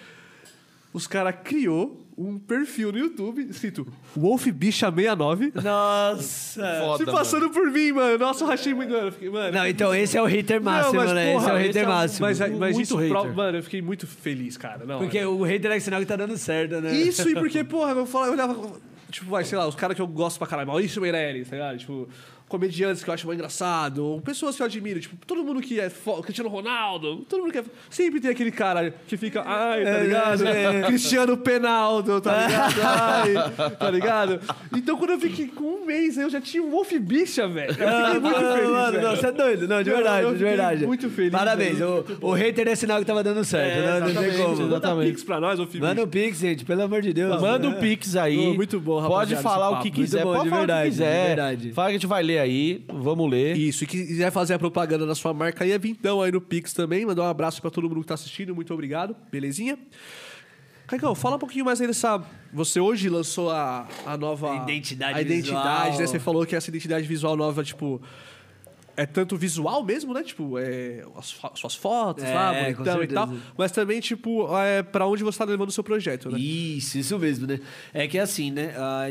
Os caras criou um perfil no YouTube escrito Wolf Bicha 69. Nossa. Foda, Se passando por mim, mano. Nossa, eu rachei muito. Mano. Eu fiquei, mano. Não, então esse é o hater máximo, Não, mas, né? porra, esse é o hater é máximo. Mas, mas Muito isso, hater. pro- mano, eu fiquei muito feliz, cara. Não, Porque o hater é sinal que tá dando certo, né? Isso, e porque, porra, eu, falava, eu olhava, tipo, vai, sei lá, os caras que eu gosto pra caralho, Maurício Meirelles, tá ligado? Tipo, comediantes que eu acho mais engraçado, ou pessoas que eu admiro, tipo, todo mundo que é fo- Cristiano Ronaldo, todo mundo que é. Sempre tem aquele cara que fica, ai, tá ligado? Cristiano Penaldo, tá ligado? Ai, tá ligado? Então quando eu fiquei com um mês, eu já tinha um Wolf Bicha, velho. Eu fiquei muito Ah, feliz. mano, velho. não, você é doido. Não, de verdade, eu de verdade. muito feliz, Parabéns. velho. O, o hater é sinal que tava dando certo, né? Não tem Exatamente, como. Manda Pix pra nós, Wolf Manda Bicha. o Pix, gente, pelo amor de Deus. Manda né? o Pix aí. Muito bom, Pode rapaziada, falar esse o que quiser. Muito bom, Pode de falar verdade, o que quiser. de verdade. Fala que a gente vai ler aí. Vamos ler. Isso, e que quiser fazer a propaganda da sua marca aí, é vintão aí no Pix também. Mandar um abraço pra todo mundo que tá assistindo. Muito obrigado. Belezinha? Caicão, fala um pouquinho mais aí dessa. Você hoje lançou a, a nova. Identidade A identidade, visual. né? Você falou que essa identidade visual nova, tipo. É tanto visual mesmo, né? Tipo, é, as suas fotos É, lá, bonitão e tal. Mas também, tipo, é, pra onde você tá levando o seu projeto, né? Isso, isso mesmo, né? É que assim, né? A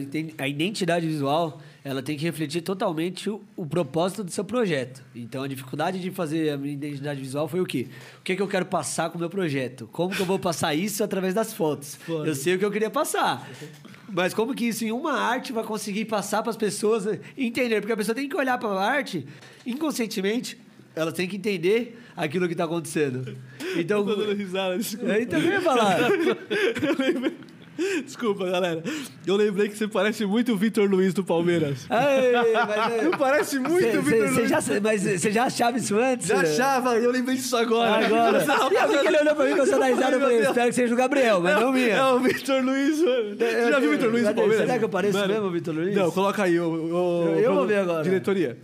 a identidade visual, ela tem que refletir totalmente o, o propósito do seu projeto. Então, a dificuldade de fazer a minha identidade visual foi o quê? O que, que eu quero passar com o meu projeto? Como que eu vou passar isso através das fotos? Eu sei o que eu queria passar. Mas como que isso em uma arte vai conseguir passar para as pessoas entender? Porque a pessoa tem que olhar para a arte inconscientemente. Ela tem que entender aquilo que está acontecendo. Então, Tô dando risada, desculpa. Aí também ia falar. Desculpa, galera. Eu lembrei que você parece muito o Vitor Luiz do Palmeiras. Ei, mas, é- parece muito Cê- o Vitor cê Luiz. já, mas você já achava isso antes? Já achava, eu lembrei disso agora. Agora. E vi que ele olhou pra mim com essa risada, eu falei, espero que seja o Gabriel, mas não minha. É o Vitor Luiz, mano. Você já viu o Vitor Luiz do? Palmeiras? Será que eu pareço Mano, mesmo o Vitor Luiz? Não, coloca aí o. o eu vou ver agora. Diretoria.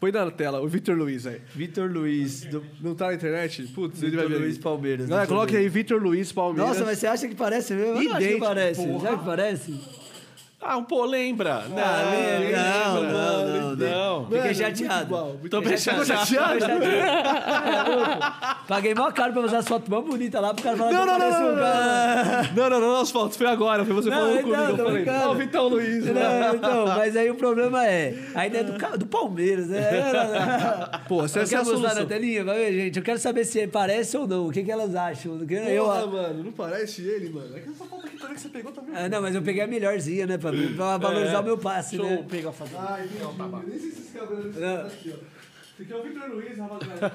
Põe na tela, o Vitor Luiz aí. Vitor Luiz. Do... Não tá na internet? Putz, ele vai Vitor ver. Luiz Palmeiras. Galera, eu coloque aí Vitor Luiz Palmeiras. Nossa, mas você acha que parece mesmo? Eu não acho que parece. porra. Será que parece? Ah, um pô, lembra? Não, Ah, lembra. Não, não, não, não. Fiquei Mano, chateado. Tô bem chateado. Paguei mó caro pra usar as fotos mó bonitas lá pro cara falar Não, que não, eu não, não, um não, não, não, não, as fotos, foi agora, foi você Não, falando então, comigo, eu falei, ó, o Vitor Luiz? Não, então, mas aí o problema é, ainda é do, Palmeiras, né? Pô, você Eu é a quero mostrar na telinha, vai ver, gente. Eu quero saber se parece ou não. O que, que elas acham? Eu, mano, não parece ele, mano. É que essa foto que você pegou também. Ah, não, mas eu peguei a melhorzinha, né? Pra, pra valorizar o meu passe, Deixa né? eu pegar a fazer. Ai, entendi. Nem sei se esse cabelo Não. tá aqui, ó. Aqui é o Vitor Luiz, rapaziada.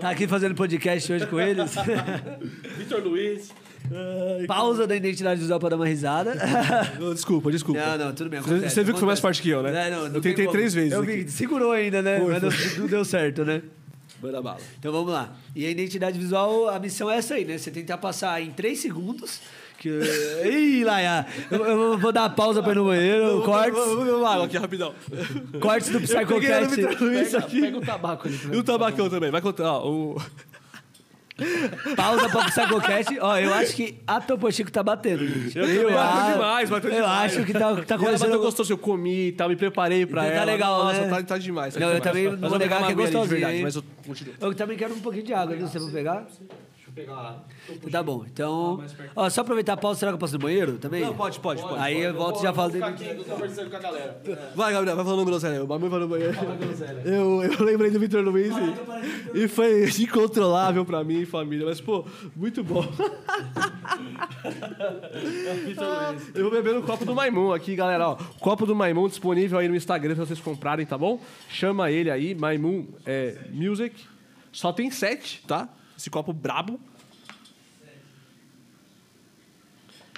Tá aqui fazendo podcast hoje com eles. Vitor Luiz. Pausa da identidade visual pra dar uma risada. Desculpa, desculpa. Não, não, tudo bem. Você- acontece, você viu que foi mais forte que eu, né? É, não, não Eu tentei três vezes Eu vi, segurou ainda, né? Foi, Mas não, foi. não deu certo, né? Manda bala. Então vamos lá. E a identidade visual, a missão é essa aí, né? Você tentar passar em três segundos. Que... Ih, Laia! Eu, eu vou dar uma pausa pra ir no banheiro, cortes, Vamos vamos beber água aqui, rapidão. cortes do Luiz Pega, aqui. pega o tabaco ali. E o tabacão também. Vai contar, ó. O... Pausa pra Psychocast. Ó, eu acho que a Topo Chico tá batendo, gente. Eu bateu acho- demais, bateu Eu demais. acho que tá, tá E ela bateu gostoso, eu comi e tal, me preparei pra Então tá ela. legal, Nossa, né? tá, tá demais. tá Não, eu demais. também Mas eu vou negar que é gostosinho, verdade, mas eu. Eu também quero um pouquinho de água ali, você vai pegar? Pegar lá. Tá bom, então... Ó, só aproveitar a pausa, será que eu posso ir no banheiro também? Não, pode, pode, pode. Aí eu volto e já falo Ficar dele. aqui conversando com a galera. Vai, Gabriel, vai falando groselha. O bagulho vai no banheiro. Eu, eu lembrei do Vitor Luiz e, e foi incontrolável pra mim e família. Mas, pô, muito bom. Eu vou beber no copo do Maimon aqui, galera. Ó, o copo do Maimon disponível aí no Instagram pra vocês comprarem, tá bom? Chama ele aí, Maimon é, Music. Só tem sete, tá? Esse copo brabo.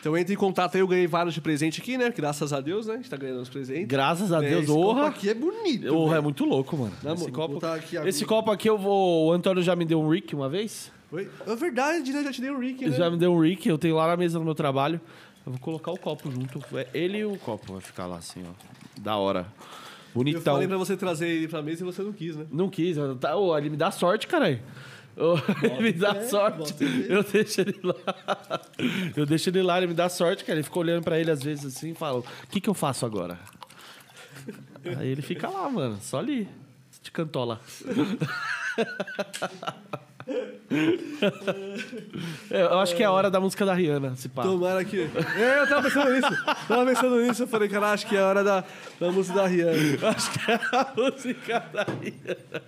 Então entre em contato aí, eu ganhei vários de presente aqui, né? Graças a Deus, né? A gente tá ganhando os presentes. Graças a É, Deus, esse copo aqui é bonito. Velho. é muito louco, mano. Não, esse, mano, copo, botar aqui esse copo aqui eu vou. O Antônio já me deu um Rick uma vez. Oi? É verdade, né? Já te dei o Rick, Ele né? já me deu um Rick, eu tenho lá na mesa do meu trabalho. Eu vou colocar o copo junto. É Ele e o copo vai ficar lá assim, ó. Da hora. Eu Bonitão. falei pra você trazer ele pra mesa e você não quis, né? Não quis, eu- tá, ô, ele me dá sorte, caralho. Ele me dá sorte. Eu deixo ele lá. Eu deixo ele lá, ele me dá sorte, cara. Ele fica olhando pra ele às vezes assim e fala: O que, que eu faço agora? Aí ele fica lá, mano, só ali. De cantola. É, Eu acho que é a hora da música da Rihanna, se pá. Tomara que. É, eu tava pensando nisso. Tava pensando nisso. Eu falei, cara, acho que é a hora da, da música da Rihanna. Acho que é a música da Rihanna.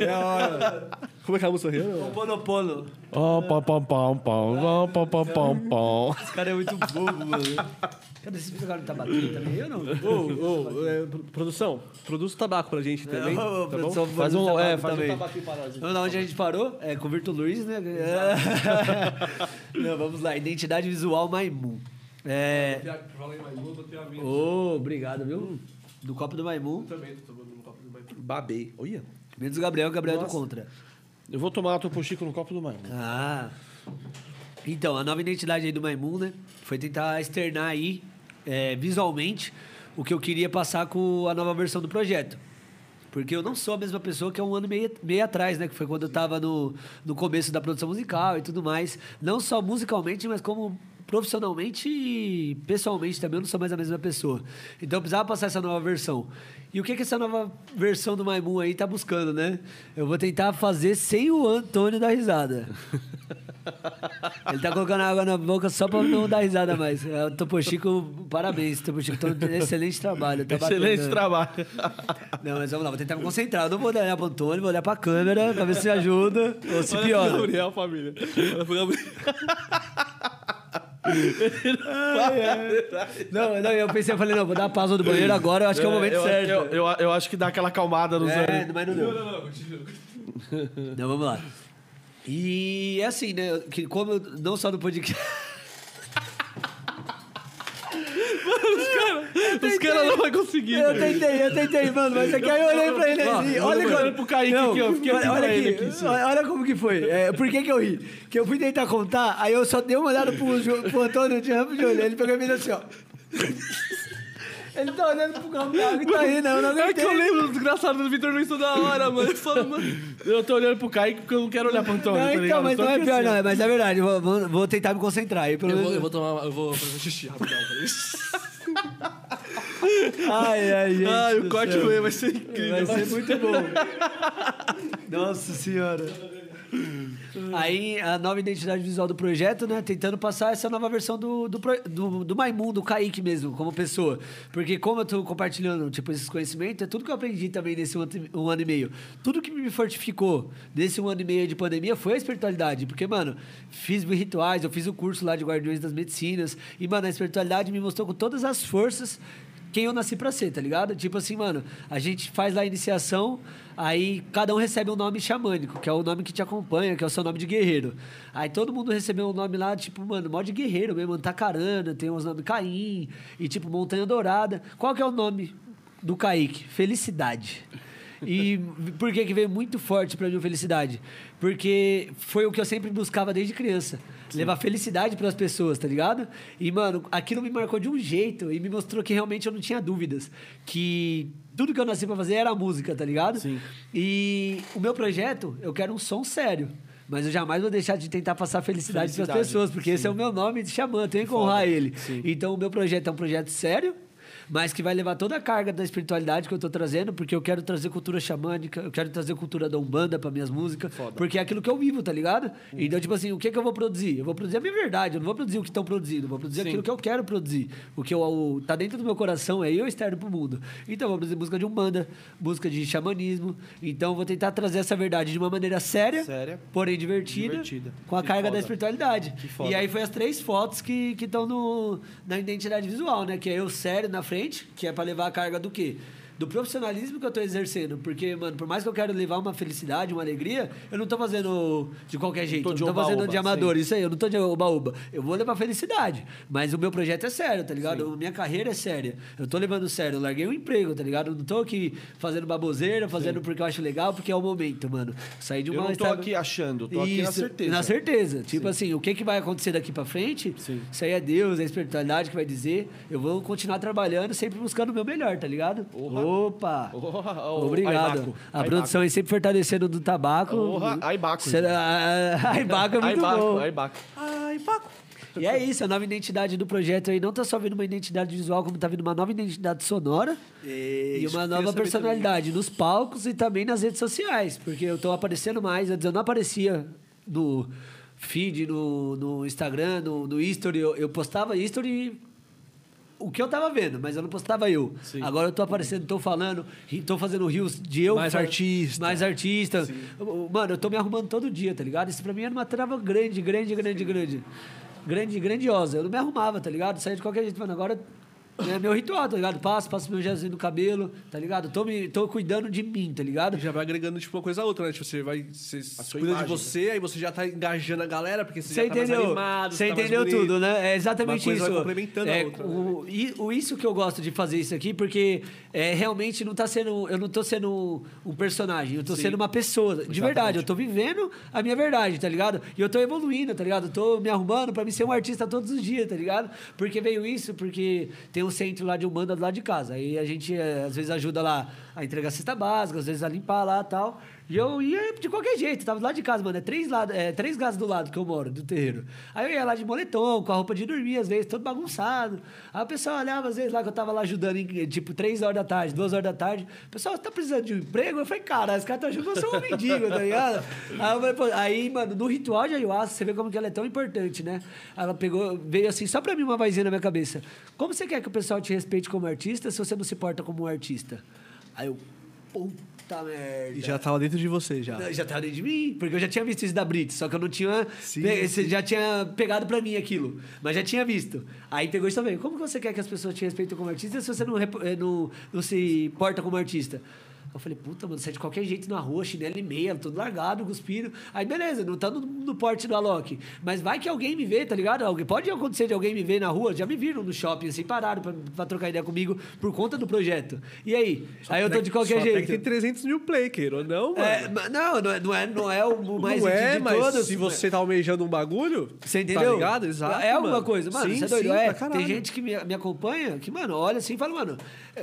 É a hora. Como é que é a música é sorriu? Ponopono. Ó, pom, pom, pom, pom, ó, pom, pom, pom, pom. Esse cara é muito bobo, mano. Cadê esse cara tá batendo também? Eu não. Ô, é, produção, produz tabaco pra gente também. Ô, ô, tá bom? Faz um- é, faz um tabaco aí nós. Não, não, onde a gente parou? É com o Luiz, né? É. não, vamos lá. Identidade visual Maimu. É. Fala aí. Ô, obrigado, viu? Do copo do Maimun. Também tô tomando um copo do Maimu. Babei. Olha. Menos o Gabriel, o Gabriel é do Contra. Eu vou tomar a Topo Chico no copo do Maimon. Ah. Então, a nova identidade aí do Maimun, né? Foi tentar externar aí, é, visualmente, o que eu queria passar com a nova versão do projeto. Porque eu não sou a mesma pessoa que há um ano e meio, meio atrás, né? Que foi quando eu tava no, no começo da produção musical e tudo mais. Não só musicalmente, mas como profissionalmente e pessoalmente também eu não sou mais a mesma pessoa. Então eu precisava passar essa nova versão. E o que, que essa nova versão do Maimun aí tá buscando, né? Eu vou tentar fazer sem o Antônio dar risada. Ele tá colocando água na boca só pra não dar risada mais. É, o Topo Chico, parabéns, Topo Chico. Excelente trabalho. Tá Excelente bacana. trabalho. Não, mas vamos lá, vou tentar me concentrar. Eu não vou olhar pro Antônio, vou olhar pra câmera pra ver se ajuda ou se Olha pro piora. Gabriel, família. Olha pro Gabriel. Não, não, eu pensei, eu falei, não, vou dar a pausa do banheiro agora, eu acho que é o momento eu, certo. Eu, eu, eu acho que dá aquela acalmada nos É, anos. mas não deu. Não, não, não, continua. Não, vamos lá. E é assim, né? Que como eu- não só no podcast. Os caras não vão conseguir. Eu velho. tentei, eu tentei, mano, mas aqui aí eu olhei pra ele assim. eu Olha como- pro Kaique Não, aqui, ó, fiquei olha, aqui olha aqui, aqui, assim. olha, como que foi. É, por que que eu ri? Que eu fui tentar contar, aí eu só dei uma olhada pro, pro Antônio de Rampo de olho. Ele pegou a vida assim, ó. Ele tá olhando pro campo d'água e tá rindo, eu não É que eu aguentei. lembro do desgraçado do Vitor Luiz toda hora, mano. Eu falo, mano. Eu tô olhando pro Kaique porque eu não quero olhar pro Antônio, Não, tá então, ligado? mas não é pior, assim, não. Mas é verdade, eu vou, vou- vou tentar me concentrar aí. Pelo Eu vou, menos. eu vou tomar. Eu vou fazer xixi rapidão. Ai, ai, gente. Ai, o corte vai ser incrível. Vai ser muito bom. Nossa senhora. Aí, a nova identidade visual do projeto, né? Tentando passar essa nova versão do, do, do, do Maimun, do Kaique mesmo, como pessoa. Porque como eu tô compartilhando, tipo, esses conhecimentos, é tudo que eu aprendi também nesse um, um ano e meio. Tudo que me fortificou nesse um ano e meio de pandemia foi a espiritualidade. Porque, mano, fiz rituais, eu fiz o curso lá de Guardiões das Medicinas. E, mano, a espiritualidade me mostrou com todas as forças quem eu nasci pra ser, tá ligado? Tipo assim, mano, a gente faz lá a iniciação, aí cada um recebe um nome xamânico, que é o nome que te acompanha, que é o seu nome de guerreiro. Aí todo mundo recebeu um nome lá, tipo, mano, mó de guerreiro mesmo, Tacarana, tem uns nomes Caim, e tipo, Montanha Dourada. Qual que é o nome do Kaique? Felicidade. E por que que veio muito forte pra mim felicidade? Porque foi o que eu sempre buscava desde criança. Levar felicidade para as pessoas, tá ligado? E, mano, aquilo me marcou de um jeito e me mostrou que realmente eu não tinha dúvidas. Que tudo que eu nasci pra fazer era música, tá ligado? Sim. E o meu projeto, eu quero um som sério. Mas eu jamais vou deixar de tentar passar felicidade, para as Felicidade, pessoas, porque esse é o meu nome de xamã, tenho que honrar ele. Sim. Então, o meu projeto é um projeto sério, mas que vai levar toda a carga da espiritualidade que eu tô trazendo, porque eu quero trazer cultura xamânica, eu quero trazer cultura da Umbanda para minhas músicas, porque é aquilo que eu vivo, tá ligado? Então, tipo assim, o que que eu vou produzir? Eu vou produzir a minha verdade, eu não vou produzir o que estão produzindo, eu vou produzir aquilo que eu quero produzir. O que eu, o, tá dentro do meu coração é eu externo pro mundo. Então, eu vou produzir música de Umbanda, música de xamanismo. Então, eu vou tentar trazer essa verdade de uma maneira séria, Séria. porém divertida, Divertida. com a Que carga da foda. espiritualidade. foda. E aí foi as três fotos que estão na identidade visual, né? Que é eu sério na frente, que é pra levar a carga do quê? Do profissionalismo que eu tô exercendo. Porque, mano, por mais que eu quero levar uma felicidade, uma alegria, eu não tô fazendo de qualquer jeito. tô eu de não tô fazendo de amador. Isso aí, eu não tô de oba-oba. Eu vou levar felicidade. Mas o meu projeto é sério, tá ligado? A minha carreira é séria. Eu tô levando sério. Eu larguei o emprego, tá ligado? Eu não tô aqui fazendo baboseira, fazendo porque eu acho legal, porque é o momento, mano. Saí de Eu uma não tô estável- aqui achando, tô aqui na certeza. Na certeza. Tipo assim, o que, que vai acontecer daqui pra frente, Sim. isso aí é Deus, é a espiritualidade que vai dizer. Eu vou continuar trabalhando, sempre buscando o meu melhor, tá ligado? Opa! Porra, ô, Obrigado. Aibaco, a Aibaco. produção aí sempre fortalecendo do tabaco. Porra, Aibaco, Aibaco é muito Aibaco, bom. Aibaco. E é isso, a nova identidade do projeto aí não tá só vindo uma identidade visual, como tá vindo uma nova identidade sonora e isso uma nova personalidade nos palcos e também nas redes sociais, porque eu tô aparecendo mais, antes eu não aparecia no feed, no, no Instagram, no, no History, eu, eu postava History o que eu tava vendo, mas eu não postava eu. Sim. Agora eu tô aparecendo, tô falando, tô fazendo rios de eu. Mais fa- artista. Mais artista. Eu- Mano, eu tô me arrumando todo dia, tá ligado? Isso pra mim era uma trava grande, grande, grande, grande. Grande, grandiosa. Eu não me arrumava, tá ligado? Saía de qualquer jeito, mano. Agora é meu ritual, tá ligado? Passo, passo meu gelzinho no cabelo, tá ligado? Tô, me, tô cuidando de mim, tá ligado? Já vai agregando, tipo, uma coisa a outra, né? Tipo, você vai. Você sua cuida de imagem. você, aí você já tá engajando a galera, porque você, Você já tá mais entendeu? animado, Você tá entendeu tudo, né? É exatamente Uma coisa isso. vai complementando a é, outra, né? o, e- o isso que eu gosto de fazer isso aqui, porque é, realmente não tá sendo. Eu não tô sendo um personagem, eu tô sendo uma pessoa. De verdade, eu tô vivendo a minha verdade, tá ligado? E eu tô evoluindo, tá ligado? Eu tô me arrumando pra me ser um artista todos os dias, tá ligado? Porque veio isso, porque tem um centro lá de Umbanda do lado de casa. Aí a gente é, às vezes ajuda lá a entregar cesta básica, às vezes a limpar lá e tal. E eu ia de qualquer jeito, tava lado de casa, mano. É três, lado, é três casas do lado que eu moro, do terreiro. Aí eu ia lá de moletom, com a roupa de dormir, às vezes, todo bagunçado. Aí o pessoal olhava, às vezes, lá que eu tava lá ajudando, em, tipo, três horas da tarde, duas horas da tarde. O pessoal, você tá precisando de um emprego? Eu falei, cara, esse cara tá que eu sou um mendigo, tá ligado? Aí, eu falei, pô, aí, mano, no ritual de ayahuasca, você vê como que ela é tão importante, né? Ela pegou, veio assim, só pra mim uma vozinha na minha cabeça. Como você quer que o pessoal te respeite como artista se você não se porta como um artista? Aí eu, puta merda. E já tava dentro de você, já. Não, Já tava dentro de mim, porque eu já tinha visto isso da Brits, só que eu não tinha. Sim, pe- sim. Já tinha pegado pra mim aquilo, mas já tinha visto. Aí pegou isso também. Como que você quer que as pessoas te respeitem como artista se você não, rep- eh, não, não se porta como artista? Eu falei, puta, mano, sai de qualquer jeito na rua, chinelo e meia, todo largado, cuspindo. Aí, beleza, não tá no, no porte do Alok. Mas vai que alguém me vê, tá ligado? Alguém, pode acontecer de alguém me ver na rua, já me viram no shopping, assim, pararam pra, pra trocar ideia comigo por conta do projeto. E aí? aí eu tô de qualquer Só até jeito. que tem 300 mil play, queira ou não, mano. É, não, não é, não é, não é o mais não é, de mas todos. se você tá almejando um bagulho, Você entendeu? Tá ligado? Exato, É alguma mano. coisa, mano. Sim, você é doido? sim, é, tem gente que me, me acompanha que, mano, olha assim e fala, mano,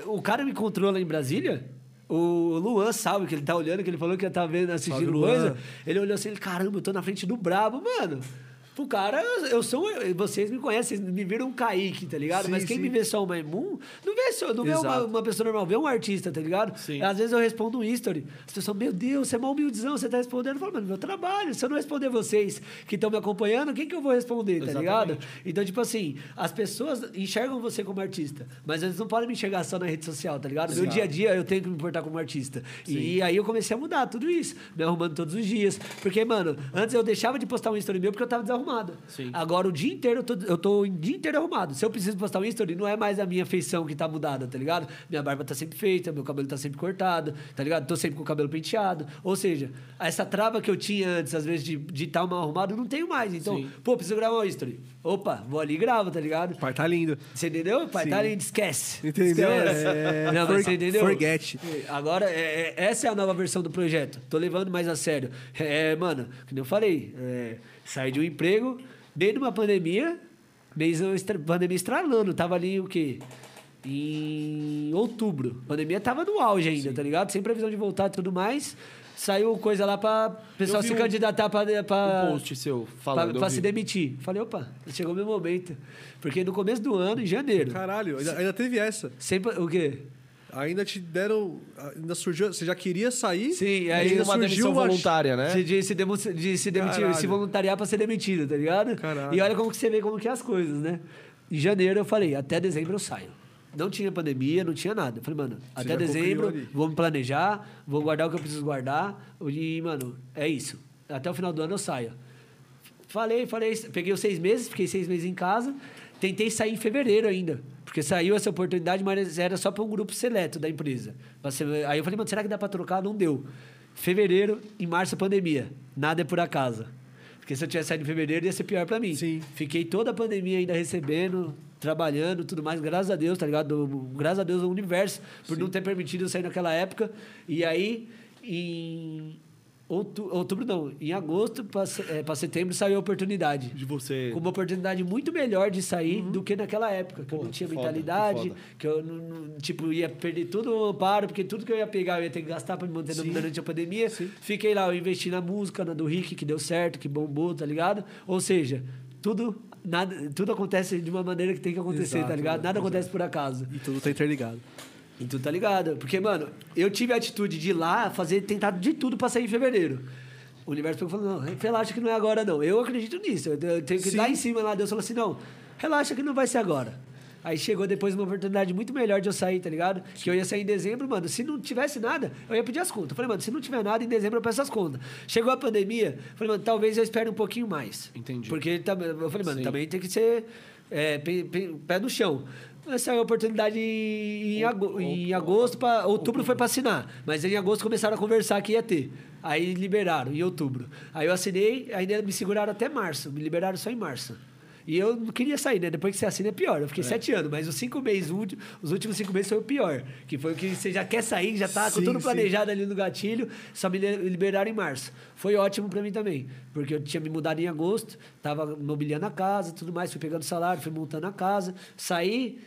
o cara me encontrou lá em Brasília. O Luan sabe que ele tá olhando, que ele falou que ia tá vendo, assistindo Luan. coisa. Ele olhou assim, ele, caramba, eu tô na frente do Brabo, mano. Pro cara, eu- sou. Vocês me conhecem, vocês me viram um Kaique, tá ligado? Sim, Mas quem sim. me vê só um Maimun, não vê, só, não vê uma, Exato. uma pessoa normal, vê um artista, tá ligado? Sim. Às vezes eu respondo um history. As pessoas, meu Deus, você é mal humildizão, você tá respondendo. Eu falo, mano, meu trabalho. Se eu não responder vocês que estão me acompanhando, quem que eu vou responder, tá ligado? Então, tipo assim, as pessoas enxergam você como artista, mas eles não podem me enxergar só na rede social, tá ligado? No meu dia a dia eu tenho que me importar como artista. E aí eu comecei a mudar tudo isso, me arrumando todos os dias. Porque, mano, antes eu deixava de postar um story meu porque eu tava desarrumado. Sim. Agora o dia inteiro eu tô, eu tô o dia inteiro arrumado. Se eu preciso postar um story, não é mais a minha feição que tá mudada, tá ligado? Minha barba tá sempre feita, meu cabelo tá sempre cortado, tá ligado? Tô sempre com o cabelo penteado. Ou seja, essa trava que eu tinha antes, às vezes, de estar de tá mal arrumado, eu não tenho mais. Então, Sim. pô, preciso gravar um story. Opa, vou ali e gravo, tá ligado? pai tá lindo. Você entendeu? Pai, tá ali, esquece. Entendeu? Esquece. É, Não, for- você entendeu? forget. Agora, é- é- essa é a nova versão do projeto. Tô levando mais a sério. É, mano, como eu falei, é, saí de um emprego, meio de uma pandemia, mês pandemia estralando. Tava ali o quê? Em outubro. A pandemia tava no auge ainda, tá ligado? Sem previsão de voltar e tudo mais. Saiu coisa lá pra pessoal se um- candidatar pra, pra, Um post seu falando. pra, pra se demitir. Falei, opa, chegou meu momento. Porque no começo do ano, em janeiro, Caralho, ainda, ainda teve essa. sempre. O quê? Ainda te deram. Ainda surgiu. Você já queria sair? Sim, e aí ainda uma demissão uma- voluntária, né? De, de se, demo- de se demitir, Caralho. se voluntariar pra ser demitido, tá ligado? Caralho. E olha como que você vê como que é as coisas, né? Em janeiro eu falei, até dezembro eu saio. Não tinha pandemia, não tinha nada. Eu falei, mano, até já dezembro, vou me planejar, vou guardar o que eu preciso guardar. E, mano, é isso. Até o final do ano eu saio. Falei, falei, peguei os seis meses, fiquei seis meses em casa. Tentei sair em fevereiro ainda. Porque saiu essa oportunidade, mas era só para um grupo seleto da empresa. Aí eu falei, mano, será que dá para trocar? Não deu. Fevereiro, em março, pandemia. Nada é por acaso. Porque se eu tivesse saído em fevereiro, ia ser pior para mim. Sim. Fiquei toda a pandemia ainda recebendo, trabalhando, tudo mais. Graças a Deus, tá ligado? Graças a Deus ao universo por não ter permitido eu sair naquela época. E aí, em outu- outubro, não, em agosto para setembro saiu a oportunidade. De você. Com uma oportunidade muito melhor de sair do que naquela época, que eu não tinha foda, mentalidade, que que eu não, não- tipo, ia perder tudo o amparo, porque tudo que eu ia pegar eu ia ter que gastar para me manter durante a pandemia. Fiquei lá, eu investi na música, na do Rick, que deu certo, que bombou, tá ligado? Ou seja, tudo, nada, tudo acontece de uma maneira que tem que acontecer, Exato, tá ligado? Nada acontece por acaso. E tudo tá interligado. E tu tá ligado? Porque, mano, eu tive a atitude de ir lá fazer, tentar de tudo pra sair em fevereiro. O universo pegou falou, não, relaxa que não é agora, não. Eu acredito nisso. Eu tenho que ir lá em cima lá. Deus falou assim, não, relaxa que não vai ser agora. Aí chegou depois uma oportunidade muito melhor de eu sair, tá ligado? Que eu ia sair em dezembro, mano. Se não tivesse nada, eu ia pedir as contas. Eu falei, mano, se não tiver nada, em dezembro eu peço as contas. Chegou a pandemia, falei, mano, talvez eu espere um pouquinho mais. Entendi. Porque eu falei, mano, Sim. também tem que ser é, pé no chão. Essa é a oportunidade em, ago- em agosto, pra, outubro foi para assinar. Mas em agosto começaram a conversar que ia ter. Aí liberaram, em outubro. Aí eu assinei, ainda me seguraram até março. Me liberaram só em março. E eu não queria sair, né? Depois que você assina é pior. Eu fiquei sete anos, mas os cinco meses, os últimos cinco meses foi o pior. Que foi o que você já quer sair, já tá com Sim, tudo sim. planejado ali no gatilho, só me li- liberaram em março. Foi ótimo para mim também, porque eu tinha me mudado em agosto, tava mobiliando a casa, tudo mais, fui pegando salário, fui montando a casa, saí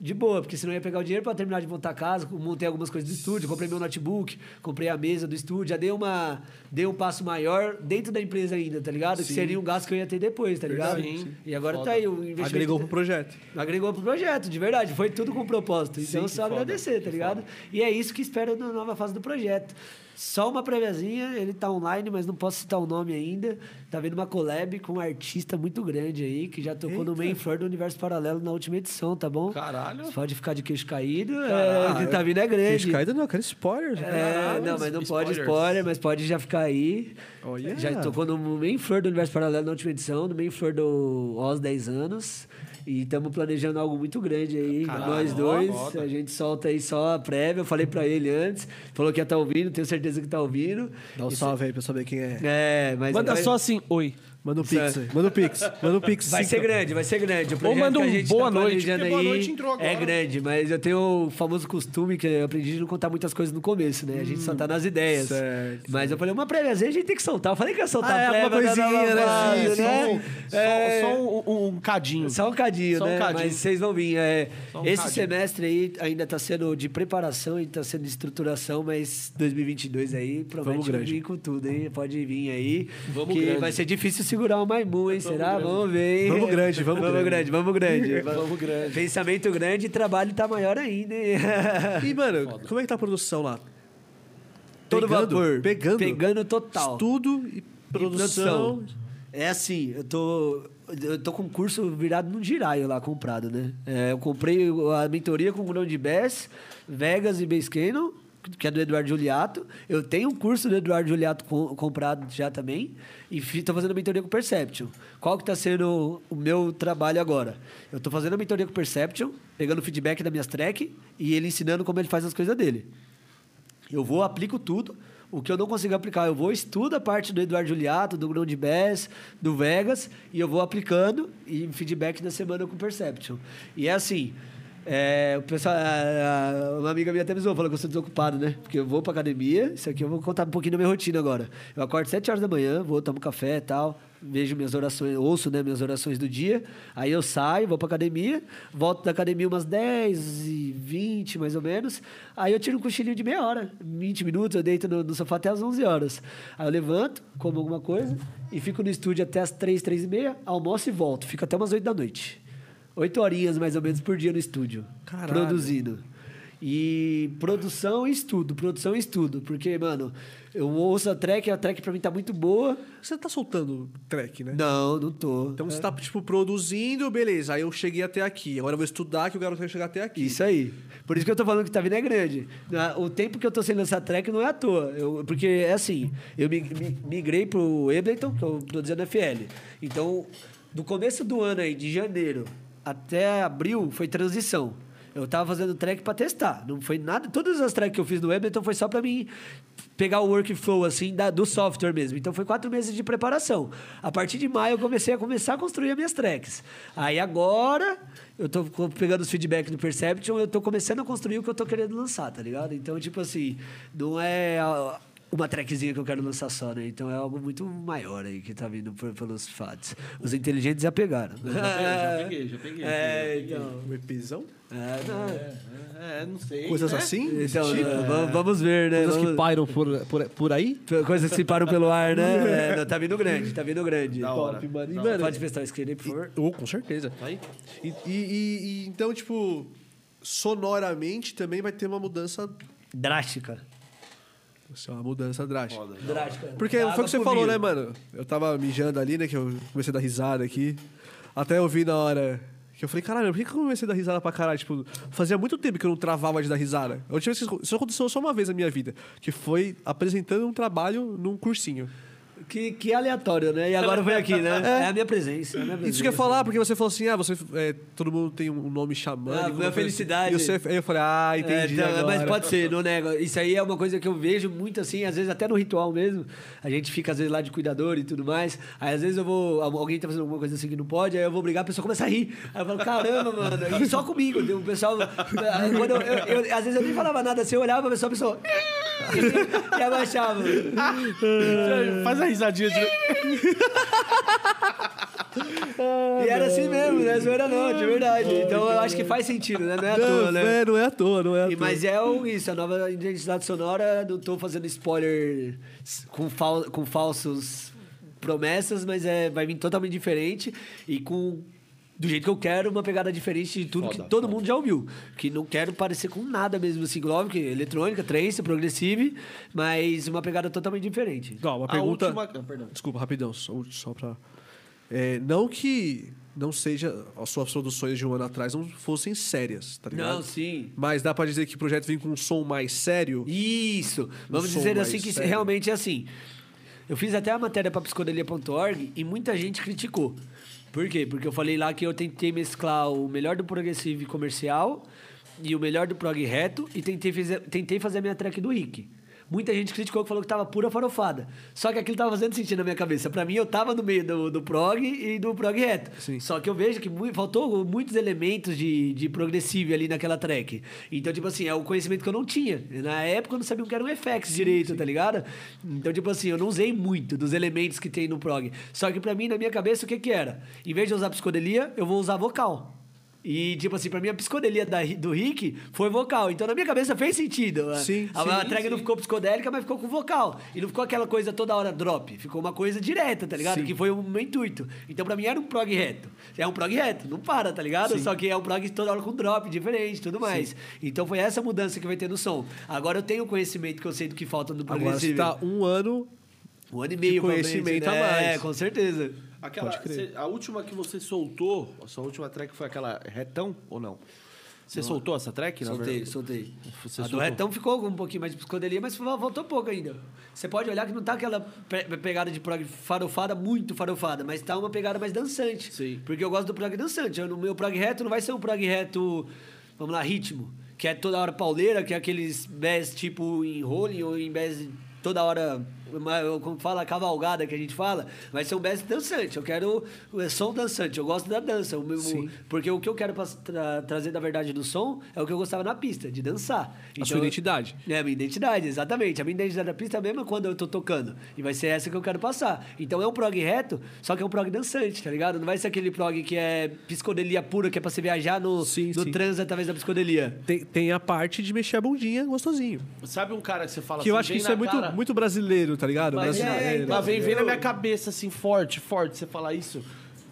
de boa, porque senão eu ia pegar o dinheiro para terminar de montar a casa, montei algumas coisas do estúdio, comprei meu notebook, comprei a mesa do estúdio, já dei uma dei um passo maior dentro da empresa ainda, tá ligado? Que seria um gasto que eu ia ter depois, tá ligado? Verdade, sim. E agora Foda. tá aí o investimento. Agregou pro projeto. Agregou pro projeto, de verdade. Foi tudo com propósito. Então, que só foda, agradecer, tá ligado? E é isso que espero na nova fase do projeto. Só uma préviazinha, ele tá online, mas não posso citar o nome ainda. Tá vendo uma collab com um artista muito grande aí, que já tocou no main floor do Universo Paralelo na última edição, tá bom? Caralho. Você pode ficar de queixo caído, é, que tá vindo é grande. Gente, caída não, eu quero spoiler. É, Caralho, não, mas não pode spoilers. spoiler, mas pode já ficar aí. Olha. Já tocou no main floor do Universo Paralelo na última edição, no main floor do Oz 10 anos. E estamos planejando algo muito grande aí, nós dois. A gente solta aí só a prévia. Eu falei pra ele antes, falou que ia estar ouvindo, tenho certeza que tá ouvindo. Dá um salve aí pra eu saber quem é. É, mas Manda vai, só assim, oi. Manda um pix aí. Manda um pix. Manda um pix. vai ser grande, vai ser grande. O projeto manda que a um gente boa tá noite, planejando porque boa aí noite entrou agora. É grande, mas eu tenho o famoso costume que eu aprendi de não contar muitas coisas no começo, né? A gente só tá nas ideias. certo, mas eu falei, uma préviazinha a gente tem que soltar. Eu falei que ia soltar Ah, é, a prévia. uma coisinha, blá, blá, né? Sim, né? Só, É, só um, um, um cadinho. Só um cadinho, Só um né? cadinho. Mas vocês vão vir. É, um esse cadinho. semestre aí ainda tá sendo de preparação e tá sendo de estruturação, mas 2022 aí promete vir com tudo, hein? Pode vir aí. Vamos que grande. vai ser difícil segurar o Maimu, hein? Será? Vamos ver, hein? Vamos grande, vamos vamos grande. grande. Vamos grande, Vamos grande. Pensamento grande e trabalho tá maior ainda, hein? E, mano, como é que tá a produção lá? Todo Pegando? vapor. Pegando? Pegando total. Estudo e produção. É assim, eu tô. Eu tô com um curso virado num giraio lá comprado, né? É, eu comprei a mentoria com o Grão de Bass, Vegas e Bass Cannon, que é do Eduardo Juliato. Eu tenho um curso do Eduardo Juliato com- comprado já também. E tô fazendo a mentoria com o Perception. Qual que tá sendo o meu trabalho agora? Eu tô fazendo a mentoria com o Perception, pegando feedback das minhas track e ele ensinando como ele faz as coisas dele. Eu vou, aplico tudo. O que eu não consigo aplicar, eu vou, estudo a parte do Eduardo Juliato, do de Bass, do Vegas, e eu vou aplicando e feedback na semana com o Perception. E é assim, é, o pessoal, a- a- uma amiga minha até me zoou, falou que eu sou desocupado, né? Porque eu vou pra academia, isso aqui eu vou contar um pouquinho da minha rotina agora. Eu acordo às 7 horas da manhã, vou, tomo café e tal, vejo minhas orações, ouço né, minhas orações do dia, aí eu saio, vou pra academia, volto da academia umas 10 e 20, mais ou menos, aí eu tiro um cochilinho de meia hora, 20 minutos, eu deito no, no sofá até as 11 horas. Aí eu levanto, como alguma coisa, e fico no estúdio até as 3, 3 e meia, almoço e volto, fico até umas 8 da noite. Oito horinhas, mais ou menos, por dia no estúdio, Caralho. produzindo. E produção e estudo, produção e estudo. Porque, mano, eu ouço a track, a track pra mim tá muito boa. Você tá soltando track, né? Não, não tô. Então você tá, tipo, produzindo, beleza. Aí eu cheguei até aqui. Agora eu vou estudar que o garoto vai chegar até aqui. Isso aí. Por isso que eu tô falando que tá vindo é grande. Na- O tempo que eu tô sem lançar track não é à toa. Eu- porque é assim, eu mi- mi- migrei pro Ableton, que eu produzia no FL. Então, do começo do ano aí, de janeiro até abril, foi transição. Eu tava fazendo track pra testar. Não foi nada. Todas as tracks que eu fiz no Ableton foi só pra mim pegar o workflow assim da- do software mesmo. Então foi quatro meses de preparação. A partir de maio eu comecei a começar a construir as minhas tracks. Aí agora eu tô pegando os feedbacks do Perception, eu tô começando a construir o que eu tô querendo lançar, tá ligado? Então, tipo assim, não é uma trackzinha que eu quero lançar só, né? Então é algo muito maior aí que tá vindo por- pelos fatos. Os inteligentes já pegaram. já peguei, já peguei. É, então. Um EPzão? É, não. É, não sei. Coisas né? assim? Então, Tipo, é, vamos, ver, né? Coisas que Vamos- pairam por, por, por aí. Coisas que se param pelo ar, né? É, não, tá vindo grande, tá vindo grande. Top, mano. E, mano, Pode prestar o isqueiro aí, por favor. Oh, com certeza. Aí. E, e- e- e, então, tipo, sonoramente também vai ter uma mudança. Drástica. Vai ser uma mudança drástica. Drástica. Porque foi o que você falou, vinho. né, mano? Eu tava mijando ali, né? Que eu comecei a dar risada aqui. Até eu vi na hora. Que eu falei, caralho, por que que eu comecei a dar risada pra caralho? Tipo, fazia muito tempo que eu não travava de dar risada. Vez que Isso aconteceu só uma vez na minha vida. Que foi apresentando um trabalho num cursinho. Que, que aleatório, né? E agora foi aqui, né? É, a minha presença. É a minha presença. Isso que eu ia falar, porque você falou assim, ah, você, é, todo mundo tem um nome chamando. Ah, minha felicidade. E você, aí eu falei, ah, É, entendi então, agora. mas pode ser, não nego. Isso aí é uma coisa que eu vejo muito assim, às vezes até no ritual mesmo. A gente fica, às vezes, lá de cuidador e tudo mais. Aí, às vezes, eu vou. Alguém tá fazendo alguma coisa assim que não pode, aí eu vou brigar, a pessoa começa a rir. Aí eu falo, caramba, mano. E só comigo. O pessoal. Quando eu, eu- eu- às vezes eu nem falava nada assim, eu olhava pra pessoa, a pessoa. e abaixava. Faz a risadinha de. E era assim mesmo, né? Zoeira não, de verdade. Então eu acho que faz sentido, né? Não é à toa, né? é, não é à toa, não é à E, toa. mas é o, isso, a nova identidade sonora, não tô fazendo spoiler com, fal, com falsos promessas, mas é, vai vir totalmente diferente e com. Do jeito que eu quero, uma pegada diferente de tudo Foda, que todo mundo já ouviu. Que não quero parecer com nada mesmo, assim, óbvio que eletrônica, trance, progressive, mas uma pegada totalmente diferente. Ó, uma A pergunta. última- ah, perdão. Desculpa, rapidão, só, só pra. É, não que não seja. As suas produções de um ano atrás não fossem sérias, tá ligado? Não, sim. Mas dá pra dizer que o projeto vem com um som mais sério? Isso. Vamos som dizer assim que sério. realmente é assim. Eu fiz até a matéria para psicodelia.org e muita gente criticou. Por quê? Porque eu falei lá que eu tentei mesclar o melhor do progressivo comercial e o melhor do prog reto e tentei, fazer- tentei fazer a minha track do Rick. Muita gente criticou que falou que tava pura farofada. Só que aquilo tava fazendo sentido na minha cabeça. Pra mim, eu tava no meio do, do prog e do prog reto. Sim. Só que eu vejo que mui- faltou muitos elementos de, de progressivo ali naquela track. Então, tipo assim, é o conhecimento que eu não tinha. Na época eu não sabia o que era um FX direito, tá ligado? Então, tipo assim, eu não usei muito dos elementos que tem no prog. Só que pra mim, na minha cabeça, o que que era? Em vez de usar psicodelia, eu vou usar vocal. E, tipo assim, pra mim a psicodelia da, do Rick foi vocal. Então, na minha cabeça fez sentido. Sim, a, sim, a track sim. não ficou psicodélica, mas ficou com vocal. E não ficou aquela coisa toda hora drop. Ficou uma coisa direta, tá ligado? Sim. Que foi o meu intuito. Então, pra mim, era um prog reto. É um prog reto, não para, tá ligado? Só que é um prog toda hora com drop diferente e tudo mais. Então, foi essa mudança que vai ter no som. Agora eu tenho o conhecimento que eu sei do que falta no Agora você progressivo. tá um ano. Um ano e meio, de conhecimento a né? mais. É, com certeza. Aquela, cê- a última que você soltou, a sua última track foi aquela retão ou não? Você soltou essa track? Soltei, verdade? soltei. Você a do soltou? retão ficou um pouquinho mais de psicodelia, mas voltou pouco ainda. Você pode olhar que não tá aquela pe- pegada de prog farofada, muito farofada, mas tá uma pegada mais dançante. Sim. Porque eu gosto do prog dançante. No meu prog reto não vai ser um prog reto, vamos lá, ritmo, que é toda hora pauleira, que é aqueles bass tipo em rolling ou em bass toda hora, como fala, cavalgada que a gente fala, vai ser um bass dançante. Eu quero o som dançante, eu gosto da dança. O porque o que eu quero pra tra- trazer da verdade do som é o que eu gostava na pista, de dançar. A sua identidade. É, a minha identidade, exatamente. A minha identidade da pista é a mesma quando eu tô tocando. E vai ser essa que eu quero passar. Então é um prog reto, só que é um prog dançante, tá ligado? Não vai ser aquele prog que é psicodelia pura, que é pra você viajar no, Sim, no sim. trans através da psicodelia. Tem, tem a parte de mexer a bundinha gostosinho. Sabe um cara que você fala Que eu assim, acho que isso é na muito, cara- muito brasileiro, tá ligado? Mas, é, mas vem, vem na minha cabeça assim, forte, forte, você falar isso.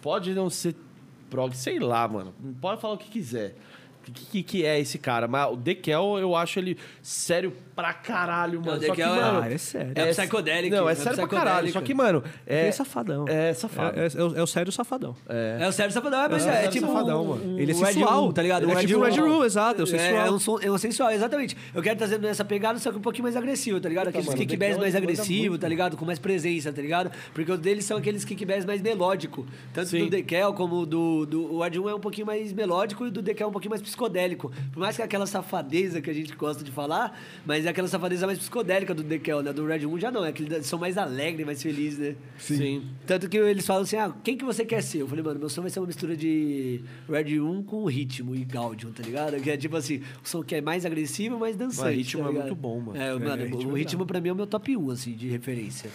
Pode não ser prog, sei lá, mano. Pode falar o que quiser. O que, que, que é esse cara? Mas o Dekel, eu acho ele sério pra caralho, mano. o Só que, Dekel é- mano, Ah, é sério. É psicodélico, Não, é, é sério pra caralho. Só que, mano, É, é... safadão. É safado. É, é o, é o sério safadão. É, o sério safadão, é, mas É o é, tipo safadão, um- mano. um Ele é Red sensual, Room, tá ligado? ele é tipo Room. Red Room, exato, é o É, sensual. é um, som, é um sensual, exatamente. Eu quero trazer nessa pegada, só que um pouquinho mais agressivo, tá ligado? Aqueles mano, kick o bass Dekel, mais ele manda agressivo, muito. tá ligado? Com mais presença, tá ligado? Porque os deles são aqueles kick bass mais melódico. Tanto do Dekel como do, do... O Red Room é um pouquinho mais melódico e o do Dekel é um pouquinho mais psicodélico. Por mais que é aquela safadeza que a gente gosta de falar, mas é aquela safadeza mais psicodélica do Dekel, né? Do Red Room já não, é aquele som mais alegre, mais feliz, né? Sim. Tanto que eles falam assim, ah, quem que você quer ser? Eu falei, mano, meu som vai ser uma mistura de Red Room com ritmo e Gaudium, tá ligado? Que é tipo assim, o som que é mais agressivo, mais dançante. Mas ritmo tá é muito bom, mano. É, mano, ritmo o é ritmo pra mim é o meu top 1, assim, de referência.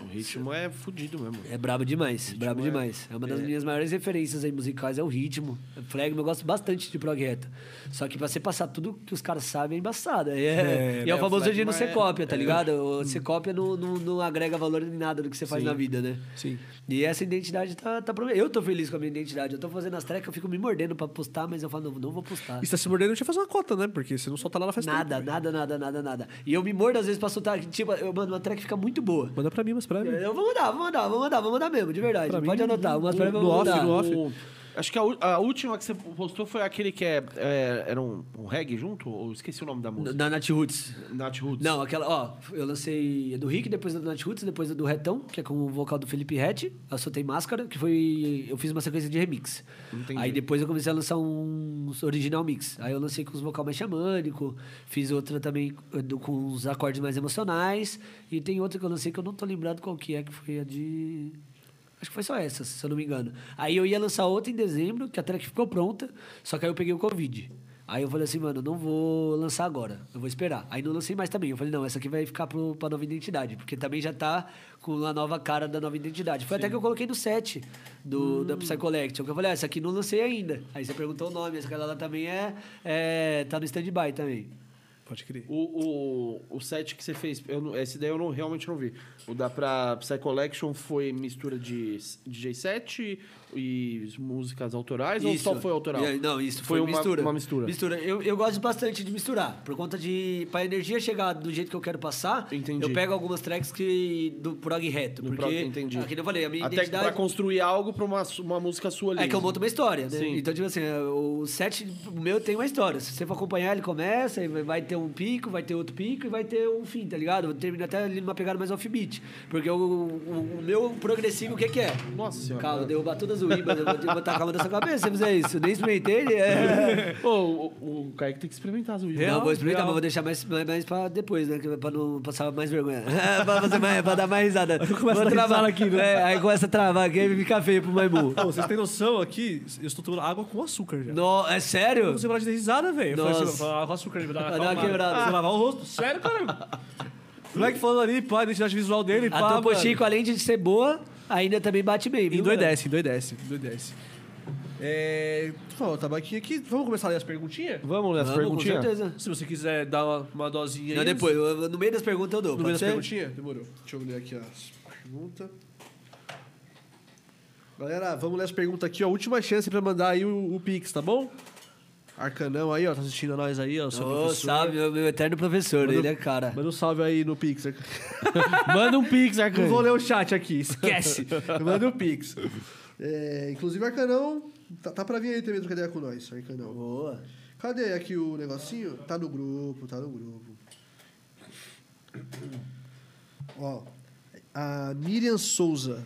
O ritmo é fudido mesmo. É brabo demais, brabo é- demais. É uma das minhas maiores referências aí musicais, é o ritmo. Flagman, eu gosto bastante de prog reto. Só que pra você passar tudo que os caras sabem é embaçado. É, É, e é o né, famoso o dia no Flagman você é- cópia, tá ligado? Você cópia não, não, não agrega valor em nada do que você faz na vida, né? Sim. E essa identidade tá, tá Eu tô feliz com a minha identidade. Eu tô fazendo as tracks, eu fico me mordendo pra postar, mas eu falo, não, não vou postar. E você tá se mordendo, deixa eu fazer uma cota, né? Porque você não solta nada faz Nada, tempo. nada, nada, nada, nada. E eu me mordo às vezes pra soltar. Tipo, eu, mano, uma track fica muito boa. Manda pra mim, mas pra mim. Eu vou mandar, vou mandar, vou mandar, vou mandar mesmo, de verdade. Pra Pode mim, anotar. Umas no- tracks eu no off, mandar. no off. Acho que a, a última que você postou foi aquele que é, é- era um, um reggae junto? Ou esqueci o nome da música? Da Nat Roots. Nat Roots. Não, aquela, ó, eu lancei a do Rick, depois a do Nat Roots, depois a do Retão, que é com o vocal do Felipe Rett. Eu soltei Máscara, que foi. Eu fiz uma sequência de remix. Entendi. Aí depois eu comecei a lançar um original mix. Aí eu lancei com os vocal mais xamânico, fiz outra também eh, com os acordes mais emocionais. E tem outra que eu lancei que eu não tô lembrado qual que é, que foi a de. Acho que foi só essa, se eu não me engano. Aí eu ia lançar outra em dezembro, que a track ficou pronta, só que aí eu peguei o Covid. Aí eu falei assim, mano, não vou lançar agora, eu vou esperar. Aí não lancei mais também. Eu falei, não, essa aqui vai ficar pro, pra nova identidade, porque também já tá com a nova cara da nova identidade. Foi até que eu coloquei no set do, da Psy Collection, que eu falei, ah, essa aqui não lancei ainda. Aí você perguntou o nome, essa aquela lá também é, é tá no stand-by também. Pode crer. O, o, o set que você fez, eu não- esse daí eu não, realmente não vi. O da pra Psy Collection foi mistura de DJ set e músicas autorais ou só foi autoral? É, Não, isso foi, Foi uma- mistura. uma mistura. Mistura. Eu, eu gosto bastante de misturar, por conta de... Pra energia chegar do jeito que eu quero passar, Entendi. eu pego algumas tracks que, do prog reto. Do porque, prog, entendi. Aqui eu falei, a minha Até identidade... pra construir algo pra uma, uma música sua ali. É que eu monto uma história, né? Sim. Então, tipo assim, o set o meu tem uma história. Se você for acompanhar, ele começa e vai ter um pico, vai ter outro pico e vai ter um fim, tá ligado? Termina até ali numa pegada mais offbeat. Porque o, o, o meu progressivo, o que que é? Nossa senhora. Calma, derrubar todas Ibas, eu vou que botar a calma na sua cabeça se você fizer isso. Eu nem experimentei, ele é... Ô, o, o Kaique tem que experimentar as Ouija. Não, vou experimentar, real. mas vou deixar mais, mais, mais pra depois, né? Pra não passar mais vergonha. pra, fazer mais, pra dar mais risada. Vou a travar aqui, né? Aí começa a travar aqui, aí fica feio pro Maimu. Pô, vocês têm noção aqui? Eu estou tomando água com açúcar já. No, é sério? Você pode dar risada, velho. Eu falei assim. "Ah, com açúcar, uma, Vai dar uma acalmada." quebrada. Você lavar o rosto? Sério, cara? O moleque falando ali, pá, a identidade visual dele, pá, A Topo. Chico, além de ser boa, ainda também bate bem, viu? Endoidece, endoidece, endoidece. É... Pô, o tabaquinho aqui. Vamos começar a ler as perguntinhas? Vamos ler as Vamos, com perguntinhas? certeza. Se você quiser dar uma, uma dosinha Não, aí. depois, eu- no meio das perguntas eu dou. No meio das perguntinhas? Demorou. Deixa eu ler aqui as perguntas. Galera, vamos ler as perguntas aqui, ó. Última chance pra mandar aí o, o Pix, tá bom? Arcanão aí, ó. Tá assistindo a nós aí, ó. Seu Ô, professor. salve, meu, meu eterno professor, Manda- ele é cara. Manda um salve aí no Pix. Manda um pix, Arcanjo. Não vou ler o chat aqui, esquece. Manda o Pix. É, inclusive, Arcanão, tá, tá pra vir aí também trocar ideia com nós, Arcanão. Boa. Cadê aqui o negocinho? Tá no grupo, tá no grupo. Ó, a Miriam Souza.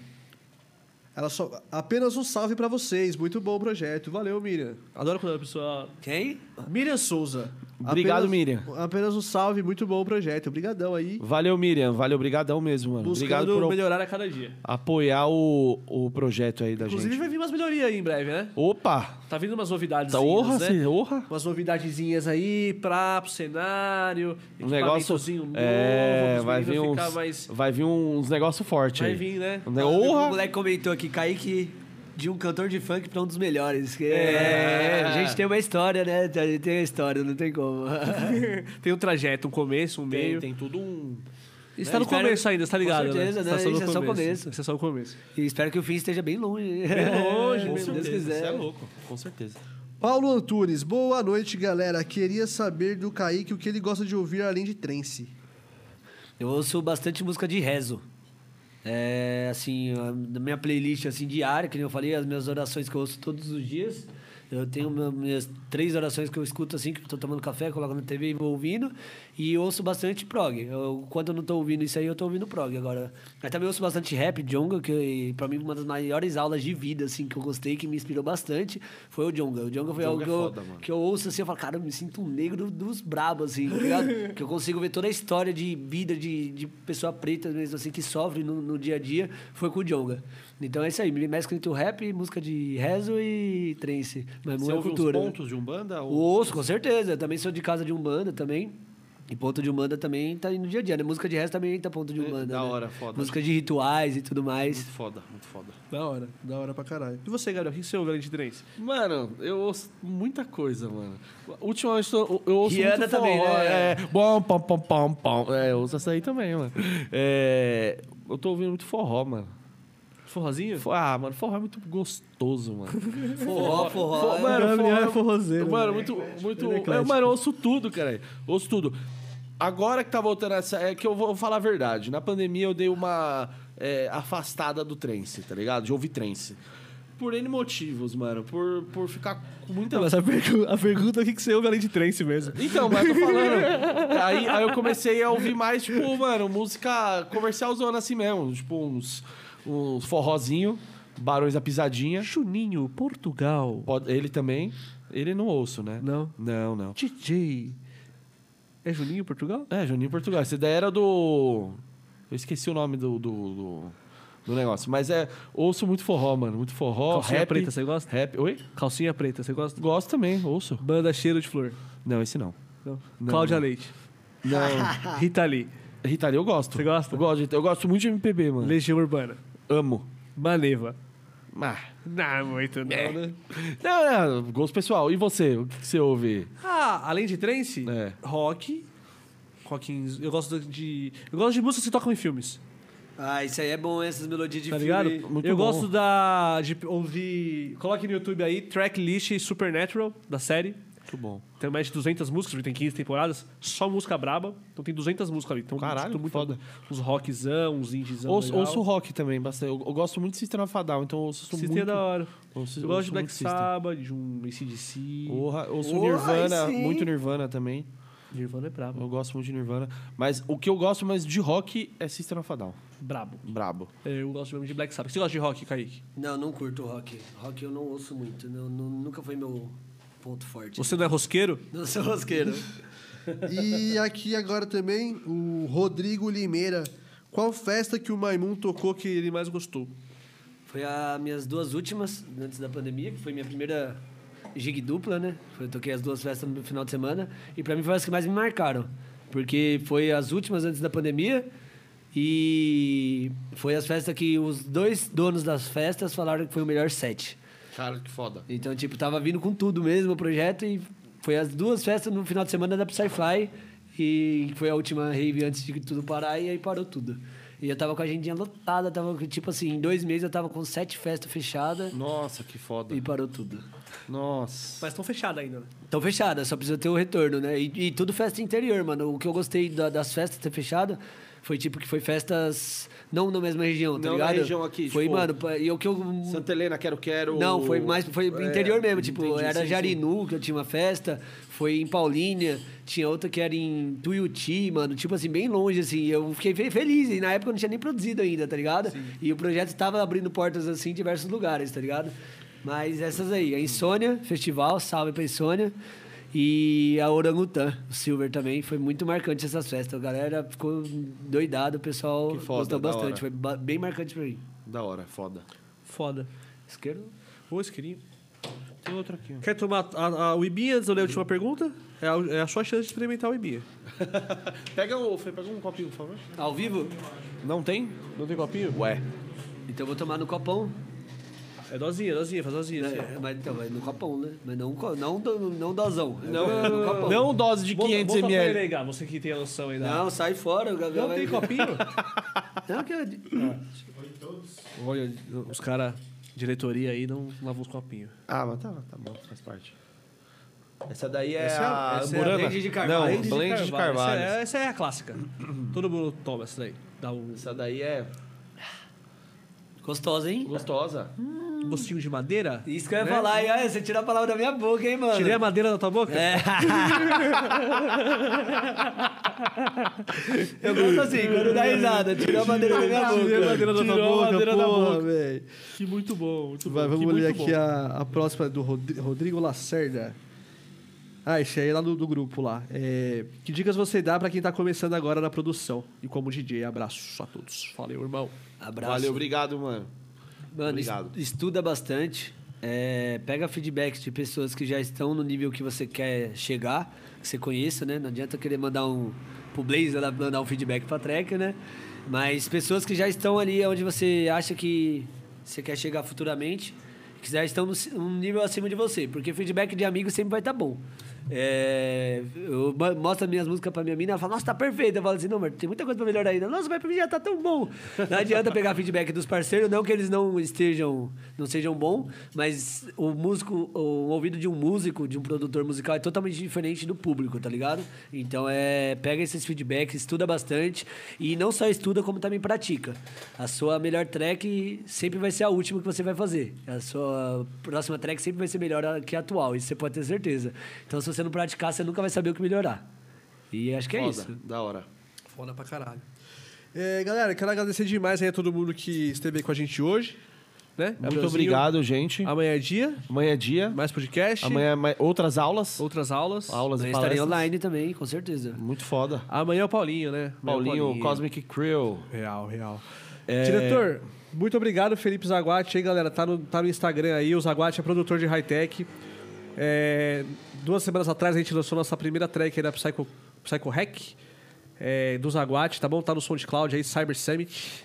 Ela só. Apenas um salve pra vocês. Muito bom o projeto. Valeu, Miriam. Adoro quando a pessoa. Quem? Miriam Souza. Obrigado, Apenas- Miriam. Apenas um salve, muito bom o projeto. Obrigadão aí. Valeu, Miriam. Valeu, obrigadão mesmo, mano. Obrigado Buscando por melhorar a cada dia. apoiar o, o projeto aí da Inclusive, gente. vai vir umas melhorias aí em breve, né? Opa! Tá vindo umas novidades. Tá, orra, né? orra. Umas novidadezinhas aí pra, pro cenário. Um negócio. equipamentozinho novo. É, vai vir uns. ficar mais- Vai vir uns negócios fortes Vai aí. vir, né? Um O Orra! moleque comentou aqui, Kaique, de um cantor de funk pra um dos melhores. Que É. é, a gente tem uma história, né? A gente tem a história, não tem como. Tem um trajeto, um começo, um Tem, meio. tem tudo um. Está no espero- começo ainda, você tá com ligado? certeza, né? né? Tá só no Isso é só o começo. Isso é só o começo. E espero que o fim esteja bem longe. Bem longe, Com Deus quiser. Você é louco, com certeza. Paulo Antunes, boa noite, galera. Queria saber do Kaique o que ele gosta de ouvir além de trance. Eu ouço bastante música de rezo. É, assim, na minha playlist assim, diária, que nem eu falei, as minhas orações que eu ouço todos os dias. Eu tenho minhas três orações que eu escuto assim, que eu tô tomando café, coloco na TV e vou ouvindo. E ouço bastante prog. Eu, quando eu não tô ouvindo isso aí, eu tô ouvindo prog agora. Mas também ouço bastante rap, Jonga, que pra mim uma das maiores aulas de vida, assim, que eu gostei, que me inspirou bastante, foi o Jonga. O Jonga foi Djonga algo é que, eu, foda, que eu ouço assim, eu falo, cara, eu me sinto um negro dos brabos, assim, tá ligado? que eu consigo ver toda a história de vida de, de pessoa preta mesmo, assim, que sofre no, no dia a dia, foi com o Jonga. Então é isso aí, me mescla entre o rap, música de rezo e trance. Mas Você muita ouve cultura. pontos de Umbanda? Ou... Ouço, com certeza. Eu também sou de casa de Umbanda também. E ponto de Umbanda também tá no dia a dia, né? Música de resto também tá ponto de É, Umbanda. da né? hora, foda. Música de rituais e tudo mais. Muito foda, muito foda. Da hora, da hora pra caralho. E você, Gabriel, o que você ouve além de trance? Mano, eu ouço muita coisa, mano. Ultimamente eu, eu ouço Rihanna muito também, forró, né? É, bom, pom, pom, pom, pom. É, eu ouço essa aí também, mano. É, eu tô ouvindo muito forró, mano. Forrozinho? Fo- Ah, mano, forró é muito gostoso, mano. Forró, forró. Fo- é. mano, Gabriel forró é forrozeiro, Mano, mano. muito. muito Ele é é, mano, eu ouço tudo, cara. Ouço tudo. Agora que tá voltando essa. É que eu vou falar a verdade. Na pandemia eu dei uma é, afastada do trance, tá ligado? De ouvir trance. Por N motivos, mano. Por, por ficar com muita. Mas a, pergu- a pergunta é o que que você ouve além de trance mesmo. Então, mas eu tô falando. aí, aí eu comecei a ouvir mais, tipo, mano, música comercialzona assim mesmo. Tipo, uns, uns forrozinho, Barões da Pisadinha. Juninho, Portugal. Pode- ele também. Ele não ouço, né? Não. Não, não. DJ. É Juninho, Portugal? É, Juninho Portugal. Essa ideia era do. Eu esqueci o nome do, do, do, do negócio. Mas é. Ouço muito forró, mano. Muito forró. Calcinha rap, preta, você gosta? Rap. Oi? Calcinha preta, você gosta? Gosto também, ouço. Banda Cheiro de Flor. Não, esse não. Não. Não. Cláudia Leite. Não. Rita Lee. Rita Lee eu gosto. Você gosta? Eu gosto, eu gosto muito de MPB, mano. Legião Urbana. Amo. Maneva. Ah. Não, muito não, né? Não, não, gosto pessoal. E você? O que que você ouve? Ah, além de trance, É. rock. Rockins. Eu gosto de. Eu gosto de músicas que tocam em filmes. Ah, isso aí é bom, essas melodias de Tá filme. ligado? Muito eu bom. gosto da. de ouvir. Coloque no YouTube aí, tracklist Supernatural, da série. Muito bom. Tem mais de 200 músicas, porque tem 15 temporadas. Só música braba. Então tem 200 músicas ali. Então, Caralho, muito foda. Uns rockzão, uns indiezão. Ouço, ouço rock também, bastante. Eu, eu gosto muito de System of a Down, então eu ouço System muito... é da hora. Ouço, Eu gosto de Black. Sabbath, de um ACDC. Porra, ouço Porra, Nirvana, sim. muito Nirvana também. Nirvana é brabo. Eu gosto muito de Nirvana. Mas o que eu gosto mais de rock é System of a Down. Brabo. Brabo. Eu gosto mesmo de Black Sabbath. Você gosta de rock, Kaique? Não, não curto rock. Rock eu não ouço muito. Não, não- nunca foi meu ponto forte. Você não é rosqueiro? Não sou rosqueiro. E aqui agora também o Rodrigo Limeira. Qual festa que o Maimun tocou que ele mais gostou? Foi as minhas duas últimas, antes da pandemia, que foi minha primeira gig dupla, né? Foi- Eu toquei as duas festas no final de semana. E pra mim foi as que mais me marcaram. Porque foi as últimas antes da pandemia. E foi as festas que os dois donos das festas falaram que foi o melhor set. Cara, que foda. Então, tipo, tava vindo com tudo mesmo o projeto. E foi as duas festas no final de semana da Psyfly. E foi a última rave antes de tudo parar. E aí parou tudo. E eu tava com a agendinha lotada. Tava, tipo assim, em dois meses eu tava com sete festas fechadas. Nossa, que foda. E parou tudo. Nossa. Mas estão fechadas ainda, né? Estão fechadas, só precisa ter o retorno, né? E, e tudo festa interior, mano. O que eu gostei da- das festas ter fechado foi tipo que foi festas não na mesma região, tá Não na ligado? região aqui, Foi, tipo, mano, e o que eu Santa Helena, quero, quero. Não, foi mais foi É, interior mesmo, tipo, entendi, era sim, sim. Jarinu, que eu tinha uma festa, foi em Paulínia, tinha outra que era em Tuiuti, mano, tipo assim, bem longe assim. Eu fiquei fe- feliz e na época eu não tinha nem produzido ainda, tá ligado? E o projeto estava abrindo portas assim em diversos lugares, tá ligado? Mas essas aí, a Insônia Festival, salve pra Insônia. E a Orangutã, o Silver também, foi muito marcante essas festas. A galera ficou doidada, o pessoal foda, gostou bastante. hora. Foi bem marcante pra mim. Da hora, foda. Foda. Esquerdo? Ô, isqueirinho. Tem outro aqui, ó. Quer tomar a, a, o Ibinha antes de eu ler a última pergunta? É a, é a sua chance de experimentar o Ibinha. Pega, o, pega um copinho, por favor. Ao vivo? Não tem? Não tem copinho? Ué. Então eu vou tomar no copão. É dosinha, dosinha, faz dosinha. assim. É, mas então, vai no copão, né? Mas não, co- não, do- não dosão. Não, É copão. não dose de Volta- 500 volta pra ele ml. Gá, você que tem a noção aí da... Não, sai fora. O Gabriel Não vai... tem copinho? Não, que eu... Olha, os caras, diretoria aí, não lavam os copinhos. Ah, mas tá, tá bom, faz parte. Essa daí é Essa é a- essa é a blend de carvalho. Não, Blend de blend de carvalho. Essa é, essa é a clássica. Todo mundo toma essa daí. Dá um Essa daí é Gostosa, hein? gostosa. Gostinho de madeira. Isso que eu ia né? falar. E olha, você tirou a palavra da minha boca, hein, mano? Tirei a madeira da tua boca? É. eu gosto assim, quando dá risada. Tirou a madeira da minha boca. Tirei a madeira da tua a boca, madeira da porra, boca. velho. Que muito bom, muito Vai, bom. vamos ler aqui a, a próxima do Rodri- Rodrigo Lacerda. Ah, esse aí é lá do, do grupo lá. É, que dicas você dá pra quem tá começando agora na produção? E como DJ, abraço a todos. Valeu, irmão. Abraço. Valeu, obrigado, mano. Mano, Obrigado. es- estuda bastante. é, pega feedbacks de pessoas que já estão no nível que você quer chegar, que você conheça, né? Não adianta querer mandar um pro Blaze ela mandar um feedback pra track, né? Mas pessoas que já estão ali onde você acha que você quer chegar futuramente, que já estão no, um nível acima de você, porque feedback de amigo sempre vai estar bom. É, eu mostro minhas músicas pra minha mina, ela fala, nossa, tá perfeito. Eu falo assim, não, mas tem muita coisa pra melhorar ainda. Nossa, mas pra mim já tá tão bom. Não adianta pegar feedback dos parceiros, não que eles não estejam, não sejam bons, mas o músico, o ouvido de um músico, de um produtor musical é totalmente diferente do público, tá ligado? Então é, pega esses feedbacks, estuda bastante e não só estuda, como também pratica. A sua melhor track sempre vai ser a última que você vai fazer. A sua próxima track sempre vai ser melhor que a atual, isso você pode ter certeza. Então se você não praticar, você nunca vai saber o que melhorar. E acho que é Foda, isso. da hora. Foda pra caralho. É, galera, quero agradecer demais aí a todo mundo que esteve aí com a gente hoje. Né? Muito obrigado, gente. Amanhã é dia, Amanhã é dia. Mais podcast, Amanhã é mais- outras aulas. outras aulas. Aulas Mas e estarei palestras. online também, com certeza. Muito foda. Amanhã é o Paulinho, né? Amanhã é o Paulinho, Cosmic Crew. Real, real. É, Diretor, muito obrigado, Felipe Zaguate aí, galera. Tá no, tá no Instagram aí. O Zaguate é produtor de high-tech. É, duas semanas atrás a gente lançou nossa primeira track aí da Psycho, Psycho Hack, é, do Zaguate, tá bom? Tá no SoundCloud aí, Cyber Summit.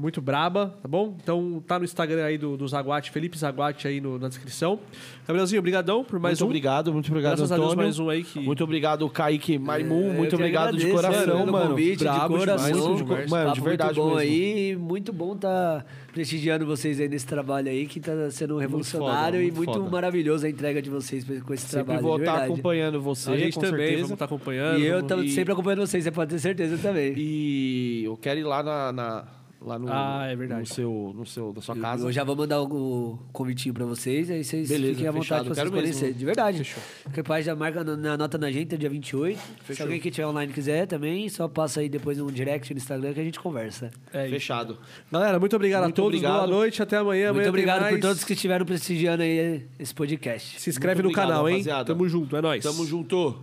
Muito braba, tá bom? Então tá no Instagram aí do, do Zaguate, Felipe Zaguate aí no- na descrição. Gabrielzinho, obrigadão por mais muito um. obrigado, muito obrigado, Graças a Deus, Antônio. mais um aí que- Muito obrigado, Kaique Maimun. É, muito obrigado de agradeço, coração, pelo mano. Convite, Brabo de coração. demais, muito de mano, Papo de verdade muito bom mesmo. aí. Muito bom tá prestigiando vocês aí nesse trabalho aí, que tá sendo revolucionário foda, e muito muito foda. maravilhoso a entrega de vocês com esse Sempre trabalho. vou de estar acompanhando você, A gente com também, certeza. vamos estar acompanhando. E eu E- sempre acompanhando vocês, você pode ter certeza também. E eu quero ir lá na, na, lá no, Ah, é verdade. no seu, no seu, da sua casa. Eu já vou mandar o, convitinho pra vocês, aí vocês Beleza, fiquem à vontade fechado, pra vocês conhecerem. De verdade. Qualquer pai já marca na, na nota na gente, é dia 28. Se alguém que tiver online quiser também, só passa aí depois um direct no Instagram que a gente conversa. É. Fechado. Galera, muito obrigado Muito a todos. obrigado. Boa noite. Até amanhã. Muito amanhã obrigado por todos que estiveram prestigiando aí esse podcast. Se inscreve Muito no obrigado, canal, hein? rapaziada. Tamo junto. É nóis. Tamo junto.